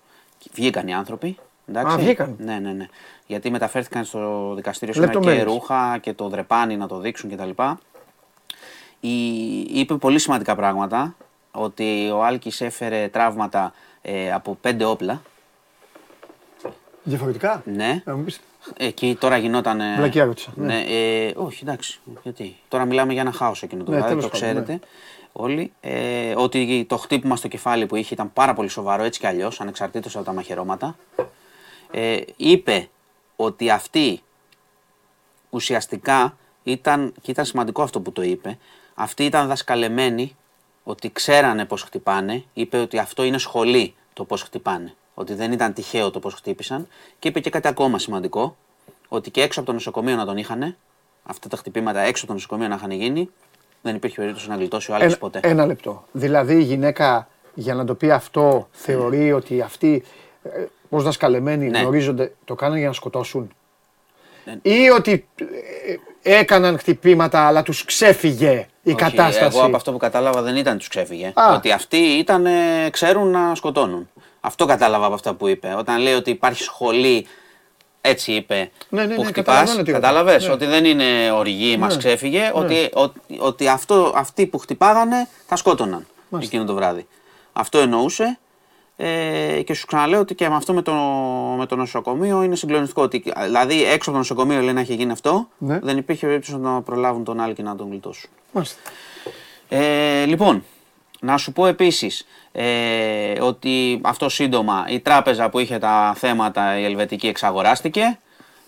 Βγήκαν οι άνθρωποι. Εντάξει. Α, βγήκαν. Ναι, ναι, ναι. Γιατί μεταφέρθηκαν στο δικαστήριο σήμερα και Λεπτομέρειες. ρούχα και το δρεπάνι να το δείξουν κτλ. Η... Είπε πολύ σημαντικά πράγματα. Ότι ο Άλκης έφερε τραύματα ε, από πέντε όπλα. Διαφορετικά; Ναι. Να μου πεις. Εκεί τώρα γινόταν. Βλακιά ρώτησα, ναι. Ναι. ε, όχι, εντάξει. Γιατί. Τώρα μιλάμε για ένα χάος εκείνο το Ναι, βράδυ, τέλος το πάντων, ξέρετε. Όλοι. Ε, ότι το χτύπημα στο κεφάλι που είχε ήταν πάρα πολύ σοβαρό έτσι κι αλλιώς, ανεξαρτήτως από τα μαχαιρώματα. Ε, είπε ότι αυτή ουσιαστικά ήταν, και ήταν σημαντικό αυτό που το είπε, αυτοί ήταν δασκαλεμένοι ότι ξέρανε πώς χτυπάνε, είπε ότι αυτό είναι σχολή το πώς χτυπάνε, ότι δεν ήταν τυχαίο το πώς χτύπησαν και είπε και κάτι ακόμα σημαντικό, ότι και έξω από το νοσοκομείο να τον είχαν, αυτά τα χτυπήματα έξω από το νοσοκομείο να είχαν γίνει, δεν υπήρχε περίπτωση να γλιτώσει ο άλλος Ένα, ποτέ. ένα λεπτό. Δηλαδή η γυναίκα για να το πει αυτό θεωρεί ότι αυτοί ε, ως δασκαλεμένοι Ναι. γνωρίζονται, το κάνουν για να σκοτώσουν. Ή ότι ε, έκαναν χτυπήματα αλλά τους ξέφυγε η Όχι, κατάσταση. Εγώ από αυτό που κατάλαβα δεν ήταν τους ξέφυγε. Α. Ότι αυτοί ήταν, ε, ξέρουν να σκοτώνουν. Αυτό κατάλαβα από αυτά που είπε. Όταν λέει ότι υπάρχει σχολή, έτσι είπε, Ναι, ναι, που ναι, χτυπάς, καταλαβαίνω τι κατάλαβες, ρωτάς. Ναι. ότι δεν είναι οργή, μας Ναι. ξέφυγε, ότι, ότι, ότι αυτό, αυτοί που χτυπάγανε θα σκότωναν Μάλιστα. εκείνο το βράδυ. Αυτό εννοούσε ε, και σου ξαναλέω ότι και με αυτό με το, με το νοσοκομείο είναι συγκλονιστικό. Ότι, δηλαδή έξω από το νοσοκομείο λέει να έχει γίνει αυτό, Ναι. δεν υπήρχε περίπτωση να προλάβουν τον άλλο και να τον γλιτώσουν. Μάλιστα. Ε, λοιπόν, να σου πω επίσης ε, ότι αυτό σύντομα η τράπεζα που είχε τα θέματα η Ελβετική εξαγοράστηκε,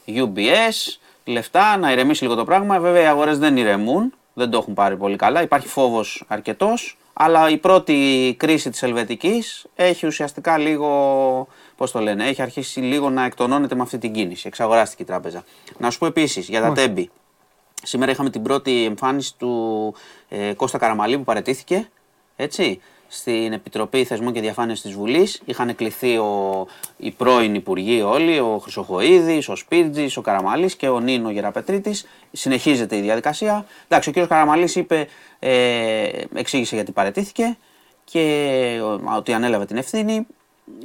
UBS, λεφτά, να ηρεμήσει λίγο το πράγμα. Βέβαια οι αγορές δεν ηρεμούν, δεν το έχουν πάρει πολύ καλά. Υπάρχει φόβος αρκετός, Αλλά η πρώτη κρίση της Ελβετικής έχει ουσιαστικά λίγο, πώς το λένε, έχει αρχίσει λίγο να εκτονώνεται με αυτή την κίνηση. Εξαγοράστηκε η τράπεζα. Να σου πω επίσης για τα τέμπη. Σήμερα είχαμε την πρώτη εμφάνιση του ε, Κώστα Καραμαλή που παρετήθηκε. Έτσι στην Επιτροπή Θεσμών και Διαφάνειας της Βουλής. Είχαν κληθεί ο, οι πρώην υπουργοί όλοι, ο Χρυσοχοίδης, ο Σπίρτζης, ο Καραμαλής και ο Νίνο Γεραπετρίτης. Συνεχίζεται η διαδικασία. Εντάξει, ο κ. Καραμαλής είπε, ε, εξήγησε γιατί παρετήθηκε και ότι ανέλαβε την ευθύνη.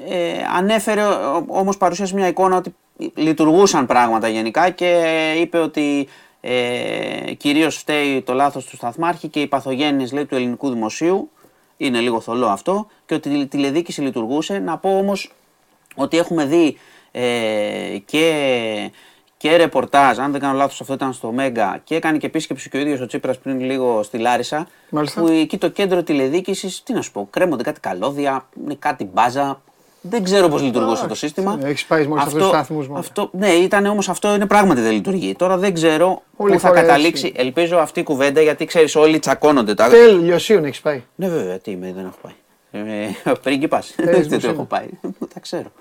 Ε, ανέφερε όμως παρουσίασε μια εικόνα ότι λειτουργούσαν πράγματα γενικά και είπε ότι ε, κυρίως φταίει το λάθος του Σταθμάρχη και οι παθογένειες λέει, του ελληνικού δημοσίου είναι λίγο θολό αυτό και ότι η τηλεδίκηση λειτουργούσε. Να πω όμως ότι έχουμε δει ε, και, και ρεπορτάζ, αν δεν κάνω λάθος αυτό ήταν στο Μέγκα και έκανε και επίσκεψη και ο ίδιος ο Τσίπρας πριν λίγο στη Λάρισα Μάλιστα. που εκεί το κέντρο τηλεδίκησης, τι να σου πω, κρέμονται κάτι καλώδια, είναι κάτι μπάζα, δεν ξέρω πώς λειτουργούσε το σύστημα. Έχεις πάει μόνο σε αυτούς τους σταθμούς. Αυτό, ναι, ήταν όμως αυτό είναι πράγματι δεν λειτουργεί. Τώρα δεν ξέρω Όλη πού θα φορά καταλήξει. έτσι. Ελπίζω αυτή η κουβέντα γιατί ξέρεις, όλοι τσακώνονται τώρα. Τέλειωσίων έχεις πάει. Ναι, βέβαια, τι είμαι, δεν έχω πάει. Ε, πρίγκιπα. Πες Δεν μου το έχω σήμερα. πάει. Τα ξέρω.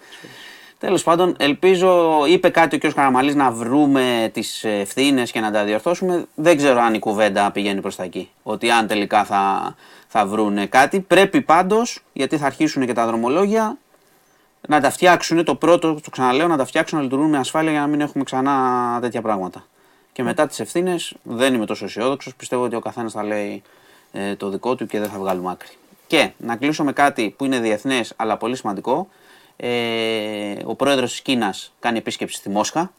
Τέλος πάντων, ελπίζω, είπε κάτι ο κ. Καραμαλής να βρούμε τις ευθύνες και να τα διορθώσουμε. Δεν ξέρω αν η κουβέντα πηγαίνει προς τα εκεί. Ότι αν τελικά θα, θα βρούνε κάτι. Πρέπει πάντως, γιατί θα αρχίσουν και τα δρομολόγια, να τα φτιάξουν. Το πρώτο, το ξαναλέω, να τα φτιάξουν να λειτουργούν με ασφάλεια για να μην έχουμε ξανά τέτοια πράγματα. Και μετά τις ευθύνες, δεν είμαι τόσο αισιόδοξος. Πιστεύω ότι ο καθένας θα λέει ε, το δικό του και δεν θα βγάλουμε άκρη. Και να κλείσω με κάτι που είναι διεθνές αλλά πολύ σημαντικό. Ε, ο πρόεδρος της Κίνας κάνει επίσκεψη στη Μόσχα.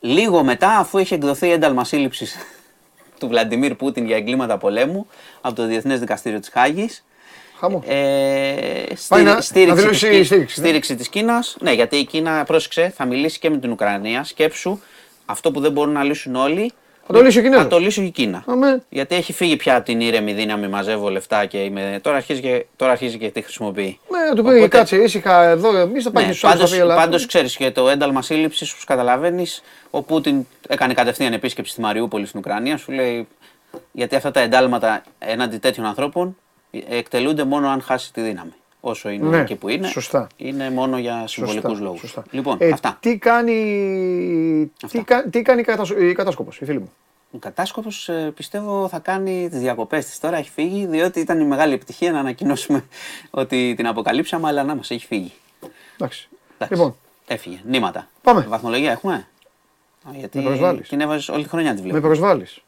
Λίγο μετά, αφού έχει εκδοθεί ένταλμα σύλληψης του Βλαντιμίρ Πούτιν για εγκλήματα πολέμου από το Διεθνές Δικαστήριο της Χάγης, Χαμό. ε, Πάει να- στήριξη, να της, δηλώσει Κι- στήριξη, ναι. στήριξη της Κίνας. Ναι, γιατί η Κίνα, πρόσεξε, θα μιλήσει και με την Ουκρανία. Σκέψου, αυτό που δεν μπορούν να λύσουν όλοι, Θα το λύσει ο Κινέζος. θα το λύσει η Κίνα. Αμέ. Γιατί έχει φύγει πια από την ήρεμη δύναμη, μαζεύω λεφτά και είμαι... τώρα, αρχίζει και, τώρα αρχίζει και τη χρησιμοποιεί. Ναι, να του πει Οπότε- κάτσε ήσυχα εδώ, εμείς θα πάει Ναι, στους άλλους. πάντως, πάντως ξέρεις και το ένταλμα σύλληψης, όπως καταλαβαίνεις, ο Πούτιν έκανε κατευθείαν επίσκεψη στη Μαριούπολη στην Ουκρανία, σου λέει γιατί αυτά τα εντάλματα έναντι τέτοιων ανθρώπων ε, εκτελούνται μόνο αν χάσει τη δύναμη. Όσο είναι Ναι, εκεί που είναι, σωστά. είναι μόνο για συμβολικούς λόγους. Σωστά. Λοιπόν, Ε, αυτά. Τι κάνει, τι, κα- τι κάνει η, κατασ... η κατάσκοπος, η φίλη μου; Ο κατάσκοπος ε, πιστεύω θα κάνει τις διακοπές της τώρα, έχει φύγει, διότι ήταν η μεγάλη επιτυχία να ανακοινώσουμε ότι την αποκαλύψαμε, αλλά να μας έχει φύγει. Εντάξει. Εντάξει, Λοιπόν, Έφυγε. Νήματα. Πάμε. Βαθμολογία έχουμε; Α, γιατί Με προσβάλλεις. την έβαζες όλη τη χρονιά τη με βλέπω. προσβάλλεις.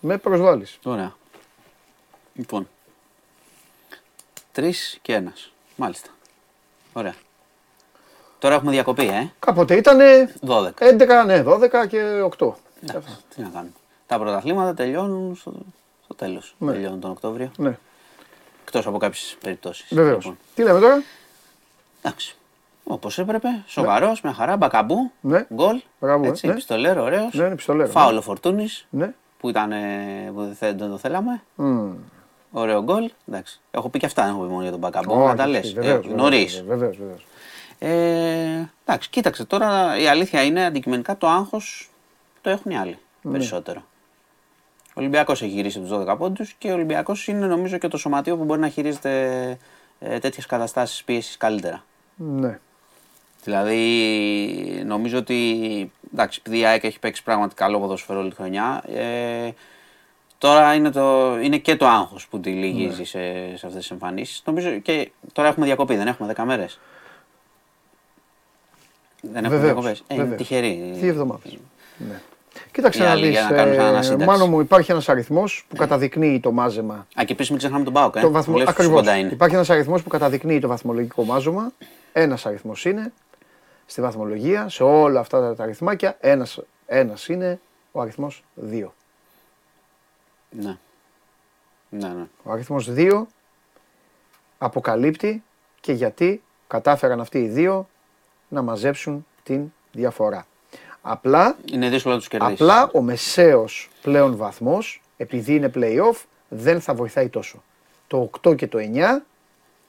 Με προσβάλλεις. Ωραία. Λοιπόν. Τρεις και ένας. Μάλιστα. Ωραία. Τώρα έχουμε διακοπή, ε. Κάποτε ήταν 12. 11, ναι, 12 και 8. Εντάξει, τι να κάνουμε. Τα πρωταθλήματα τελειώνουν στο, στο τέλος. Ναι. Τελειώνουν τον Οκτώβριο. Ναι, Εκτός από κάποιες περιπτώσεις. βεβαίως. Τι λέμε τώρα; εντάξει. Όπως έπρεπε. Σοβαρός, μια χαρά. Μπακαμπού. Ναι. Γκολ. Μπράβο, ε, έτσι, ναι. πιστολέρο, ωραίος. Ναι, είναι πιστολέρο, Φάουλο φορτούνης. Ναι. Που, ήταν, ε, που δεν θε- δεν το θέλαμε. Μμμ. Ωραίο γκολ. Εντάξει. Έχω πει και αυτά, δεν έχω πει μόνο για τον Μπακαμπού. Όχι, να τα λες. όχι, βεβαίως, Νωρίς. βεβαίως, Βεβαίως, βεβαίως. Ε, εντάξει, κοίταξε τώρα η αλήθεια είναι αντικειμενικά το άγχος το έχουν οι άλλοι Ναι. περισσότερο. Ο Ολυμπιακός έχει γυρίσει τους 12 πόντους και ο Ολυμπιακός είναι νομίζω και το σωματείο που μπορεί να χειρίζεται ε, τέτοιες καταστάσεις πίεσης καλύτερα. Ναι. Δηλαδή, νομίζω ότι εντάξει, επειδή η ΑΕΚ έχει παίξει πράγματι καλό ποδόσφαιρο όλη τη χρονιά, ε, τώρα είναι, το, είναι και το άγχος που τη λυγίζει Ναι. σε, σε αυτές τις εμφανίσεις. Νομίζω και τώρα έχουμε διακοπή, δεν έχουμε 10 μέρες. Δεν έχουμε Βεβαίως, διακοπές. Ε, είναι βεβαίως. τυχερή. Τι εβδομάδες. Ναι. Κοίταξε Οι να άλλοι δεις, για να κάνουν ε, ανασύνταξη. Μάνο μου υπάρχει ένας αριθμός που καταδεικνύει το μάζεμα. Α, και επίσης μην ξεχνάμε τον Πάοκ. Ε, Το που βαθμο... λες πόσο Ακριβώς. κοντά είναι. Υπάρχει ένας αριθμός που καταδεικνύει το βαθμολογικό μάζεμα. Ένας αριθμός είναι στη βαθμολογία, σε όλα αυτά τα- τα αριθμάκια. Ένας, ένας είναι ο αριθμός 2. Ναι. Ναι, ναι. Ο αριθμός 2 αποκαλύπτει και γιατί κατάφεραν αυτοί οι δύο να μαζέψουν την διαφορά. Απλά, Είναι δύσκολο να τους κερδίσεις. απλά ο μεσαίος πλέον βαθμός, επειδή είναι play-off, δεν θα βοηθάει τόσο. Το 8 και το 9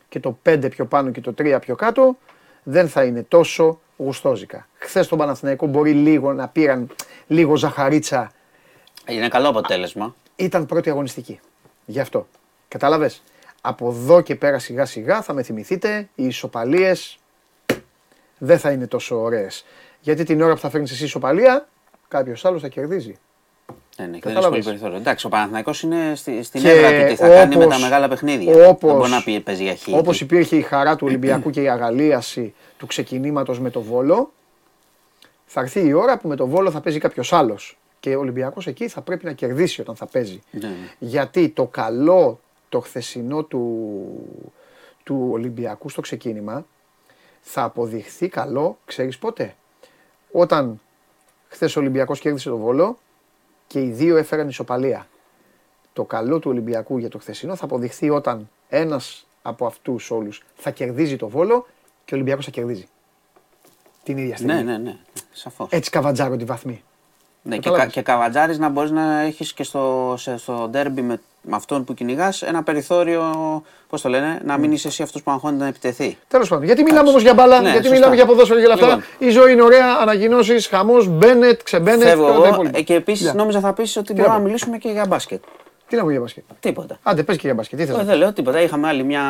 και το 5 πιο πάνω και το 3 πιο κάτω δεν θα είναι τόσο γουστόζικα. Χθες τον Παναθηναϊκό μπορεί λίγο να πήραν λίγο ζαχαρίτσα Είναι καλό αποτέλεσμα. Ήταν πρώτη αγωνιστική. Γι' αυτό. Κατάλαβες; Από εδώ και πέρα σιγά σιγά θα με θυμηθείτε, οι ισοπαλίες δεν θα είναι τόσο ωραίες. Γιατί την ώρα που θα φέρνεις εσύ ισοπαλία, κάποιος άλλος θα κερδίζει. Ναι, ναι, και δεν Κατάλαβες; έχει πολύ περιθώριο. Εντάξει, ο Παναθηναϊκός είναι στη, στην Και έδρα του τι θα κάνει με όπως- τα μεγάλα παιχνίδια. όπως- δεν μπορεί να πει παίζει για χ. Όπως εκεί. υπήρχε η χαρά του Ολυμπιακού και η αγαλίαση του ξεκινήματος με το βόλο, θα έρθει η ώρα που με το βόλο θα παίζει κάποιος άλλος. Και ο Ολυμπιακός εκεί θα πρέπει να κερδίσει όταν θα παίζει. Ναι, ναι. Γιατί το καλό το χθεσινό του, του Ολυμπιακού στο ξεκίνημα θα αποδειχθεί καλό, ξέρεις πότε; Όταν χθες ο Ολυμπιακός κέρδισε το Βόλο και οι δύο έφεραν ισοπαλία. Το καλό του Ολυμπιακού για το χθεσινό θα αποδειχθεί όταν ένας από αυτούς όλους θα κερδίζει το Βόλο και ο Ολυμπιακός θα κερδίζει. Την ίδια στιγμή. ναι, ναι, ναι. Σαφώς. Έτσι καβατζάρω τη βαθμή. Ναι, και, Κατάλαβες. κα, και καβατζάρης να μπορείς να έχεις και στο, σε, στο ντέρμπι με, με αυτόν που κυνηγάς ένα περιθώριο. Πώς το λένε, να μην είσαι εσύ αυτός που αγχώνεται να επιτεθεί. Τέλος πάντων, γιατί μιλάμε όμως για μπάλα, Ναι, γιατί σωστά. μιλάμε για ποδόσφαιρο και όλα αυτά. Λοιπόν. Η ζωή είναι ωραία, ανακοινώσεις, χαμός, Μπένετ, ξεμπένετ Φεύγω και όλα τα εγώ. υπόλοιπα. Ε, και επίσης Γεια. νόμιζα θα πεις ότι να μπορούμε να πω. μιλήσουμε και για μπάσκετ. Τι να πω για μπάσκετ. Τίποτα. Άντε, πες και για μπάσκετ. Τι θες Ε, να δεν λέω τίποτα. Είχαμε άλλη μια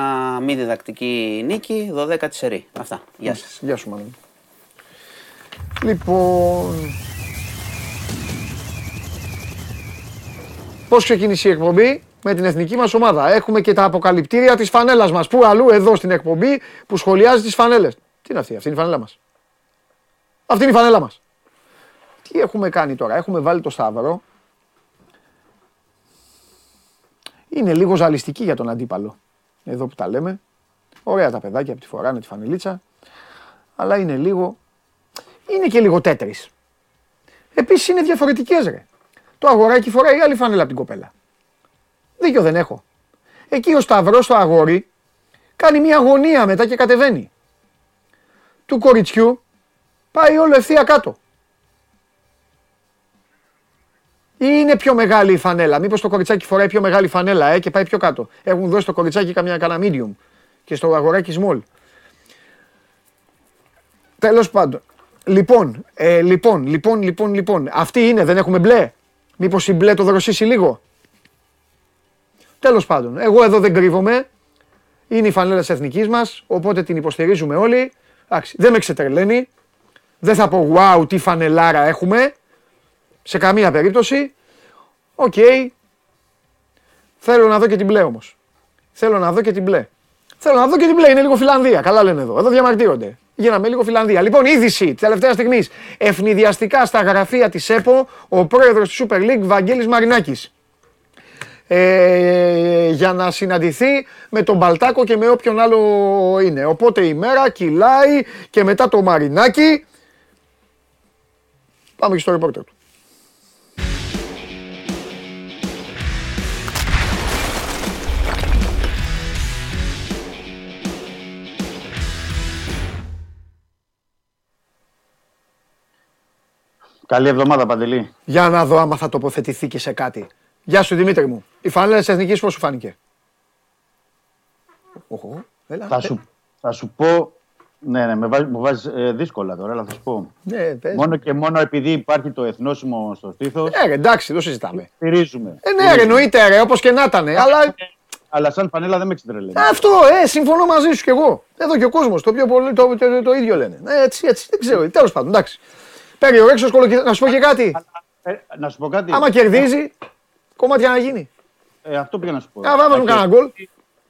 μη διδακτική νίκη, 12η σερή. Αυτά. Γεια πεις. σας. Γεια σου, μάλλον. Λοιπόν. Πώς ξεκίνησε η εκπομπή; Με την εθνική μας ομάδα. Έχουμε και τα αποκαλυπτήρια της φανέλας μας. Πού αλλού, εδώ στην εκπομπή που σχολιάζει τις φανέλες. Τι είναι αυτή, αυτή είναι η φανέλα μας. Αυτή είναι η φανέλα μας. Τι έχουμε κάνει τώρα, έχουμε βάλει το Σταύρο. Είναι λίγο ζαλιστική για τον αντίπαλο. Εδώ που τα λέμε. Ωραία τα παιδάκια που τη φοράνε τη φανελίτσα. Αλλά είναι λίγο. Είναι και λίγο τέτρις. Επίσης είναι διαφορετικές ρε. Το αγοράκι φοράει άλλη φανέλα από την κοπέλα. Δίκιο δεν έχω. Εκεί ο Σταυρός το αγόρι κάνει μια αγωνία μετά και κατεβαίνει. Του κοριτσιού πάει όλο ευθεία κάτω. Ή είναι πιο μεγάλη η φανέλα. Μήπως το κοριτσάκι φοράει πιο μεγάλη φανέλα ε, και πάει πιο κάτω. Έχουν δώσει το κοριτσάκι καμιά κανένα medium και στο αγοράκι small. Τέλος πάντων. Λοιπόν, ε, λοιπόν, λοιπόν, λοιπόν, λοιπόν. Αυτή είναι, δεν έχουμε μπλε; Μήπως η μπλε το δροσίσει λίγο; Τέλος πάντων, εγώ εδώ δεν κρύβομαι. Είναι η φανέλα της εθνικής μας, οπότε την υποστηρίζουμε όλοι. Εντάξει, δεν με ξετρελαίνει. Δεν θα πω wow τι φανελάρα έχουμε. Σε καμία περίπτωση. Οκ. Θέλω να δω και την μπλε όμως. Θέλω να δω και την μπλε. Θέλω να δω και την μπλε. Είναι λίγο Φιλανδία. Καλά λένε εδώ. Εδώ διαμαρτύρονται. Γίναμε λίγο Φιλανδία. Λοιπόν, είδηση της τελευταίας στιγμής. Ευνηδιαστικά στα γραφεία της ΕΠΟ ο πρόεδρος της Super League Βαγγέλης Μαρινάκης. Ε, για να συναντηθεί με τον Μπαλτάκο και με όποιον άλλο είναι. Οπότε η μέρα κυλάει και μετά το Μαρινάκι. Πάμε και στο ρεπόρτερ του. Καλή εβδομάδα, Παντελή. Για να δω άμα θα τοποθετηθεί και σε κάτι. Γεια σου Δημήτρη μου. Η φανέλα της Εθνικής πώς σου φάνηκε; Οχο, έλα. Θα σου, θα σου πω. Ναι, ναι, με βάζεις, μου βάζεις ε, δύσκολα τώρα, αλλά θα σου πω. Ναι, πες. Μόνο και μόνο επειδή υπάρχει το εθνόσημο στο στήθος, Ε, ρε, εντάξει, το συζητάμε. στηρίζουμε. Ε, ναι, ρε, εννοείται, ρε, όπως και να ήταν. Αλλά Αλλά σαν φανέλα δεν με ξετρελαίνει. αυτό, ε, συμφωνώ μαζί σου κι εγώ. Εδώ και ο κόσμος, το, πιο πολύ, το, το, το, ίδιο λένε. Ε, έτσι, έτσι, δεν ξέρω. Τέλος πάντων, εντάξει. Περιορέξω σκολοκυθά. Να σου πω και κάτι. Ε, να σου πω κάτι. Άμα κερδίζει, κομμάτια να γίνει. Ε, αυτό πήγα να σου πω. Α, βάζουμε Να κανένα κερδίζει- γκολ.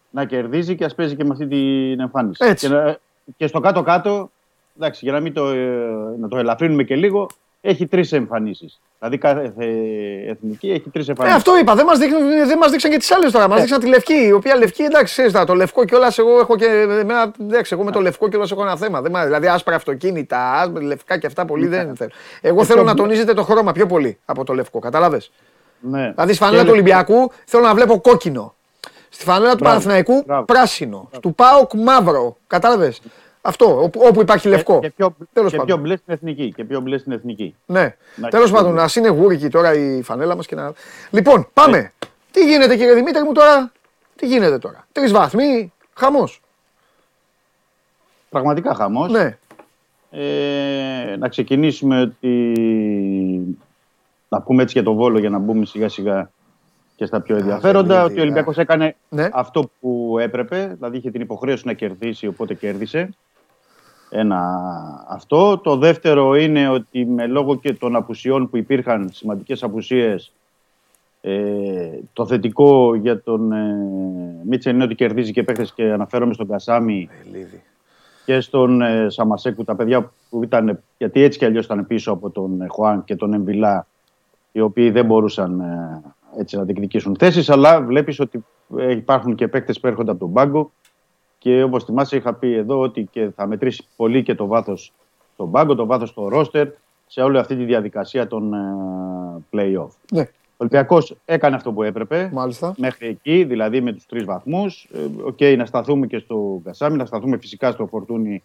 Να κερδίζει και ας παίζει και με αυτή την εμφάνιση. Έτσι. Και, να- και στο κάτω-κάτω, εντάξει, για να μην το, ε, να το ελαφρύνουμε και λίγο, έχει τρεις εμφανίσεις. Δηλαδή κάθε ε, εθνική έχει τρεις Ε, εμφανίσεις. αυτό είπα. Δεν μας δεν μας δείξαν και τις άλλες τώρα. Μας δείξαν τη λευκή. Η οποία λευκή, εντάξει, ξέρεις, τα, το λευκό κιόλας. Εγώ έχω και. Εμένα, εντάξει, εγώ με το λευκό κιόλας έχω ένα θέμα. Δεν, μ' αρέσει. δηλαδή, άσπρα αυτοκίνητα, άσπρα, λευκά και αυτά πολύ δεν θέλω. Εγώ θέλω να τονίζετε το χρώμα πιο πολύ από το λευκό. Κατάλαβες; Ναι. Δηλαδή, στη φανέλα Και του λευκό. Ολυμπιακού θέλω να βλέπω κόκκινο. Στη φανέλα του Μπράβο, Παναθηναϊκού μπράβο. πράσινο. Του ΠΑΟΚ μαύρο. Κατάλαβες; Αυτό, όπου, όπου υπάρχει λευκό. Και πιο, Τέλος και πάντων. πιο μπλε στην εθνική. Και πιο μπλε στην εθνική. Ναι. Να Τέλος ξέρουμε. πάντων, ας είναι γούρικη τώρα η φανέλα μας και να. Λοιπόν, πάμε. Τι γίνεται, κύριε Δημήτρη μου τώρα; Τι γίνεται τώρα; Τρεις βαθμοί. Χαμός. Πραγματικά χαμός. Ναι. Ε, να ξεκινήσουμε ότι. Να πούμε έτσι για το Βόλο για να μπούμε σιγά σιγά. και στα πιο ενδιαφέροντα. δεν Ότι ο Ολυμπιακός έκανε Ναι. αυτό που έπρεπε, δηλαδή είχε την υποχρέωση να κερδίσει, οπότε κέρδισε. Ένα αυτό. Το δεύτερο είναι ότι με λόγω και των απουσιών που υπήρχαν, σημαντικές απουσίες, ε, το θετικό για τον ε, Μίτσελ είναι ότι κερδίζει και παίχτες και αναφέρομαι στον Κασάμι και στον ε, Σαμασέκου, τα παιδιά που ήταν, γιατί έτσι κι αλλιώς ήταν πίσω από τον ε, Χουάν και τον Εμβιλά, οι οποίοι δεν μπορούσαν ε, έτσι να διεκδικήσουν θέσεις, αλλά βλέπεις ότι ε, υπάρχουν και παίκτες που έρχονται από τον πάγκο και όπως θυμάσαι είχα πει εδώ ότι και θα μετρήσει πολύ και το βάθος στον πάγκο, το βάθος στο ρόστερ, σε όλη αυτή τη διαδικασία των ε, play-off. Ναι, Ο Ολυμπιακός έκανε αυτό που έπρεπε μάλιστα. μέχρι εκεί, δηλαδή με τους τρεις βαθμούς. Ε, Οκ, να σταθούμε και στο Κασάμι, να σταθούμε φυσικά στο Φορτούνι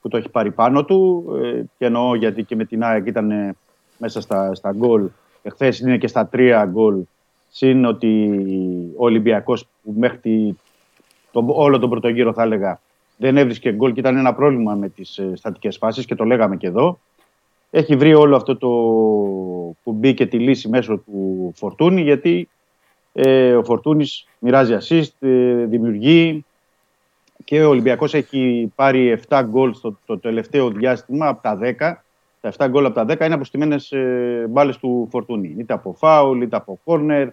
που το έχει πάρει πάνω του. Ε, και εννοώ γιατί και με την ΑΕΚ ήταν ε, μέσα στα, στα γκολ. Εχθές είναι και στα τρία γκολ. Συν ότι ο Ολυμπιακός που μέχρι τη- τον, όλο τον πρώτο γύρο θα έλεγα δεν έβρισκε γκολ και ήταν ένα πρόβλημα με τις ε, στατικές φάσεις και το λέγαμε και εδώ. Έχει βρει όλο αυτό το κουμπί και τη λύση μέσω του Φορτούνη γιατί ε, ο Φορτούνης μοιράζει assist, ε, δημιουργεί και ο Ολυμπιακός έχει πάρει 7 γκολ στο το τελευταίο διάστημα από τα 10. Τα 7 γκολ από τα 10 είναι αποστημένες ε, μπάλες του Φορτούνη. Είτε από φάουλ, είτε από κόρνερ,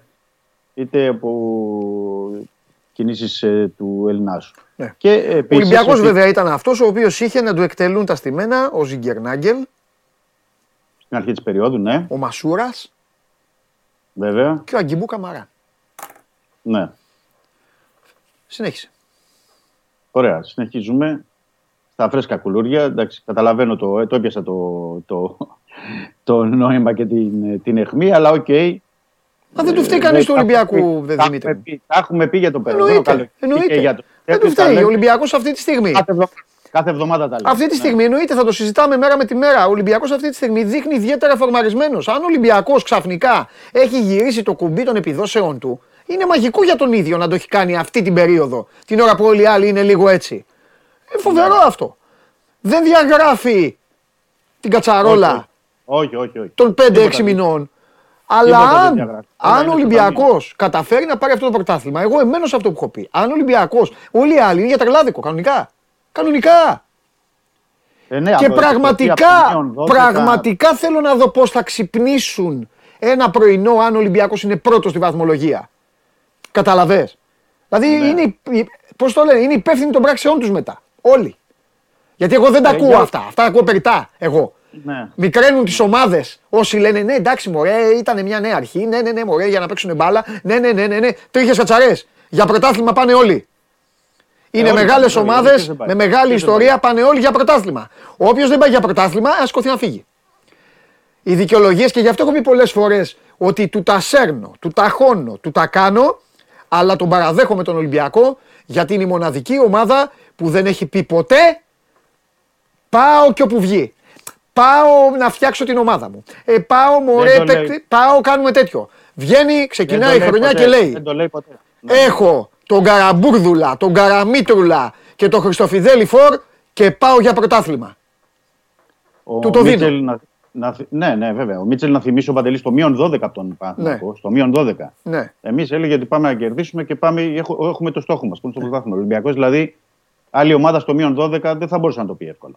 είτε από κινήσεις ε, του Ελληνάσου. Ναι. Και, Ο επίσης, Ολυμπιακός ότι βέβαια ήταν αυτός ο οποίος είχε να του εκτελούν τα στημένα ο Ζίνκερναγκελ, Στην αρχή της περίοδου, ναι, ο Μασούρας βέβαια. και ο Αγκιμπού Καμαρά. Ναι. Συνέχισε. Ωραία, συνεχίζουμε. Στα φρέσκα κουλούρια. Εντάξει, καταλαβαίνω το, ε, το έπιασα το, το, το νόημα και την, την αιχμή, αλλά οκ. Μα δεν του φταίει Ε, κανείς δεν- του τα Ολυμπιακού, έχουμε δε πει- τα Δημήτρη. έχουμε πει- Τα έχουμε πει για το περασμένο Εννοείται. καλοκαίρι και εννοείται. για το Δεν του τέτοιο, τα φταίει. Ο λέμε Ολυμπιακός αυτή τη στιγμή. Κάθε εβδομάδα, κάθε εβδομάδα τα λέμε. Αυτή τη Ναι. στιγμή εννοείται θα το συζητάμε μέρα με τη μέρα. Ο Ολυμπιακός αυτή τη στιγμή δείχνει ιδιαίτερα φορμαρισμένος. Αν ο Ολυμπιακός ξαφνικά έχει γυρίσει το κουμπί των επιδόσεών του, είναι μαγικό για τον ίδιο να το έχει κάνει αυτή την περίοδο. Την ώρα που όλοι οι άλλοι είναι λίγο έτσι. Είναι φοβερό αυτό. Δεν διαγράφει την κατσαρόλα Όχι, όχι, όχι. των 5-6 Τίποτα δεν- μηνών. Αλλά Τίποτα δεν αν, διαγράφει. Όλα αν είναι ο στο Ολυμπιακό καταφέρει να πάρει αυτό το πρωτάθλημα, εγώ εμένω σε αυτό που έχω πει. Αν ο Ολυμπιακός, όλοι οι άλλοι είναι για τρελάδικο, κανονικά. Κανονικά. Ε, ναι, Και από- από πραγματικά, το μείον 12, πραγματικά θέλω να δω πώς θα ξυπνήσουν ένα πρωινό αν ο Ολυμπιακός είναι πρώτος στη βαθμολογία. Καταλαβες. Δηλαδή Ναι. είναι, η- πώς το λένε, είναι υπεύθυνοι των πράξεών τους μετά. Όλοι. Γιατί εγώ δεν τα Ε, ακούω για- αυτά. Αυτά τα ακούω περιτά εγώ. Ναι. Μικραίνουν τις ομάδες. Όσοι λένε ναι, εντάξει, μωρέ, ήταν μια νέα αρχή. Ναι, ναι, ναι, μωρέ, για να παίξουν μπάλα. Ναι, ναι, ναι, ναι, ναι. Τρίχες κατσαρές. Για πρωτάθλημα πάνε όλοι. Είναι Ε, όλοι μεγάλες πάνε, βέβαια, ομάδες ποιος δεν πάει. με μεγάλη Ποιος δεν ιστορία, πάνε όλοι για πρωτάθλημα. Όποιος δεν πάει για πρωτάθλημα, ας σηκωθεί να φύγει. Οι δικαιολογίες και γι' αυτό έχω πει πολλές φορές ότι του τα σέρνω, του τα χώνω, του τα κάνω, αλλά τον παραδέχομαι τον Ολυμπιακό γιατί είναι η μοναδική ομάδα που δεν έχει πει ποτέ πάω και όπου βγει. Πάω να φτιάξω την ομάδα μου. Ε, πάω μωρέ, το λέει. παίκτη, πάω κάνουμε τέτοιο. Βγαίνει, Δεν ξεκινάει το η λέει χρονιά ποτέ, και λέει Δεν το λέει ποτέ. Ναι. Έχω τον Καραμπούρδουλα, τον Καραμίτρουλα και τον Χριστοφιδέλη Φορ και πάω για πρωτάθλημα. Ο του το Μίτσελ δίνω. Να, να, θυ- ναι, ναι, βέβαια. Ο Μίτσελ να θυμίσει ο Παντελή στο μείον 12 από τον Παναθηναϊκό. Στο μείον 12. Ναι. Εμείς έλεγε ότι πάμε να κερδίσουμε και πάμε, έχ- έχουμε το στόχο μας που είναι στο πρωτάθλημα. Ο Ολυμπιακός δηλαδή, άλλη ομάδα στο μείον 12 δεν θα μπορούσε να το πει εύκολα.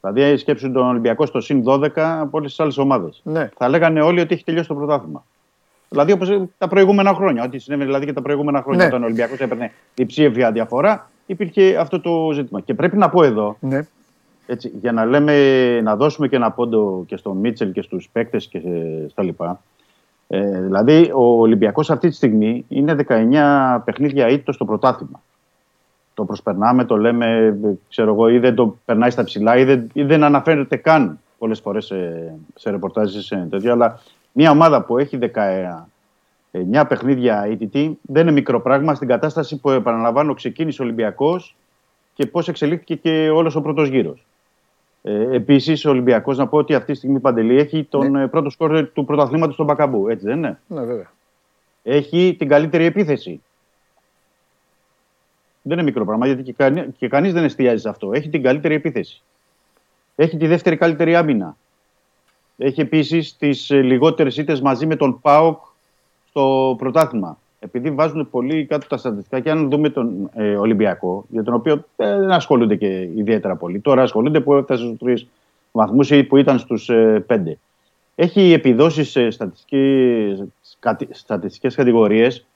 Δηλαδή, σκέψουν τον Ολυμπιακό στο συν 12 από όλες τις άλλες ομάδες. Ναι. Θα λέγανε όλοι ότι έχει τελειώσει το πρωτάθλημα. Δηλαδή, όπως τα προηγούμενα χρόνια. Ό,τι συνέβαινε δηλαδή και τα προηγούμενα χρόνια Ναι. όταν ο Ολυμπιακός έπαιρνε διψήφια διαφορά, υπήρχε αυτό το ζήτημα. Και πρέπει να πω εδώ, Ναι. έτσι, για να λέμε, να δώσουμε και ένα πόντο και στον Μίτσελ και στους παίκτες και ε, στα λοιπά. Ε, δηλαδή, ο Ολυμπιακός αυτή τη στιγμή είναι 19 παιχνίδια ήττος στο πρωτάθλημα. Το προσπερνάμε, το λέμε, ε, ξέρω εγώ, ή δεν το περνάει στα ψηλά ή δεν, ή δεν αναφέρεται καν πολλές φορές σε, σε ρεπορτάζ ή σε τέτοιο, αλλά μια ομάδα που έχει 19 παιχνίδια ήττητη δεν είναι μικρό πράγμα στην κατάσταση που επαναλαμβάνω ξεκίνησε ο Ολυμπιακός και πώς εξελίχθηκε και όλος ο πρώτος γύρος. Ε, Επίσης, ο Ολυμπιακός, να πω ότι αυτή τη στιγμή παντελή έχει τον ε, πρώτο σκόρ του πρωταθλήματος στον Μπακαμπού. Έτσι δεν είναι; Ναι, βέβαια. Έχει την καλύτερη επίθεση. Δεν είναι μικρό πράγμα γιατί και, κανεί, και κανείς δεν εστιάζει σε αυτό. Έχει την καλύτερη επίθεση. Έχει τη δεύτερη καλύτερη άμυνα. Έχει επίσης τις λιγότερες ήττες μαζί με τον Πάοκ στο πρωτάθλημα. Επειδή βάζουν πολύ κάτω τα στατιστικά και αν δούμε τον ε, Ολυμπιακό, για τον οποίο ε, δεν ασχολούνται και ιδιαίτερα πολύ. Τώρα ασχολούνται που έφτασε στους τρεις βαθμούς ή που ήταν στους ε, πέντε. Έχει επιδόσεις σε στατιστικές κατηγορίες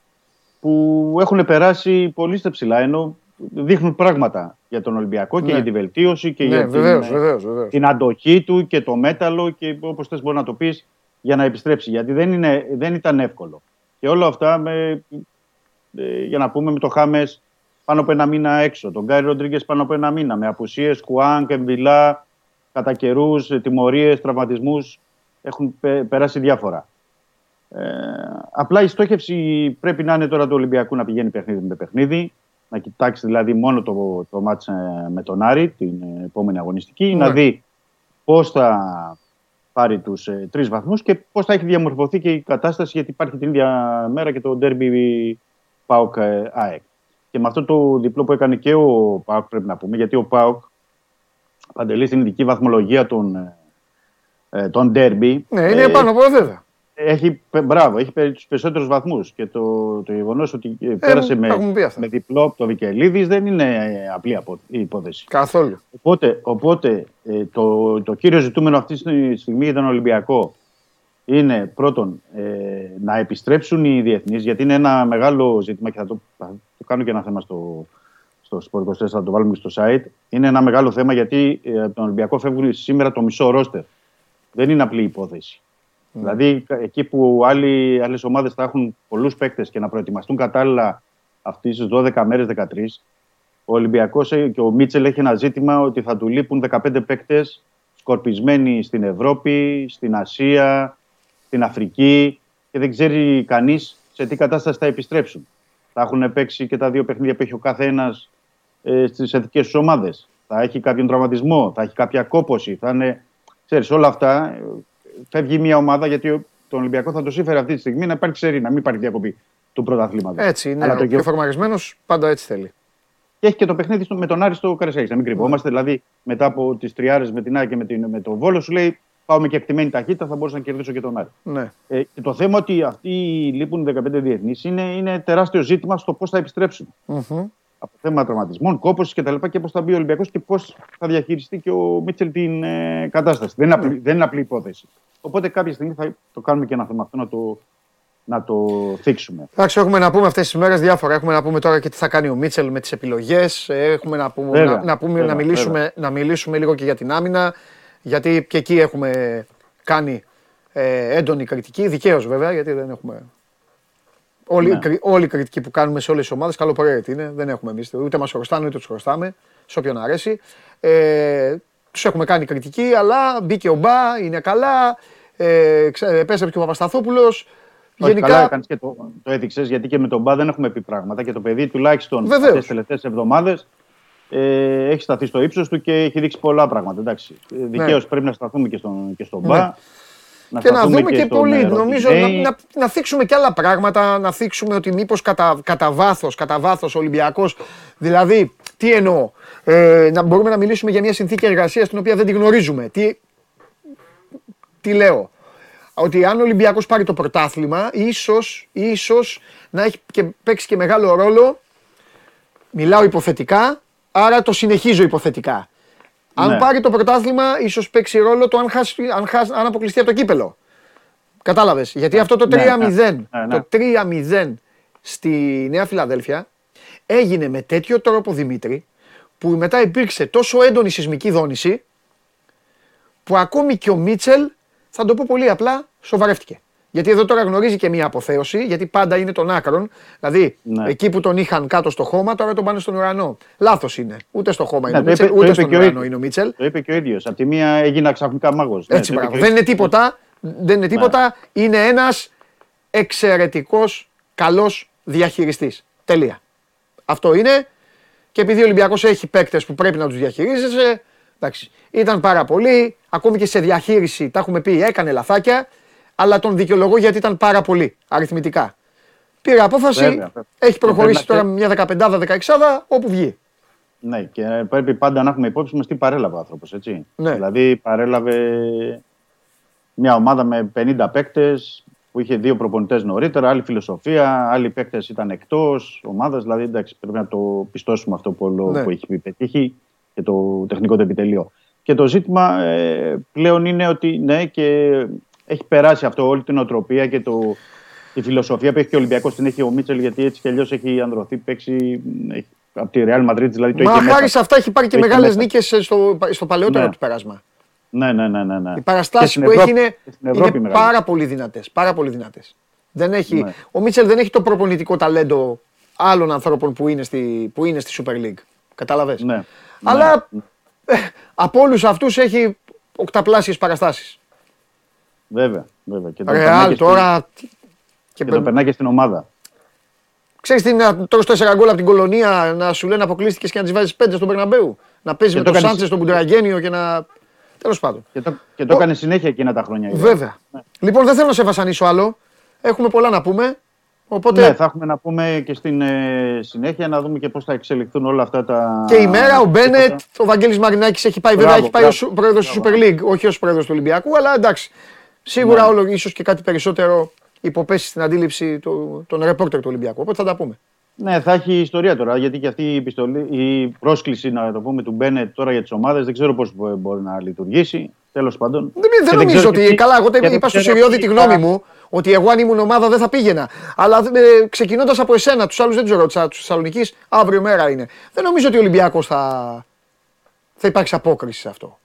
που έχουν περάσει πολύ στα ψηλά, ενώ δείχνουν πράγματα για τον Ολυμπιακό και Ναι. για τη βελτίωση και Ναι, για βεβαίως, την, ε, βεβαίως, βεβαίως. την αντοχή του και το μέταλλο και όπως θες μπορεί να το πεις για να επιστρέψει. Γιατί δεν, είναι, δεν ήταν εύκολο. Και όλα αυτά με, ε, για να πούμε με το Χάμες πάνω από ένα μήνα έξω. Τον Γκάι Ροντρίγκες πάνω από ένα μήνα. Με απουσίες, Κουάνκ, Εμβιλά, κατά καιρούς, τιμωρίες, τραυματισμούς. Έχουν πε- περάσει διάφορα. Ε, απλά η στόχευση πρέπει να είναι τώρα του Ολυμπιακού να πηγαίνει παιχνίδι με παιχνίδι. Να κοιτάξει δηλαδή μόνο το, το μάτς ε, με τον Άρη την ε, επόμενη αγωνιστική. Ναι. Να δει πώς θα πάρει τους ε, τρεις βαθμούς και πώς θα έχει διαμορφωθεί και η κατάσταση γιατί υπάρχει την ίδια μέρα και το ντέρμπι ΠΑΟΚ ε, ΑΕΚ. Και με αυτό το διπλό που έκανε και ο ΠΑΟΚ πρέπει να πούμε γιατί ο ΠΑΟΚ παντελεί στην ειδική βαθμολογία των, ε, ε, των ντέρμπι Ναι, είναι ε, πάνω από βέβαια. Έχει, πε- μπράβο, έχει περί τους περισσότερους βαθμούς και το, το γεγονός ότι ε, πέρασε τα με, έχουμε πει αυτά. με διπλό από το Βικελίδης δεν είναι ε, απλή απο- η υπόθεση. Καθόλου. Οπότε, οπότε ε, το, το κύριο ζητούμενο αυτή τη στιγμή για τον Ολυμπιακό είναι πρώτον ε, να επιστρέψουν οι διεθνείς, γιατί είναι ένα μεγάλο ζήτημα και θα το, θα το κάνω και ένα θέμα στο, στο Sport 24, θα το βάλουμε και στο site. Είναι ένα μεγάλο θέμα γιατί ε, από τον Ολυμπιακό φεύγουν σήμερα το μισό ρόστερ. Δεν είναι απλή υπόθεση. Δηλαδή, κα- εκεί που άλλοι, άλλες ομάδες θα έχουν πολλούς παίκτες και να προετοιμαστούν κατάλληλα αυτές τις 12 μέρες, 13, ο Ολυμπιακός και ο Μίτσελ έχει ένα ζήτημα ότι θα του λείπουν 15 παίκτες σκορπισμένοι στην Ευρώπη, στην Ασία, στην Αφρική και δεν ξέρει κανείς σε τι κατάσταση θα επιστρέψουν. Θα έχουν παίξει και τα δύο παιχνίδια που έχει ο καθένας ε, στις εθνικές τους ομάδες. Θα έχει κάποιον τραυματισμό, θα έχει κάποια κόποση. Θα είναι, ξέρεις, όλα αυτά. Ε, Φεύγει μια ομάδα γιατί ο- τον Ολυμπιακό θα το σύμφερε αυτή τη στιγμή να υπάρξει σερή, να μην υπάρχει διακοπή του πρωταθλήματος. Έτσι είναι. Αλλά ο το πιο γε- φορμαρισμένος πάντα έτσι θέλει. και έχει και το παιχνίδι στο- με τον Άρη στο Καρεσέγη. Να μην κρυβόμαστε. Δηλαδή, μετά από τις τριάρες με την Άκη και με, την, με τον Βόλο, σου λέει πάω με κεκτημένη ταχύτητα, θα μπορούσα να κερδίσω και τον Άρη. Ναι. Ε, και το θέμα ότι αυτοί λείπουν 15 διεθνείς είναι, είναι τεράστιο ζήτημα στο πώς θα επιστρέψουν. Μμμ. Από θέμα τραυματισμών, κόπωσης κτλ. Και, και πώς θα μπει ο Ολυμπιακός και πώς θα διαχειριστεί και ο Μίτσελ την ε, κατάσταση. Δεν είναι, απλή, δεν είναι απλή υπόθεση. Οπότε κάποια στιγμή θα το κάνουμε και ένα θέμα αυτό να το, να το θίξουμε. Εντάξει, έχουμε να πούμε αυτές τις μέρες διάφορα. Έχουμε να πούμε τώρα και τι θα κάνει ο Μίτσελ με τις επιλογές. Έχουμε να, πούμε, Βέβαια, να, να, πούμε, βέβαια, να, μιλήσουμε, να μιλήσουμε λίγο και για την άμυνα. Γιατί και εκεί έχουμε κάνει ε, έντονη κριτική. Δικαίως βέβαια, γιατί δεν έχουμε. Όλη, Ναι. η κρι- όλη η κριτική που κάνουμε σε όλες τις ομάδες, καλοπροαίρετη είναι. Δεν έχουμε εμείς. Ούτε μας χρωστάνε, ούτε τους χρωστάμε. Σε όποιον αρέσει. Ε, τους έχουμε κάνει κριτική, αλλά μπήκε ο Μπα, είναι καλά. Ε, ξέ- επέστρεψε και ο Παπασταθόπουλος. Όχι, Καλά έκανες και το, το έδειξες, γιατί και με τον Μπα δεν έχουμε πει πράγματα και το παιδί τουλάχιστον Βεβαίως. αυτές τις τελευταίες εβδομάδες ε, έχει σταθεί στο ύψος του και έχει δείξει πολλά πράγματα. Εντάξει. Ε, Δικαίως πρέπει να σταθούμε και στον, και στον Μπα. Ναι. και να σταθούμε δούμε και, στον, πολύ. ε, Νομίζω να, Ροντινέη. να, να θίξουμε και άλλα πράγματα, να θίξουμε ότι μήπως κατά, κατά βάθος, κατά βάθος ο Ολυμπιακός, δηλαδή, τι εννοώ, ε, να μπορούμε να μιλήσουμε για μια συνθήκη εργασίας την οποία δεν τη γνωρίζουμε. Τι, τι λέω, ότι αν ο Ολυμπιακός πάρει το πρωτάθλημα, ίσως, ίσως να έχει και, παίξει και μεγάλο ρόλο, μιλάω υποθετικά, άρα το συνεχίζω υποθετικά. Αν Ναι. πάρει το πρωτάθλημα, ίσως παίξει ρόλο το αν, χάσει, αν, χάσει, αν αποκλειστεί από το κύπελο. Κατάλαβες. Γιατί αυτό το 3-0, Ναι, ναι, ναι, ναι. το 3-0 στη Νέα Φιλαδέλφια έγινε με τέτοιο τρόπο Δημήτρη, που μετά υπήρξε τόσο έντονη σεισμική δόνηση, που ακόμη και ο Μίτσελ, θα το πω πολύ απλά, σοβαρεύτηκε. Γιατί εδώ τώρα γνωρίζει και μία αποθέωση, γιατί πάντα είναι των άκρων. Δηλαδή, Ναι. εκεί που τον είχαν κάτω στο χώμα, τώρα τον πάνε στον ουρανό. Λάθος είναι. Ούτε στο χώμα είναι Ναι, ο το Μίτσελ, είπε- το ούτε είπε στον και ο ουρανό ίδιος. είναι ο Μίτσελ. Το είπε και ο ίδιος. Από τη μία έγινα ξαφνικά μάγος. Έτσι, μπράβο. Δεν είναι τίποτα. Δεν είναι τίποτα. Είναι ένας εξαιρετικός καλός διαχειριστής. Τελεία. Αυτό είναι. Και επειδή ο Ολυμπιακός έχει παίκτες που πρέπει να τους διαχειρίζεσαι. Εντάξει, ήταν πάρα πολύ. Ακόμη και σε διαχείριση, τα έχουμε πει, έκανε λαθάκια. Αλλά τον δικαιολογώ γιατί ήταν πάρα πολύ αριθμητικά. Πήρε απόφαση, Βέβαια, βέβαια. έχει προχωρήσει πρέπει να τώρα με μια 15-16 όπου βγει. Ναι, και πρέπει πάντα να έχουμε υπόψη μας τι παρέλαβε ο άνθρωπος. Ναι. Δηλαδή, παρέλαβε μια ομάδα με 50 παίκτες, που είχε δύο προπονητές νωρίτερα, άλλη φιλοσοφία, άλλοι παίκτες ήταν εκτός ομάδας. Δηλαδή, εντάξει, πρέπει να το πιστώσουμε αυτό που, όλο, Ναι. που έχει πετύχει και το τεχνικό του επιτελείο. Και το ζήτημα ε, πλέον είναι ότι ναι, και έχει περάσει αυτό όλη την οτροπία και το, τη φιλοσοφία που έχει και ο Ολυμπιακός την έχει ο Μίτσελ, γιατί έτσι κι αλλιώς έχει ανδρωθεί, παίξει έχει, από τη Real Madrid, δηλαδή το Μα είχε χάρη μέσα. σε αυτά έχει πάρει και Το είχε μεγάλες μέσα. νίκες στο, στο παλαιότερο Ναι. του πέρασμα. Ναι, ναι, ναι, ναι, ναι. Οι Και παραστάσεις στην που έχει Ευρώπη- είναι, και στην Ευρώπη είναι μεγάλη. πάρα πολύ δυνατές. Πάρα πολύ δυνατές. Δεν έχει, Ναι. Ο Μίτσελ δεν έχει το προπονητικό ταλέντο άλλων ανθρώπων που είναι στη, που είναι στη Super League. Κατάλαβε. Ναι. Αλλά ε, από όλους αυτούς έχει οκταπλάσιες παραστάσεις. Βέβαια, βέβαια. Και το περνάει Ρεάλ και στην- τώρα. Και, Και το περνάει και στην ομάδα. Ξέρεις τι να τρως τέσσερα γκολ από την κολονία, να σου λένε αποκλείστηκες και να τις βάζεις πέντε στον Περναμπέου. Να παίζεις Και με το τον κάνεις- Σάντσες, τον Κουντραγένιο και να. Τέλος πάντων. Και το, και το Ο- έκανε συνέχεια εκείνα τα χρόνια. η Real. Βέβαια. Λοιπόν, δεν θέλω να σε βασανίσω άλλο. Έχουμε πολλά να πούμε. Οπότε Ναι, θα έχουμε να πούμε και στην ε, συνέχεια να δούμε και πώς θα εξελιχθούν όλα αυτά τα. και η μέρα, ο Μπένετ, θέματα. ο Βαγγέλης Μαρινάκης έχει πάει, βέβαια Μπράβο, έχει πάει μπράβο. ως πρόεδρος του Super League, όχι ως πρόεδρος του Ολυμπιακού, αλλά εντάξει. Σίγουρα Ναι. όλο ίσως και κάτι περισσότερο υποπέσει στην αντίληψη του, των ρεπόρτερ του Ολυμπιακού. Οπότε θα τα πούμε. Ναι, θα έχει ιστορία τώρα. Γιατί και αυτή η, επιστολή, η πρόσκληση, να το πούμε, του Μπένετ τώρα για τις ομάδες δεν ξέρω πώς μπορεί να λειτουργήσει. Τέλος πάντων. Δεν, Και δεν νομίζω ξέρω ότι. τι- Καλά, εγώ και δεν είπα στο ξέρω Σιριώδη τι τη θα- γνώμη μου ότι εγώ αν ήμουν ομάδα δεν θα πήγαινα. Αλλά ε, ξεκινώντας από εσένα, τους άλλους δεν τους ρώτησα, τους Θεσσαλονίκης, αύριο μέρα είναι. Δεν νομίζω ότι ο Ολυμπιακός θα, θα υπάρξει απόκριση σε αυτό.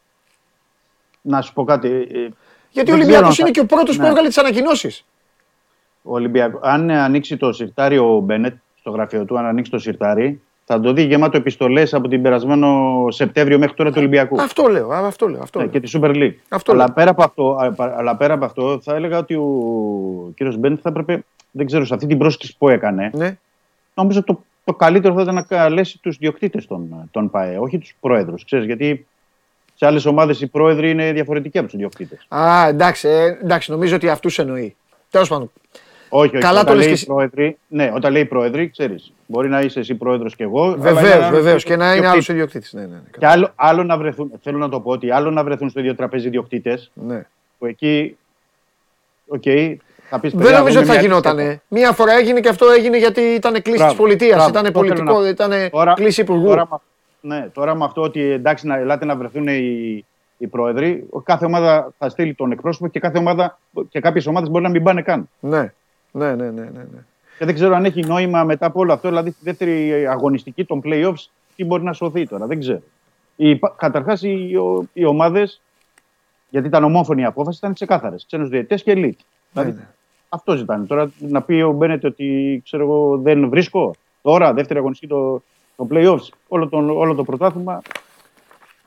Να σου πω κάτι. Ε, Γιατί ο δεν Ολυμπιακός ξέρω είναι αν και ο θα- πρώτος που Ναι. έβγαλε τις ανακοινώσεις. Ο Ολυμπιακό, αν ανοίξει το σιρτάρι ο Μπένετ στο γραφείο του, αν ανοίξει το σιρτάρι, θα το δει γεμάτο επιστολές από την περασμένο Σεπτέμβριο μέχρι τώρα του Ολυμπιακού. Αυτό λέω. α, Αυτό λέω. Αυτό Ναι, λέω. και τη Super League. Αυτό αλλά, λέω. πέρα από αυτό, α, πα- αλλά πέρα από αυτό, θα έλεγα ότι ο κύριος Μπένετ θα έπρεπε, δεν ξέρω, σε αυτή την πρόσκληση που έκανε, Ναι. νομίζω το, το καλύτερο θα ήταν να καλέσει τους διοκτήτες των, των ΠΑΕ, όχι τους πρόεδρους. Ξέρεις, γιατί σε άλλες ομάδες οι πρόεδροι είναι διαφορετικοί από τους διοκτήτε. Α, εντάξει, ε, εντάξει, νομίζω ότι αυτούς εννοεί. Τέλος πάντων. Όχι, όχι. Καλά το όταν λες λέει και εσύ. πρόεδροι, ναι, όταν λέει πρόεδροι, ξέρεις. Μπορεί να είσαι εσύ πρόεδρος και εγώ. αλλά είναι Βεβαίως, ένας βεβαίως. Και να είναι άλλος διοκτήτης. ιδιοκτήτης. Ναι, ναι, ναι. Και άλλο, άλλο να βρεθούν, θέλω να το πω ότι άλλο να βρεθούν στο ίδιο τραπέζι διοκτήτε, ναι. που εκεί. Οκ, θα πεις Δεν νομίζω ότι θα γινότανε. Μία φορά έγινε και αυτό έγινε γιατί ήταν κλήση της Μπράβο, πολιτείας. μπράβο, Ήταν αυτό θέλω πολιτικό, να- ήταν Τώρα- κλήση υπουργού. Τώρα, με- ναι, τώρα με αυτό ότι εντάξει, να ελάτε να βρεθούν οι, οι πρόεδροι, κάθε ομάδα θα στείλει τον εκπρόσωπο και κάθε ομάδα και κάποιες ομάδες μπορεί να μην πάνε καν. Ναι. Ναι, ναι, ναι, ναι, ναι. Και δεν ξέρω αν έχει νόημα μετά από όλο αυτό, δηλαδή στη δεύτερη αγωνιστική των playoffs, τι μπορεί να σωθεί τώρα. Δεν ξέρω. Καταρχάς, οι, οι ομάδες, γιατί ήταν ομόφωνη η απόφαση, ήταν ξεκάθαρες. Ξένους διαιτητές και elite. Δηλαδή, ναι. αυτό ζητάνε. Τώρα να πει ο Μπένετ ότι ξέρω εγώ, δεν βρίσκω. Τώρα, δεύτερη αγωνιστική το, το playoffs, όλο, τον, όλο το πρωτάθλημα.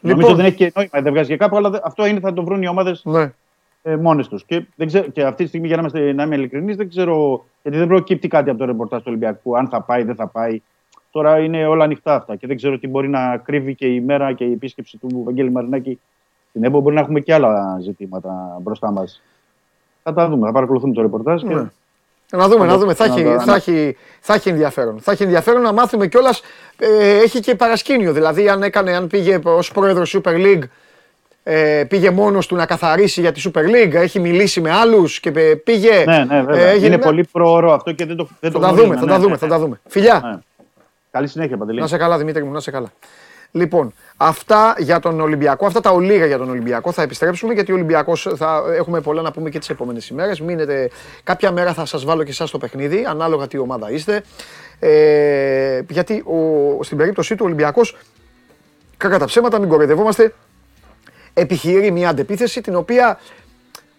Λοιπόν. Νομίζω δεν έχει και νόημα, δεν βγάζει και κάπου, αλλά δε- αυτό είναι, θα το βρουν οι ομάδες ναι. ε, μόνες τους. Και, δεν ξέρω, και αυτή τη στιγμή, για να, είμαστε, να είμαι ειλικρινής, δεν ξέρω. Γιατί δεν προκύπτει κάτι από το ρεπορτάζ του Ολυμπιακού, αν θα πάει, δεν θα πάει. Τώρα είναι όλα ανοιχτά αυτά και δεν ξέρω τι μπορεί να κρύβει και η μέρα και η επίσκεψη του Βαγγέλη Μαρινάκη στην ΕΠΟ. Μπορεί να έχουμε και άλλα ζητήματα μπροστά μας. Θα τα δούμε, θα παρακολουθούμε το ρεπορτάζ. Και... Ναι. Να δούμε, να δούμε. Θα Να έχει, το- θα, έχει, θα έχει ενδιαφέρον. Θα έχει ενδιαφέρον να μάθουμε κιόλας. Ε, έχει και παρασκήνιο. Δηλαδή, αν, έκανε, αν πήγε ως πρόεδρος Super League, ε, πήγε μόνος του να καθαρίσει για τη Super League, έχει μιλήσει με άλλους και πε- πήγε. Ναι, ναι, βέβαια. ε, έγινε- είναι πολύ προωρό αυτό και δεν το, δεν Θα το τα γνωρίζουμε, δούμε, θα ναι, τα ναι, δούμε, ναι. θα τα δούμε. Φιλιά. Ναι. Καλή συνέχεια, Παντελή. Να σε καλά, Δημήτρη μου, να σε καλά. Λοιπόν, αυτά για τον Ολυμπιακό, αυτά τα ολίγα για τον Ολυμπιακό. Θα επιστρέψουμε γιατί ο Ολυμπιακός θα έχουμε πολλά να πούμε και τις επόμενες ημέρες. Μείνετε. Κάποια μέρα θα σας βάλω και εσάς στο παιχνίδι, ανάλογα τι ομάδα είστε. Ε, γιατί ο, στην περίπτωσή του ο Ολυμπιακός, κακά τα ψέματα, μην κοροϊδευόμαστε, επιχειρεί μια αντεπίθεση την οποία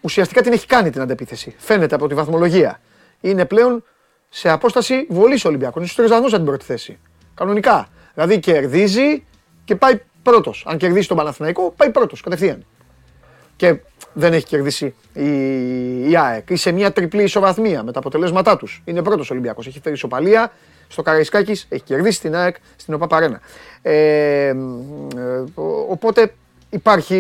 ουσιαστικά την έχει κάνει την αντεπίθεση. Φαίνεται από τη βαθμολογία. Είναι πλέον σε απόσταση βολής Ολυμπιακός. Είναι στους τρει βαθμού από την πρώτη θέση. Κανονικά. Δηλαδή κερδίζει και πάει πρώτος. Αν κερδίσει τον Παναθηναϊκό, πάει πρώτος κατευθείαν. Και δεν έχει κερδίσει η, η ΑΕΚ. Ή σε μια τριπλή ισοβαθμία με τα αποτελέσματά τους. Είναι πρώτος Ολυμπιακός. Έχει φέρει ισοπαλία στο Καραϊσκάκης, έχει κερδίσει την ΑΕΚ στην ΟΠΑ Ε, ε, οπότε υπάρχει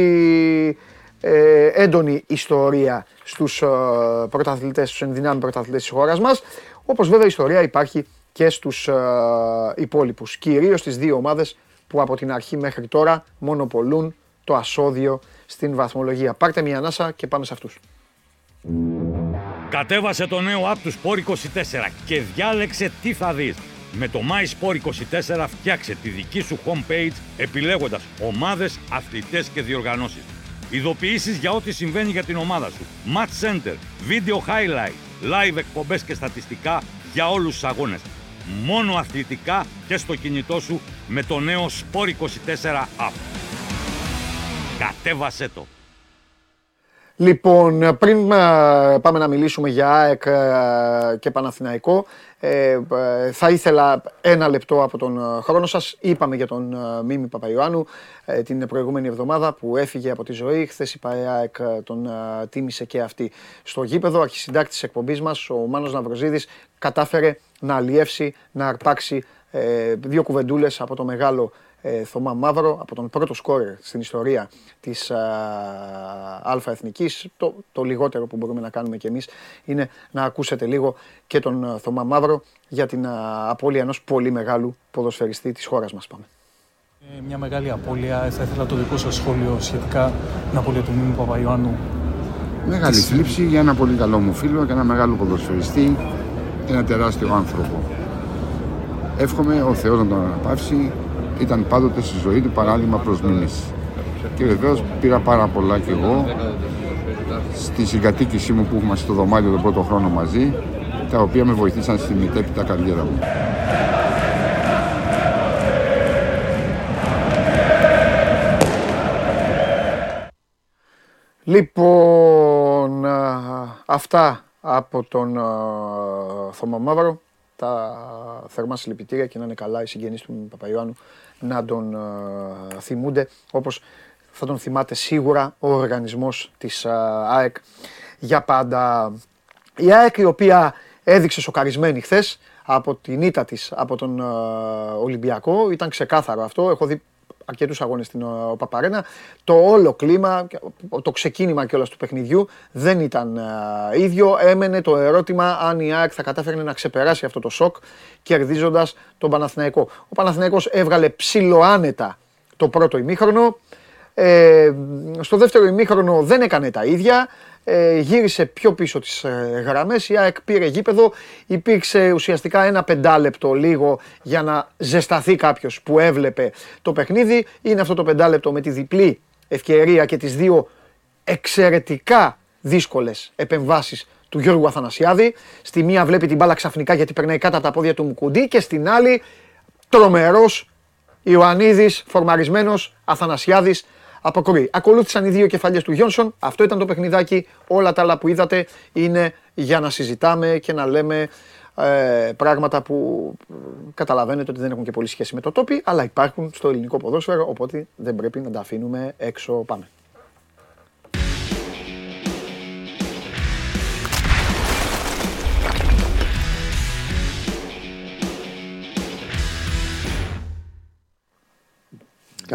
ε, έντονη ιστορία στους ε, πρωταθλητές, στους ενδυνάμει πρωταθλητές της χώρας μας, όπως βέβαια ιστορία υπάρχει και στους ε, υπόλοιπους, κυρίως στις δύο ομάδες που από την αρχή μέχρι τώρα μονοπολούν το ασώδιο στην βαθμολογία. Πάρτε μια ανάσα και πάμε σε αυτούς. Κατέβασε το νέο app του Sport 24 και διάλεξε τι θα δεις. Με το MySport24 φτιάξε τη δική σου homepage επιλέγοντας ομάδες, αθλητές και διοργανώσεις. Ειδοποιήσεις για ό,τι συμβαίνει για την ομάδα σου. Match Center, Video Highlight, Live εκπομπές και στατιστικά για όλους τους αγώνες. Μόνο αθλητικά και στο κινητό σου με το νέο Sport24 app. Κατέβασέ το. Λοιπόν, πριν ε, πάμε να μιλήσουμε για ΑΕΚ ε, και Παναθηναϊκό, ε, ε, θα ήθελα ένα λεπτό από τον ε, χρόνο σας. Είπαμε για τον ε, Μίμη Παπαϊωάννου ε, την προηγούμενη εβδομάδα που έφυγε από τη ζωή. Χθες η ΠΑΕΑΕΚ τον ε, τίμησε και αυτή στο γήπεδο. Αρχισυντάκτης της εκπομπής μας, ο Μάνος Ναυροζίδης, κατάφερε να αλλιεύσει, να αρπάξει ε, δύο κουβεντούλες από το μεγάλο ε, Θωμά Μαύρο, από τον πρώτο σκόρερ στην ιστορία της Α, Εθνικής. Το, το λιγότερο που μπορούμε να κάνουμε κι εμείς είναι να ακούσετε λίγο και τον α, Θωμά Μαύρο για την α, απώλεια ενός πολύ μεγάλου ποδοσφαιριστή της χώρας μας. Πάμε. Ε, μια μεγάλη απώλεια. Θα ήθελα το δικό σας σχόλιο σχετικά με την απώλεια του Μίμου Παπαϊωάννου. Μεγάλη θλίψη για ένα πολύ καλό μου φίλο και ένα μεγάλο ποδοσφαιριστή και ένα τεράστιο άνθρωπο. Εύχομαι ο Θεός να τον αναπαύσει. Ήταν πάντοτε στη ζωή του παράδειγμα προς μήνυση. Και βεβαίως πήρα πάρα πολλά κι εγώ στη συγκατοίκησή μου που έχουμε στο δωμάτιο τον πρώτο χρόνο μαζί, τα οποία με βοηθήσαν στη μετέπειτα καριέρα μου. Λοιπόν, αυτά από τον Θωμά Μαύρο. Τα θερμά συλληπιτήρια και να είναι καλά οι συγγενείς του Παπαϊωάννου να τον θυμούνται όπως θα τον θυμάται σίγουρα ο οργανισμός της ΑΕΚ για πάντα. Η ΑΕΚ η οποία έδειξε σοκαρισμένη χθες από την ήττα της από τον Ολυμπιακό. Ήταν ξεκάθαρο αυτό. Έχω δει αρκετούς αγώνες στην Παπαρένα. Το όλο κλίμα, το ξεκίνημα κιόλας του παιχνιδιού δεν ήταν ίδιο. Έμενε το ερώτημα αν η ΑΕΚ θα κατάφερε να ξεπεράσει αυτό το σοκ κερδίζοντας τον Παναθηναϊκό. Ο Παναθηναϊκός έβγαλε ψιλοάνετα το πρώτο ημίχρονο. Ε, στο δεύτερο ημίχρονο δεν έκανε τα ίδια. Ε, γύρισε πιο πίσω τις ε, γραμμές, η ΑΕΚ πήρε γήπεδο, υπήρξε ουσιαστικά ένα πεντάλεπτο λίγο για να ζεσταθεί κάποιος που έβλεπε το παιχνίδι. Είναι αυτό το πεντάλεπτο με τη διπλή ευκαιρία και τις δύο εξαιρετικά δύσκολες επεμβάσεις του Γιώργου Αθανασιάδη. Στη μία βλέπει την μπάλα ξαφνικά γιατί περνάει κάτω από τα πόδια του Μουκουντή και στην άλλη τρομερός Ιωαννίδης, φορμαρισμένος, Αθανασιάδης, αποκρούει. Ακολούθησαν οι δύο κεφαλιές του Γιόνσον. Αυτό ήταν το παιχνιδάκι. Όλα τα άλλα που είδατε είναι για να συζητάμε και να λέμε ε, πράγματα που ε, καταλαβαίνετε ότι δεν έχουν και πολύ σχέση με το τόπι, αλλά υπάρχουν στο ελληνικό ποδόσφαιρο, οπότε δεν πρέπει να τα αφήνουμε έξω. Πάμε.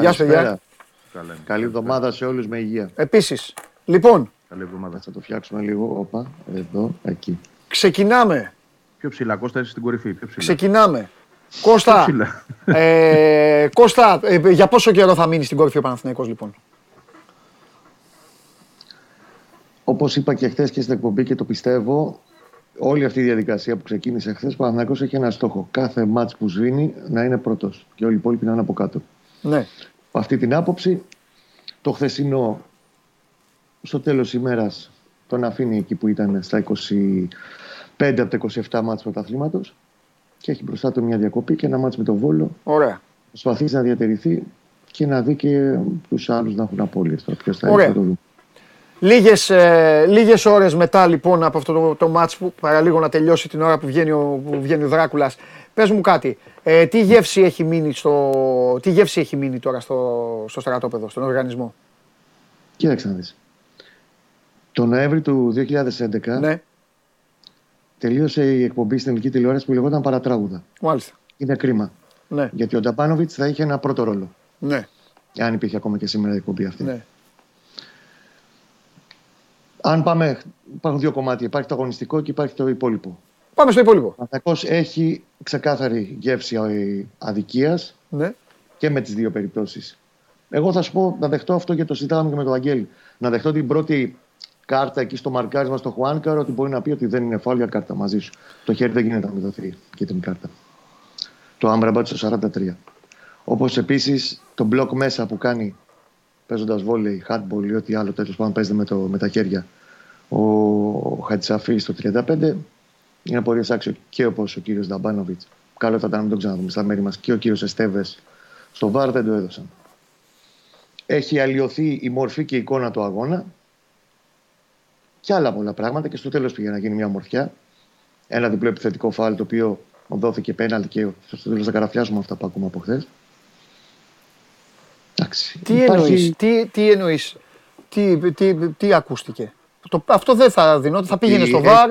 Γεια σου, παιδιά. Καλή εβδομάδα σε όλους με υγεία. Επίσης, λοιπόν, Καλή εβδομάδα. Θα το φτιάξουμε λίγο. Όπα, εδώ, εκεί. ξεκινάμε. Πιο ψηλά, Κώστα, είσαι στην κορυφή. Πιο ψηλά. Ξεκινάμε. Κώστα, ψηλά. ε, Κώστα ε, για πόσο καιρό θα μείνεις στην κορυφή ο Παναθηναϊκός λοιπόν; Όπως είπα και χθες και στην εκπομπή και το πιστεύω, όλη αυτή η διαδικασία που ξεκίνησε χθες, ο Παναθηναϊκός έχει ένα στόχο. Κάθε μάτς που σβήνει να είναι πρώτος και όλοι οι υπόλοιποι να είναι από κάτω. Ναι. Από αυτή την άποψη, το χθεσινό στο τέλος ημέρας τον αφήνει εκεί που ήταν στα 25 από τα 27 μάτς πρωταθλήματος και έχει μπροστά του μια διακοπή και ένα μάτς με τον Βόλο. Ωραία. Προσπαθήσει να διατηρηθεί και να δει και τους άλλους να έχουν απώλειες. Τώρα ποιος θα Ωραία. έχει θα το δούμε. Λίγες, ε, λίγες ώρες μετά λοιπόν από αυτό το, το μάτς που παραλίγο να τελειώσει την ώρα που βγαίνει ο, που βγαίνει ο Δράκουλας πες μου κάτι, ε, τι, γεύση έχει μείνει στο, τι γεύση έχει μείνει τώρα στο, στο στρατόπεδο, στον οργανισμό; Κοίταξε να δεις. Το Νοέμβρη του 2011 Ναι, τελείωσε η εκπομπή στην ελληνική τηλεόραση που λεγόταν Παρατράγουδα. μάλιστα. Είναι κρίμα. Ναι, Γιατί ο Νταμπάνοβιτς θα είχε ένα πρώτο ρόλο. ναι, Αν υπήρχε ακόμα και σήμερα η εκπομπή αυτή. ναι. Αν πάμε, υπάρχουν δύο κομμάτια. Υπάρχει το αγωνιστικό και υπάρχει το υπόλοιπο. Πάμε στο υπόλοιπο. Ο Παναθηναϊκός έχει ξεκάθαρη γεύση αδικίας Ναι, και με τις δύο περιπτώσεις. Εγώ θα σου πω να δεχτώ αυτό και το συζητάμε και με τον Αγγέλη. Να δεχτώ την πρώτη κάρτα εκεί στο μαρκάρισμα στο Χουάνκαρο ότι μπορεί να πει ότι δεν είναι φάουλ για κάρτα μαζί σου. Το χέρι δεν γίνεται να μην δοθεί κίτρινη κάρτα. Το Άμραμπατ στο 43. Όπως επίσης το μπλοκ μέσα που κάνει παίζοντας βόλεϊ, hardball ή ό,τι άλλο τέλος πάντων παίζεται με, το, με τα χέρια ο, ο Χατσαφή στο 35. Είναι πολύ άξιο και όπω ο κύριος Νταμπάνοβιτς. Καλό θα ήταν να μην τον ξαναδούμε στα μέρη μας και ο κύριος Εστέβες στο βάρ δεν το έδωσαν. Έχει αλλοιωθεί η μορφή και η εικόνα του αγώνα και άλλα πολλά πράγματα και στο τέλος πήγε να γίνει μια ομορφιά. Ένα διπλό επιθετικό φάλ το οποίο δόθηκε πέναλ και στο τέλος θα καραφιάσουμε αυτά που ακούμε από χθες. Τι Υπάρχει... εννοείς, τι, τι εννοείς, τι, τι, τι, ακούστηκε; Το, αυτό δεν θα δινόταν, θα πήγαινε στο ΒΑΡ.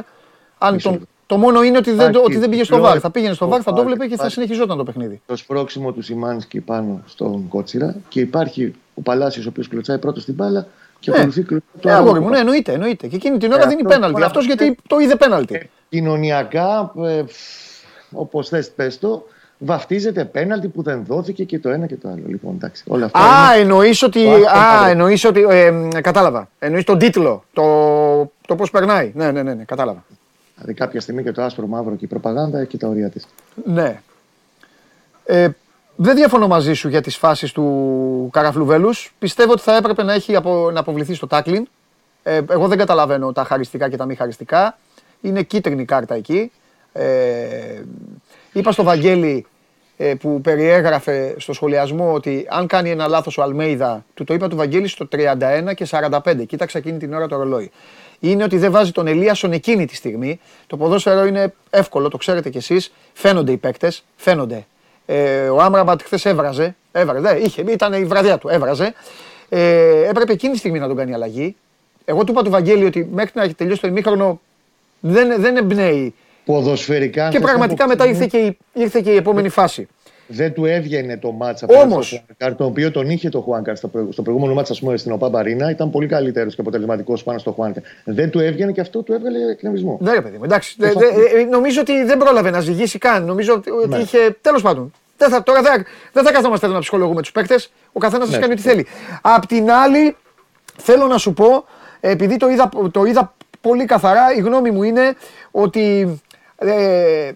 Αν τον, το μόνο είναι ότι δεν, ότι δεν πήγε στο ΒΑΡ. Θα πήγαινε στο ΒΑΡ, θα το βλέπε και θα συνεχιζόταν το παιχνίδι. Το σπρώξιμο του Σιμάνσκι πάνω στον Κότσιρα και υπάρχει ο Παλάσιος ο οποίος κλωτσάει πρώτος στην μπάλα και ναι. ακολουθεί το ναι, αγόρι μου, ναι, εννοείται, εννοείται. Και εκείνη την ώρα δίνει πέναλτι. Αυτός γιατί το είδε πέναλτι. Κοινωνιακά, ε, όπως θες, πες το, βαφτίζεται πέναλτι που δεν δόθηκε και το ένα και το άλλο. Λοιπόν, εντάξει, όλα αυτά α, εννοείς ότι, α, εννοείς ότι, ε, κατάλαβα. Εννοείς τον τίτλο, το, το πώς περνάει. Ναι, ναι, ναι, ναι, κατάλαβα. Δηλαδή κάποια στιγμή και το άσπρο μαύρο και η προπαγάνδα έχει τα ωριά της. Ναι. Ε, δεν διαφωνώ μαζί σου για τις φάσεις του Καραφλουβέλους. Πιστεύω ότι θα έπρεπε να έχει απο, να αποβληθεί στο τάκλιν. Ε, εγώ δεν καταλαβαίνω τα χαριστικά και τα μη χαριστικά. Είναι κίτρινη κάρτα εκεί. Ε, είπα στο Βαγγέλη ε, που περιέγραφε στο σχολιασμό ότι αν κάνει ένα λάθος ο Αλμέιδα, του το είπα του Βαγγέλη στο 31 και 45. Κοίταξα εκείνη την ώρα το ρολόι. Είναι ότι δεν βάζει τον Ελίασον εκείνη τη στιγμή. Το ποδόσφαιρο είναι εύκολο, το ξέρετε κι εσείς. Φαίνονται οι παίκτες, φαίνονται. Ε, ο Άμραμπατ χθες έβραζε. έβραζε είχε, ήταν η βραδιά του, έβραζε. Ε, έπρεπε εκείνη τη στιγμή να τον κάνει αλλαγή. Εγώ του είπα του Βαγγέλη ότι μέχρι να έχει τελειώσει το ημίχρονο δεν, δεν εμπνέει ποδοσφαιρικά. Και πραγματικά μετά ήρθε και, η, ήρθε και η επόμενη φάση. Δεν του έβγαινε το μάτσα από Όμως, το Χουάνκαρ, το οποίο τον είχε το Χουάνκαρ στο, στο προηγούμενο μάτσα, ας πούμε, στην ΟΠΑ Μπαρίνα. Ήταν πολύ καλύτερος και αποτελεσματικός πάνω στο Χουάνκαρ. Δεν του έβγαινε και αυτό του έβγαλε εκνευρισμό. Ναι, παιδί μου, εντάξει. Δε, δε, ε, νομίζω ότι δεν πρόλαβε να ζυγίσει καν. Νομίζω ότι ναι. είχε. Τέλος πάντων. Δεν θα, τώρα δεν, δεν θα καθόμαστε εδώ να ψυχολογούμε τους παίκτες. Ο καθένας ναι. κάνει ό,τι θέλει. Απ' την άλλη, θέλω να σου πω, επειδή το είδα, το είδα πολύ καθαρά, η γνώμη μου είναι ότι ε,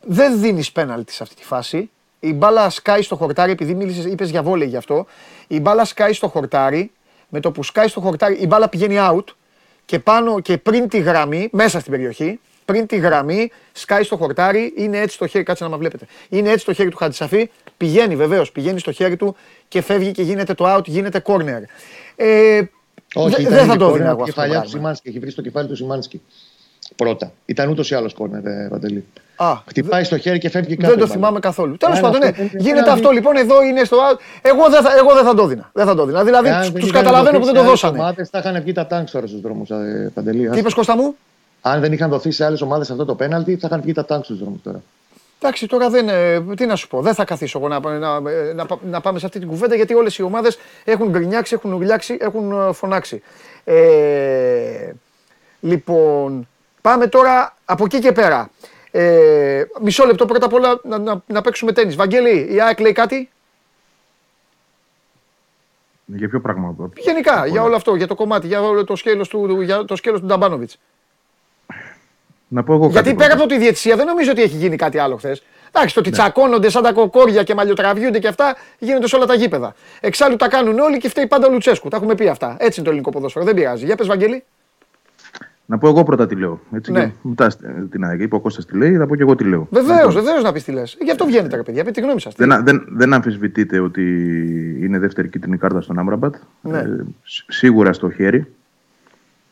δεν δίνεις πέναλτι σε αυτή τη φάση. Η μπάλα σκάει στο χορτάρι, επειδή μίλησες, είπες για βόλεϊ γι' αυτό. Η μπάλα σκάει στο χορτάρι. Με το που σκάει στο χορτάρι, η μπάλα πηγαίνει out και πάνω και πριν τη γραμμή, μέσα στην περιοχή, πριν τη γραμμή, σκάει στο χορτάρι, είναι έτσι το χέρι, κάτσε να με βλέπετε. Είναι έτσι το χέρι του Χατζησαφή, πηγαίνει βεβαίως, πηγαίνει στο χέρι του και φεύγει και γίνεται το out, γίνεται corner. Ε, δεν θα το δίνω εγώ αυτό. Έχει βρει στο κεφάλι του Σιμάνσκι πρώτα. Ήταν ούτως ή άλλως κόρνερ, ε, Παντελή. Α, Χτυπάει στο χέρι και φεύγει κάτι. Δεν το θυμάμαι καθόλου. Τέλος πάντων, ναι. Γίνεται αυτό λοιπόν εδώ είναι στο. Εγώ δεν θα, εγώ δεν θα το δίνα. Δεν θα το δίνα. Δηλαδή του καταλαβαίνω που δεν το δώσανε. Οι ομάδες θα είχαν βγει τα τάγκ τώρα στους δρόμους, ε, Παντελή. Τι είπες Κώστα μου; Αν δεν είχαν δοθεί σε άλλες ομάδες αυτό το πέναλτι, θα είχαν βγει τα τάγκ στους δρόμους τώρα. Εντάξει, τώρα δεν. Ε, τι να σου πω, δεν θα καθίσω εγώ να, να, να, να πάμε σε αυτή την κουβέντα γιατί όλες οι ομάδες έχουν γκρινιάξει, έχουν ουλιάξει, έχουν φωνάξει. Ε, λοιπόν, Πάμε τώρα από εκεί και πέρα. Ε, μισό λεπτό πρώτα απ' όλα να, να, να παίξουμε τέννις. Βαγγέλη, η ΑΕΚ λέει κάτι; Για ποιο πράγμα. Γενικά, για όλο αυτό, για το κομμάτι, για όλο το σκέλος του, για το σκέλος του Νταμπάνοβιτς. Να πω εγώ Γιατί πέρα από τη διαιτησία δεν νομίζω ότι έχει γίνει κάτι άλλο χθες. Εντάξει, το ότι ναι. τσακώνονται σαν τα κοκόρια και μαλλιοτραβιούνται και αυτά γίνεται σε όλα τα γήπεδα. Εξάλλου τα κάνουν όλοι και φταίει πάντα ο Λουτσέσκου. Τα έχουμε πει αυτά. Έτσι είναι το ελληνικό ποδόσφαιρο. Δεν πειράζει. Για πες, Βαγγέλη. Να πω εγώ πρώτα τι λέω. Έτσι, ναι. μετά την ΑΕΚ. Είπε ο Κώστας τι λέει, θα πω και εγώ τι λέω. Βεβαίως, βεβαίως να πεις τι λες. Γι' αυτό βγαίνετε, ρε παιδιά. Πείτε τη γνώμη σας. Δεν, δεν, δεν αμφισβητείτε ότι είναι δεύτερη κίτρινη κάρτα στον Άμραμπατ. Ναι. Ε, σίγουρα στο χέρι.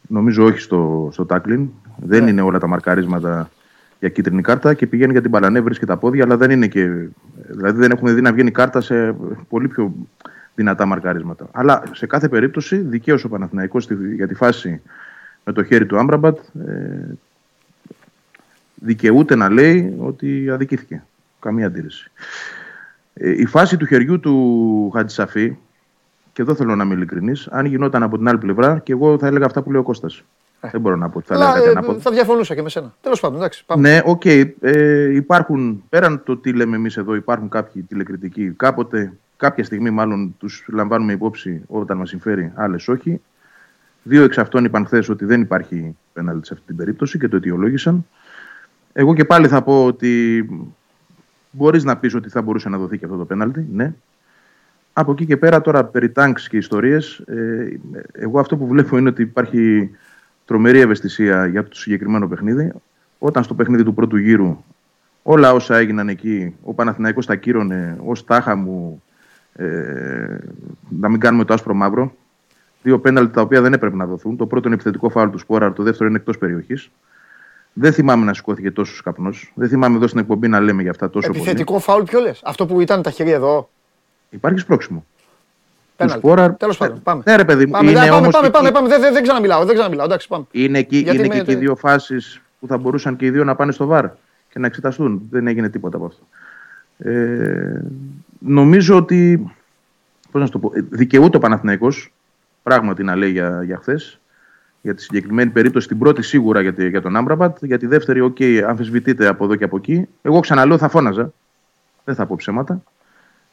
Νομίζω όχι στο, στο τάκλιν. Δεν ναι. είναι όλα τα μαρκαρίσματα για κίτρινη κάρτα και πηγαίνει για την παλανέ, και τα πόδια, αλλά δεν είναι και. Δηλαδή δεν έχουμε δει να βγαίνει κάρτα σε πολύ πιο δυνατά μαρκαρίσματα. Αλλά σε κάθε περίπτωση δικαίως ο Παναθηναϊκός για τη φάση με το χέρι του Άμπραμπατ ε, δικαιούται να λέει ότι αδικήθηκε. Καμία αντίρρηση. Ε, η φάση του χεριού του Χατζησαφή, και εδώ θέλω να είμαι ειλικρινής, αν γινόταν από την άλλη πλευρά, και εγώ θα έλεγα αυτά που λέει ο Κώστας. Ε. Δεν μπορώ να πω. Θα, Αλλά, ε, θα διαφωνούσα και με σένα. Τέλος πάντων, εντάξει. Πάμε. Ναι, OK. Okay. Ε, υπάρχουν, πέραν το τι λέμε εμείς εδώ, υπάρχουν κάποιοι τηλεκριτικοί. Κάποτε, κάποια στιγμή, μάλλον τους λαμβάνουμε υπόψη όταν μας συμφέρει, άλλες όχι. Δύο εξ αυτών είπαν χθες ότι δεν υπάρχει πέναλτι σε αυτή την περίπτωση και το αιτιολόγησαν. Εγώ και πάλι θα πω ότι μπορείς να πεις ότι θα μπορούσε να δοθεί και αυτό το πέναλτι, ναι. Από εκεί και πέρα τώρα περί τάγκς και ιστορίες, ε, εγώ αυτό που βλέπω είναι ότι υπάρχει τρομερή ευαισθησία για το συγκεκριμένο παιχνίδι. Όταν στο παιχνίδι του πρώτου γύρου όλα όσα έγιναν εκεί, ο Παναθηναϊκός τα κύρωνε ως τάχα μου, ε, να μην κάνουμε το άσπρο μαύρο. Δύο πέναλτι τα οποία δεν έπρεπε να δοθούν. Το πρώτο είναι επιθετικό φάουλ του Σπόρα, το δεύτερο είναι εκτός περιοχής. Δεν θυμάμαι να σηκώθηκε τόσο καπνό. Δεν θυμάμαι εδώ στην εκπομπή να λέμε για αυτά τόσο πολύ. Επιθετικό φάουλ, ποιο λες; Αυτό που ήταν τα χέρια εδώ. Υπάρχει σπρώξιμο. Σπόρα... Τέλος πάντων. Πάμε. Ναι, ρε παιδί μου. Πάμε, είναι πάμε, όμως πάμε, εκεί... πάμε, πάμε. Δεν, δεν, δεν ξαναμιλάω. Δεν ξαναμιλάω. Εντάξει, πάμε. Είναι εκεί, Γιατί είναι με- και, και οι δύο φάσεις που θα μπορούσαν και οι δύο να πάνε στο βαρ και να εξεταστούν. Δεν έγινε τίποτα από αυτό. Ε, νομίζω ότι. Πώς να σου το πω. ε, Δικαιούται ο Παναθηναϊκός πράγματι να λέει για, για χθες. Για τη συγκεκριμένη περίπτωση, την πρώτη σίγουρα για, τη- για τον Άμπραμπατ. Για τη δεύτερη, οκ, αμφισβητείται από εδώ και από εκεί. Εγώ ξαναλέω, θα φώναζα. Δεν θα πω ψέματα.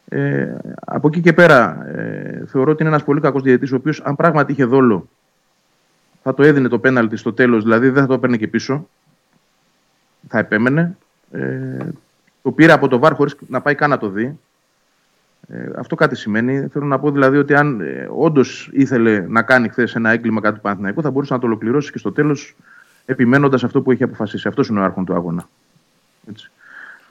Ε, από εκεί και πέρα, ε, θεωρώ ότι είναι ένας πολύ κακός διαιτητής, ο οποίος, αν πράγματι είχε δόλο, θα το έδινε το πέναλτι στο τέλος, δηλαδή δεν θα το έπαιρνε και πίσω. Θα επέμενε. Ε, το πήρε από το VAR χωρίς να πάει καν να το δει. Ε, αυτό κάτι σημαίνει. Θέλω να πω δηλαδή ότι αν ε, όντως ήθελε να κάνει χθες ένα έγκλημα κάτι του Παναθηναϊκού, θα μπορούσε να το ολοκληρώσει και στο τέλος επιμένοντας αυτό που έχει αποφασίσει. Αυτός είναι ο άρχον του αγώνα. Έτσι.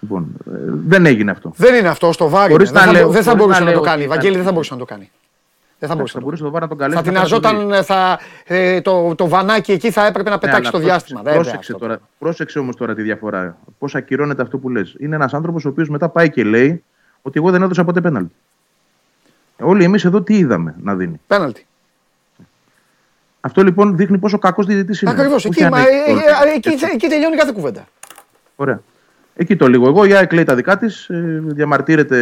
Λοιπόν, ε, δεν έγινε αυτό. Δεν είναι αυτό στο βάρη. Χωρίς Δεν να θα, λέω- δεν θα χωρίς μπορούσε να να το λέω κάνει. ότι Βαγγέλη ήταν- δεν θα μπορούσε να το κάνει. Δεν θα μπορούσε Θα να το μπορούσε το βάρ να τον καλέσει. Θα να την πάει να το δει. αζόταν, θα, ε, το, το βανάκι εκεί θα έπρεπε να Ναι, πετάξει αλλά το πρόσεξε- διάστημα. Βέβαια, Πρόσεξε, αυτό. τώρα, πρόσεξε όμως τώρα τη διαφορά. Πώς ακυρώνεται αυτό που λες. Είναι ένας άνθρωπος ο οποίος μετά πάει και λέει ότι εγώ δεν έδωσα ποτέ πέναλτι. Όλοι εμείς εδώ τι είδαμε να δίνει. Πέναλτι. Αυτό λοιπόν δείχνει πόσο κακός διαιτητής είναι. Ακριβώς. Όχι Εκεί, αν μα, έχει ε, το- ε, εκεί, εκεί τελειώνει κάθε κουβέντα. Ωραία. Εκεί το λίγο. Εγώ η ΑΕΚ λέει τα δικά της. διαμαρτύρεται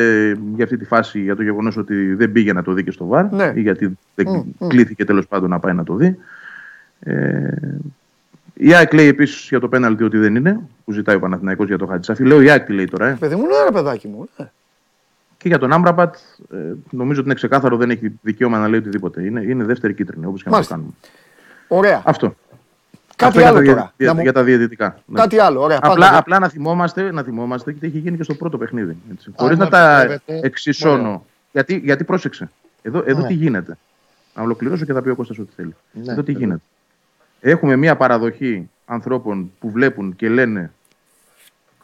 για αυτή τη φάση για το γεγονός ότι δεν πήγε να το δει και στο ΒΑΡ. Ναι. Ή γιατί δεν Μμ, μμ. κλήθηκε τέλος πάντων να πάει να το δει. Ε, η ΑΕΚ λέει επίσης για το πέναλτι ότι δεν είναι, που ζητάει ο Παναθηναϊκός για το Χατζησαφή. Λέω η ΑΕΚ τι λέει τώρα. Ε. Παιδί μου, ναι, ρε παιδάκι μου. ναι. Και για τον Άμπραμπατ, ε, νομίζω ότι είναι ξεκάθαρο, δεν έχει δικαίωμα να λέει οτιδήποτε. Είναι, είναι δεύτερη κίτρινη, όπως και να το Μάλιστα. κάνουμε. Ωραία. Αυτό. Κάτι Αυτό για άλλο τα, δια- τώρα. για, Να μου- για τα διαιτητικά. Ναι. Κάτι άλλο. Ωραία. Απλά, Πάντα. απλά να, θυμόμαστε, να θυμόμαστε και τι έχει γίνει και στο πρώτο παιχνίδι. Χωρίς Αν να μου τα επιτρέπετε, εξισώνω. ωραία. Γιατί, γιατί πρόσεξε. Εδώ, εδώ Ναι. τι γίνεται. Να ολοκληρώσω και θα πει ο Κώστας ό,τι θέλει. Ναι, εδώ τι βέβαια. γίνεται. Έχουμε μια παραδοχή ανθρώπων που βλέπουν και λένε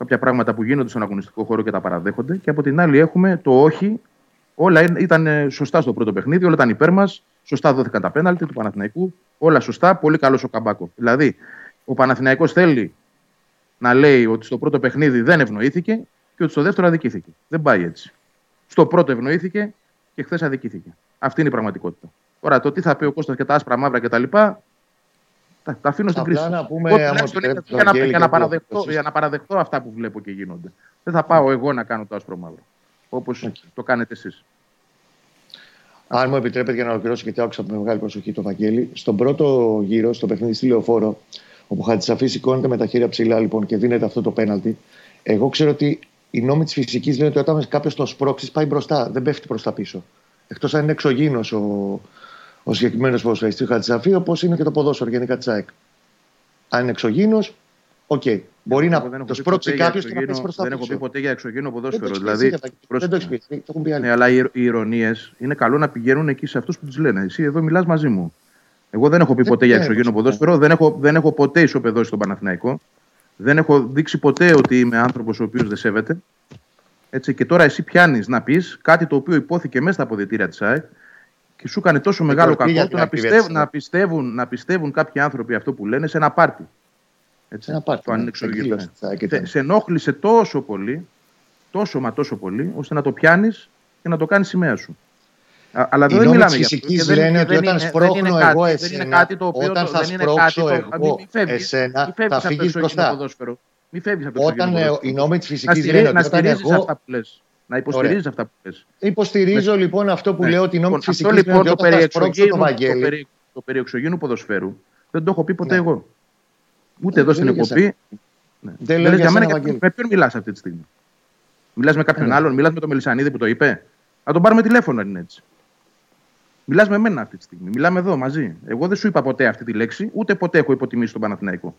κάποια πράγματα που γίνονται στον αγωνιστικό χώρο και τα παραδέχονται. Και από την άλλη έχουμε το όχι. Όλα είναι- ήταν ε, σωστά στο πρώτο παιχνίδι, όλα ήταν υπέρ μας. Σωστά δόθηκαν τα πέναλτι του Παναθηναϊκού. Όλα σωστά. Πολύ καλός ο Καμπάκος. Δηλαδή, ο Παναθηναϊκός θέλει να λέει ότι στο πρώτο παιχνίδι δεν ευνοήθηκε και ότι στο δεύτερο αδικήθηκε. Δεν πάει έτσι. Στο πρώτο ευνοήθηκε και χθες αδικήθηκε. Αυτή είναι η πραγματικότητα. Τώρα το τι θα πει ο Κώστας και τα άσπρα μαύρα κτλ. Τα, τα αφήνω στην Απλά κρίση. να πούμε, Εγώ άμα τουλάχιστον επιτρέπετε, για, να, Βαγγέλη, για, να γιατί παραδεχτώ, αυτό- για να παραδεχτώ αυτά που βλέπω και γίνονται. Δεν θα πάω εγώ να κάνω το άσπρο μαύρο. Όπως το κάνετε εσείς. Αν μου επιτρέπετε για να ολοκληρώσω, γιατί άκουσα με μεγάλη προσοχή το Βαγγέλη. Στον πρώτο γύρο, στο παιχνίδι στη Λεωφόρο, όπου Χατζησαφής σηκώνεται με τα χέρια ψηλά λοιπόν, και δίνεται αυτό το πέναλτι, εγώ ξέρω ότι οι νόμοι της φυσικής λένε ότι όταν κάποιος τον σπρώξεις πάει μπροστά, δεν πέφτει προς τα πίσω. Εκτός αν είναι εξωγήινος ο, ο συγκεκριμένος ποδοσφαιριστής Χατζησαφή, όπως είναι και το ποδόσφαιρο γενικά της ΑΕΚ. Αν είναι εξωγήινος, οκ. Μπορεί Εγώ δεν να έχω το πει σπρώξει ποτέ για κάποιος και να εξωγήινο- πέσει προς τα Δεν πίσω. έχω πει ποτέ για εξωγήινο Δεν το ποδόσφαιρο. έχεις πει Δηλαδή, εσύ, Βαγγέλη. Δεν το έχεις πει εσύ, το έχουν πει άλλοι. Ναι, αλλά οι, οι ειρωνείες είναι καλό να πηγαίνουν εκεί σε αυτούς που τις λένε. Εσύ εδώ μιλάς μαζί μου. Εγώ δεν έχω πει Δεν ποτέ για πηγαίνω εξωγήινο σε ποδόσφαιρο, δεν έχω, δεν έχω ποτέ ισοπεδώσει τον Παναθηναϊκό. Δεν έχω δείξει ποτέ ότι είμαι άνθρωπος ο οποίος δεν σέβεται. Έτσι, και τώρα εσύ πιάνεις να πεις κάτι το οποίο ειπώθηκε μέσα στα αποδυτήρια της ΑΕΚ και σου έκανε τόσο μεγάλο το πει για κακό την το να, ακρίβεια πιστεύ, της, να, ναι. πιστεύουν, να πιστεύουν κάποιοι άνθρωποι αυτό που λένε σε ένα πάρτι. Έτσι, Σε ένα πάρτι, Το αν ναι, είναι εξωγήινο. εκδήλωση της ΑΕΚ Σε, ήταν. σε ενόχλησε τόσο πολύ, τόσο μα τόσο πολύ, ώστε να το πιάνεις και να το κάνεις σημαία σου. Α, αλλά Οι δεν νόμοι μιλάμε της για αυτό. φυσικής και δεν- λένε και ότι δεν όταν είναι- σπρώχνω δεν είναι εγώ κάτι- δεν είναι εσένα, κάτι το οποίο όταν το- θα δεν είναι κάτι σπρώξω το- εγώ μην- μη φεύγεις. εσένα, Μη φεύγεις θα από το φύγεις εξωγήινο μπροστά. ποδόσφαιρο. Μη φεύγεις από το Όταν εξωγήινο ε, ποδόσφαιρο. οι νόμοι της Να φυσικής στηρί- λένε ότι να όταν στηρίζεις εγώ. Αυτά που λες. Να υποστηρίζεις αυτά που λες. Υποστηρίζω λοιπόν αυτό που Ναι. λέω ότι οι νόμοι τη Λοιπόν, φυσική αυτό λένε λοιπόν ότι το όταν θα περί σπρώξω το εξωγήινου- το Βαγγέλη. περί- το περί εξωγήινου ποδοσφαίρου δεν το έχω πει ποτέ Ναι. εγώ. Ούτε Ε, εδώ δεν στην λέω για εκπομπή. σένα. Ναι. Δεν λέω λες για μένα σένα, και Βαγγέλη. με ποιον μιλάς αυτή τη στιγμή; Μιλάς με κάποιον Ε, ναι. άλλον, μιλάς με τον Μελισανίδη που το είπε; Να τον πάρουμε τηλέφωνο αν είναι έτσι. Μιλάς με μένα αυτή τη στιγμή. Μιλάμε εδώ μαζί. Εγώ δεν σου είπα ποτέ αυτή τη λέξη, ούτε ποτέ έχω υποτιμήσει τον Παναθηναϊκό.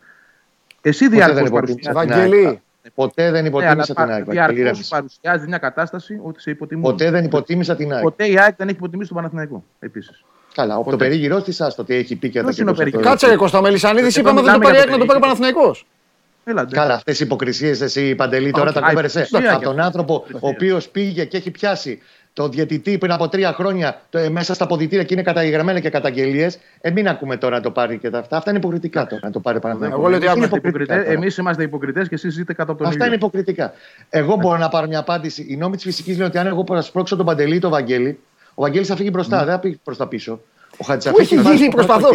Εσύ Ποτέ δεν διαρκώ υποτίμησα παρουσιάζει. την Βαγγέλη. ΑΕΚ. Ποτέ δεν υποτίμησα την ΑΕΚ. Βαγγέλη, Διαρκώ ηρέμησε. παρουσιάζει μια κατάσταση ότι σε υποτιμούν. Ποτέ δεν υποτίμησα την ΑΕΚ. Ποτέ η ΑΕΚ δεν έχει υποτιμήσει τον Παναθηναϊκό. Επίση. Καλά, από το Ποτέ. περίγυρό τη άστο τι έχει πει και τα Ποιος είναι ο και περίγυρος? Κάτσε ρε Κώστα Μελισανίδη, Εδώ είπαμε δεν το μιλάμε πάρει για ΑΕΚ το να το πάρει ο περίγυρο. Παναθηναϊκός. Έλα, ντε. Καλά, αυτέ οι υποκρισίε εσύ παντελή τώρα Όχι, τα α, κόβερε. υποκρισία Από και τον αυτό. άνθρωπο ο οποίο πήγε και έχει πιάσει το διαιτητή πριν από τρία χρόνια το, ε, μέσα στα ποδητήρια και είναι καταγεγραμμένα και καταγγελίες. Ε, μην ακούμε τώρα να το πάρει και τα αυτά. Αυτά είναι υποκριτικά τώρα να το πάρει παραδείγμα. Εγώ λέω ότι Εμείς άκουσα είναι υποκριτές. υποκριτικά τώρα. Εμείς είμαστε υποκριτές και εσείς ζείτε κάτω από τον Αυτά ήλιο. είναι υποκριτικά. Εγώ μπορώ να πάρω μια απάντηση. Οι νόμοι της φυσικής λένε ότι αν εγώ σπρώξω τον Παντελή ή τον Βαγγέλη, ο Βαγγέλης θα φύγει μπροστά, δεν θα πει προς τα πίσω. Ο Ναι. Πού έχει Χατζησαφή γίνει, προσπαθώ.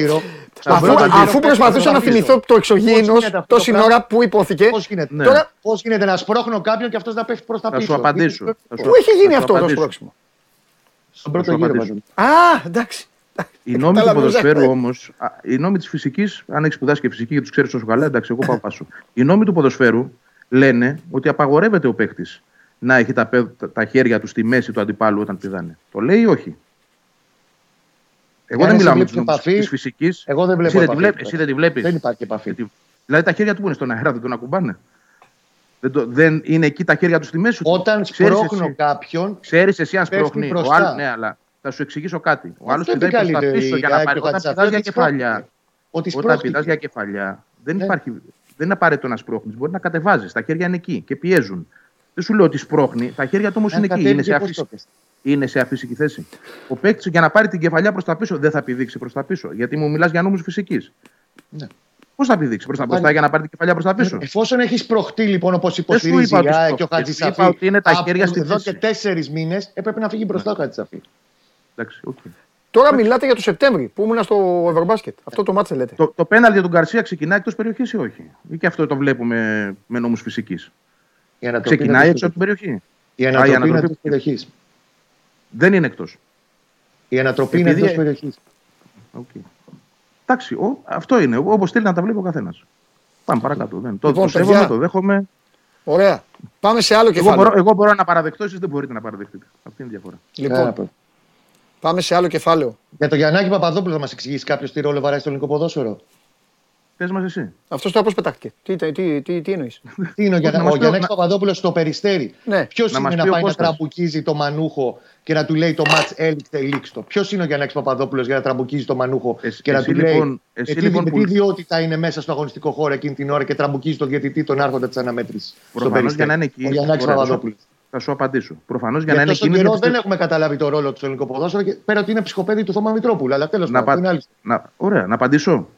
Αφού, αφού προσπαθούσα να θυμηθώ το εξωγήινος τόση ώρα που υπόθηκε. Πώς γίνεται, Ναι. τώρα, πώς γίνεται να σπρώχνω κάποιον και αυτός να πέφτει προς τα Θα πίσω; σου απαντήσω. Είναι Θα σου- Πού έχει γίνει θα σου αυτό το απαντήσω. σπρώξιμο. Στον πρώτο Θα σου γύρο. απαντήσω. Παντελή. Α, εντάξει. Οι νόμοι του Κατάλαβα, ποδοσφαίρου Ζακ. όμω, οι νόμοι της φυσικής, αν έχεις σπουδάσει και φυσική και τους ξέρεις τόσο καλά, εντάξει, εγώ πάω πάσο. Οι νόμοι του ποδοσφαίρου λένε ότι απαγορεύεται ο παίκτης να έχει τα, πέ- τα- τα χέρια του στη μέση του αντιπάλου όταν πηδάνε. Το λέει ή όχι; Εγώ Αν δεν εσύ μιλάω με βλέπεις τους νόμου επαφή, της φυσικής. Εγώ δεν βλέπω. Εσύ δεν τη επαφή. βλέπεις, εσύ δεν τη βλέπεις. Δεν υπάρχει επαφή. Γιατί- Δηλαδή τα χέρια του που είναι στον αέρα, δεν τον ακουμπάνε. Δεν, το, δεν είναι εκεί τα χέρια τους στη μέση του. Όταν Ξέρεις σπρώχνω εσύ- κάποιον, Ξέρεις εσύ αν πέφτει σπρώχνει. Ο μπροστά. άλλος, ναι, αλλά θα σου εξηγήσω κάτι. Ο άλλος Αυτό πηδάει προ τα επικαλείται πίσω η για να ΑΕΚ πάρει. και ο Όταν Χατζησαφής πηδάς για ότι κεφαλιά. σπρώχνει. Ότι Όταν σπρώχνει. πηδάς για κεφαλιά, δεν, Ναι. υπάρχει, δεν είναι απαραίτητο να σπρώχνεις. Μπορεί να κατεβάζεις. Τα χέρια είναι εκεί και πιέζουν. Δεν σου λέω ότι σπρώχνει. Τα χέρια του όμως Αν είναι εκεί. κατέβει Είναι σε, και πώς αφύση, το πες. είναι σε αφύσικη θέση. Ο παίκτης για να πάρει την κεφαλιά προς τα πίσω δεν θα πηδήξει προς τα πίσω. Γιατί μου μιλάς για νόμους φυσικής. Ναι. Πώς θα πηδήξει προς τα μπροστά για να πάρει την κεφαλιά προς τα πίσω; Εφόσον έχεις προχτεί λοιπόν όπως σου υποστηρίζει είπα η ότι ΑΕΚ και ο σπρώχνει. Σου Χατζησαφή. είπα ότι είναι τα από χέρια στη Εδώ θέση. και τέσσερις μήνες έπρεπε να φύγει μπροστά ο Χατζησαφή. Εντάξει, οκ. Τώρα μιλάτε για το Σεπτέμβρη που ήμουν στο Ευρωμπάσκετ. Αυτό το ματς λέτε. Το, το πέναλτι για τον Γκαρσία ξεκινάει εκτός περιοχής ή όχι; Ή και αυτό το βλέπουμε με νόμους φυσικής; Η ανατροπή Ξεκινάει είναι έξω από εκτός την περιοχή. Η Α, η ανατροπή είναι ανατροπή. εκτός περιοχής. Δεν είναι εκτός. Η ανατροπή είναι Επειδή- εκτός περιοχής. Okay. Εντάξει, ο, αυτό είναι. Όπως θέλει να τα βλέπει ο καθένας. Πάμε παρακάτω. Δεν. Το, Λοιπόν, το σέβομαι, παιδιά. το δέχομαι. Ωραία. Πάμε σε άλλο Εγώ κεφάλαιο. μπορώ, εγώ μπορώ να παραδεχτώ, εσείς δεν μπορείτε να παραδεχτείτε. Αυτή είναι η διαφορά. Λοιπόν, πάμε σε άλλο κεφάλαιο. Για τον Γιαννάκη Παπαδόπουλο θα μας εξηγήσει κάποιος τι ρόλο βαράει στο ελληνικό ποδόσφαιρο. Πες μας εσύ. Αυτός τώρα πώ πετάχτηκε. Τι, τι, τι, τι, τι εννοείς; Τι είναι ο, Γιαννα... να μας ο πει ο- Γιαννάκη να- Παπαδόπουλος στο περιστέρι. Ναι. Ποιος Να είναι μας να πει ο πάει να Κώστας. τραμπουκίζει το μανούχο και να του λέει το ματ έληξε, λήξτο. Ποιος είναι ο Γιαννάκη Παπαδόπουλος για να τραμπουκίζει το μανούχο Εσύ- και να εσύ του λέει. λοιπόν- εσύ ε, τι, λοιπόν με που- τι ιδιότητα είναι μέσα στο αγωνιστικό χώρο εκείνη την ώρα και τραμπουκίζει τον διαιτητή, τον άρχοντα της αναμέτρησης. Προφανώς για να είναι εκεί. Ο Γιαννάκη Ωραία, Παπαδόπουλος. Θα σου απαντήσω. Προφανώς για Για να είναι τόσο εκεί. καιρό είναι δεν διαπιστε- έχουμε καταλάβει το ρόλο του στο ελληνικό ποδόσφαιρο και πέρα ότι είναι ψυχοπαίδι του Θωμά Μητρόπουλου. Αλλά τέλος Να, πάντων. είναι πα... άλλη να... Ωραία, να απαντήσω.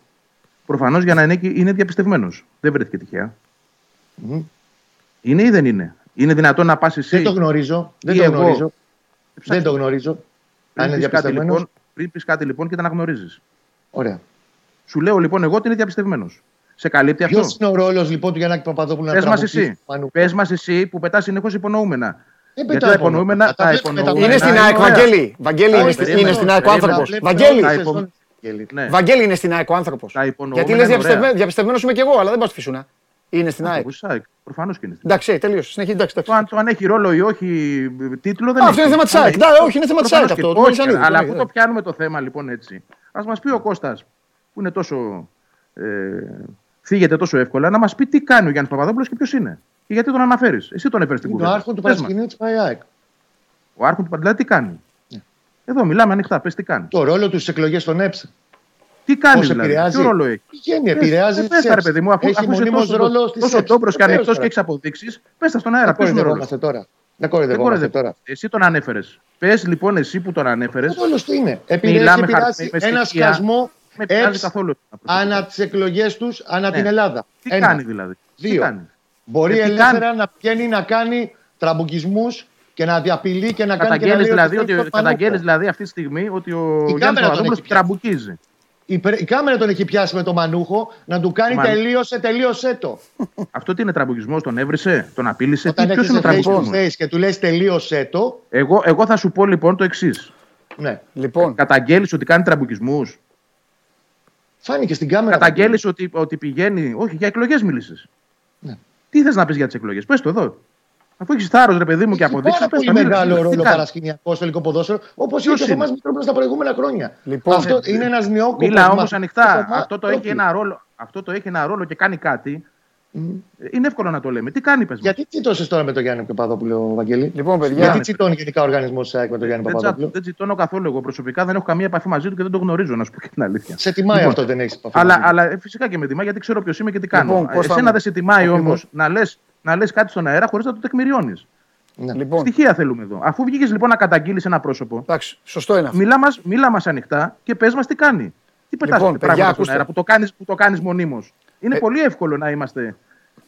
Προφανώς για να είναι εκεί είναι διαπιστευμένος. Δεν βρέθηκε τυχαία. Μμμ. Είναι ή δεν είναι; Είναι δυνατόν να πας εσύ. Δεν το γνωρίζω. Δεν ή το εγώ; γνωρίζω. Ψάξτε. Δεν το γνωρίζω. Αν είναι Πριν πεις κάτι, διαπιστευμένος. λοιπόν, πριν πεις κάτι λοιπόν και τα αναγνωρίζεις. Ωραία. Σου λέω λοιπόν εγώ ότι είναι διαπιστευμένος. Σε καλύπτει Ποιος αυτό. είναι ο ρόλος λοιπόν του Γιαννάκη Παπαδόπουλου να Πες μας τραμπουκίσει εσύ. το Μανούκο. Πες μας εσύ που πετάς συνεχώς υπονοούμενα. Δεν Γιατί πετάω τα υπονοούμενα. υπονοούμενα. Τα Τα βλέπουμε, τα υπονοούμενα Είναι στην Ναι, ΑΕΚ, ωραία. Βαγγέλη. Βαγγέλη είναι, Όχι, στη- περίμενε, είναι στην ΑΕΚ ο περίμενε, άνθρωπος. βλέπω Βαγγέλη. Όλη τη Τα υπο- σεζόν, Βαγγέλη. Ναι. Βαγγέλη είναι στην ΑΕΚ ο άνθρωπος. Τα υπονοούμενα Γιατί λες είναι ωραία. διαπιστευμένος είμαι και εγώ, αλλά δεν πα στη φυσούνα. Είναι στην ΑΕΚ. Προφανώς και είναι. στην Εντάξει, τελείωσε. Συνεχίζει. Εντάξει, Το εντάξει. αν, το αν έχει ρόλο ή όχι τίτλο δεν Α, έχει. αυτό είναι θέμα της Αλλά ΑΕΚ. έχει- Ναι, όχι, είναι θέμα της προφανώς ΑΕΚ και- αυτό, το όχι, Μελισσανίδη, Αλλά το αφού λέει, το πιάνουμε το θέμα λοιπόν έτσι, ας μας πει ο Κώστας που είναι τόσο. Ε, φύγεται τόσο εύκολα, να μας πει τι κάνει ο Γιάννης Παπαδόπουλος και ποιος είναι. Και γιατί τον αναφέρεις. Εσύ τον έφερε στην Είναι ο κουβέντα. άρχον του Πες μας. Παρασκηνίου της ΠΑΕΑΕΚ. Ο άρχον του Παντελά τι κάνει. Ναι. Εδώ μιλάμε ανοιχτά. Πες τι κάνεις. Το ρόλο τους στις εκλογές των ΕΠΣ. Τι κάνει Πώς δηλαδή. επηρεάζει. Ποιο ρόλο έχει; Πηγαίνει, επηρεάζει. Πες τις τα ρε ΕΠΣ. παιδί μου, αφού, Έχει αφού είσαι μονίμως τόσο, ρόλο στις τόσο ΕΠΣ. τόμπρος και Βεβαίως ανοιχτός τώρα. και έχεις αποδείξεις, πες τα στον αέρα. Δεν Ποιο είναι ο ρόλο. κοροϊδευόμαστε τώρα. Δεν Δεν κοροϊδευόμαστε κοροϊδεύω. τώρα. Εσύ τον ανέφερες. Πες λοιπόν εσύ που τον ανέφερες. Ο ρόλο του είναι. Επηρεάζει, Μιλάμε επηρεάζει χαρτί, με ένα στοιχεία. σκασμό Με πειράζει ΕΠΣ καθόλου. ανά τις εκλογές τους, ανά Ναι. την Ελλάδα. Τι Ένα. κάνει δηλαδή; Τι Δύο. κάνει; Μπορεί Ε, τι ελεύθερα κάνει; να πηγαίνει να κάνει τραμπουκισμούς και να διαπηλεί και να κάνει. και να Καταγγέλνει λέει δηλαδή, ότι ότι, θέλει το καταγγέλνεις Μανούκο. δηλαδή αυτή τη στιγμή ότι ο κάμερα Γιάννης τον Παπαδόπουλος έχει πιάσει. τραμπουκίζει. Η, πρε- η κάμερα τον έχει πιάσει με το μανούχο να του κάνει Μα- τελείωσε, τελείωσέ το. Αυτό τι είναι τραμπουκισμός, τον έβρισε, τον απείλησε; Όταν Ποιος είναι ο έρχεσαι face to τραμπουκισμός; face και του λες τελείωσέ το, Εγώ, εγώ θα σου πω λοιπόν το εξής. ναι. Λοιπόν, Καταγγέλεις ότι κάνει τραμπουκισμούς; Φάνηκε στην κάμερα. Καταγγέλεις ότι, ότι πηγαίνει. Όχι, για εκλογές μίλησες. Ναι. Τι θες να πεις για τις εκλογές, πες το εδώ. Αφού έχεις θάρρος, ρε παιδί μου, και Έχει αποδείξεις. πάρα πολύ μεγάλο ρόλο παρασκηνιακό στο ελληνικό ποδόσφαιρο, όπως είχε Ποιος και ο είναι; Θωμάς Μητρόπουλος τα προηγούμενα χρόνια. Λοιπόν, Αυτό είναι ένας νεόκοπος. Μίλα όμως μαθητής ανοιχτά. στο Θωμά- Αυτό το, έχει Όχι. ένα ρόλο, αυτό το έχει ένα ρόλο και κάνει κάτι. Είναι εύκολο να το λέμε. Τι κάνει, πες μας. Γιατί τσιτώσεις τώρα με τον Γιάννη Παπαδόπουλο, Βαγγέλη; Λοιπόν, παιδιά, Γιατί τσιτώνει γενικά ο οργανισμός της ΑΕΚ με τον Γιάννη Δεν, τσα- Παπαδόπουλο. δεν τσιτώνω καθόλου εγώ προσωπικά. Δεν έχω καμία επαφή μαζί του και δεν το γνωρίζω, να σου πω και την αλήθεια. Σε τιμάει Λοιπόν, αυτό, δεν έχεις επαφή. Αλλά, μαζί του. αλλά ε, φυσικά και με τιμά γιατί ξέρω ποιος είμαι και τι κάνω. Λοιπόν, Κώστα Εσένα μου, δεν σε τιμάει ακριβώς. όμως να λες να λες κάτι στον αέρα χωρίς να το τεκμηριώνεις. Ναι. λοιπόν, Στοιχεία θέλουμε εδώ. Αφού βγήκες λοιπόν να καταγγείλεις ένα πρόσωπο, εντάξει, σωστό είναι αυτό. μιλά μας μίλα μας ανοιχτά και πες μας τι κάνει. Τι πετάς Λοιπόν, πράγματα παιδιά, στον ακούστε. αέρα που το κάνεις που το κάνεις μονίμως. Είναι Ε, πολύ εύκολο να είμαστε.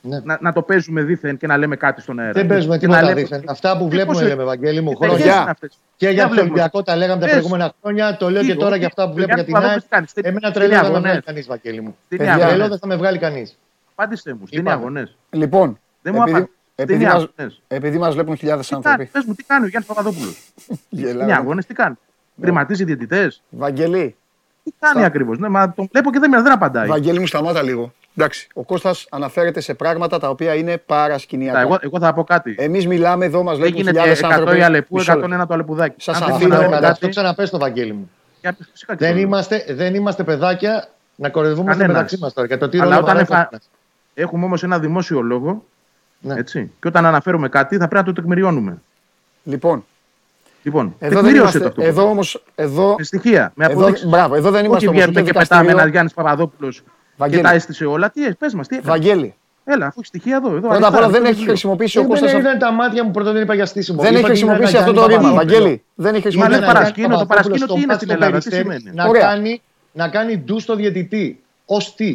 Ναι. Να, να το παίζουμε δίθεν και να λέμε κάτι στον αέρα. Δεν παίζουμε Και να τίποτα λέμε- δίθεν. Αυτά που Τι βλέπουμε, πώς- λέμε, Βαγγέλη μου, τι χρόνια. ταιριές είναι αυτές. Και για Δεν τον βλέπουμε. Ολυμπιακό τα λέγαμε τα Πες. προηγούμενα χρόνια. Το λέω Τι, και τώρα όχι, για αυτά που το βλέπουμε για Γιάννη την ΑΕΚ. Παπαδόπουλος κάνεις. Τι- Εμένα τι τρελό δεν με αγωνές. βγάλει κανείς, Βαγγέλη μου. Τι Παιδιά, είναι Τρελό αγώνες. δεν θα με βγάλει κανείς. Απάντησε μου. Τι είναι Είπαμε. αγωνές; Λοιπόν, Δεν μου επειδή, απαντάς. επειδή, Τι είναι μας, αγώνες. επειδή μας βλέπουν χιλιάδες Τι κάνεις, άνθρωποι. πες μου, τι κάνεις ο Γιάννης Παπαδόπουλος. Γελάω. Είναι αγώνες, τι κάνεις. Πρηματίζει διαιτητές. Βαγγελί, Τι κάνει ακριβώς. Ναι, μα τον βλέπω και δεν, δεν απαντάει. Βαγγέλη μου σταμάτα λίγο. Εντάξει, ο Κώστας αναφέρεται σε πράγματα τα οποία είναι παρασκηνιακά. Εγώ, εγώ θα πω κάτι. Εμείς μιλάμε εδώ, μας βλέπουν Έγινε χιλιάδες 100 άνθρωποι. η Αλεπού, Μισό 101 λεπτό. το Αλεπουδάκι. Σας Αν θέλουμε αφήνω, να Αφήνω λέμε μετά, κάτι, το ξαναπες το Βαγγέλη μου. για- φυσικά και Δεν το- είμαστε, δεν είμαστε παιδάκια να κοροϊδεύουμε Κανένας. μεταξύ μας τώρα. Για το τι Αλλά ρόλο όταν παρέχει ο εφα- καθένας. Έχουμε όμως ένα δημόσιο λόγο. Ναι. Έτσι. Και όταν αναφέρουμε κάτι θα πρέπει να το τεκμηριώνουμε. Λοιπόν, Λοιπόν, εδώ δεν τεκμηρίωσε είμαστε, το αυτό. εδώ όμως, εδώ, Με στοιχεία, με εδώ, αποδείξεις. μπράβο, εδώ δεν Όχι είμαστε όμως βγαίνουμε ούτε και πετάμε δικαστήριο. ένα Γιάννης Παπαδόπουλος και Βαγγέλη. τα έστησε όλα. Τι πες μας, τι έκανε. Βαγγέλη, Έλα, αφού έχεις στοιχεία εδώ. εδώ πρώτα απ' αριστερά, όλα δεν στο έχει βιβλίο. χρησιμοποιήσει ο Δεν Κώστας... είδαν τα μάτια μου πρώτα δεν είπα για στήσιμο. Δεν Είπα έχει ότι είναι χρησιμοποιήσει ένα αυτό το Γιάννη ρήμα, Παπαδόπουλο. Βαγγέλη. Δεν έχει Μα Είναι είναι χρησιμοποιήσει. ένα παρασκήνιο, Γιάννη το παρασκήνιο Παπαδόπουλο τι είναι στο στην Πας στο Ελλάδα, τι Περιστέρι σημαίνει. Να Ωραία. κάνει, να κάνει ντου στο διαιτητή. Ω τι.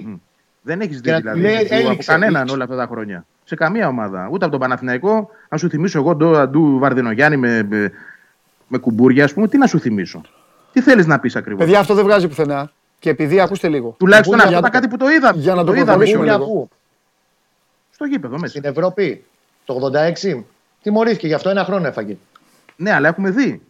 Δεν έχεις δει Και να δηλαδή λέει, του από έληξε, κανέναν έληξε. όλα αυτά τα χρόνια. Σε καμία ομάδα. Ούτε από τον Παναθηναϊκό. Αν σου θυμίσω εγώ τον Αντού Βαρδινογιάννη με, με, με κουμπούρια, ας πούμε, τι να σου θυμίσω. Τι θέλεις να πεις ακριβώς; Παιδιά, αυτό δεν βγάζει πουθενά. Και επειδή, ακούστε λίγο. Τουλάχιστον Για αυτό να- ήταν κάτι που το είδα. για να το είδαμε προχωρήσουμε Πού, λίγο. για πού. στο γήπεδο μέσα. Στην Ευρώπη το 86 τιμωρήθηκε γι' αυτό ένα χρόνο έφαγε. Ναι, αλλά έχουμε δει.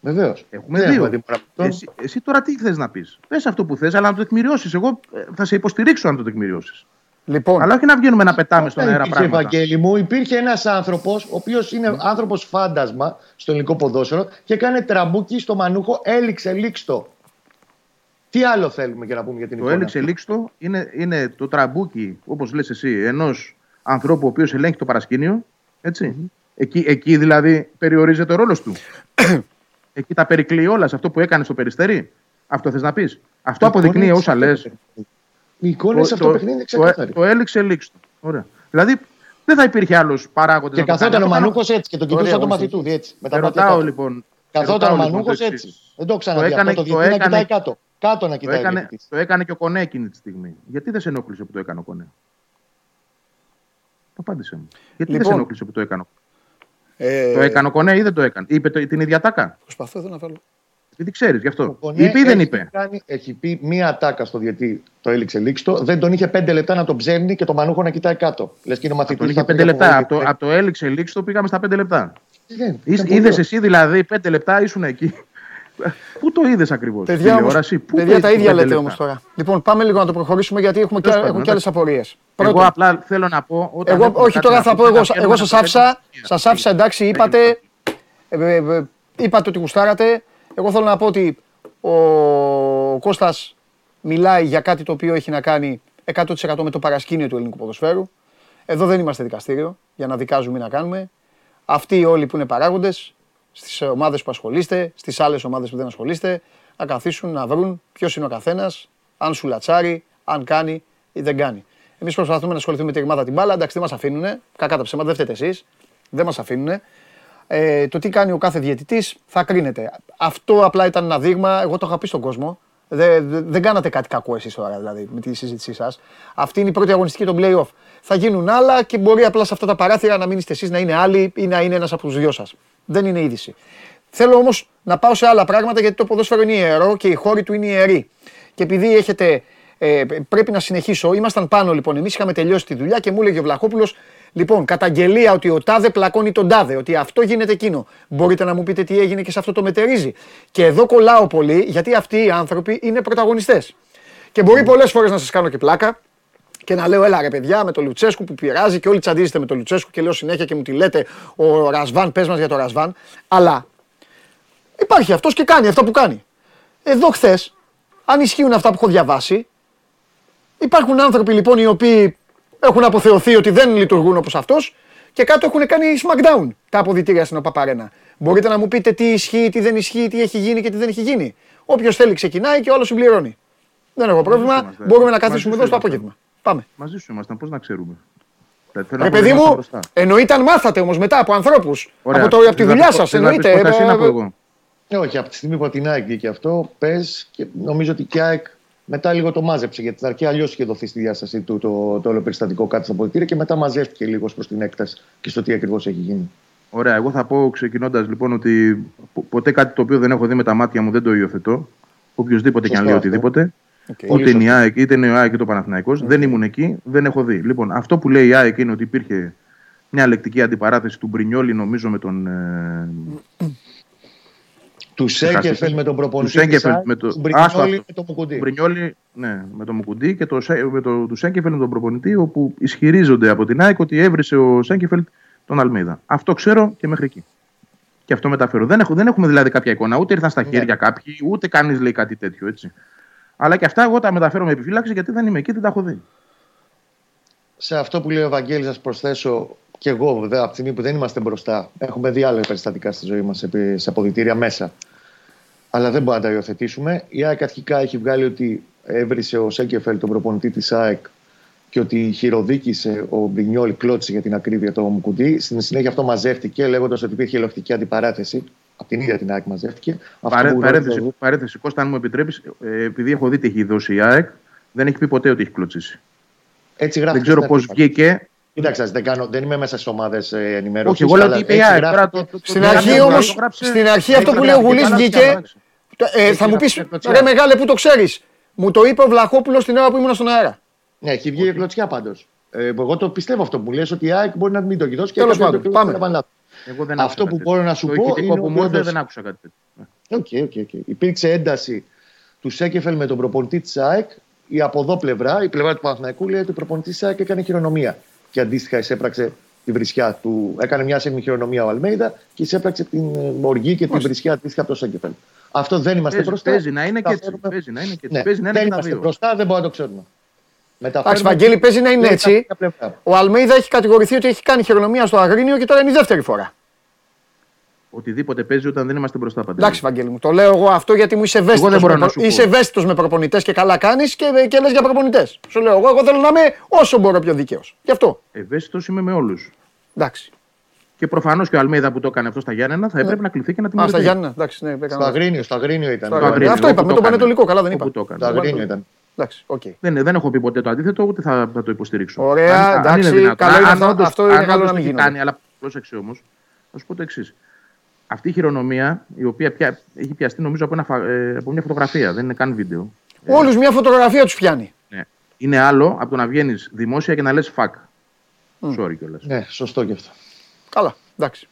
Βεβαίως. Έχουμε δει. Εσύ, εσύ τώρα τι θες να πεις; Πες αυτό που θες, αλλά να το τεκμηριώσεις. Εγώ ε, θα σε υποστηρίξω αν το τεκμηριώσεις. Λοιπόν, Αλλά όχι να βγαίνουμε να πετάμε στον Όταν αέρα υπήρχε, πράγματα. Ευαγγέλη μου, υπήρχε ένας άνθρωπος, ο οποίος είναι Ναι. άνθρωπος φάντασμα στο ελληνικό ποδόσφαιρο και έκανε τραμπούκι στο μανούχο, έληξε λίξτο. Τι άλλο θέλουμε για να πούμε για την Το εικόνα. έλεξε λίξτο είναι, είναι το τραμπούκι, όπως λες εσύ, ενός ανθρώπου ο οποίος ελέγχει το παρασκήνιο. Έτσι. Εκεί, εκεί δηλαδή περιορίζεται ο ρόλος του. εκεί τα περικλεί όλας σε αυτό που έκανε στο περιστέρι. Αυτό θες να πεις; Αυτό Η αποδεικνύει εικόνα όσα σε λες. Αυτό το παιχνίδι. Η εικόνα σε αυτό το παιχνίδι είναι το, ξεκάθαρη. το έλεξε λίξτο. Ωραία. Δηλαδή δεν θα υπήρχε άλλος παράγοντας. Και καθόταν ο Μανούχο έτσι και τον Ωραία, κοιτούσε το όμως. μαθητού έτσι. Με τα Σε μάτια ρωτάω κάτω. λοιπόν. Καθόταν σε ο ρωτάω, Μανούχο λοιπόν, το έτσι. εξής. Δεν το ξαναδεί έκανε- αυτό. Το το διεθνή να έκανε- κοιτάει κάτω. Κάτω να Το κοιτάει. ο έκανε, διαιτητής. το έκανε και ο Κονέ εκείνη τη στιγμή. Γιατί δεν σε ενόχλησε που το έκανε ο Κονέ; Απάντησε μου. Γιατί δεν Λοιπόν. σε ενόχλησε που το έκανε. ο ε, Το έκανε ο Κονέ ή δεν το έκανε; Είπε το, την ίδια τάκα; Προσπαθώ εδώ να βάλω. Γιατί ξέρεις γι' Ο αυτό. Κονέ Είπε ή δεν έχει είπε. Κάνει, έχει πει μία ατάκα στο διετή, το έληξε λίξτο. Δεν τον είχε πέντε λεπτά να τον ψέρνει και το μανούχο να κοιτάει κάτω. Λες και είναι ο μαθητή. Τον είχε πέντε λεπτά. Από το, απ' το έληξε λήξη το πήγαμε στα πέντε λεπτά. Είδες εσύ δηλαδή πέντε λεπτά ήσουν εκεί. Πού το είδες ακριβώς. Παιδιά, όμως, τηλεόραση. Πού παιδιά το τα είδες ίδια πέντε λέτε λεπτά; όμως τώρα. Λοιπόν, πάμε λίγο να το προχωρήσουμε γιατί έχουμε και, Τέλος πάντων, έχουν και άλλες εντάξει. απορίες. Εγώ απλά θέλω να πω. Όταν Εγώ, έχουμε όχι κάτι τώρα να θα πω πούμε, εγώ. να βγαίνουμε Εγώ να σας το άφησα, λέμε. σας άφησα εντάξει, είπατε, ε, ε, ε, είπατε ότι γουστάρατε. Εγώ θέλω να πω ότι ο Κώστας μιλάει για κάτι το οποίο έχει να κάνει 100% με το παρασκήνιο του ελληνικού ποδοσφαίρου. Εδώ δεν είμαστε δικαστήριο για να δικάζουμε ή να κάνουμε. Αυτοί όλοι που είναι παράγοντες, στις ομάδες που ασχολείστε, στις άλλες ομάδες που δεν ασχολείστε, να καθίσουν να βρουν ποιος είναι ο καθένας, αν σου λατσάρει, αν κάνει ή δεν κάνει. Εμείς προσπαθούμε να ασχοληθούμε με τη ρημάδα την μπάλα. Εντάξει, δεν μας αφήνουν. Κακά τα ψέματα, δεν φταίτε εσείς. Δεν μας αφήνουν. Ε, το τι κάνει ο κάθε διαιτητής θα κρίνεται. Αυτό απλά ήταν ένα δείγμα. Εγώ το είχα πει στον κόσμο. Δεν, δεν, δεν κάνατε κάτι κακό εσείς τώρα δηλαδή με τη συζήτησή σας. Αυτή είναι η πρώτη αγωνιστική των playoff. Θα γίνουν άλλα και μπορεί απλά σε αυτά τα παράθυρα να μην είστε εσείς, να είναι άλλοι ή να είναι ένας από τους δυο σας. Δεν είναι είδηση. Θέλω όμως να πάω σε άλλα πράγματα γιατί το ποδόσφαιρο είναι ιερό και η χώρη του είναι ιερή. Και επειδή έχετε, ε, πρέπει να συνεχίσω, ήμασταν πάνω λοιπόν. Εμείς είχαμε τελειώσει τη δουλειά και μου έλεγε ο Βλαχόπουλος, λοιπόν, καταγγελία ότι ο τάδε πλακώνει τον τάδε, ότι αυτό γίνεται εκείνο. Μπορείτε να μου πείτε τι έγινε και σε αυτό το μετερίζει. Και εδώ κολλάω πολύ γιατί αυτοί οι άνθρωποι είναι πρωταγωνιστές. Και μπορεί πολλές φορές να σας κάνω και πλάκα και να λέω έλα ρε παιδιά με τον Λουτσέσκου που πειράζει και όλοι τσαντίζετε με τον Λουτσέσκου και λέω συνέχεια και μου τη λέτε ο Ρασβάν, πες μας για τον Ρασβάν. Αλλά υπάρχει αυτός και κάνει αυτό που κάνει. Εδώ χθες, αν ισχύουν αυτά που έχω διαβάσει, υπάρχουν άνθρωποι λοιπόν οι οποίοι έχουν αποθεωθεί ότι δεν λειτουργούν όπως αυτός και κάτω έχουν κάνει smackdown τα αποδητήρια στην ΟΠΑΠΑΡΕΝΑ. Μπορείτε να μου πείτε τι ισχύει, τι δεν ισχύει, τι έχει γίνει και τι δεν έχει γίνει. Όποιος θέλει ξεκινάει και όλο συμπληρώνει. Δεν έχω πρόβλημα. είμαστε. Μπορούμε να Μαζί καθίσουμε σου εδώ στο ήμασταν. απόγευμα. Πάμε. Μαζί σου ήμασταν, πώς να ξέρουμε. Δηλαδή, θέλω να Ρε πω, παιδί ήμασταν μου, μπροστά. εννοείται αν μάθατε όμως μετά από ανθρώπους. Ωραία. Από, το, από τη Θες να δουλειά πεις- σας, θες να πεις εννοείται. πώς θα Ε, είναι, να πω εγώ. Ε, όχι, από τη στιγμή που από την ΑΕΚ βγήκε αυτό, πες και νομίζω ότι και η ΑΕΚ μετά λίγο το μάζεψε. Γιατί στην αρχή αλλιώς είχε δοθεί στη διάσταση του το, το όλο περιστατικό κάτω στα πολιτήρια και μετά μαζεύτηκε λίγος προς την έκταση και στο τι ακριβώς έχει γίνει. Ωραία, εγώ θα πω ξεκινώντας λοιπόν ότι πο- ποτέ κάτι το οποίο δεν έχω δει με τα μάτια μου δεν το υιοθετώ. Οποιοδήποτε και αν Σωστό λέει αυτό. οτιδήποτε. Okay. Ούτε είναι η ΑΕΚ, είτε είναι ο ΑΕΚ είτε ο Παναθηναϊκός. Δεν ήμουν εκεί, δεν έχω δει. Λοιπόν, αυτό που λέει η ΑΕΚ είναι ότι υπήρχε μια λεκτική αντιπαράθεση του Μπρινιόλη, νομίζω, με τον. Ε, Τους Σέκεφελ χάσετε. με τον τους προπονητή. Σέγκεφελ της ΑΕΚ, με το. του Άστο Μπρινιόλι αυτό. με τον Μουκουντή. Μπρινιόλι, ναι, με τον Μουκουντή και το, Σέ- με το, τους Σέγκεφελ με τον προπονητή, όπου ισχυρίζονται από την ΑΕΚ ότι έβρισε ο Σέγκεφελ τον Αλμίδα. Αυτό ξέρω και μέχρι εκεί. Και αυτό μεταφέρω. Δεν, έχω, δεν έχουμε δηλαδή κάποια εικόνα. Ούτε ήρθαν στα Ναι. χέρια κάποιοι, ούτε κανείς λέει κάτι τέτοιο έτσι. Αλλά και αυτά εγώ τα μεταφέρω με επιφύλαξη γιατί δεν είμαι εκεί, δεν τα έχω δει. Σε αυτό που λέει ο Βαγγέλης, να σας προσθέσω και εγώ βέβαια από τη στιγμή που δεν είμαστε μπροστά. Έχουμε δει άλλα περιστατικά στη ζωή μας σε αποδητήρια μέσα. Αλλά δεν μπορούμε να τα υιοθετήσουμε. Η ΑΕΚ αρχικά έχει βγάλει ότι έβρισε ο Σέγκεφελ τον προπονητή της ΑΕΚ και ότι χειροδίκησε ο Μπινιόλ, κλώτησε για την ακρίβεια το Μουκουντή. Στην συνέχεια αυτό μαζεύτηκε λέγοντας ότι υπήρχε ελοχτική αντιπαράθεση. Από την ίδια την ΑΕΚ μαζεύτηκε. Αυτό Παρέ, που παρένθεση, γνωρίζω- παρένθεση, Κώστα, αν μου επιτρέπεις, επειδή έχω δει τι έχει δώσει η ΑΕΚ, δεν έχει πει ποτέ ότι έχει κλωτσίσει. Έτσι γράφει. Δεν ξέρω πώς βγήκε. Κοίταξε, δεν, κάνω, δεν είμαι μέσα στι ομάδε ενημέρωση. Όχι, εγώ λέω ότι είπε η ΑΕΚ. Τώρα το- το- Στην το- αρχή το- όμω, το γράψε- στην αρχή έχει αυτό που γράψει λέει ο και Γουλή καλά βγήκε. φτιάξει. Ε, θα μου πει, γράψει κλωτσιά. ρε μεγάλε που το ξέρει. Μου το είπε ο Βλαχόπουλο την ώρα που ήμουν στον αέρα. Ναι, έχει βγει η κλωτσιά πάντω. Ε, εγώ το πιστεύω αυτό που μου λες ότι η ΑΕΚ μπορεί να μην το έχει δώσει και Τέλος κάποιος πάντων, το- πάμε. το έκανε λάθος. Εγώ δεν Αυτό άκουσα που κάτι μπορώ να τέτοιο. σου Το πω ηχητικό είναι που ότι μου ήρθε όντως- δεν άκουσα κάτι τέτοιο. OK, OK, OK. Υπήρξε ένταση του Σέκεφελ με τον προπονητή της ΑΕΚ. Η από εδώ πλευρά, η πλευρά του Παναθηναϊκού, λέει ότι ο προπονητή της ΑΕΚ έκανε χειρονομία. Και αντίστοιχα εισέπραξε τη βρισιά του. Έκανε μια semi χειρονομία ο Αλμέιδα και εισέπραξε την ε, οργή και την βρισιά αντίστοιχα από το Σέκεφελ. Αυτό δεν είμαστε Παίζει, μπροστά. παίζει να είναι και έτσι. Μεταφέρουμε- Παίζει να είναι και έτσι. Ναι, Παίζει να είναι δεν και τα είμαστε δύο. μπροστά, δεν μπορούμε να το ξέρουμε. Εντάξει, Μεταφέρουμε- Βαγγέλη, παίζει να είναι λέει έτσι. κάποια πλευρά. Ο Αλμέιδα έχει κατηγορηθεί ότι έχει κάνει χειρονομία στο Αγρίνιο και τώρα είναι η δεύτερη φορά. Οτιδήποτε παίζει όταν δεν είμαστε μπροστά παντού. Εντάξει, Βαγγέλη μου, το λέω εγώ αυτό γιατί μου είσαι ευαίσθητος. δεν μπορώ να σου πω. Είσαι ευαίσθητος με προπονητές και καλά κάνεις και, και λες για προπονητές. Σου λέω εγώ, εγώ θέλω να είμαι όσο μπορώ πιο δικαίω. Γι' αυτό. Ευαίσθητος είμαι με όλους. Εντάξει. Και προφανώς και ο Αλμέιδα που το έκανε αυτό στα Γιάννενα θα έπρεπε να κληθεί και να Α, στα τιμωρηθεί. Γιάννα, εντάξει, ναι, έκανα Στο λάθος. Αγρίνιο, στο Αγρίνιο ήταν. Στο Αγρίνιο, Αγρίνιο. Αυτό όπου είπα, με το τον έκανε. Πανετολικό, καλά δεν Όπου είπα. το έκανε. Στο Αγρίνιο ήταν. Εντάξει, οκ. Δεν, δεν έχω πει ποτέ το αντίθετο, ούτε θα, θα το υποστηρίξω. Ωραία, Αν- αν εντάξει, είναι δυνατόν. καλό είναι Αν αυτό- όντως- αυτό είναι αν καλό όντως να μην το έχει γίνονται. κάνει, αλλά πρόσεξε όμως, θα σου πω το εξής. Αυτή η χειρονομία, η οποία πια, έχει πιαστεί νομίζω από, ένα, φα- ε, από μια φωτογραφία, δεν είναι καν βίντεο. Όλους μια φωτογραφία τους πιάνει. Ναι. Είναι άλλο από το να βγαίνεις δημόσια και να λες fuck. Sorry κιόλας. Ναι, σωστό και αυτό. Καλά, εντάξει.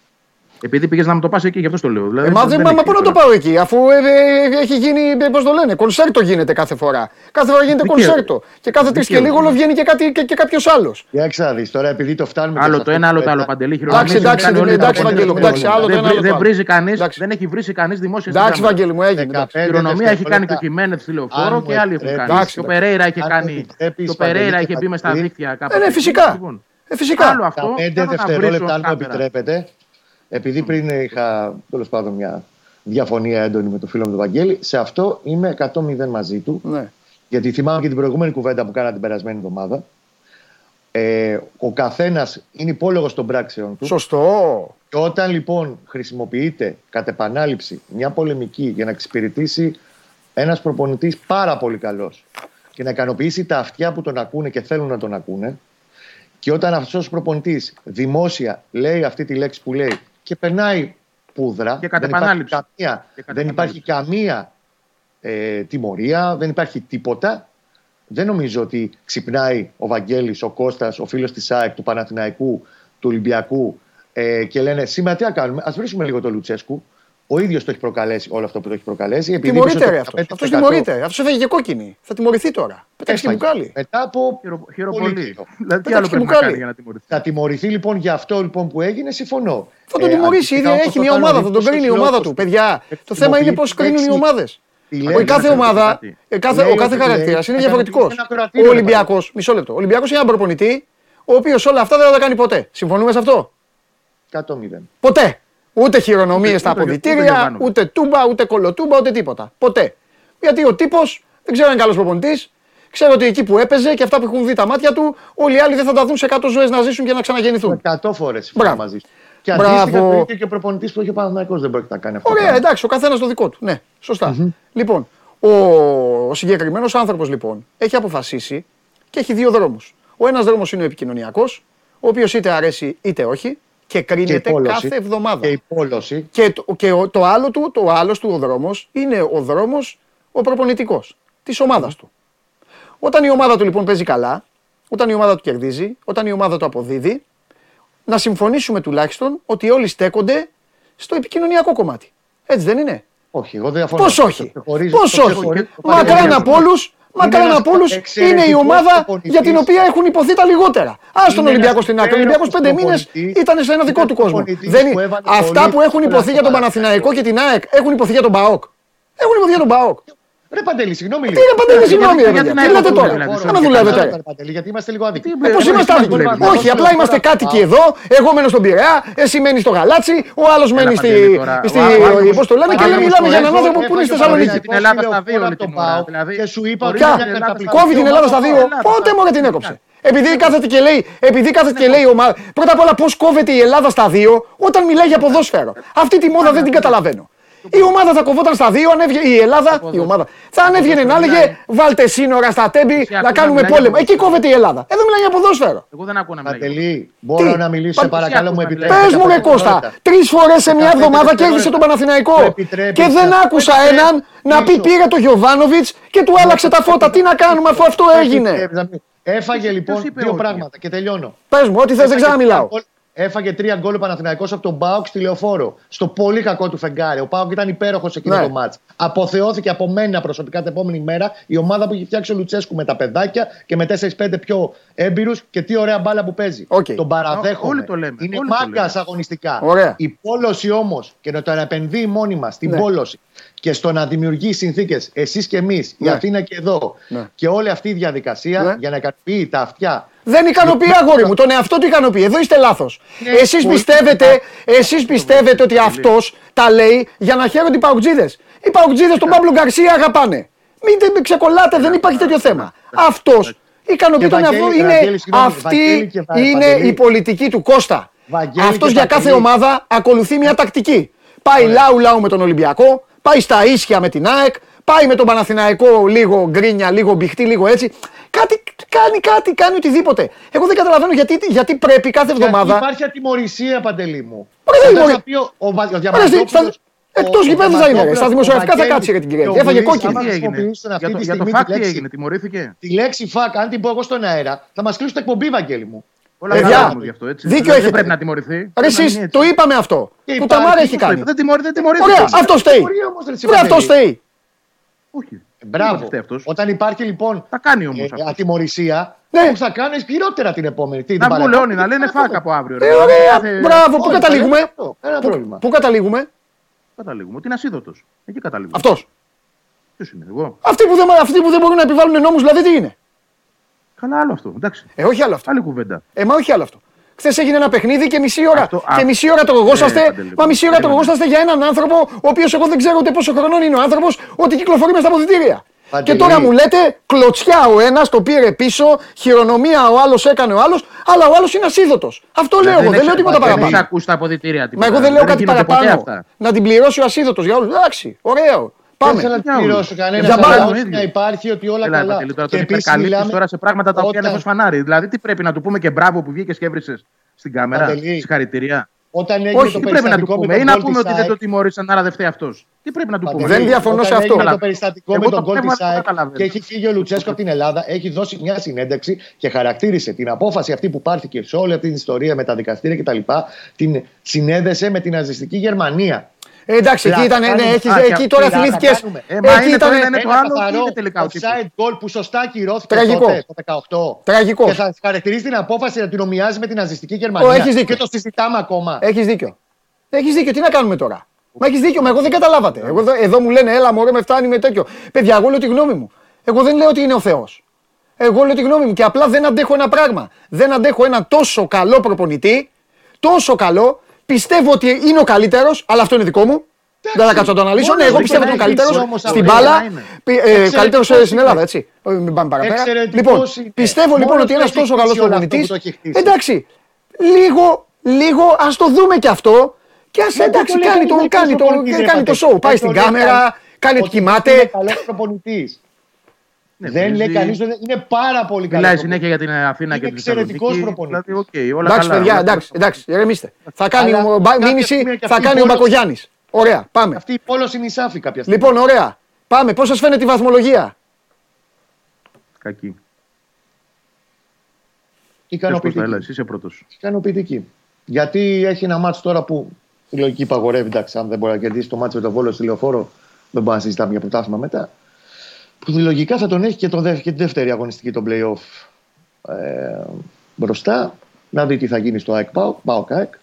Επειδή πήγες να μου το πας εκεί, γι' αυτό το λέω. Δηλαδή, Ε, μα δεν, μα, έχει μα πού να το τώρα. πάω εκεί, αφού ε, ε, έχει γίνει, πώς το λένε, κονσέρτο γίνεται κάθε φορά. Κάθε φορά γίνεται Δικαίω. κονσέρτο. Και κάθε τρεις και Δικαίω. λίγο βγαίνει και, κάτι, και, και κάποιος άλλος. Για ξάδει τώρα, επειδή το φτάνουμε. και Άλλο σε το αυτό ένα, που άλλο το λέτε, άλλο. Παντελή Εντάξει, χειρονομία. εντάξει, Κάνει δεν- όλοι τα εντάξει, πέντε Βαγγέλη μου, δευτερόλεπτα. εντάξει, άλλο το Δεν ένα, βρει- άλλο το Δεν άλλο. βρίζει κανείς, Εντάξει. δεν έχει βρει κανείς δημόσια στην Εντάξει, κάμερα. Βαγγέλη μου, έγινε. εντάξει. 15 Χειρονομία έχει κάνει και ο δευτερόλεπτα. Χιμένεθ στη Αν λεωφόρο μου και άλλοι έχουν επιτρέπεις, κάνει. εντάξει, Και ο Περέιρα είχε αν μου κάνει. επιτρέπεις, Και ο Περέιρα Παντελή, είχε και μπει μες στα Παντελή. δίκτυα Ε, κάπου. ναι, εκεί. φυσικά. Λοιπόν, Ε, φυσικά. Άλλο αυτό. Τα 5 δεν θα τα βρίσω δευτερόλεπτα, αν μου κάμερα. επιτρέπετε, επειδή πριν είχα τέλος πάντων μια διαφωνία έντονη με το φίλο μου τον Βαγγέλη, σε αυτό είμαι 100-0 μαζί του. Ναι. Γιατί θυμάμαι και την προηγούμενη κουβέντα που κάνα την περασμένη εβδομάδα. Ε, ο καθένας είναι υπόλογος των πράξεων του. Σωστό. Και όταν λοιπόν χρησιμοποιείται κατ' επανάληψη μια πολεμική για να εξυπηρετήσει ένας προπονητής πάρα πολύ καλός και να ικανοποιήσει τα αυτιά που τον ακούνε και θέλουν να τον ακούνε, και όταν αυτός ο προπονητής δημόσια λέει αυτή τη λέξη που λέει και περνάει πούδρα, Και κατ' δεν υπάρχει επανάληψη. καμία, Και κατ' δεν υπάρχει καμία ε, τιμωρία, δεν υπάρχει τίποτα. Δεν νομίζω ότι ξυπνάει ο Βαγγέλης, ο Κώστας, ο φίλος της ΑΕΚ, του Παναθηναϊκού, του Ολυμπιακού ε, και λένε σήμερα τι να κάνουμε, ας βρίσκουμε λίγο το Λουτσέσκου. Ο ίδιος το έχει προκαλέσει όλο αυτό που το έχει προκαλέσει. επειδή Τιμωρείται πίσω ρε στο αυτό. 15% Αυτό τιμωρείται. Αυτό έφεγε και κόκκινη. Θα τιμωρηθεί τώρα. Πέταξε και Έφαγε. μπουκάλι. Μετά από. Χειρο- πολύ Χειροπολί. καιρό. Δηλαδή, τι Πέταξε άλλο πρέπει να μπουκάλι. κάνει για να τιμωρηθεί; Θα τιμωρηθεί λοιπόν για αυτό λοιπόν που έγινε, συμφωνώ. Θα τον Ε, τιμωρήσει. αντίστοιχα, Ήδη όπως έχει το μια κάνει ο ομάδα. Θα τον Δήμος κρίνει η ο ομάδα Φιλόπος. του. Παιδιά, το χρησιμοποιεί θέμα είναι πώς τη κρίνουν οι λέξη ομάδες. τη Ο λέξη κάθε να ομάδα, κάτι. ε, κάθε, Λέει ο κάθε ότι χαρακτήρας λέει, είναι θα διαφορετικός. δημιουργήσει ένα ακροατήριο, Ο ρε Ολυμπιακός, μισό λεπτό. Ο Ολυμπιακός είναι ένα προπονητή, ο οποίος όλα αυτά δεν θα τα κάνει ποτέ. Συμφωνούμε σε αυτό; 100-0. Ποτέ. Ούτε χειρονομίες Ούτε- στα ούτε- ούτε αποδητήρια, Γιωβάνοβιτς. ούτε τούμπα, ούτε κολοτούμπα, ούτε τίποτα. Ποτέ. Γιατί ο τύπος δεν ξέρω αν είναι καλός προπονητής. Ξέρω ότι εκεί που έπαιζε και αυτά που έχουν δει τα μάτια του, όλοι οι άλλοι δεν θα τα δουν σε 100 ζωές να ζήσουν και να ξαναγεννηθούν. 100 φορές Μπράβο. μαζί σου. Και Μπράβο. αντίστοιχα το ίδιο και ο προπονητής που έχει ο Παναθηναϊκός δεν πρόκειται να κάνει αυτό. το Ωραία, πράγμα. εντάξει, ο καθένας το δικό του. Ναι, σωστα Λοιπόν, ο, ο συγκεκριμένος άνθρωπος λοιπόν έχει αποφασίσει και έχει δύο δρόμους. Ο ένας δρόμος είναι ο επικοινωνιακός, ο οποίος είτε αρέσει είτε όχι και Και η κρίνεται πόλωση. κάθε εβδομάδα. Και η πόλωση. Και, το, και ο- το άλλο του, το άλλος του ο δρόμος είναι ο δρόμος ο προπονητικός της ομάδας του. Όταν η ομάδα του λοιπόν παίζει καλά, όταν η ομάδα του κερδίζει, όταν η ομάδα του αποδίδει, να συμφωνήσουμε τουλάχιστον ότι όλοι στέκονται στο επικοινωνιακό κομμάτι. Έτσι δεν είναι; Όχι, εγώ δεν διαφωνώ. Πώς όχι; Το ξεχωρίζει- Πώς το όχι; ξεχωρίζει- το Μακράν παρεμβαίνει. από όλους, μακράν ένας από όλους είναι η εξαιρετικός ομάδα προπονητής. για την οποία έχουν υποθεί τα λιγότερα. Α τον Είναι Ολυμπιακό ένας στην άκρη. Ο Ολυμπιακός πέντε μήνες προπονητής. ήταν σε ένα δικό Είναι του κόσμο. προπονητής Δεν που είναι- έβαλε Αυτά πολύ που έχουν εύκολα υποθεί για τον στο Παναθηναϊκό και την ΑΕΚ έχουν υποθεί για τον ΠΑΟΚ. Έχουν υποθεί για τον ΠΑΟΚ. Ρε Παντελή, συγγνώμη Τι λίγο. είναι παντελή, συγγνώμη, ρε γιατί παιδιά. να Τι λέτε υποθούμε, τώρα. δηλαδή, Άμα δουλεύετε. Ρε Παντελή, γιατί είμαστε λίγο άδικοι. Τι- Ε, πώς Ε, είμαστε ε, άδικοι. δουλεύει. Όχι, απλά είμαστε κάτοικοι εδώ. Εγώ μένω στον Πειραιά, εσύ μένεις στο Γαλάτσι, ο άλλος μένει στη. Παντελή, τώρα. στη- Ο άνθρωπος- Πώς το λένε ο και λέμε, άνθρωπος μιλάμε για έναν Εγώ άνθρωπο που είναι στη έφαγε Θεσσαλονίκη. παραδείγματος Την Ελλάδα στα τηλεοφόρα δύο από όλη τον την ώρα, ΠΑΟΚ δηλαδή. Και σου είπα ότι Ποια; είναι μια Ελλάδα καταπληκτική στα Κόβει την Ελλάδα στα δύο. Ελλάδα. Πότε μου την έκοψε; Επειδή κάθεται και λέει, επειδή κάθεται και λέει η ομάδα. Πρώτα απ' όλα, πώς κόβεται η Ελλάδα στα δύο όταν μιλάει για ποδόσφαιρο; Αυτή τη μόδα δεν την καταλαβαίνω. Η ομάδα θα κοβόταν στα δύο, αν έβγαινε, η Ελλάδα, η ομάδα, θα ανέβγαινε να έλεγε βάλτε σύνορα στα τέμπη Εσύ να ακούς να κάνουμε μιλάει για πόλεμο. Εκεί ποδόσφαιρο. κόβεται η Ελλάδα. Εδώ μιλάει για ποδόσφαιρο. Εγώ δεν ακούω να μιλάει. Παντελή, μπορώ Τι; να μιλήσω, σε Πα- παρακαλώ, μου Πες επιτρέπετε. Πες μου, ρε τα Κώστα, δευτερόλεπτα. τρεις φορές σε μια Τα εβδομάδα πέντε κέρδισε τον δευτερόλεπτα. Παναθηναϊκό. Το επιτρέπεις, Και δεν θα- άκουσα το έναν να πει επιτρέπεις. πήρε το Γιωβάνοβιτς και του άλλαξε τα φώτα. Τι να κάνουμε αφού αυτό έγινε. Έφαγε λοιπόν είπε δύο όχι; πράγματα και τελειώνω. Πες μου, ό,τι θες, δεν Έφαγε ξαναμιλάω. Τρία γκολ- Έφαγε τρία γκολ ο Παναθηναϊκός από τον ΠΑΟΚ στη λεωφόρο. Στο πολύ κακό του φεγγάρι. Ο ΠΑΟΚ ήταν υπέροχος σε εκείνο Ναι. το ματς. Αποθεώθηκε από μένα προσωπικά την επόμενη μέρα η ομάδα που έχει φτιάξει ο Λουτσέσκου με τα παιδάκια και με 4-5 πιο έμπειρους και τι ωραία μπάλα που παίζει. Οκ. Τον παραδέχομαι. Όλοι το λέμε, Είναι όλοι το μάγκας λέμε. αγωνιστικά. Ωραία. Η πόλωση όμως και να το επενδύει μόνιμα στην Ναι. πόλωση και στο να δημιουργεί συνθήκες εσείς και εμείς, η Ναι. Αθήνα και εδώ, Ναι. και όλη αυτή η διαδικασία Ναι. για να ικανοποιεί τα αυτιά Δεν ικανοποιεί, αγόρι μου. Τον εαυτό του ικανοποιεί. Εδώ είστε λάθος. Ναι, Εσείς πολύ πιστεύετε, εσείς πιστεύετε ότι αυτός τα λέει για να χαίρονται οι παουτζίδες. Οι παουτζίδες τον Παύλο Γκαρσία αγαπάνε. Μην τε- ξεκολλάτε, δεν υπάρχει τέτοιο θέμα. Αυτός ικανοποιεί Και τον εαυτό. Βαγγέλη, Είναι, Βαγγέλη, συγγνώμη, αυτή Βαγγέλη και Βα- είναι Παντελή. η πολιτική του Κώστα. Βαγγέλη Αυτός και για κάθε Παντελή. ομάδα ακολουθεί μια τακτική. Πάει λαού λαού με τον Ολυμπιακό, πάει στα ίσια με την ΑΕΚ, πάει με τον Παναθηναϊκό λίγο γκρίνια, λίγο μπιχτή, λίγο έτσι. Κάτι κάνει, κάτι, κάνει οτιδήποτε. Εγώ δεν καταλαβαίνω γιατί, γιατί πρέπει κάθε Γιατί εβδομάδα. υπάρχει ατιμορρησία, Παντελή μου. Ωραία, Όταν τιμωρη- θα πει ο- ο Βα- ο Ωραία, Διαμαντόπουλος, στα- ο- εκτός ο γηπέδου θα είναι, Διαμαντόπουλος, στα δημοσιογραφικά ο θα Βαγγέλης κάτσει, ρε, την και Κυριακή. ο Έφαγε Γουλής, κόκκινη. άμα Τι έγινε; χρησιμοποιήσουν αυτή Για το, τη για το στιγμή φακ τη τι λέξη- έγινε, τιμωρήθηκε; Τη λέξη φακ, αν την πω εγώ στον αέρα, θα μας κλείσουν την εκπομπή, Βαγγέλη μου. Όλα Παιδιά, καλά όμως γι' αυτό, έτσι. δίκιο Δηλαδή, έχετε. Δεν πρέπει να τιμωρηθεί. Ρε Πρέπει να εσείς, μείνει το έτσι. είπαμε αυτό. Και Που υπάρχει- τα μάρα έχει το κάνει. Δεν τιμωρεί- δεν τιμωρήθηκε. Ωραία, αυτό φταίει. Μπορεί όμως, ρε, εσύ, Ωραία, αυτό Παντελή. φταίει. Όχι. Μπράβο. Δεν φταίει αυτός. Όταν υπάρχει λοιπόν Θα κάνει όμως ε, αυτός. ατιμορρησία, Ναι. που θα κάνεις χειρότερα την επόμενη. Τι, την Να βγουν παρακάτω, όλοι να λένε φακ από αύριο. ρε. Ε, ωραία, Κάθε- μπράβο, πού Όχι, καταλήγουμε; θα λένε αυτό, Ένα πρόβλημα. Πού καταλήγουμε; Καταλήγουμε. Ότι είναι ασίδωτος. Εκεί καταλήγουμε. Αυτός. Ποιος είναι, εγώ; Αυτοί που, δεν, αυτοί που δεν μπορούν να επιβάλλουν νόμους, δηλαδή τι είναι; Καλά, άλλο αυτό. Εντάξει. Ε, όχι άλλο αυτό. Άλλη κουβέντα. Ε, μα όχι άλλο αυτό. Χθες έγινε ένα παιχνίδι και μισή ώρα. Αυτό- και α- μισή ώρα τρογόσαστε. Ε, Παντελή, μα μισή ώρα περίμενε. τρογόσαστε για έναν άνθρωπο, ο οποίος εγώ δεν ξέρω ούτε πόσο χρονών είναι ο άνθρωπος, ότι κυκλοφορεί μες στα αποδητήρια. Παντελή. Και τώρα μου λέτε κλωτσιά ο ένας, το πήρε πίσω, χειρονομία ο άλλος έκανε ο άλλος, αλλά ο άλλος είναι ασίδωτος. Αυτό λέω εγώ, δεν λέω τίποτα Δεν παραπάνω. έχει ακούσει τα αποδητήρια Μα τίποτα. εγώ δεν λέω κάτι γίνονται ποτέ παραπάνω. αυτά. Να την πληρώσει ο ασίδωτος για όλους. Εντάξει, ωραίο. Δεν Πάμε. θέλω να Για την όλους. πληρώσω κανένα. Για μπάλα. αλλά να υπάρχει ότι όλα Έλα, καλά. Παντελή, τώρα Και τον επίσης υπερκαλύπτεις μιλάμε τώρα σε πράγματα τα οποία είναι όταν- φως φανάρι. Δηλαδή, τι πρέπει να του πούμε και μπράβο που βγήκες και έβρισες στην κάμερα. Παντελή. Συγχαρητήρια. Όταν έγινε Όχι, το Τι πρέπει να του περιστατικό με πούμε, τον ή να γκολ πούμε της ότι δεν ΑΕΚ, το τιμώρησαν, άρα δεν φταίει αυτός. Τι πρέπει να του πούμε. Δεν διαφωνώ Όταν σε αυτό. έγινε Αλλά- το περιστατικό Εγώ με το τον γκολ πνεύμα τη δεν ΑΕΚ καταλαβαίνω. και έχει φύγει ο Λουτσέσκο από την Ελλάδα, έχει δώσει μια συνέντευξη και χαρακτήρισε την απόφαση αυτή που πάρθηκε σε όλη αυτή την ιστορία με τα δικαστήρια κτλ. Την συνέδεσε με την ναζιστική Γερμανία. Ε, εντάξει, εκεί ήταν. Ναι, έχεις, Α, εκεί τώρα πλάκα θυμήθηκες. κάνουμε. Ε, μα Εκεί είναι ήταν. τώρα να είναι το Ένα άλλο καθαρό και είναι τελικά ο τύπος. offside goal που σωστά ακυρώθηκε Τραγικό. τότε, το 18. Τραγικό. Και θα χαρακτηρίζει την απόφαση να την ομοιάζει με την ναζιστική Γερμανία. Ω, έχεις δίκιο. Και το συζητάμε ακόμα. Έχεις δίκιο. Έχεις δίκιο. Τι να κάνουμε τώρα; Μα έχεις δίκιο, μα εγώ δεν καταλάβατε. Εγώ, εδώ, εδώ μου λένε, έλα μωρέ, με φτάνει με τέτοιο. Παιδιά, εγώ λέω τη γνώμη μου. Εγώ δεν λέω ότι είναι ο Θεός. Εγώ λέω τη γνώμη μου και απλά δεν αντέχω ένα πράγμα. Δεν αντέχω ένα τόσο καλό προπονητή, τόσο καλό. Πιστεύω ότι είναι ο καλύτερος, αλλά αυτό είναι δικό μου. Δεν θα κάτσω να το αναλύσω. Μόνο Ναι, εγώ δεν πιστεύω ότι είναι ο έχει καλύτερος όμως στην αυτό, μπάλα. είναι. Καλύτερος Εξαιρετικός στην Ελλάδα, είναι. έτσι. Όχι, Μην πάμε παραπέρα. Εξαιρετικός Λοιπόν, είναι. πιστεύω λοιπόν Μόνος ότι του ένα έχει τόσο καλός χτίσει όλο αυτό προπονητή. που το έχει χτίσει. Εντάξει, λίγο, λίγο ας το δούμε κι αυτό. Και ας Μα εντάξει, δεν το κάνει λέει το, ότι κάνει είναι το, προπονητής, ρε κάνει το Πατέρα. show. Πάει Δεν στην το λέει κάμερα, κανείς. κάνει ότι Ότι Είναι κοιμάται. καλός προπονητής. Ναι, Δεν λέει παίζει- κανείς ότι είναι πάρα πολύ καλό. Μιλάει συνέχεια για την Αθήνα Είναι και την εξαιρετικός Θεσσαλονίκη. προπονητής. Δηλαδή, οκ, όλα Εντάξει, καλά. παιδιά, όλα εντάξει, εντάξει, ηρεμήστε. Θα κάνει Αλλά ο Μπα- κάποια μήνυση, στιγμή και θα αυτή η κάνει ο πόλος- Μπακογιάννης. Ωραία, πάμε. Αυτή η πόλο είναι η Σάφη κάποια στιγμή. Λοιπόν, ωραία. Πάμε. Πώς σας φαίνεται η βαθμολογία; Κακή. Πες πώς θα, έλα, Ικανοποιητική. εσύ είσαι πρώτος. Ικανοποιητική. Γιατί έχει ένα μάτσο τώρα που η λογική υπαγορεύει. Εντάξει, αν δεν μπορεί να κερδίσει το μάτσο με τον Βόλο στη λεωφόρο, δεν μπορεί να συζητάμε για πρωτάθλημα μετά. Που λογικά θα τον έχει και, το, δε- και τη δεύτερη αγωνιστική, τον playoff ε, μπροστά. Να δει τι θα γίνει στο ΑΕΚ ΠΑΟΚ. ΠΑΟΚ ΑΕΚ.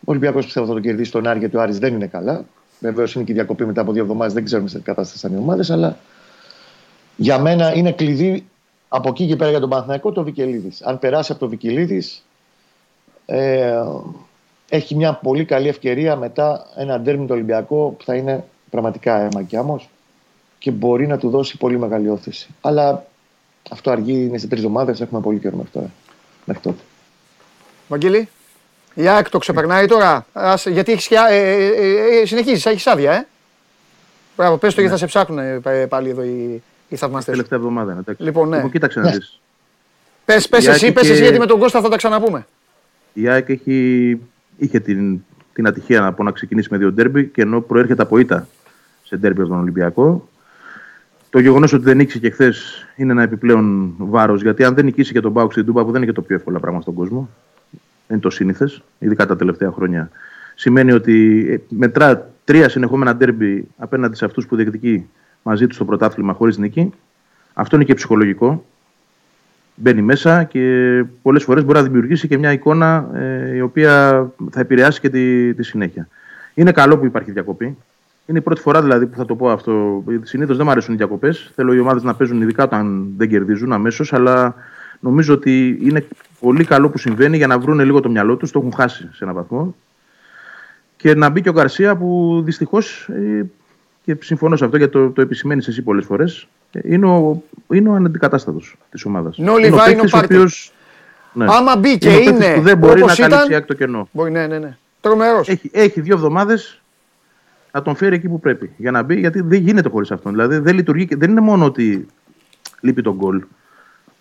Ο Ολυμπιακός πιστεύω θα τον κερδίσει τον Άρη γιατί ο Άρης δεν είναι καλά. Βεβαίως είναι και η διακοπή μετά από δύο εβδομάδες, δεν ξέρουμε σε τι κατάσταση θα είναι οι ομάδες, αλλά για μένα είναι κλειδί από εκεί και πέρα για τον Παναθηναϊκό το Βικελίδης. Αν περάσει από το Βικελίδης, ε, έχει μια πολύ καλή ευκαιρία μετά ένα ντέρμι το Ολυμπιακό που θα είναι πραγματικά αίμα και άμμος και μπορεί να του δώσει πολύ μεγάλη όθηση. Αλλά αυτό αργεί, είναι σε τρεις εβδομάδε, έχουμε πολύ καιρό μέχρι, τώρα, μέχρι τότε. Βαγγέλη. Η ΑΕΚ το ξεπερνάει τώρα. Ας, γιατί έχεις, και- ε, ε, ε, ε, συνεχίζεις, έχεις άδεια, ε. Μπράβο, πες το γιατί θα σε ψάχνουν ε, πα- πάλι εδώ οι, οι θαυμαστές. Τελευταία εβδομάδα. είναι, εντάξει. Λοιπόν, ναι. κοίταξε να Ναι. δεις. Πες, πες Η εσύ, ΑΕΚ πες είχε- εσύ γιατί με τον Κώστα θα τα ξαναπούμε. Η ΑΕΚ έχει, είχε την, την ατυχία να, πω, να ξεκινήσει με δύο ντέρμπι και ενώ προέρχεται από ήττα σε ντέρμπι από τον Ολυμπιακό. Το γεγονός ότι δεν νίκησε και χθες είναι ένα επιπλέον βάρος γιατί αν δεν νικήσει και τον Πάουξ στην Τούμπα που δεν είναι και το πιο εύκολο πράγμα στον κόσμο, δεν είναι το σύνηθες, ειδικά τα τελευταία χρόνια. Σημαίνει ότι ε, μετρά τρία συνεχόμενα ντέρμπι απέναντι σε αυτούς που διεκδικεί μαζί τους στο πρωτάθλημα χωρίς νίκη. Αυτό είναι και ψυχολογικό μπαίνει μέσα και πολλές φορές μπορεί να δημιουργήσει και μια εικόνα ε, η οποία θα επηρεάσει και τη, τη συνέχεια. Είναι καλό που υπάρχει διακοπή. Είναι η πρώτη φορά δηλαδή που θα το πω αυτό. Συνήθως δεν μου αρέσουν οι διακοπές. Θέλω οι ομάδες να παίζουν ειδικά όταν δεν κερδίζουν αμέσως. Αλλά νομίζω ότι είναι πολύ καλό που συμβαίνει για να βρουν λίγο το μυαλό τους. Το έχουν χάσει σε έναν βαθμό. Και να μπει και ο Γκαρσία που δυστυχώς. και συμφωνώ σε αυτό γιατί το, το επισημαίνεις εσύ πολλές φορές. Είναι ο, είναι ο αναντικατάστατος της ομάδας. No Levi, no Partey. Ναι. Άμα μπει και Είναι ο παίκτης είναι που δεν μπορεί να όπως ήταν, καλύψει άκρη το κενό. Μπορεί, ναι, ναι, ναι. Τρομερός. Έχει, έχει δύο εβδομάδες να τον φέρει εκεί που πρέπει για να μπει, γιατί δεν γίνεται χωρίς αυτόν. Δηλαδή δεν λειτουργεί και δεν είναι μόνο ότι λείπει τον γκολ.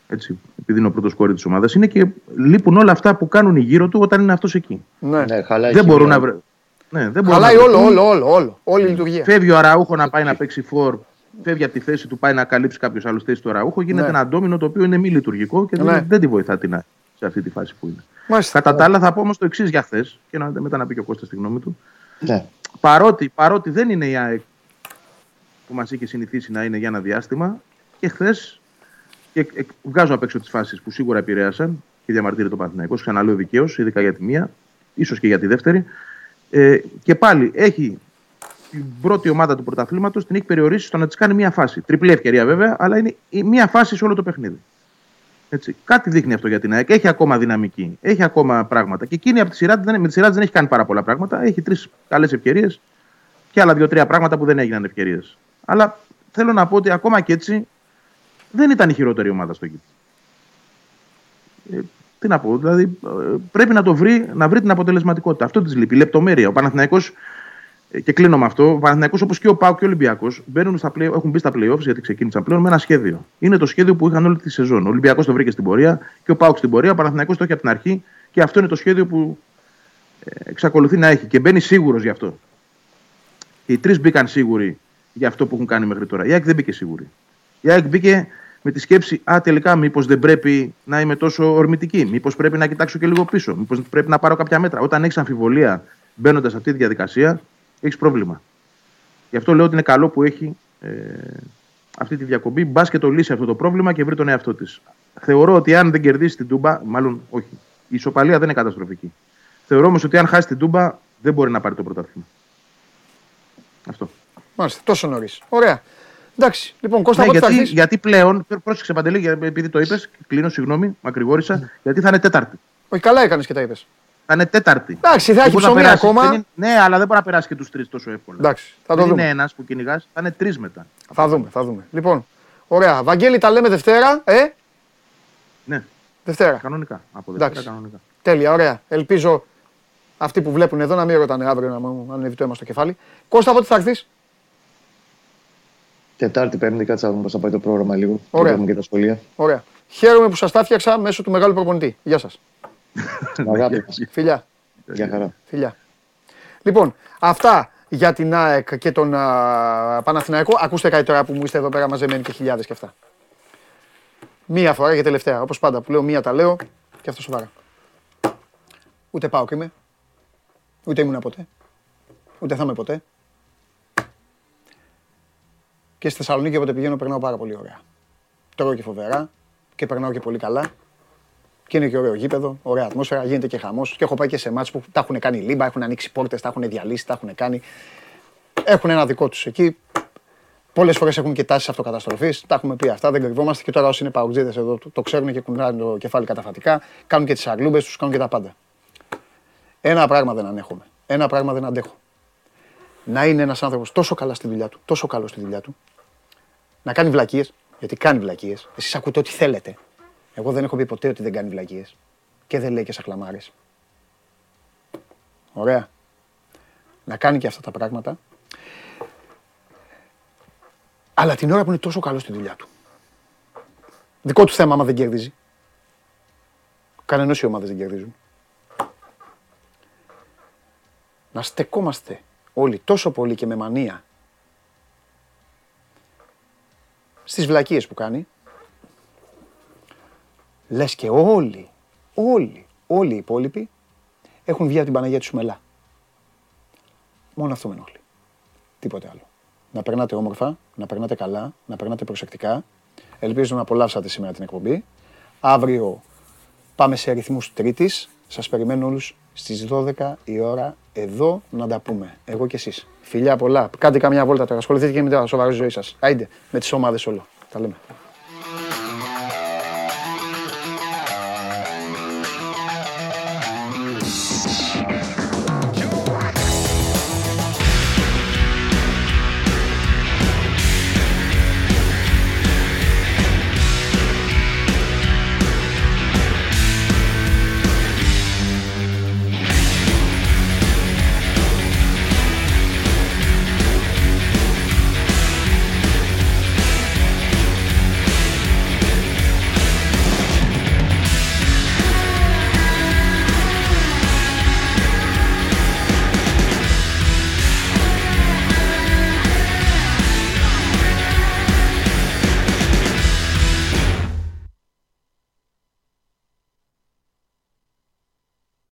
Έτσι, επειδή είναι ο πρώτος κόρη της ομάδας, είναι και λείπουν όλα αυτά που κάνουν γύρω του όταν είναι αυτός εκεί. Ναι. Ναι, χαλάει δεν η μπορούν χημεία. να βρε... ναι, δεν μπορούν Χαλάει να όλο, βρεθούν. όλο, όλο, όλο. Όλη η λειτουργία. Φεύγει ο Αραούχο να πάει να παίξει φόρ, φεύγει από τη θέση του, πάει να καλύψει κάποιος άλλος θέση του Αραούχο. Γίνεται Ναι. ένα ντόμινο το οποίο είναι μη λειτουργικό και Ναι. δεν, δεν τη βοηθά την ΑΕΚ σε αυτή τη φάση που είναι. Μάλιστα. Κατά τα άλλα, θα πω όμως το εξής για χθες και να, μετά να πει και ο Κώστας τη γνώμη του. Ναι. Παρότι, παρότι δεν είναι η ΑΕΚ που μας είχε συνηθίσει να είναι για ένα διάστημα, και χθες και εκ- βγάζω απ' έξω τις φάσεις που σίγουρα επηρέασαν και διαμαρτύρεται το Παναθηναϊκός, ξαναλέω δικαίω, ειδικά για τη μία, ίσως και για τη δεύτερη. Ε, και πάλι έχει την πρώτη ομάδα του πρωταθλήματος την έχει περιορίσει στο να της κάνει μία φάση. Τριπλή ευκαιρία βέβαια, αλλά είναι η μία φάση σε όλο το παιχνίδι. Έτσι. Κάτι δείχνει αυτό για την ΑΕΚ. Έχει ακόμα δυναμική. Έχει ακόμα πράγματα. Και εκείνη από τη σειρά, της δεν- με τη σειρά της δεν έχει κάνει πάρα πολλά πράγματα. Έχει τρεις καλές ευκαιρίες και άλλα δύο-τρία πράγματα που δεν έγιναν ευκαιρίες. Αλλά θέλω να πω ότι ακόμα και έτσι δεν ήταν η χειρότερη ομάδα στο γήπεδο. Ε, τι να πω, δηλαδή ε, πρέπει να το βρει, να βρει την αποτελεσματικότητα. Αυτό της λείπει. Η λεπτομέρεια. Ο Παναθηναϊκός ε, και κλείνω με αυτό. Ο Παναθηναϊκός όπως και ο Πάο και ο Ολυμπιακός έχουν μπει στα playoffs γιατί ξεκίνησαν πλέον με ένα σχέδιο. Είναι το σχέδιο που είχαν όλη τη σεζόν. Ο Ολυμπιακός το βρήκε στην πορεία και ο Πάο στην πορεία. Ο Παναθηναϊκός το έχει από την αρχή και αυτό είναι το σχέδιο που ε, εξακολουθεί να έχει και μπαίνει σίγουρος γι' αυτό. Και οι τρεις μπήκαν σίγουροι για αυτό που έχουν κάνει μέχρι τώρα. Η ΑΕΚ δεν μπήκε σίγουρη. Η ΑΕΚ μπήκε με τη σκέψη, Α, τελικά, μήπως δεν πρέπει να είμαι τόσο ορμητική. Μήπως πρέπει να κοιτάξω και λίγο πίσω. Μήπως πρέπει να πάρω κάποια μέτρα. Όταν έχεις αμφιβολία μπαίνοντας σε αυτή τη διαδικασία, έχεις πρόβλημα. Γι' αυτό λέω ότι είναι καλό που έχει ε, αυτή τη διακομπή. Μπα και το λύσει αυτό το πρόβλημα και βρει τον εαυτό της. Θεωρώ ότι αν δεν κερδίσει την Τούμπα, μάλλον όχι. Η ισοπαλία δεν είναι καταστροφική. Θεωρώ όμως ότι αν χάσει την Τούμπα, δεν μπορεί να πάρει το πρωτάθλημα. Αυτό. Μάλιστα, τόσο νωρίς. Ωραία. Εντάξει, λοιπόν, Κώστα, Ναι, από ό,τι θα γιατί, έρθεις- γιατί πλέον, πρόσεξε Παντελή, για- επειδή το είπες, κλείνω, συγγνώμη, μακρηγόρησα, γιατί θα είναι Τέταρτη. Όχι, καλά έκανες και τα είπες. Θα είναι Τέταρτη. Εντάξει, θα Δεν έχει μπορεί να ψωμί περάσει. ακόμα. Δεν είναι- ναι, αλλά δεν μπορεί να περάσει και τους τρεις τόσο εύκολα. Εντάξει, θα το δεν δούμε. είναι ένας που κυνηγάς, θα είναι τρεις μετά. Θα δούμε, θα δούμε. Λοιπόν, ωραία. Βαγγέλη, τα λέμε Δευτέρα. Ε, Ναι, Δευτέρα. κανονικά. Από Δευτέρα Εντάξει. κανονικά. Τέλεια, ωραία. Ελπίζω αυτοί που βλέπουν εδώ να μην ρωτάνε αύριο να μου ανέβει το αίμα στο κεφάλι. Κώστα, από ό,τι θα έρθει. Τετάρτη, Πέμπτη, κάτσα να δούμε πώς θα πάει το πρόγραμμα λίγο. Ωραία. Να δούμε και τα σχολεία. Ωραία. Χαίρομαι που σας τα φτιάξα μέσω του μεγάλου προπονητή. Γεια σας. Αγάπη μας. Φιλιά. Γεια χαρά. Φιλιά. Λοιπόν, αυτά για την ΑΕΚ και τον α, Παναθηναϊκό. Ακούστε κάτι τώρα που μου είστε εδώ πέρα μαζεμένοι και χιλιάδες και αυτά. Μία φορά για τελευταία. Όπως πάντα που λέω, μία τα λέω και αυτό σοβαρά. Ούτε πάω και είμαι. Ούτε ήμουν ποτέ. Ούτε θα είμαι ποτέ. Και στη Θεσσαλονίκη όποτε πηγαίνω περνάω πάρα πολύ ωραία. Τρώω και φοβερά και περνάω και πολύ καλά. Και είναι και ωραίο γήπεδο, ωραία ατμόσφαιρα, γίνεται και χαμός. Και έχω πάει και σε μάτς που τα έχουν κάνει λίμπα, έχουν ανοίξει πόρτες, τα έχουν διαλύσει, τα έχουν κάνει. Έχουν ένα δικό τους εκεί. Πολλές φορές έχουν και τάσεις αυτοκαταστροφής. Τα έχουμε πει αυτά, δεν κρυβόμαστε. Και τώρα όσοι είναι παουτζίδες εδώ το, το ξέρουν και κουνάνε το κεφάλι καταφατικά. Κάνουν και τις αγλούμπες τους, κάνουν και τα πάντα. Ένα πράγμα δεν ανέχομαι. Ένα πράγμα δεν αντέχω. Να είναι ένας άνθρωπος τόσο καλά στη δουλειά του, τόσο καλός στη δουλειά του, να κάνει βλακίες, γιατί κάνει βλακίες. Εσείς ακούτε ό,τι θέλετε. Εγώ δεν έχω πει ποτέ ότι δεν κάνει βλακίες. Και δεν λέει και σαχλαμάρες. Ωραία. Να κάνει και αυτά τα πράγματα. Αλλά την ώρα που είναι τόσο καλό στη δουλειά του. Δικό του θέμα άμα δεν κερδίζει. Κανενός οι ομάδες δεν κερδίζουν. Να στεκόμαστε όλοι τόσο πολύ και με μανία στις βλακίες που κάνει, λες και όλοι, όλοι, όλοι οι υπόλοιποι έχουν βγει από την Παναγία τους Σουμελά. Μόνο αυτό με ενοχλεί. Τίποτε άλλο. Να περνάτε όμορφα, να περνάτε καλά, να περνάτε προσεκτικά. Ελπίζω να απολαύσατε σήμερα την εκπομπή. Αύριο πάμε σε αριθμούς τρίτης. Σας περιμένω όλους στις 12 η ώρα εδώ να τα πούμε. Εγώ και εσείς. Φιλιά πολλά. Κάντε καμιά βόλτα τώρα. Ασχοληθείτε και με τα σοβαρή ζωή σας. Άιντε με τις ομάδες όλο. Τα λέμε.